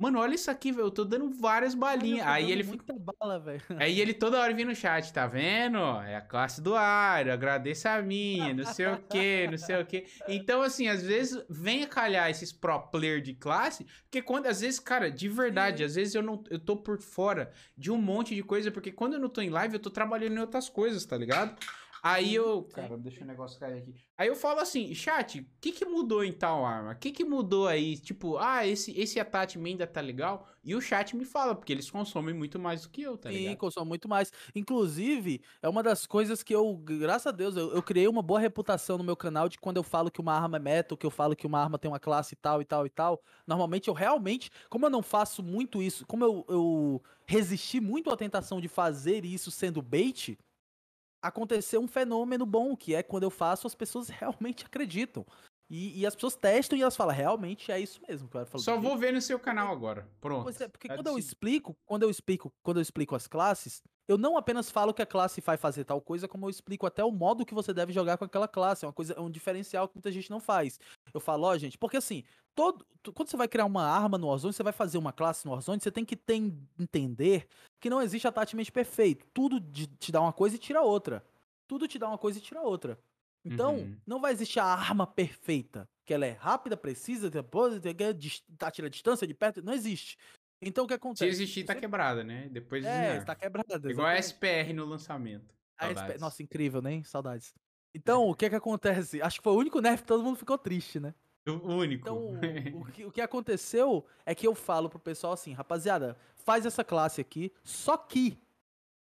Mano, olha isso aqui, velho. Eu tô dando várias balinhas. Aí ele fica. Bala, Aí ele toda hora vem no chat, tá vendo? É a classe do ar, agradeça a minha, não sei o que, não sei o que. Então, assim, às vezes vem a calhar esses pro player de classe, porque quando, às vezes, cara, de verdade, às vezes eu não eu tô por fora de um monte de coisa, porque quando eu não tô em live, eu tô trabalhando em outras coisas, tá ligado? Aí eu. Cara, deixa o negócio cair aqui. Aí eu falo assim, chat, o que, que mudou em tal arma? O que, que mudou aí? Tipo, ah, esse, esse attachment ainda tá legal? E o chat me fala, porque eles consomem muito mais do que eu, tá Sim, ligado? Sim, consomem muito mais. Inclusive, é uma das coisas que eu, graças a Deus, eu, eu, criei uma boa reputação no meu canal de quando eu falo que uma arma é metal, que eu falo que uma arma tem uma classe tal e tal e tal. Normalmente eu realmente, como eu não faço muito isso, como eu, eu resisti muito à tentação de fazer isso sendo bait aconteceu um fenômeno bom, que é quando eu faço, as pessoas realmente acreditam. E, e as pessoas testam e elas falam, realmente é isso mesmo. Que eu falo, Só vou ver no seu canal agora. Pronto. Pois é, porque Tá quando eu explico, quando eu explico, quando eu explico as classes, eu não apenas falo que a classe vai fazer tal coisa, como eu explico até o modo que você deve jogar com aquela classe. É uma coisa, é um diferencial que muita gente não faz. Eu falo, ó, gente, porque assim, todo, quando você vai criar uma arma no Warzone, você vai fazer uma classe no Warzone, você tem que ter, entender que não existe attachment perfeito. Tudo de- te dá uma coisa e tira outra. Tudo te dá uma coisa e tira outra. Então, Uhum. não vai existir a arma perfeita, que ela é rápida, precisa, depois, atira a distância de perto, não existe. Então o que Se acontece? existir, tá quebrada, né? Depois É, está quebrada. Igual a exatamente. SPR no lançamento. A SP Saudades. Nossa, incrível, né? Saudades. Então, o que que acontece? Acho que foi o único nerf que todo mundo ficou triste, né? O único. Então, o que, o que aconteceu é que eu falo pro pessoal assim, rapaziada, faz essa classe aqui, só que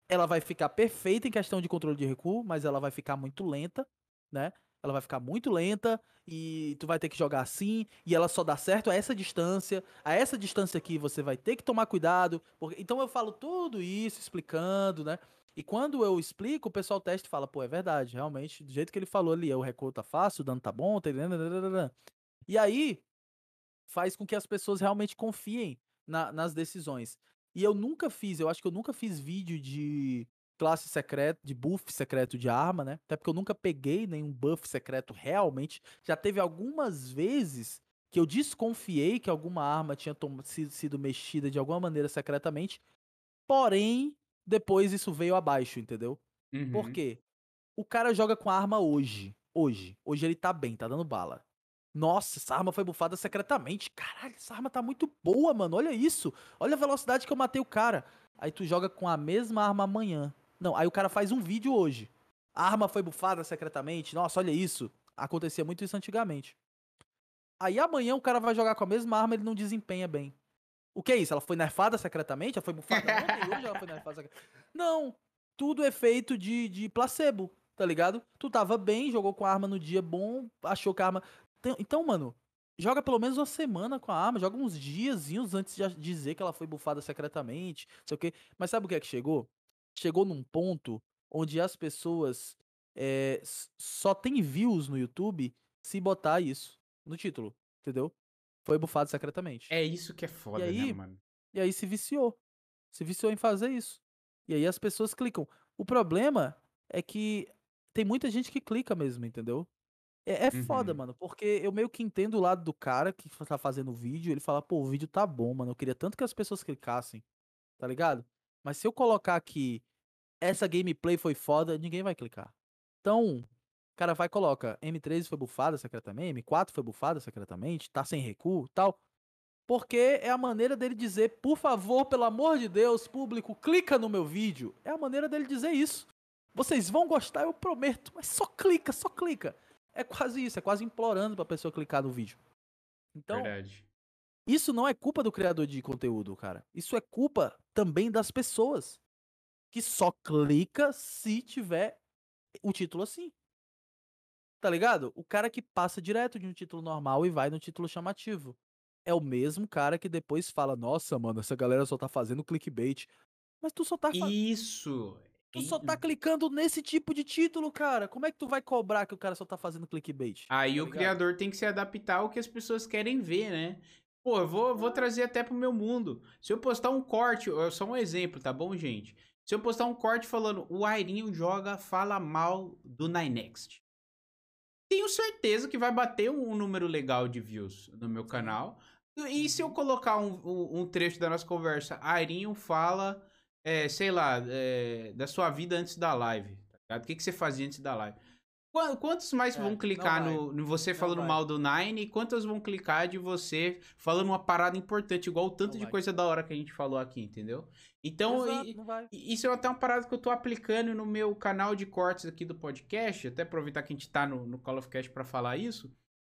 ela vai ficar perfeita em questão de controle de recuo, mas ela vai ficar muito lenta, né? Ela vai ficar muito lenta e tu vai ter que jogar assim, e ela só dá certo a essa distância. A essa distância aqui você vai ter que tomar cuidado. Porque... Então eu falo tudo isso, explicando, né? E quando eu explico, o pessoal testa e fala, pô, é verdade, realmente, do jeito que ele falou ali, o recuo tá fácil, o dano tá bom, tá... E aí, faz com que as pessoas realmente confiem na- nas decisões. E eu nunca fiz, eu acho que eu nunca fiz vídeo de classe secreta, de buff secreto de arma, né? Até porque eu nunca peguei nenhum buff secreto realmente. Já teve algumas vezes que eu desconfiei que alguma arma tinha sido mexida de alguma maneira secretamente. Porém, depois isso veio abaixo, entendeu? Uhum. Por quê? O cara joga com a arma hoje. Hoje. Hoje ele tá bem, tá dando bala. Nossa, essa arma foi bufada secretamente. Caralho, essa arma tá muito boa, mano. Olha isso. Olha a velocidade que eu matei o cara. Aí tu joga com a mesma arma amanhã. Não, aí o cara faz um vídeo hoje. A arma foi bufada secretamente. Nossa, olha isso. Acontecia muito isso antigamente. Aí amanhã o cara vai jogar com a mesma arma, ele não desempenha bem. O que é isso? Ela foi nerfada secretamente? Ela foi bufada? Hoje ela foi nerfada secretamente? Não. Tudo é feito de, de placebo, tá ligado? Tu tava bem, jogou com a arma no dia bom, achou que a arma. Então, mano, joga pelo menos uma semana com a arma, joga uns diazinhos antes de dizer que ela foi bufada secretamente, sei o quê. Mas sabe o que é que chegou? Chegou num ponto onde as pessoas é, só tem views no YouTube se botar isso no título, entendeu? Foi bufado secretamente. É isso que é foda, aí, né, mano? E aí se viciou. Se viciou em fazer isso. E aí as pessoas clicam. O problema é que tem muita gente que clica mesmo, entendeu? É, é foda, Uhum. mano, porque eu meio que entendo o lado do cara que tá fazendo o vídeo, ele fala, pô, o vídeo tá bom, mano, eu queria tanto que as pessoas clicassem, tá ligado? Mas se eu colocar aqui, essa gameplay foi foda, ninguém vai clicar. Então, o cara vai e coloca, M13 foi bufada secretamente, M4 foi bufada secretamente, tá sem recuo, tal. Porque é a maneira dele dizer, por favor, pelo amor de Deus, público, clica no meu vídeo. É a maneira dele dizer isso. Vocês vão gostar, eu prometo. Mas só clica, só clica. É quase isso, é quase implorando pra pessoa clicar no vídeo. Então, Verdade. Isso não é culpa do criador de conteúdo, cara. Isso é culpa também das pessoas. Que só clica se tiver o título assim. Tá ligado? O cara que passa direto de um título normal e vai no título chamativo. É o mesmo cara que depois fala: Nossa, mano, essa galera só tá fazendo clickbait. Mas tu só tá fazendo. Isso. Tu só tá clicando nesse tipo de título, cara. Como é que tu vai cobrar que o cara só tá fazendo clickbait? Aí Tá o criador tem que se adaptar ao que as pessoas querem ver, né? Pô, eu vou, vou trazer até pro meu mundo. Se eu postar um corte, só um exemplo, tá bom, gente? Se eu postar um corte falando o Airinho joga, fala mal do Ninext. Tenho certeza que vai bater um, número legal de views no meu canal. E se eu colocar um, um- um trecho da nossa conversa, Airinho fala, é, sei lá, é, da sua vida antes da live. Tá? O que, que você fazia antes da live? Qua- Quantos mais É, vão clicar no, no você Não falando vai. mal do Nine e quantas vão clicar de você falando uma parada importante, igual o tanto Não de vai. coisa da hora que a gente falou aqui, entendeu? Então, Exato, e- isso é até uma parada que eu tô aplicando no meu canal de cortes aqui do podcast, até aproveitar que a gente tá no, no Call of Cast pra falar isso,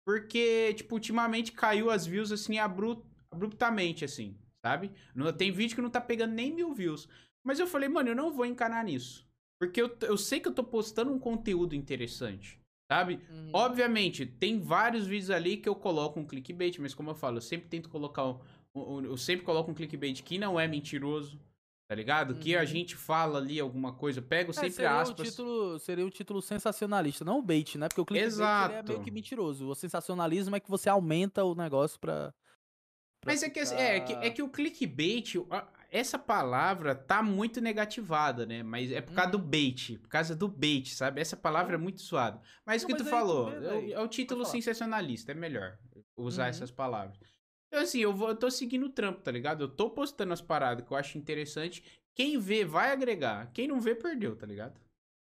porque, tipo, ultimamente caiu as views, assim, abru- abruptamente, assim, sabe? Não, tem vídeo que não tá pegando nem mil views. Mas eu falei, mano, eu não vou encanar nisso. Porque eu, eu sei que eu tô postando um conteúdo interessante, sabe? Uhum. Obviamente, tem vários vídeos ali que eu coloco um clickbait, mas como eu falo, eu sempre tento colocar um, um- um- eu sempre coloco um clickbait que não é mentiroso, Tá ligado? Que a Uhum. gente fala ali alguma coisa, eu pego É, sempre seria aspas. O título, seria o título sensacionalista, não o bait, né? Porque o clickbait ele é Exato. meio que mentiroso. O sensacionalismo é que você aumenta o negócio pra. pra Mas é que, assim, é, que, é que o clickbait, a- essa palavra tá muito negativada, né? Mas é por causa do Uhum. bait, por causa do bait, sabe? Essa palavra é muito suada. Mas o que tu falou, é, véi. o, é o título sensacionalista, é melhor usar Uhum. essas palavras. Então, assim, eu, vou, eu tô seguindo o trampo, tá ligado? Eu tô postando as paradas que eu acho interessante. Quem vê vai agregar. Quem não vê, perdeu, tá ligado?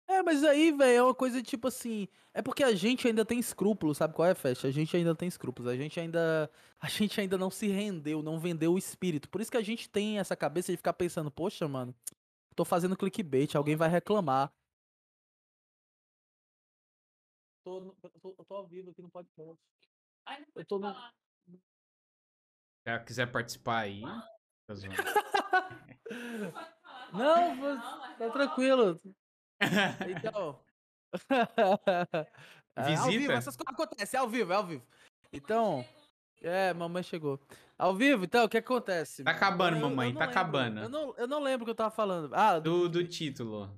É, mas aí, velho, é uma coisa tipo assim. É porque a gente ainda tem escrúpulos, sabe qual é, Fest? A gente ainda tem escrúpulos. A gente ainda. A gente ainda não se rendeu, não vendeu o espírito. Por isso que a gente tem essa cabeça de ficar pensando, poxa, mano, tô fazendo clickbait, alguém vai reclamar. Tô, tô, tô ao vivo aqui no podcast. Eu tô no. Se ela quiser participar aí. tá. Não, tá tranquilo. Então. É, ao vivo, essas coisas acontecem, é ao vivo, é ao vivo. Então. É, mamãe chegou. Ao vivo, então, o que acontece? Tá acabando, Eu- eu mamãe, não tá lembro, acabando. Eu não, eu não lembro o que eu tava falando. Ah, Do, do título.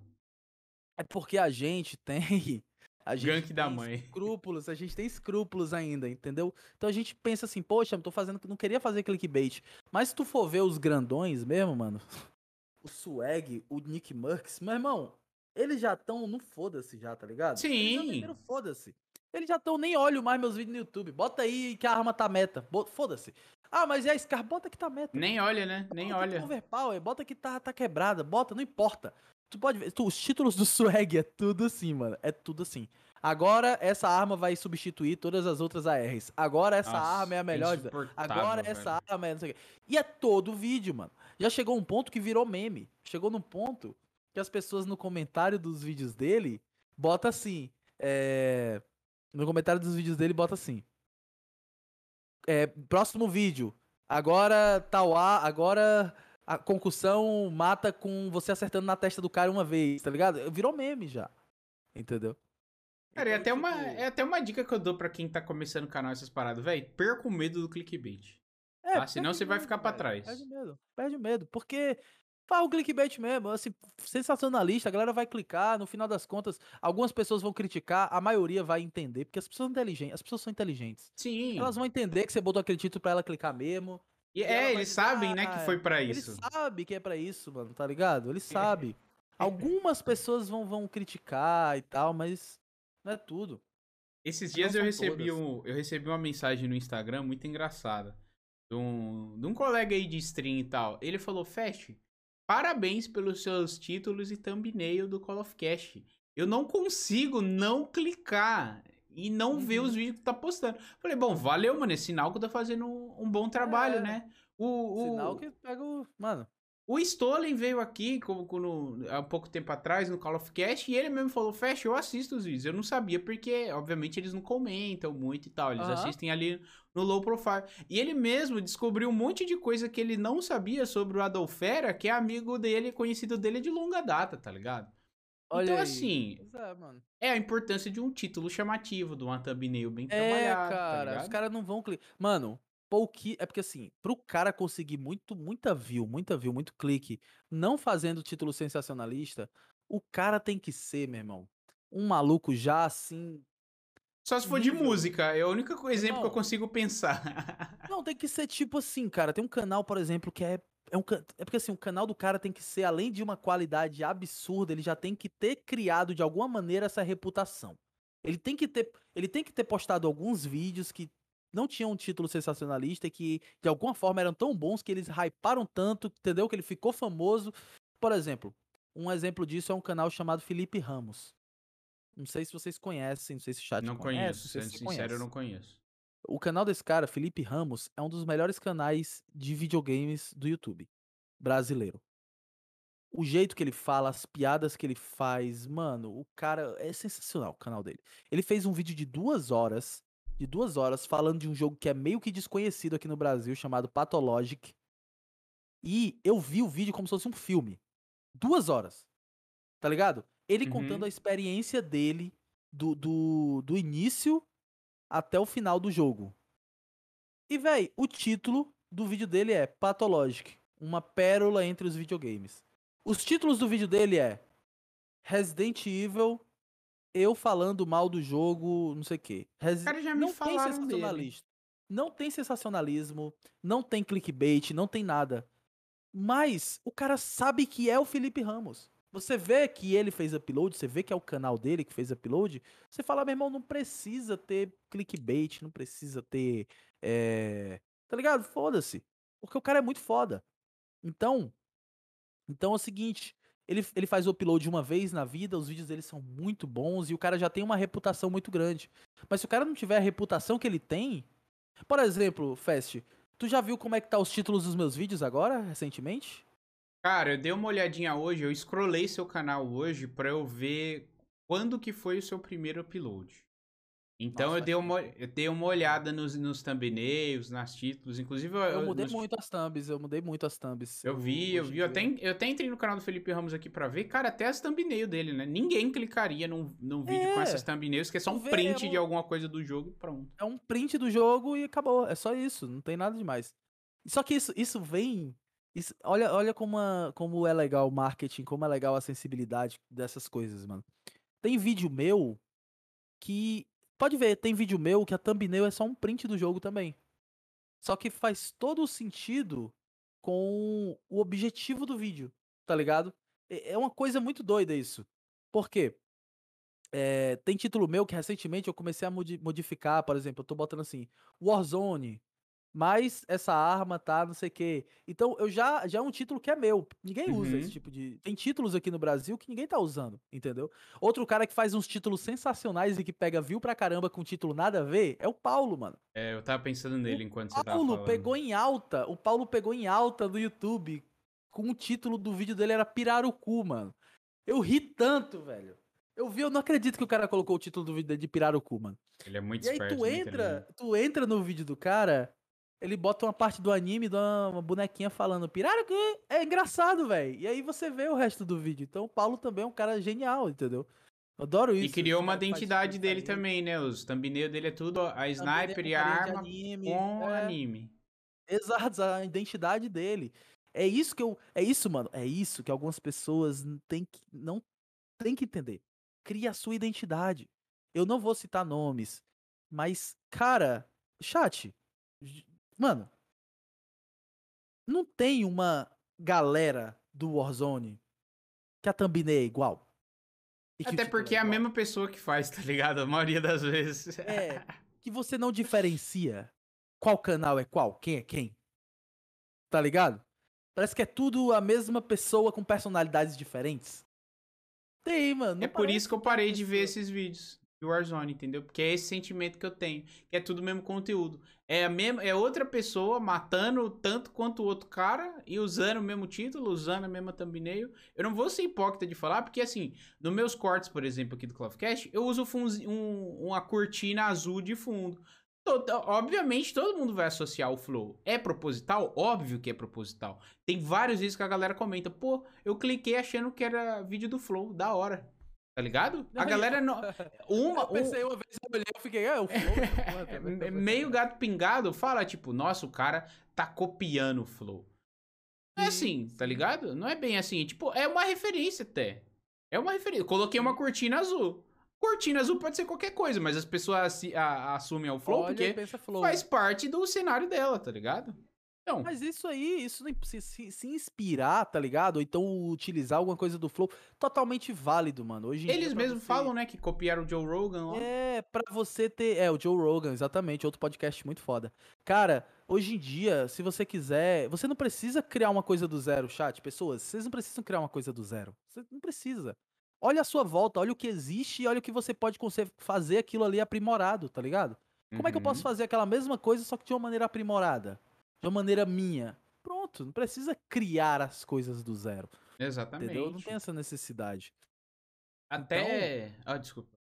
é porque a gente tem. A gente Gank da tem mãe. Escrúpulos, a gente tem escrúpulos ainda, entendeu? Então a gente pensa assim, poxa, eu tô fazendo. Não queria fazer clickbait. Mas se tu for ver os grandões mesmo, mano. O Swag, o Nick Murks, meu irmão, eles já estão no foda-se já, tá ligado? Eles já Sim. foda-se. Eles já estão, nem olho mais meus vídeos no YouTube. Bota aí que a arma tá meta. Foda-se. Ah, mas é a Scar, bota que tá meta. Nem olha, né? Nem Bota que olha. tá overpower, bota que tá, tá quebrada, bota, não importa. Tu pode ver, tu- os títulos do Swag é tudo assim, mano. É tudo assim. Agora essa arma vai substituir todas as outras ARs. Agora essa Nossa, arma é a melhor. Agora velho. essa arma é não sei o quê. E é todo vídeo, mano. Já chegou um ponto que virou meme. Chegou num ponto que as pessoas no comentário dos vídeos dele bota assim. É... No comentário dos vídeos dele bota assim. É, próximo vídeo. Agora tal A, agora a concussão mata com você acertando na testa do cara uma vez, tá ligado? Virou meme já. Entendeu? Cara, é Então, até, uma, tipo, é até uma dica que eu dou pra quem tá começando o canal essas paradas, velho. Perca o medo do clickbait. É, tá? Senão você vai ficar pra velho, trás. Perde medo, perde medo. Porque faz o clickbait mesmo, assim, sensacionalista, a galera vai clicar, no final das contas, algumas pessoas vão criticar, a maioria vai entender, porque as pessoas são inteligentes, as pessoas são inteligentes. Sim. Elas vão entender que você botou aquele título pra ela clicar mesmo. E e é, eles dizer, sabem, né, "Ah, que foi pra Ele isso. sabe que é pra isso, mano, tá ligado? Ele sabe. Algumas pessoas vão, vão criticar e tal, mas não é tudo. Esses dias eu recebi, todas. um, eu recebi uma mensagem no Instagram muito engraçada. De um, de um colega aí de stream e tal. Ele falou, Fast, parabéns pelos seus títulos e thumbnail do Call of Cast. Eu não consigo não clicar e não ver Uhum. os vídeos que tá postando. Falei, bom, valeu, mano. É sinal que eu tô fazendo um, um bom trabalho, É. né? O, o, Sinal que pega o. Mano, o Stolen veio aqui como, quando- há pouco tempo atrás no Call of Cast e ele mesmo falou: Fecha, eu assisto os vídeos. Eu não sabia porque, obviamente, eles não comentam muito e tal. Eles Aham. assistem ali no low profile. E ele mesmo descobriu um monte de coisa que ele não sabia sobre o Adolfera, que é amigo dele, conhecido dele de longa data, tá ligado? olha então, aí. assim, é, é a importância de um título chamativo, de uma thumbnail bem É, trabalhada. tá cara, os ligado? caras não vão clicar. Mano, pouqui... é porque assim, pro cara conseguir muito, muita view, muita view, muito clique, não fazendo título sensacionalista, o cara tem que ser, meu irmão, um maluco já assim. Só se for de música, é o único exemplo que eu consigo pensar. Não, tem que ser tipo assim, cara. Tem um canal, por exemplo, que é. É, um, é porque assim, o canal do cara tem que ser, além de uma qualidade absurda, ele já tem que ter criado de alguma maneira essa reputação. Ele tem que ter, ele tem que ter postado alguns vídeos que não tinham um título sensacionalista e que de alguma forma eram tão bons que eles hyparam tanto, entendeu? Que ele ficou famoso. Por exemplo, um exemplo disso é um canal chamado Felipe Ramos. Não sei se vocês conhecem, não sei se o chat não conhece, conheço, sendo se sincero, eu conhece. não conheço. O canal desse cara, Felipe Ramos, é um dos melhores canais de videogames do YouTube brasileiro. O jeito que ele fala, as piadas que ele faz, mano, o cara é sensacional o canal dele. Ele fez um vídeo de duas horas, de duas horas, falando de um jogo que é meio que desconhecido aqui no Brasil, chamado Pathologic. E eu vi o vídeo como se fosse um filme. Duas horas. Tá ligado? Ele Uhum. contando a experiência dele do, do, do início até o final do jogo. E, véi, o título do vídeo dele é Pathologic, uma pérola entre os videogames. Os títulos do vídeo dele é Resident Evil, eu falando mal do jogo, não sei o quê. Resi... Cara, já me não tem falaram sensacionalista. Não tem sensacionalismo, não tem clickbait, não tem nada. Mas o cara sabe que é o Felipe Ramos. Você vê que ele fez upload, você vê que é o canal dele que fez upload, você fala, meu irmão, não precisa ter clickbait, não precisa ter. É... Tá ligado? Foda-se. Porque o cara é muito foda. Então. Então é o seguinte. Ele, ele faz o upload uma vez na vida, os vídeos dele são muito bons e o cara já tem uma reputação muito grande. Mas se o cara não tiver a reputação que ele tem. Por exemplo, Fest, tu já viu como é que tá os títulos dos meus vídeos agora, recentemente? Cara, eu dei uma olhadinha hoje, eu scrollei seu canal hoje pra eu ver quando que foi o seu primeiro upload. Então Nossa, eu, dei uma, eu dei uma olhada nos, nos thumbnails, nas títulos, inclusive eu, Eu mudei nos- muito as thumbs, eu mudei muito as thumbs. Eu vi, eu vi, eu até, eu até entrei no canal do Felipe Ramos aqui pra ver, cara, até as thumbnails dele, né? Ninguém clicaria num, num vídeo com É, essas thumbnails, que é só um vê, print é um- de alguma coisa do jogo e pronto. É um print do jogo e acabou. É só isso, não tem nada demais. Só que isso, isso vem. isso- olha, olha como, a- como é legal o marketing, como é legal a sensibilidade dessas coisas, mano. Tem vídeo meu que. Pode ver, tem vídeo meu que a thumbnail é só um print do jogo também. Só que faz todo o sentido com o objetivo do vídeo, tá ligado? É é uma coisa muito doida isso. Por quê? É, tem título meu que recentemente eu comecei a modi- modificar, por exemplo, eu tô botando assim, Warzone, mas essa arma tá não sei o quê. Então eu já já é um título que é meu. Ninguém usa Uhum. esse tipo de. Tem títulos aqui no Brasil que ninguém tá usando, entendeu? Outro cara que faz uns títulos sensacionais e que pega view pra caramba com título nada a ver é o Paulo, mano. É, eu tava pensando nele enquanto você tava Paulo falando. pegou em alta, o Paulo pegou em alta no YouTube com o título do vídeo dele era Pirarucu, mano. Eu ri tanto, velho. Eu vi, eu não acredito que o cara colocou o título do vídeo dele de Pirarucu, mano. Ele é muito E aí esperto. tu muito entra, inteligente. tu entra no vídeo do cara, ele bota uma parte do anime, dá uma bonequinha falando Pirarucu. É engraçado, velho. E aí você vê o resto do vídeo. Então o Paulo também é um cara genial, entendeu? Eu adoro isso. E criou uma que identidade dele também, né? Os thumbnails dele é tudo a sniper é e a de arma anime, com é. anime. Exato, a identidade dele. É isso que eu. É isso, mano. É isso que algumas pessoas têm que, não tem que entender. Cria a sua identidade. Eu não vou citar nomes, mas, cara, chat. Mano. Não tem uma galera do Warzone que a thumbnail é igual. Até título porque é a mesma pessoa que faz, tá ligado? A maioria das vezes. É, que você não diferencia qual canal é qual, quem é quem. Tá ligado? Parece que é tudo a mesma pessoa com personalidades diferentes. Tem, mano. É por isso que eu parei de ver esses vídeos de Warzone, entendeu? Porque é esse sentimento que eu tenho, que é tudo o mesmo conteúdo. É a mesma, é outra pessoa matando tanto quanto o outro cara e usando o mesmo título, usando a mesma thumbnail. Eu não vou ser hipócrita de falar, porque assim, nos meus cortes, por exemplo, aqui do Cloudcast, eu uso um- uma cortina azul de fundo. Todo- obviamente, todo mundo vai associar o flow. É proposital? Óbvio que é proposital. Tem vários vídeos que a galera comenta, pô, eu cliquei achando que era vídeo do flow, da hora. Tá ligado? A galera não. Uma, Eu pensei uma vez, eu olhei, eu fiquei, é, o flow. porra, tá um- meio gato pingado fala, tipo, nossa, o cara tá copiando o flow. Não é Sim, assim, tá ligado? Não é bem assim. Tipo, é uma referência até. É uma referência. Eu coloquei uma cortina azul. Cortina azul pode ser qualquer coisa, mas as pessoas a- assumem ao flow Olha porque flow. faz parte do cenário dela, tá ligado? Então, Mas isso aí, isso se, se, se inspirar, tá ligado? Ou então utilizar alguma coisa do flow, totalmente válido, mano. Hoje eles mesmos você- falam, né, que copiaram o Joe Rogan lá. É, pra você ter. É, o Joe Rogan, exatamente, outro podcast muito foda. Cara, hoje em dia, se você quiser. Você não precisa criar uma coisa do zero, chat. Pessoas, vocês não precisam criar uma coisa do zero. Você não precisa. Olha a sua volta, olha o que existe e olha o que você pode fazer aquilo ali aprimorado, tá ligado? Como é que eu posso Uhum. fazer aquela mesma coisa, só que de uma maneira aprimorada? De uma maneira minha? Pronto, não precisa criar as coisas do zero. Exatamente. Entendeu? Não tem essa necessidade. Até. Ah, desculpa.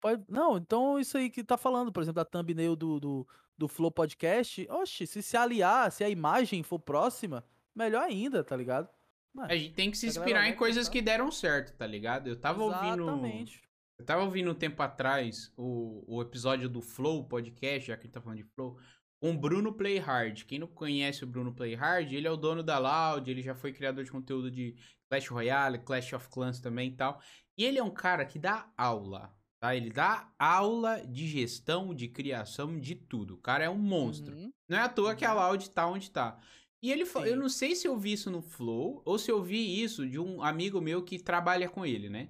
Pode- Não, então isso aí que tá falando, por exemplo, da thumbnail do, do, do Flow Podcast, oxe, se se aliar, se a imagem for próxima, melhor ainda, tá ligado? Mano, A gente tem que se inspirar em coisas gostar. que deram certo, tá ligado? Eu tava ouvindo. Exatamente. Eu tava ouvindo um tempo atrás o, o episódio do Flow podcast, já que a gente tá falando de Flow. Com Bruno Playhard. Quem não conhece o Bruno Playhard, ele é o dono da Loud, ele já foi criador de conteúdo de Clash Royale, Clash of Clans também e tal. E ele é um cara que dá aula, tá? Ele dá aula de gestão, de criação, de tudo. O cara é um monstro. Uhum. Não é à toa que a. Loud tá onde tá. E ele fa- eu não sei se eu vi isso no Flow ou se eu vi isso de um amigo meu que trabalha com ele, né?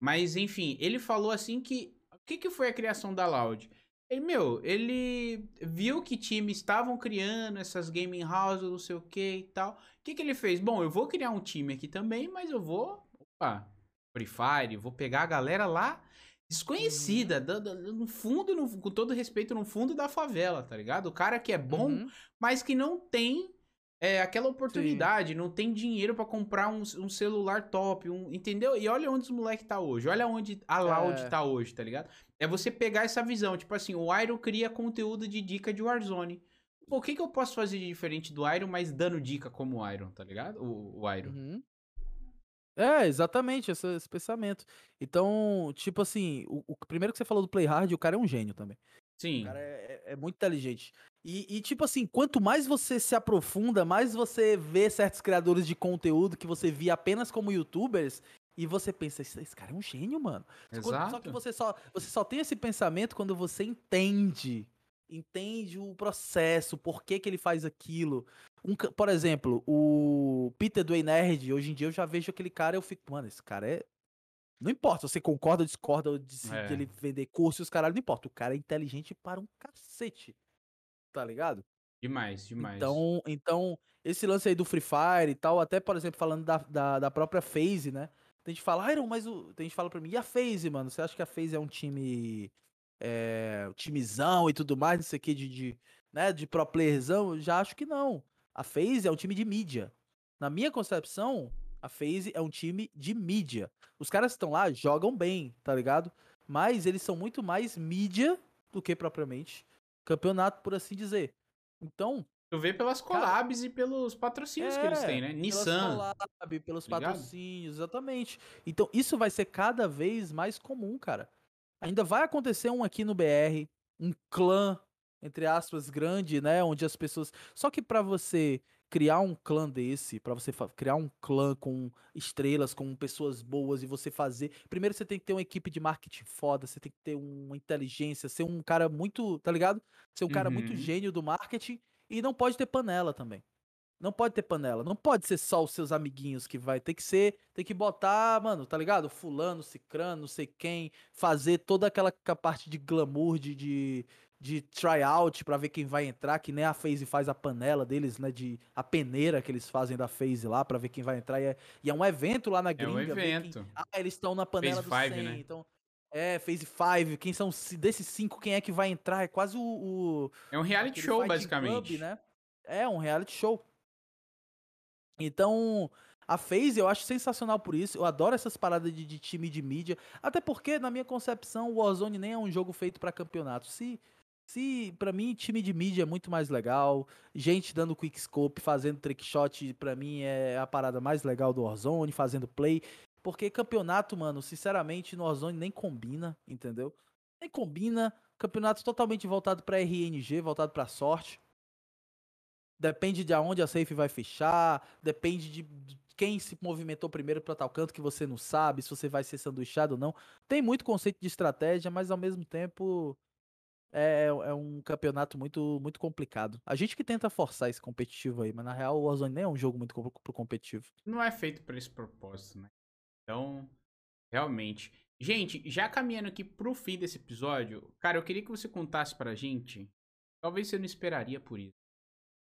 Mas enfim, ele falou assim que o que, que foi a criação da Loud? Ele, meu, ele viu que times estavam criando essas gaming houses, não sei o que e tal. O que, que ele fez? Bom, eu vou criar um time aqui também, mas eu vou. Opa, Free Fire, vou pegar a galera lá desconhecida, da- da- no fundo, no- com todo respeito, no fundo da favela, tá ligado? O cara que é bom, Uhum. mas que não tem é, aquela oportunidade, não tem dinheiro pra comprar um, um celular top, um, entendeu? E olha onde os moleque tá hoje, olha onde a Loud É. tá hoje, tá ligado? É você pegar essa visão, tipo assim, o Iron cria conteúdo de dica de Warzone. Pô, o que que eu posso fazer de diferente do Iron, mas dando dica como o Iron, tá ligado? O, o Iron. Uhum. É, exatamente, esse, esse pensamento. Então, tipo assim, o, o primeiro que você falou do Play Hard, o cara é um gênio também. Sim. O cara é, é- é muito inteligente. E, e, tipo assim, quanto mais você se aprofunda, mais você vê certos criadores de conteúdo que você via apenas como youtubers, e você pensa, esse, esse cara é um gênio, mano. Só quando- Só Exato. que você só, você só tem esse pensamento quando você entende. Entende o processo, por que, que ele faz aquilo. Um por exemplo, o Peter do Nerd, hoje em dia eu já vejo aquele cara e eu fico, mano, esse cara é. Não importa se você concorda ou discorda de, É. de ele vender curso e os caralho, não importa. O cara é inteligente para um cacete. Tá ligado? Demais, demais. Então, então, esse lance aí do Free Fire e tal, até, por exemplo, falando da, da, da própria FaZe, né? Tem gente que fala, Iron, mas o. Tem gente que fala pra mim, e a FaZe, mano? Você acha que a FaZe é um time. É, um timezão e tudo mais, não sei o que, de, de, né, de pro playerzão? Eu já acho que não. A FaZe é um time de mídia. Na minha concepção, a FaZe é um time de mídia. Os caras que estão lá jogam bem, tá ligado? Mas eles são muito mais mídia do que propriamente campeonato, por assim dizer. Então, Tu vê pelas Cara- collabs e pelos patrocínios que eles É, tá têm, né? pelas Nissan. collab, pelos ligado? patrocínios, exatamente. Então, isso vai ser cada vez mais comum, cara. Ainda vai acontecer um aqui no BR, um clã, entre aspas, grande, né? Onde as pessoas. Só que pra você criar um clã desse, pra você criar um clã com estrelas, com pessoas boas e você fazer. Primeiro você tem que ter uma equipe de marketing foda, você tem que ter uma inteligência, ser um cara muito. Tá ligado? Ser um cara muito Uhum. gênio do marketing e não pode ter panela também. Não pode ter panela. Não pode ser só os seus amiguinhos que vai. Tem que ser. Tem que botar, mano, tá ligado? Fulano, cicrano, não sei quem. Fazer toda aquela parte de glamour, de, de, de tryout pra ver quem vai entrar. Que nem a FaZe faz a panela deles, né? De, a peneira que eles fazem da FaZe lá pra ver quem vai entrar. E é, e é um evento lá na É gringa. um ver quem- evento. ah, eles estão na panela Phase do five, 100, né? Então, é, Phase 5. Quem são. Desses cinco, quem é que vai entrar? É quase o. o É um reality show, basicamente. Club, né? É, um reality show. Então, a FaZe eu acho sensacional por isso. Eu adoro essas paradas de, de time de mídia. Até porque, na minha concepção, o Warzone nem é um jogo feito pra campeonato. Se, se para mim, time de mídia é muito mais legal. Gente dando quickscope, fazendo trickshot, pra mim é a parada mais legal do Warzone, fazendo play. Porque campeonato, mano, sinceramente, no Warzone nem combina, entendeu? Nem combina. Campeonato totalmente voltado pra RNG, voltado pra sorte. Depende de aonde a safe vai fechar, depende de quem se movimentou primeiro para tal canto que você não sabe, se você vai ser sanduichado ou não. Tem muito conceito de estratégia, mas ao mesmo tempo é, é um campeonato muito muito complicado. A gente que tenta forçar esse competitivo aí, mas na real o Warzone nem é um jogo muito pro competitivo. Não é feito pra esse propósito, né? Então, realmente. Gente, já caminhando aqui pro fim desse episódio, cara, eu queria que você contasse pra gente. Talvez você não esperaria por isso.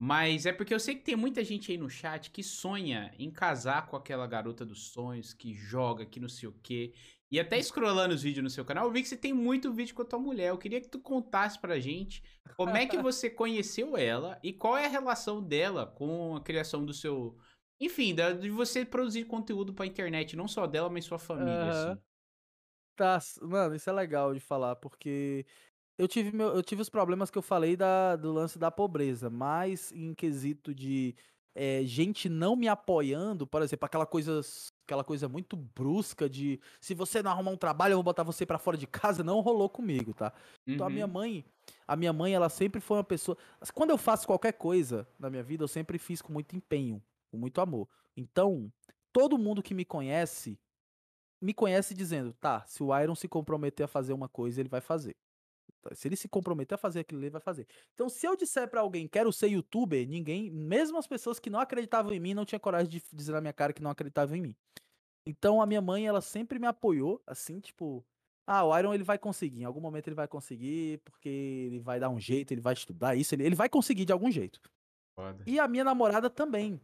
Mas é porque eu sei que tem muita gente aí no chat que sonha em casar com aquela garota dos sonhos, que joga, que não sei o quê. E até scrollando os vídeos no seu canal, eu vi que você tem muito vídeo com a tua mulher. Eu queria que tu contasse pra gente como é que você conheceu ela e qual é a relação dela com a criação do seu. Enfim, de você produzir conteúdo pra internet, não só dela, mas sua família, Aham. assim. Tá, mano, isso é legal de falar, porque eu tive, meu, eu tive os problemas que eu falei da, do lance da pobreza, mas em quesito de, é, gente não me apoiando, por exemplo, aquela coisa, aquela coisa muito brusca de se você não arrumar um trabalho, eu vou botar você para fora de casa, não rolou comigo, tá? Uhum. Então a minha uhum. mãe, a minha mãe, ela sempre foi uma pessoa. Quando eu faço qualquer coisa na minha vida, eu sempre fiz com muito empenho, com muito amor. Então, todo mundo que me conhece me conhece dizendo, tá, se o Iron se comprometer a fazer uma coisa, ele vai fazer. Tá, se ele se comprometer a fazer aquilo, ele vai fazer. Então, se eu disser para alguém, quero ser youtuber, ninguém, mesmo as pessoas que não acreditavam em mim, não tinha coragem de dizer na minha cara que não acreditavam em mim. Então, a minha mãe, ela sempre me apoiou, assim, tipo, ah, o Iron ele vai conseguir, em algum momento ele vai conseguir, porque ele vai dar um jeito, ele vai estudar isso, ele, ele vai conseguir de algum jeito. Foda. E a minha namorada também.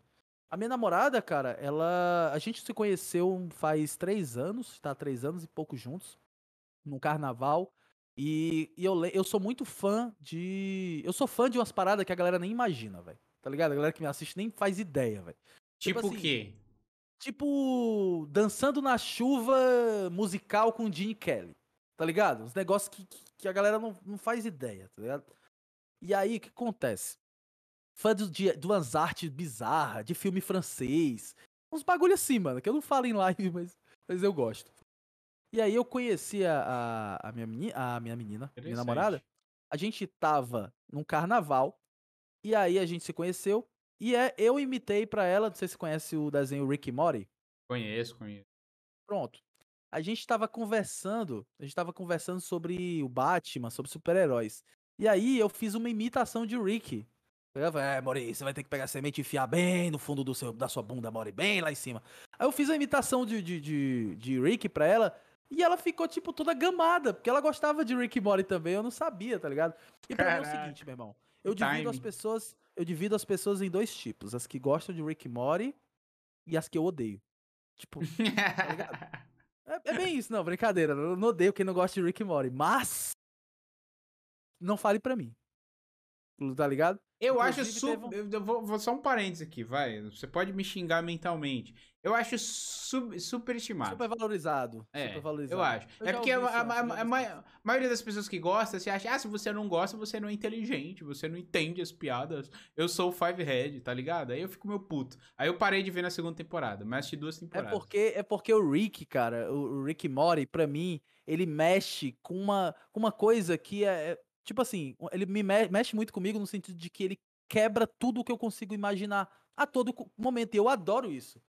A minha namorada, cara, ela. A gente se conheceu faz três anos, tá? Três anos e pouco juntos, num carnaval. E, e eu, eu sou muito fã de. Eu sou fã de umas paradas que a galera nem imagina, velho. Tá ligado? A galera que me assiste nem faz ideia, velho. Tipo, tipo assim, o quê? Tipo, dançando na chuva musical com Gene Kelly. Tá ligado? Uns negócios que, que a galera não, não faz ideia, tá ligado? E aí, o que acontece? Fã de, de, de umas artes bizarras, de filme francês. Uns bagulho assim, mano, que eu não falo em live, mas, mas eu gosto. E aí eu conheci a, a, a minha, menina, a minha menina, minha namorada. A gente tava num carnaval. E aí a gente se conheceu. E é, eu imitei pra ela, não sei se você conhece o desenho Rick Morty. Conheço, conheço. Pronto. A gente tava conversando, a gente tava conversando sobre o Batman, sobre super-heróis. E aí eu fiz uma imitação de Rick. Eu falei, é, Mori, você vai ter que pegar a semente e enfiar bem no fundo do seu, da sua bunda, Mori, bem lá em cima. Aí eu fiz a imitação de, de, de, de Rick pra ela. E ela ficou, tipo, toda gamada, porque ela gostava de Rick e Morty também, eu não sabia, tá ligado? E pra Caraca. mim é o seguinte, meu irmão. Eu divido Time. as pessoas. Eu divido as pessoas em dois tipos. As que gostam de Rick Morty e as que eu odeio. Tipo, tá ligado? É, é, bem isso, não, brincadeira. Eu não odeio quem não gosta de Rick Morty. Mas. Não fale pra mim. Tá ligado? Eu Inclusive, acho super. Um... Eu vou, vou, só um parênteses aqui, vai. Você pode me xingar mentalmente. Eu acho sub, superestimado. Super valorizado. É, super valorizado. eu acho. Eu é porque a, a, a, a, maioria das pessoas que gostam, você acha, ah, se você não gosta, você não é inteligente, você não entende as piadas. Eu sou o Five Head, tá ligado? Aí eu fico meu puto. Aí eu parei de ver na segunda temporada, mas assisti duas é temporadas. É porque, é porque o Rick, cara, o Rick Mori, pra mim, ele mexe com uma, com uma coisa que é, é Tipo assim, ele me mexe muito comigo no sentido de que ele quebra tudo o que eu consigo imaginar a todo momento. E eu adoro isso.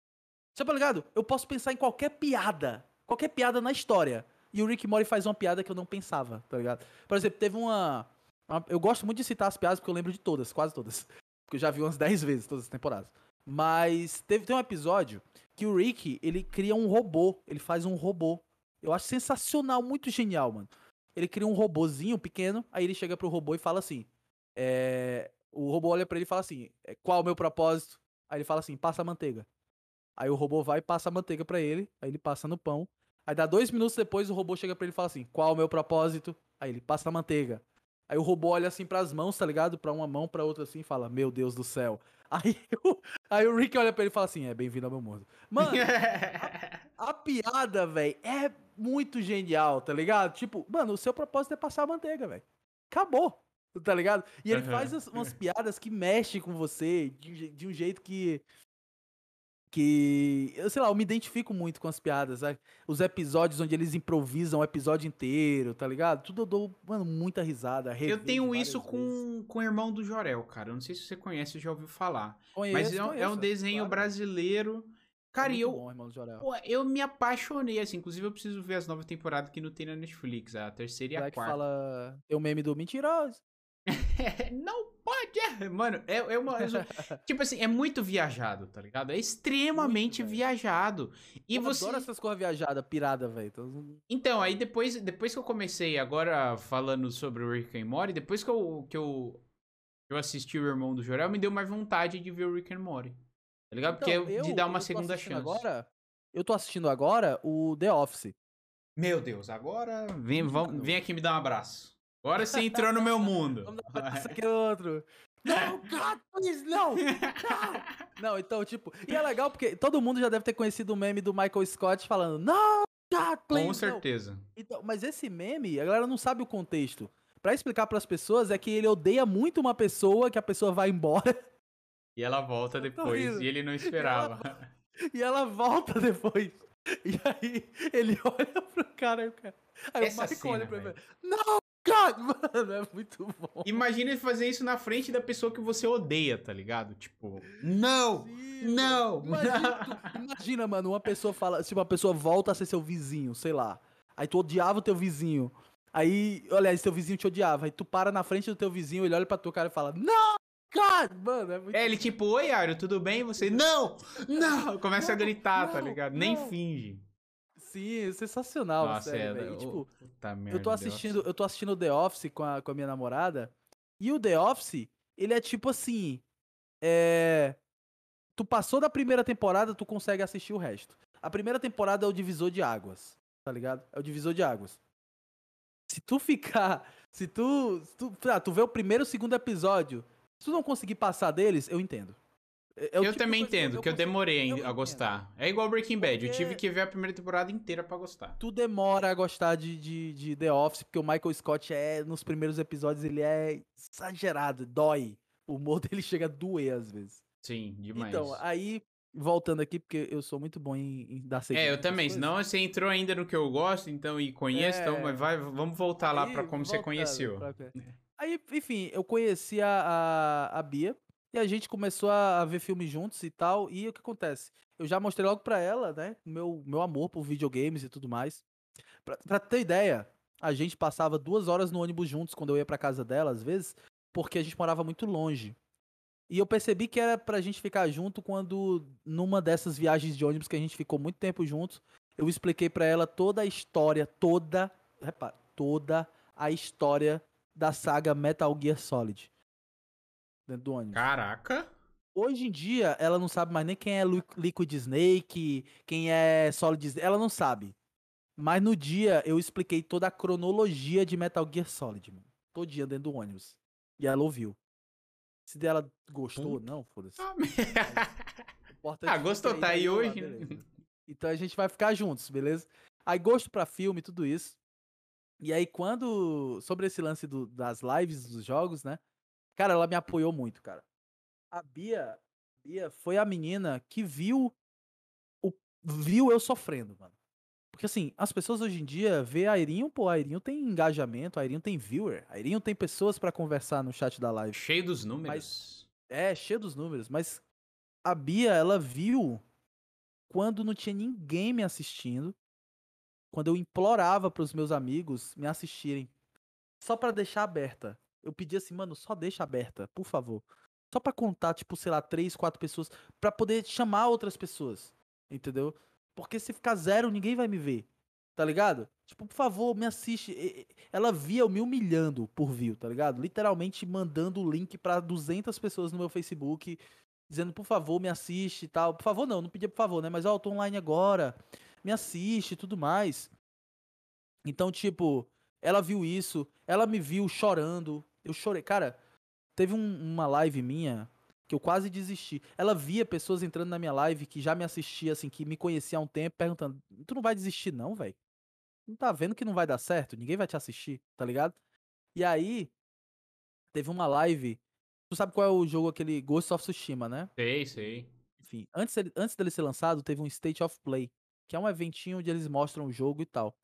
Você tá ligado? Eu posso pensar em qualquer piada. Qualquer piada na história. E o Rick Mori faz uma piada que eu não pensava, tá ligado? Por exemplo, teve uma, uma. eu gosto muito de citar as piadas porque eu lembro de todas, quase todas. Porque eu já vi umas 10 vezes todas as temporadas. Mas teve tem um episódio que o Rick, ele cria um robô. Ele faz um robô. Eu acho sensacional, muito genial, mano ele cria um robozinho pequeno, aí ele chega pro robô e fala assim: é... O robô olha para ele e fala assim: é, Qual o meu propósito? Aí ele fala assim: Passa a manteiga. Aí o robô vai e passa a manteiga para ele, aí ele passa no pão. Aí dá dois minutos depois o robô chega para ele e fala assim: Qual o meu propósito? Aí ele passa a manteiga. Aí o robô olha assim para as mãos, tá ligado? Para uma mão, para outra assim e fala: Meu Deus do céu. Aí o, aí o Rick olha pra ele e fala assim: É bem-vindo ao meu mundo. Mano, a, a piada, velho, é muito genial, tá ligado? Tipo, mano, o seu propósito é passar a manteiga, velho. Acabou, tá ligado? E ele uhum. faz umas piadas que mexem com você de, de, um jeito que. Que. Eu sei lá, eu me identifico muito com as piadas. Sabe? Os episódios onde eles improvisam o episódio inteiro, tá ligado? Tudo eu dou, mano, muita risada. Eu tenho isso com, com o irmão do Jorel, cara. Eu não sei se você conhece, já ouviu falar. Conheço, Mas é, conheço, é um desenho claro. brasileiro Cara, é eu, bom, pô, eu me apaixonei, assim. Inclusive, eu preciso ver as novas temporadas que não tem na Netflix, a terceira e a quarta. fala. Tem o meme do mentiroso. não pode! É, mano, é, é uma. tipo assim, é muito viajado, tá ligado? É extremamente muito, viajado. E eu você. adoro essas coisas viajadas, pirada, velho. Então, aí depois, depois que eu comecei, agora falando sobre o Rick and Morty, depois que eu, que eu, eu assisti o Irmão do Jorel, me deu mais vontade de ver o Rick and Morty. Tá ligado? Porque então, é de dar uma segunda chance. Agora, eu tô assistindo agora o The Office. Meu Deus, agora vem, vamos, vem aqui me dar um abraço. Agora você entrou no meu mundo. Vamos dar um abraço aqui outro. Não, God, please, não! Não, então, tipo. E é legal porque todo mundo já deve ter conhecido o meme do Michael Scott falando, não, God, please. Com certeza. Então, mas esse meme, a galera não sabe o contexto. Pra explicar para as pessoas é que ele odeia muito uma pessoa, que a pessoa vai embora. E ela volta depois, e ele não esperava. E ela, e ela volta depois. E aí ele olha pro cara e o cara. Aí Essa o Michael cena, olha pra mim. Não, God! Mano, é muito bom. Imagina ele fazer isso na frente da pessoa que você odeia, tá ligado? Tipo, não! Sim, Não! Imagina, tu- imagina, mano, uma pessoa fala. Se uma pessoa volta a ser seu vizinho, sei lá. Aí tu odiava o teu vizinho. Aí, olha, seu vizinho te odiava. Aí tu para na frente do teu vizinho, ele olha pra tua cara e fala: Não! God! Mano, é muito. É, ele tipo, oi, Ario, tudo bem? E você, não! Não! Começa a Não, gritar, tá não, ligado? Nem não. finge. Sim, é sensacional, Nossa, sério, é. velho. E, tipo, merda, eu tô assistindo, eu tô assistindo The Office com a, com a minha namorada. E o The Office, ele é tipo assim. É. Tu passou da primeira temporada, tu consegue assistir o resto. A primeira temporada é o divisor de águas, tá ligado? É o divisor de águas. Se tu ficar. Se tu. Se tu, ah, tu vê o primeiro e o segundo episódio, se tu não conseguir passar deles, eu entendo. É- é Eu tipo também entendo, que eu consigo- demorei eu a entendo. gostar. É igual Breaking Bad, eu tive Porque- que ver a primeira temporada inteira pra gostar. tu demora a gostar de, de, de The Office, porque o Michael Scott é, nos primeiros episódios, ele é exagerado, dói. O humor dele chega a doer às vezes. Sim, demais. Então, aí, voltando aqui, porque eu sou muito bom em, em dar É, seguimento eu às também. Senão você entrou ainda no que eu gosto, então, e conheço, então, É. mas vai, vamos voltar lá pra como você conheceu. pra. Aí, enfim, eu conheci a, a, a Bia e a gente começou a, ver filmes juntos e tal. E o que acontece? Eu já mostrei logo pra ela, né? Meu, meu amor por videogames e tudo mais. Pra, pra ter ideia, a gente passava duas horas no ônibus juntos quando eu ia pra casa dela, às vezes, porque a gente morava muito longe. E eu percebi que era pra gente ficar junto quando, numa dessas viagens de ônibus que a gente ficou muito tempo juntos, eu expliquei pra ela toda a história, toda, repara, toda a história da saga Metal Gear Solid. Dentro do ônibus. Caraca! Hoje em dia, ela não sabe mais nem quem é Liquid Snake, quem é Solid Snake, ela não sabe. Mas no dia, eu expliquei toda a cronologia de Metal Gear Solid, mano. Todo dia dentro do ônibus. E ela ouviu. Se dela gostou ou não, foda-se. Ah, Ah, gostou, tá aí hoje. Então a gente vai ficar juntos, beleza? Aí gosto pra filme, tudo isso. E aí quando sobre esse lance do- das lives dos jogos, né? Cara, ela me apoiou muito, cara. A Bia, Bia foi a menina que viu o viu eu sofrendo, mano. Porque assim, as pessoas hoje em dia vê a Airinho, pô, a Airinho tem engajamento, a Airinho tem viewer, a Airinho tem pessoas pra conversar no chat da live. Cheio dos números. É, cheio dos números, mas a Bia, ela viu quando não tinha ninguém me assistindo, quando eu implorava pros meus amigos me assistirem, só pra deixar aberta. Eu pedi assim, mano, só deixa aberta, por favor. Só pra contar, tipo, sei lá, três, quatro pessoas, pra poder chamar outras pessoas, entendeu? Porque se ficar zero, ninguém vai me ver, tá ligado? Tipo, por favor, me assiste. Ela via eu me humilhando por view, tá ligado? Literalmente mandando o link pra 200 pessoas no meu Facebook, dizendo, por favor, me assiste e tal. Por favor, não, não pedia por favor, né? Mas, ó, eu tô online agora, me assiste e tudo mais. Então, tipo, ela viu isso, ela me viu chorando. Eu chorei. Cara, teve um- uma live minha que eu quase desisti. Ela via pessoas entrando na minha live que já me assistia, assim, que me conhecia há um tempo, perguntando: Tu não vai desistir, não, velho? Não tá vendo que não vai dar certo? Ninguém vai te assistir, tá ligado? E aí, teve uma live. Tu sabe qual é o jogo, aquele Ghost of Tsushima, né? Sei, sei. Enfim, antes, antes dele ser lançado, teve um State of Play, que é um eventinho onde eles mostram o jogo e tal.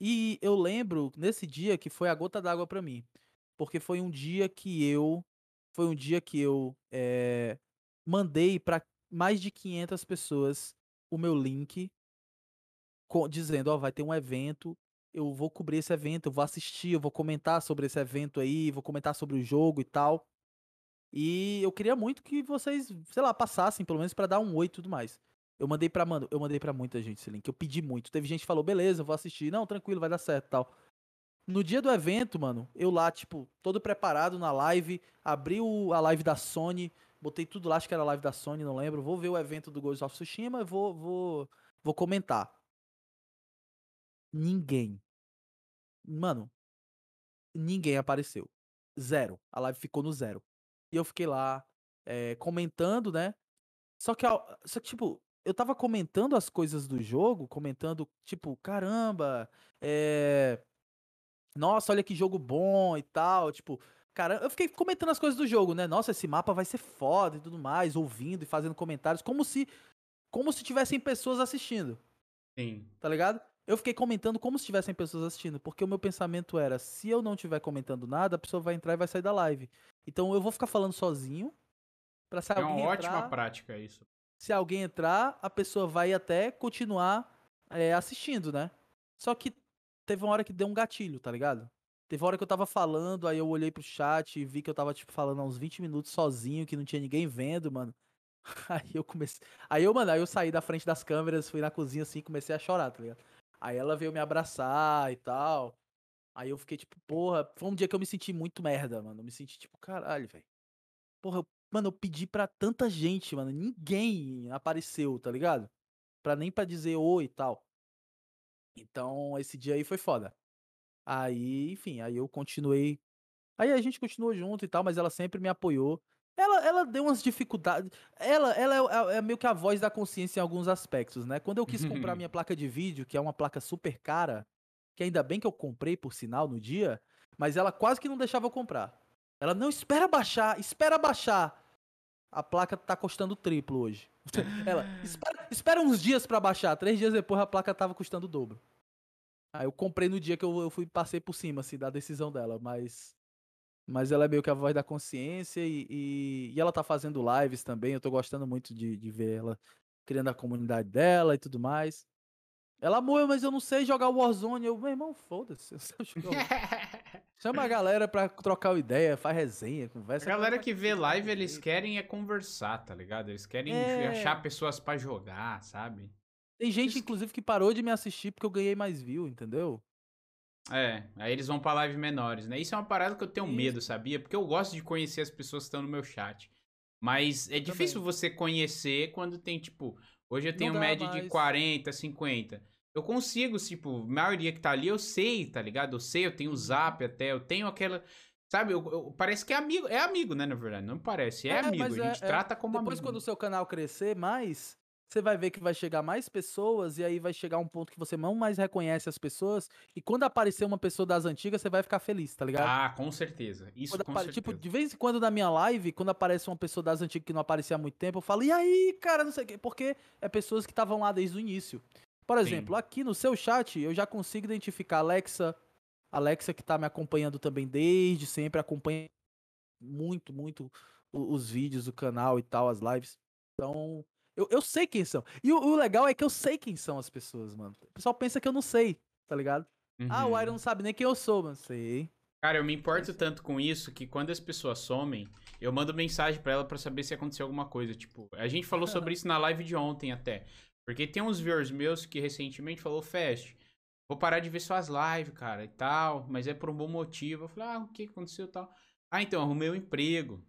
E eu lembro nesse dia que foi a gota d'água pra mim, porque foi um dia que eu foi um dia que eu eh, mandei pra mais de 500 pessoas o meu link co- dizendo, ó, vai ter um evento, eu vou cobrir esse evento, eu vou assistir, eu vou comentar sobre esse evento aí, vou comentar sobre o jogo e tal. E eu queria muito que vocês, sei lá, passassem pelo menos pra dar um oi e tudo mais. Eu mandei pra, mano, eu mandei pra muita gente esse link, eu pedi muito. Teve gente que falou, beleza, vou assistir. Não, tranquilo, vai dar certo, tal. No dia do evento, mano, eu lá, tipo, todo preparado na live, abri o- a live da Sony, botei tudo lá, acho que era a live da Sony, não lembro. Vou ver o evento do Ghost of Tsushima e vou, vou, vou comentar. Ninguém. Mano, ninguém apareceu. Zero. A live ficou no zero. E eu fiquei lá eh, comentando, né? Só que, só que, tipo, eu tava comentando as coisas do jogo, comentando, tipo, caramba, é. Nossa, olha que jogo bom e tal. Tipo, Cara, eu fiquei comentando as coisas do jogo, né? Nossa, esse mapa vai ser foda e tudo mais, ouvindo e fazendo comentários, como se como se tivessem pessoas assistindo. Sim. Tá ligado? Eu fiquei comentando como se tivessem pessoas assistindo, porque o meu pensamento era, se eu não estiver comentando nada, a pessoa vai entrar e vai sair da live. Então eu vou ficar falando sozinho, pra se É alguém uma entrar, ótima prática isso. Se alguém entrar, a pessoa vai até continuar é, assistindo, né? Só que teve uma hora que deu um gatilho, tá ligado? Teve uma hora que eu tava falando, aí eu olhei pro chat e vi que eu tava, tipo, falando há uns 20 minutos sozinho, que não tinha ninguém vendo, mano. Aí eu comecei. Aí eu, mano, aí eu saí da frente das câmeras, fui na cozinha assim e comecei a chorar, tá ligado? Aí ela veio me abraçar e tal. Aí eu fiquei tipo, porra, foi um dia que eu me senti muito merda, mano. Eu me senti tipo, caralho, velho. Porra, eu- mano, eu pedi pra tanta gente, mano. Ninguém apareceu, tá ligado? Pra nem pra dizer oi e tal. Então, esse dia aí foi foda. Aí, enfim, aí eu continuei. Aí a gente continuou junto e tal, mas ela sempre me apoiou. Ela, ela deu umas dificuldades. Ela, ela é, é- é meio que a voz da consciência em alguns aspectos, né? Quando eu quis comprar minha placa de vídeo, que é uma placa super cara, que ainda bem que eu comprei, por sinal, no dia, mas ela quase que não deixava eu comprar. Ela, não, espera baixar, espera baixar. A placa tá custando triplo hoje. Ela, espera, espera uns dias pra baixar. Três dias depois a placa tava custando o dobro. Aí eu comprei no dia que eu, eu fui passei por cima, assim, da decisão dela, mas. Mas ela é meio que a voz da consciência e, e, e ela tá fazendo lives também. Eu tô gostando muito de, de ver ela criando a comunidade dela e tudo mais. Ela amou, mas eu não sei jogar Warzone. Eu, meu irmão, foda-se. eu sei Chama a galera pra trocar uma ideia, faz resenha, A conversa. galera Vai que vê live, eles querem é conversar, tá ligado? Eles querem É. achar pessoas pra jogar, sabe? Tem gente, inclusive, que parou de me assistir porque eu ganhei mais view, entendeu? É, aí eles vão pra live menores, né? Isso é uma parada que eu tenho Isso. medo, sabia? Porque eu gosto de conhecer as pessoas que estão no meu chat. Mas é difícil você conhecer quando tem, tipo, hoje eu tenho média de mais. 40, 50. Eu consigo, tipo, a maioria que tá ali eu sei, tá ligado? Eu sei, eu tenho Uhum. o zap até, eu tenho aquela. Sabe, eu- eu- parece que é amigo. É amigo, né, na verdade? Não parece, é, É, amigo. A é- gente é. trata como Depois, amigo. quando o seu canal crescer mais, você vai ver que vai chegar mais pessoas e aí vai chegar um ponto que você não mais reconhece as pessoas. E quando aparecer uma pessoa das antigas, você vai ficar feliz, tá ligado? Ah, com certeza. Isso Quando com apare- certeza. Tipo, de vez em quando na minha live, quando aparece uma pessoa das antigas que não aparecia há muito tempo, eu falo, e aí, cara, não sei o quê. Porque é pessoas que estavam lá desde o início. Por Sim. exemplo, aqui no seu chat, eu já consigo identificar a Alexa. Alexa que tá me acompanhando também desde sempre, acompanha muito, muito os vídeos do canal e tal, as lives. Então, eu, eu sei quem são. E o, o legal é que eu sei quem são as pessoas, mano. O pessoal pensa que eu não sei, tá ligado? Ah, o Uhum. Iron não sabe nem quem eu sou, mano. Sei. Cara, eu me importo tanto com isso que quando as pessoas somem, eu mando mensagem pra ela pra saber se aconteceu alguma coisa. Tipo, a gente falou sobre isso na live de ontem até. Porque tem uns viewers meus que recentemente falou, Fast, vou parar de ver suas lives, cara, e tal, mas é por um bom motivo. Eu falei, ah, o que aconteceu e tal? Ah, então, arrumei um emprego.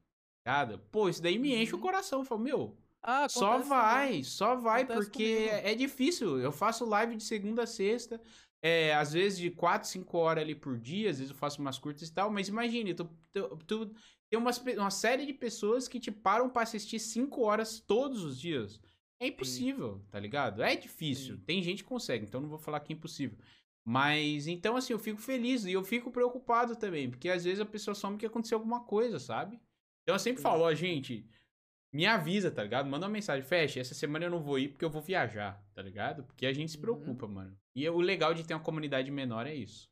Cara, pô, isso daí me enche o Uhum. coração. Eu falo, meu, Ah, só vai, só vai, Acontece porque comigo. é difícil. Eu faço live de segunda a sexta, é, às vezes de 4, 5 horas ali por dia, às vezes eu faço umas curtas e tal, mas imagine, tu, tu, tu- tem umas uma série de pessoas que te param pra assistir 5 horas todos os dias. É impossível, tá ligado? É difícil. Sim. Tem gente que consegue, então não vou falar que é impossível. Mas então, assim, eu fico feliz e eu fico preocupado também, porque às vezes a pessoa some que aconteceu alguma coisa, sabe? Então eu sempre Sim. falo, ó, gente, me avisa, tá ligado? Manda uma mensagem, fecha, essa semana eu não vou ir porque eu vou viajar, tá ligado? Porque a gente se Uhum. preocupa, mano. E o legal de ter uma comunidade menor é isso.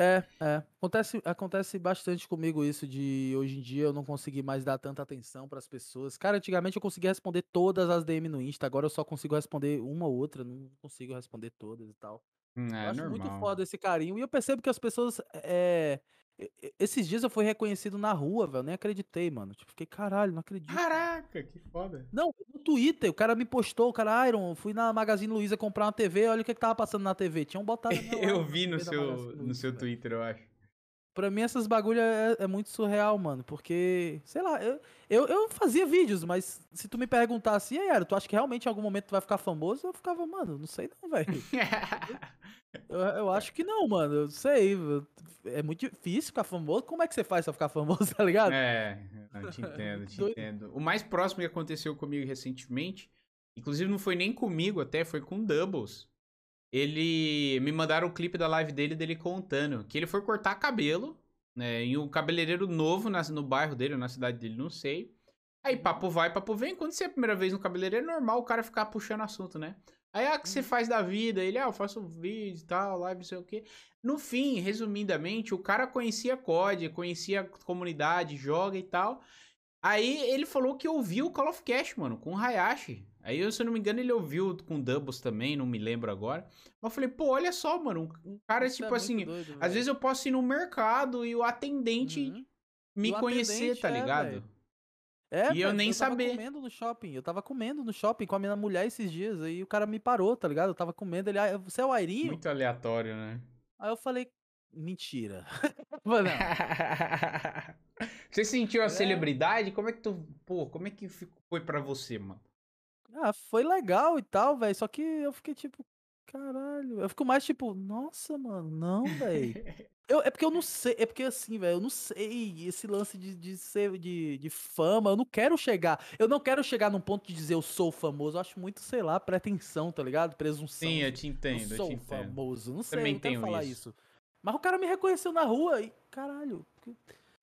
É, é. Acontece, acontece bastante comigo isso de hoje em dia eu não conseguir mais dar tanta atenção pras pessoas. Cara, antigamente eu conseguia responder todas as DM no Insta, agora eu só consigo responder uma ou outra, não consigo responder todas e tal. Hum, eu É acho muito normal. foda esse carinho e eu percebo que as pessoas é, esses dias eu fui reconhecido na rua, velho, nem acreditei, mano. Tipo, fiquei, caralho, não acredito. Caraca, que foda. Não, no Twitter, o cara me postou, o cara, Iron, fui na Magazine Luiza comprar uma TV, olha o que que tava passando na TV. Tinham botado Eu live vi no seu, no seu. Twitter, eu acho. Pra mim, essas bagulho é, é muito surreal, mano. Porque, sei lá, eu, eu, eu fazia vídeos, mas se tu me perguntasse, e aí, tu acha que realmente em algum momento tu vai ficar famoso? Eu ficava, mano, não sei não, velho. Eu, eu acho que não, mano. Eu sei. É muito difícil ficar famoso. Como é que você faz pra ficar famoso, tá ligado? É, eu te entendo, te entendo. O mais próximo que aconteceu comigo recentemente, inclusive não foi nem comigo até, foi com Doubles. Ele me mandaram o clipe da live dele, dele contando que ele foi cortar cabelo É, em um cabeleireiro novo na- no bairro dele, ou na cidade dele, não sei. Aí papo vai, papo vem. Quando você é a primeira vez no cabeleireiro, é normal o cara ficar puxando assunto, né? Aí, ah, o que você Uhum. faz da vida? Ele, ah, eu faço vídeo e tal, live, não sei o quê. No fim, resumidamente, o cara conhecia COD, conhecia a comunidade, joga e tal. Aí ele falou que ouviu o Call of Cash, mano, com o Hayashi. Aí, eu, se eu não me engano, ele ouviu com Doubles também, não me lembro agora. Mas eu falei, pô, olha só, mano, um cara, Isso é tipo muito assim, doido, às vezes eu posso ir no mercado e o atendente Uhum. me o conhecer, atendente, tá é, ligado? É, E eu nem tava saber. comendo no shopping. Eu tava comendo no shopping com a minha mulher esses dias. Aí o cara me parou, tá ligado? Eu tava comendo. Ele, ah, você é o Airinho? Muito aleatório, né? Aí eu falei, mentira. Você sentiu a É. celebridade? Como é que tu. Pô, como é que foi pra você, mano? Ah, foi legal e tal, velho. Só que eu fiquei tipo, caralho. Eu fico mais tipo, nossa, mano, não, velho. Eu, é porque eu não sei, é porque assim, velho, eu não sei esse lance de, de ser de, de fama, eu não quero chegar, eu não quero chegar num ponto de dizer eu sou famoso, eu acho muito, sei lá, pretensão, tá ligado? Presunção. Sim, eu te eu entendo, eu sou te entendo. famoso, não sei, Também eu não quero tenho falar isso. isso. Mas o cara me reconheceu na rua e, caralho.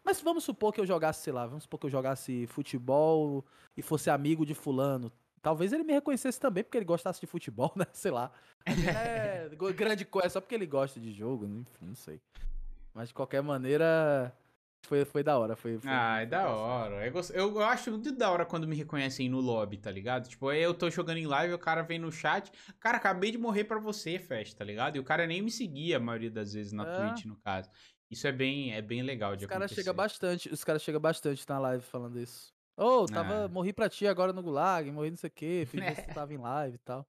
Mas vamos supor que eu jogasse, sei lá, vamos supor que eu jogasse futebol e fosse amigo de fulano. Talvez ele me reconhecesse também porque ele gostasse de futebol, né? Sei lá. É grande coisa, só porque ele gosta de jogo, enfim, não sei. Mas de qualquer maneira, foi, foi da hora. Foi, foi- Ah, é da hora. Eu, gosto- eu acho muito da hora quando me reconhecem no lobby, tá ligado? Tipo, aí eu tô jogando em live, o cara vem no chat. Cara, acabei de morrer pra você, Fest, tá ligado? E o cara nem me seguia a maioria das vezes na É. Twitch, no caso. Isso é bem, é bem legal de Os caras acontecer. chegam bastante, os caras chegam bastante na live falando isso. Ô, tava, Ah. morri pra ti agora no Gulag, morri não sei o que, fingi que você tava em live e tal.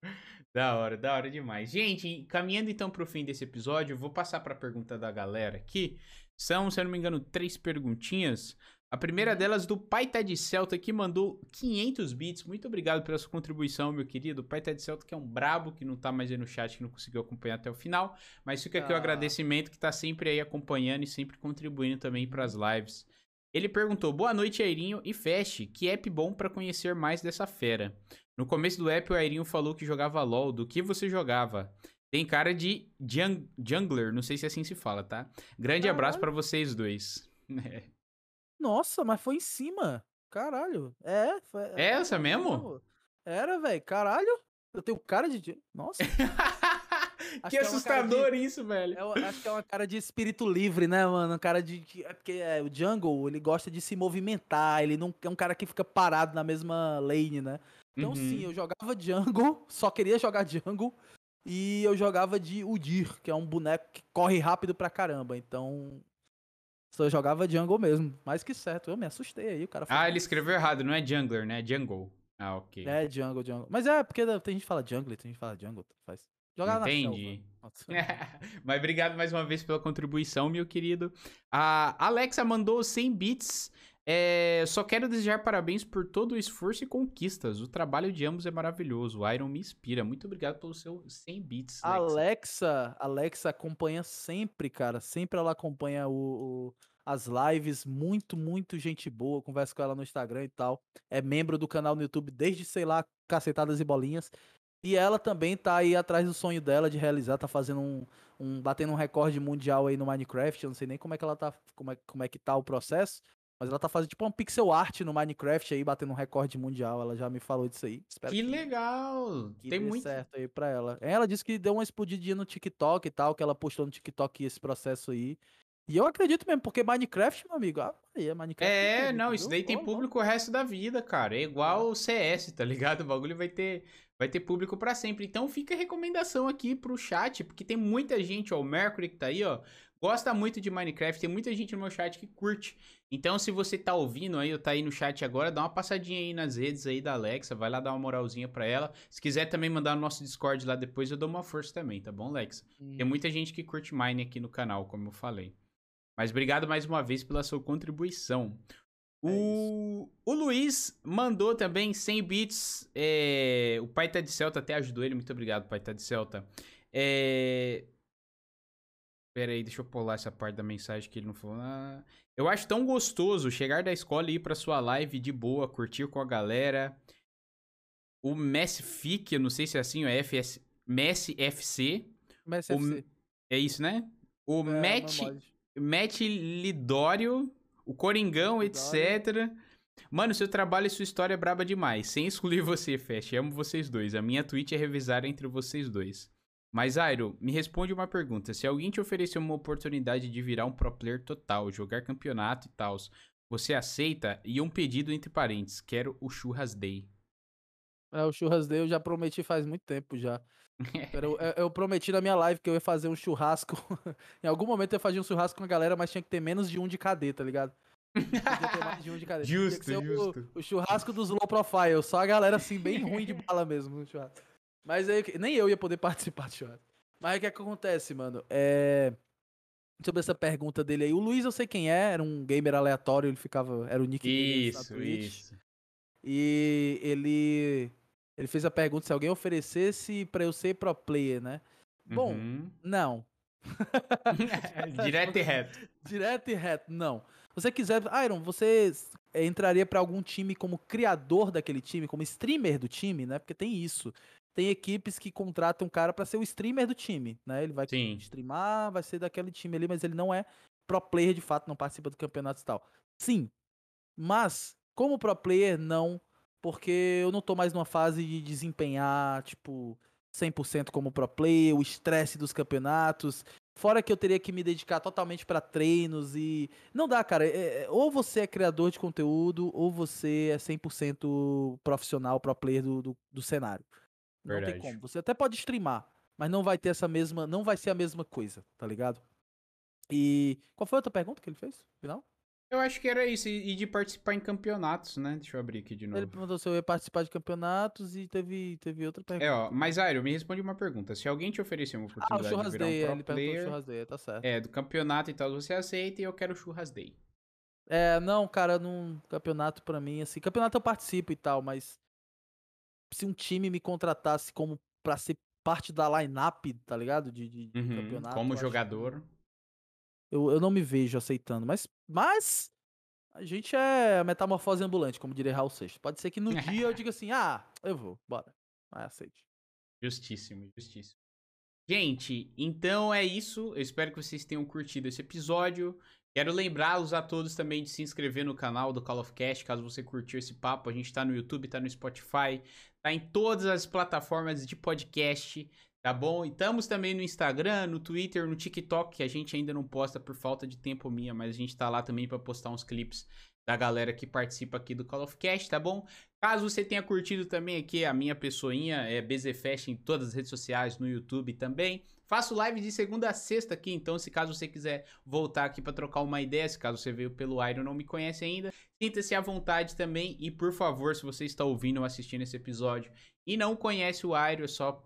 Da hora, da hora demais. Gente, caminhando então pro fim desse episódio, eu vou passar pra pergunta da galera aqui. São, se eu não me engano, três perguntinhas. A primeira Uhum. delas do Pai Tá de Celta, que mandou 500 bits. Muito obrigado pela sua contribuição, meu querido. O Pai Tá de Celta, que é um brabo, que não tá mais aí no chat, que não conseguiu acompanhar até o final. Mas fica aqui o Ah. agradecimento, que tá sempre aí acompanhando e sempre contribuindo também pras lives. Ele perguntou: Boa noite, Airinho e Fast. Que app bom pra conhecer mais dessa fera? No começo do app, o Airinho falou que jogava LOL. Do que você jogava? Tem cara de jung- jungler, não sei se assim se fala, tá? Grande abraço pra vocês dois. Nossa, mas foi em cima. Caralho. É, foi. É essa mesmo? Era, velho. Caralho. Eu tenho cara de. Nossa. que é cara de- assustador isso, velho. Eu acho que é uma cara de espírito livre, né, mano? Um cara de. que- É porque é, o Jungle, ele gosta de se movimentar. Ele não é um cara que fica parado na mesma lane, né? Então, Uhum. sim, eu jogava Jungle, só queria jogar Jungle. E eu jogava de Udir, que é um boneco que corre rápido pra caramba. Então. Só jogava Jungle mesmo. Mais que certo. Eu me assustei aí, o cara falou. Ah, ele escreveu errado, não é jungler, né? É jungle. Ah, ok. É, Jungle, Jungle. Mas é, porque tem gente que fala Jungle, tem gente que fala Jungle. Faz. Jogar na Entendi. selva. Nossa. Mas obrigado mais uma vez pela contribuição, meu querido. A Alexa mandou 100 bits. É, só quero desejar parabéns por todo o esforço e conquistas. O trabalho de ambos é maravilhoso. O Iron me inspira. Muito obrigado pelo seu 100 bits, Alexa. Alexa, Alexa acompanha sempre, cara. Sempre ela acompanha o, o- as lives. Muito, muito gente boa. Conversa com ela no Instagram e tal. É membro do canal no YouTube desde, sei lá, cacetadas e bolinhas. E ela também tá aí atrás do sonho dela de realizar, tá fazendo um, um batendo um recorde mundial aí no Minecraft. Eu não sei nem como é que ela tá, como é, como é que tá o processo, mas ela tá fazendo tipo um pixel art no Minecraft aí, batendo um recorde mundial. Ela já me falou disso aí. Espero Que legal! que Tem muito. certo aí pra ela. Ela disse que deu uma explodidinha no TikTok e tal, que ela postou no TikTok esse processo aí. E eu acredito mesmo, porque Minecraft, meu amigo, ah, é Minecraft. É, público, não, isso daí tem público o resto da vida, cara. É igual o CS, tá ligado? O bagulho vai ter, vai ter público pra sempre. Então fica a recomendação aqui pro chat, porque tem muita gente, ó, o Mercury que tá aí, ó, gosta muito de Minecraft, tem muita gente no meu chat que curte. Então se você tá ouvindo aí, ou tá aí no chat agora, dá uma passadinha aí nas redes aí da Alexa, vai lá dar uma moralzinha pra ela. Se quiser também mandar no nosso Discord lá depois, eu dou uma força também, tá bom, Alexa? Tem Hum. muita gente que curte Mine aqui no canal, como eu falei. Mas obrigado mais uma vez pela sua contribuição. É O, o Luiz mandou também 100 bits. é, O pai tá de Celta até ajudou ele. Muito obrigado, pai tá de Celta. É... Pera aí, deixa eu pular essa parte da mensagem que ele não falou. Ah, Eu acho tão gostoso chegar da escola e ir pra sua live de boa, curtir com a galera. O Messi Fic, eu não sei se é assim, o FS... Messi FC. Mas o- FC. É isso, né? O É, Matt. Matt Lidório, o Coringão, etc. Mano, seu trabalho e sua história é braba demais. Sem excluir você, Fast. Amo vocês dois. A minha tweet é revisar entre vocês dois. Mas, Airo, me responde uma pergunta. Se alguém te oferecer uma oportunidade de virar um pro player total, jogar campeonato e tal, você aceita? E um pedido entre parênteses. Quero o Churras Day. É, o Churras Day eu já prometi faz muito tempo já. eu, eu, prometi na minha live que eu ia fazer um churrasco. em algum momento eu ia fazer um churrasco com a galera, mas tinha que ter menos de um de KD, tá ligado? de um de. Justo, justo. O, o, churrasco dos low profile, só a galera assim, bem ruim de bala mesmo no churrasco. Mas aí, nem eu ia poder participar do churrasco. Mas o que, é que acontece, mano? É sobre essa pergunta dele aí. O Luiz eu sei quem é, era um gamer aleatório, ele ficava. Era o nick Isso, isso. E ele ele fez a pergunta se alguém oferecesse para eu ser pro player, né? Bom, uhum. não. Direto e reto. Direto e reto, não. Se você quiser, Iron, você entraria para algum time como criador daquele time, como streamer do time, né? Porque tem isso. Tem equipes que contratam um cara para ser o streamer do time, né? Ele vai Sim. streamar, vai ser daquele time ali, mas ele não é pro player de fato, não participa do campeonato e tal. Sim. Mas, como pro player, não porque eu não tô mais numa fase de desempenhar, tipo, 100% como pro player, o estresse dos campeonatos. Fora que eu teria que me dedicar totalmente para treinos e. Não dá, cara. É, é, ou você é criador de conteúdo, ou você é 100% profissional, pro player do, do, do cenário. Verdade. Não tem como. Você até pode streamar, mas não vai ter essa mesma. Não vai ser a mesma coisa, tá ligado? E. Qual foi a outra pergunta que ele fez? Final? Eu acho que era isso, e de participar em campeonatos, né? Deixa eu abrir aqui de novo. Ele perguntou se eu ia participar de campeonatos e teve, teve outra pergunta. É, ó, mas Airo, me responde uma pergunta. Se alguém te oferecer uma oportunidade ah, o de virar um pro ele player, Churras Day, tá certo. É, do campeonato e tal, você aceita e eu quero Churras Day. É, não, cara, num campeonato pra mim, assim, campeonato eu participo e tal, mas se um time me contratasse como pra ser parte da line-up, tá ligado? De, de, uhum, campeonato. Como jogador. Eu, eu não me vejo aceitando, mas, mas a gente é a metamorfose ambulante, como diria Raul Seixas. Pode ser que no dia eu diga assim, ah, eu vou, bora. Vai, aceite. Justíssimo, justíssimo. Gente, então é isso. Eu espero que vocês tenham curtido esse episódio. Quero lembrá-los a todos também de se inscrever no canal do Call of Cast, caso você curtiu esse papo. A gente tá no YouTube, tá no Spotify, tá em todas as plataformas de podcast, tá bom? E estamos também no Instagram, no Twitter, no TikTok, que a gente ainda não posta por falta de tempo minha, mas a gente tá lá também para postar uns clipes da galera que participa aqui do Call of Cast, tá bom? Caso você tenha curtido também aqui a minha pessoinha, é BZFest em todas as redes sociais, no YouTube também. Faço live de segunda a sexta aqui, então se caso você quiser voltar aqui para trocar uma ideia, se caso você veio pelo Iron não me conhece ainda, sinta-se à vontade também e por favor, se você está ouvindo ou assistindo esse episódio e não conhece o Iron, é só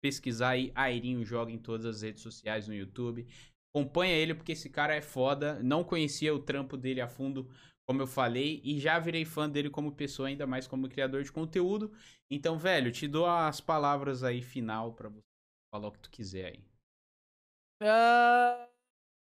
pesquisar aí Airinho Joga em todas as redes sociais no YouTube. Acompanha ele porque esse cara é foda, não conhecia o trampo dele a fundo, como eu falei, e já virei fã dele como pessoa, ainda mais como criador de conteúdo. Então, velho, te dou as palavras aí final para você falar o que tu quiser aí. É,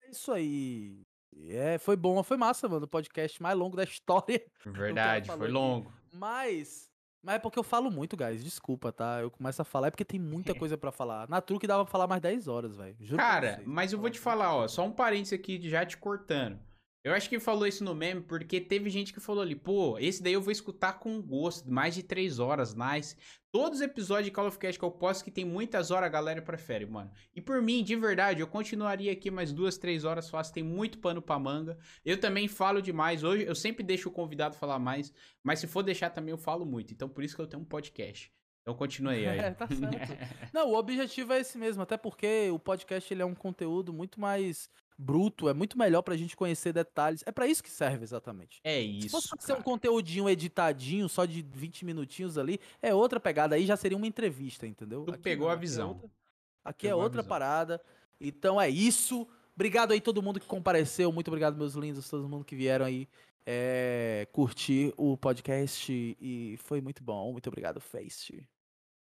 é isso aí. É, foi bom, foi massa, mano. O podcast mais longo da história. Verdade, foi longo. Aqui. Mas, mas é porque eu falo muito, guys. Desculpa, tá? Eu começo a falar, é porque tem muita coisa para falar. Na truque dava pra falar mais 10 horas, velho. Cara, mas eu vou te falar, ó, só um parênteses aqui já te cortando. Eu acho que falou isso no meme porque teve gente que falou ali, pô, esse daí eu vou escutar com gosto, mais de três horas, nice. Todos os episódios de Call of Cast que eu posto que tem muitas horas, a galera prefere, mano. E por mim, de verdade, eu continuaria aqui mais duas, três horas fácil, tem muito pano pra manga. Eu também falo demais, hoje eu sempre deixo o convidado falar mais, mas se for deixar também eu falo muito, então por isso que eu tenho um podcast. Então continue aí. É, tá certo. Não, o objetivo é esse mesmo, até porque o podcast ele é um conteúdo muito mais bruto, é muito melhor pra gente conhecer detalhes. É para isso que serve exatamente. É isso. Se fosse ser um conteúdinho editadinho, só de 20 minutinhos ali, é outra pegada. Aí já seria uma entrevista, entendeu? Tu aqui pegou não, a visão. Aqui é outra, aqui é outra parada. Então é isso. Obrigado aí todo mundo que compareceu. Muito obrigado, meus lindos, todo mundo que vieram aí é, curtir o podcast. E foi muito bom. Muito obrigado, Face.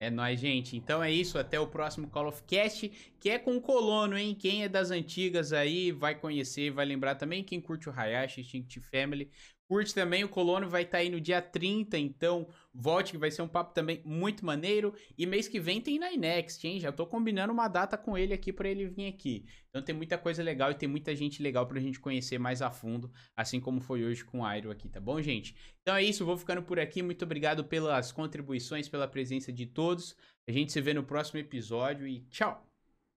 É nóis, gente. Então é isso. Até o próximo Call of Cast, que é com o Colono, hein? Quem é das antigas aí vai conhecer, vai lembrar também. Quem curte o Hayashi, Instinct Family. Curte também, o Colono vai estar tá aí no dia 30, então volte, que vai ser um papo também muito maneiro. E mês que vem tem na Inext, hein? Já tô combinando uma data com ele aqui para ele vir aqui. Então tem muita coisa legal e tem muita gente legal pra gente conhecer mais a fundo, assim como foi hoje com o Airo aqui, tá bom, gente? Então é isso, vou ficando por aqui. Muito obrigado pelas contribuições, pela presença de todos. A gente se vê no próximo episódio e tchau!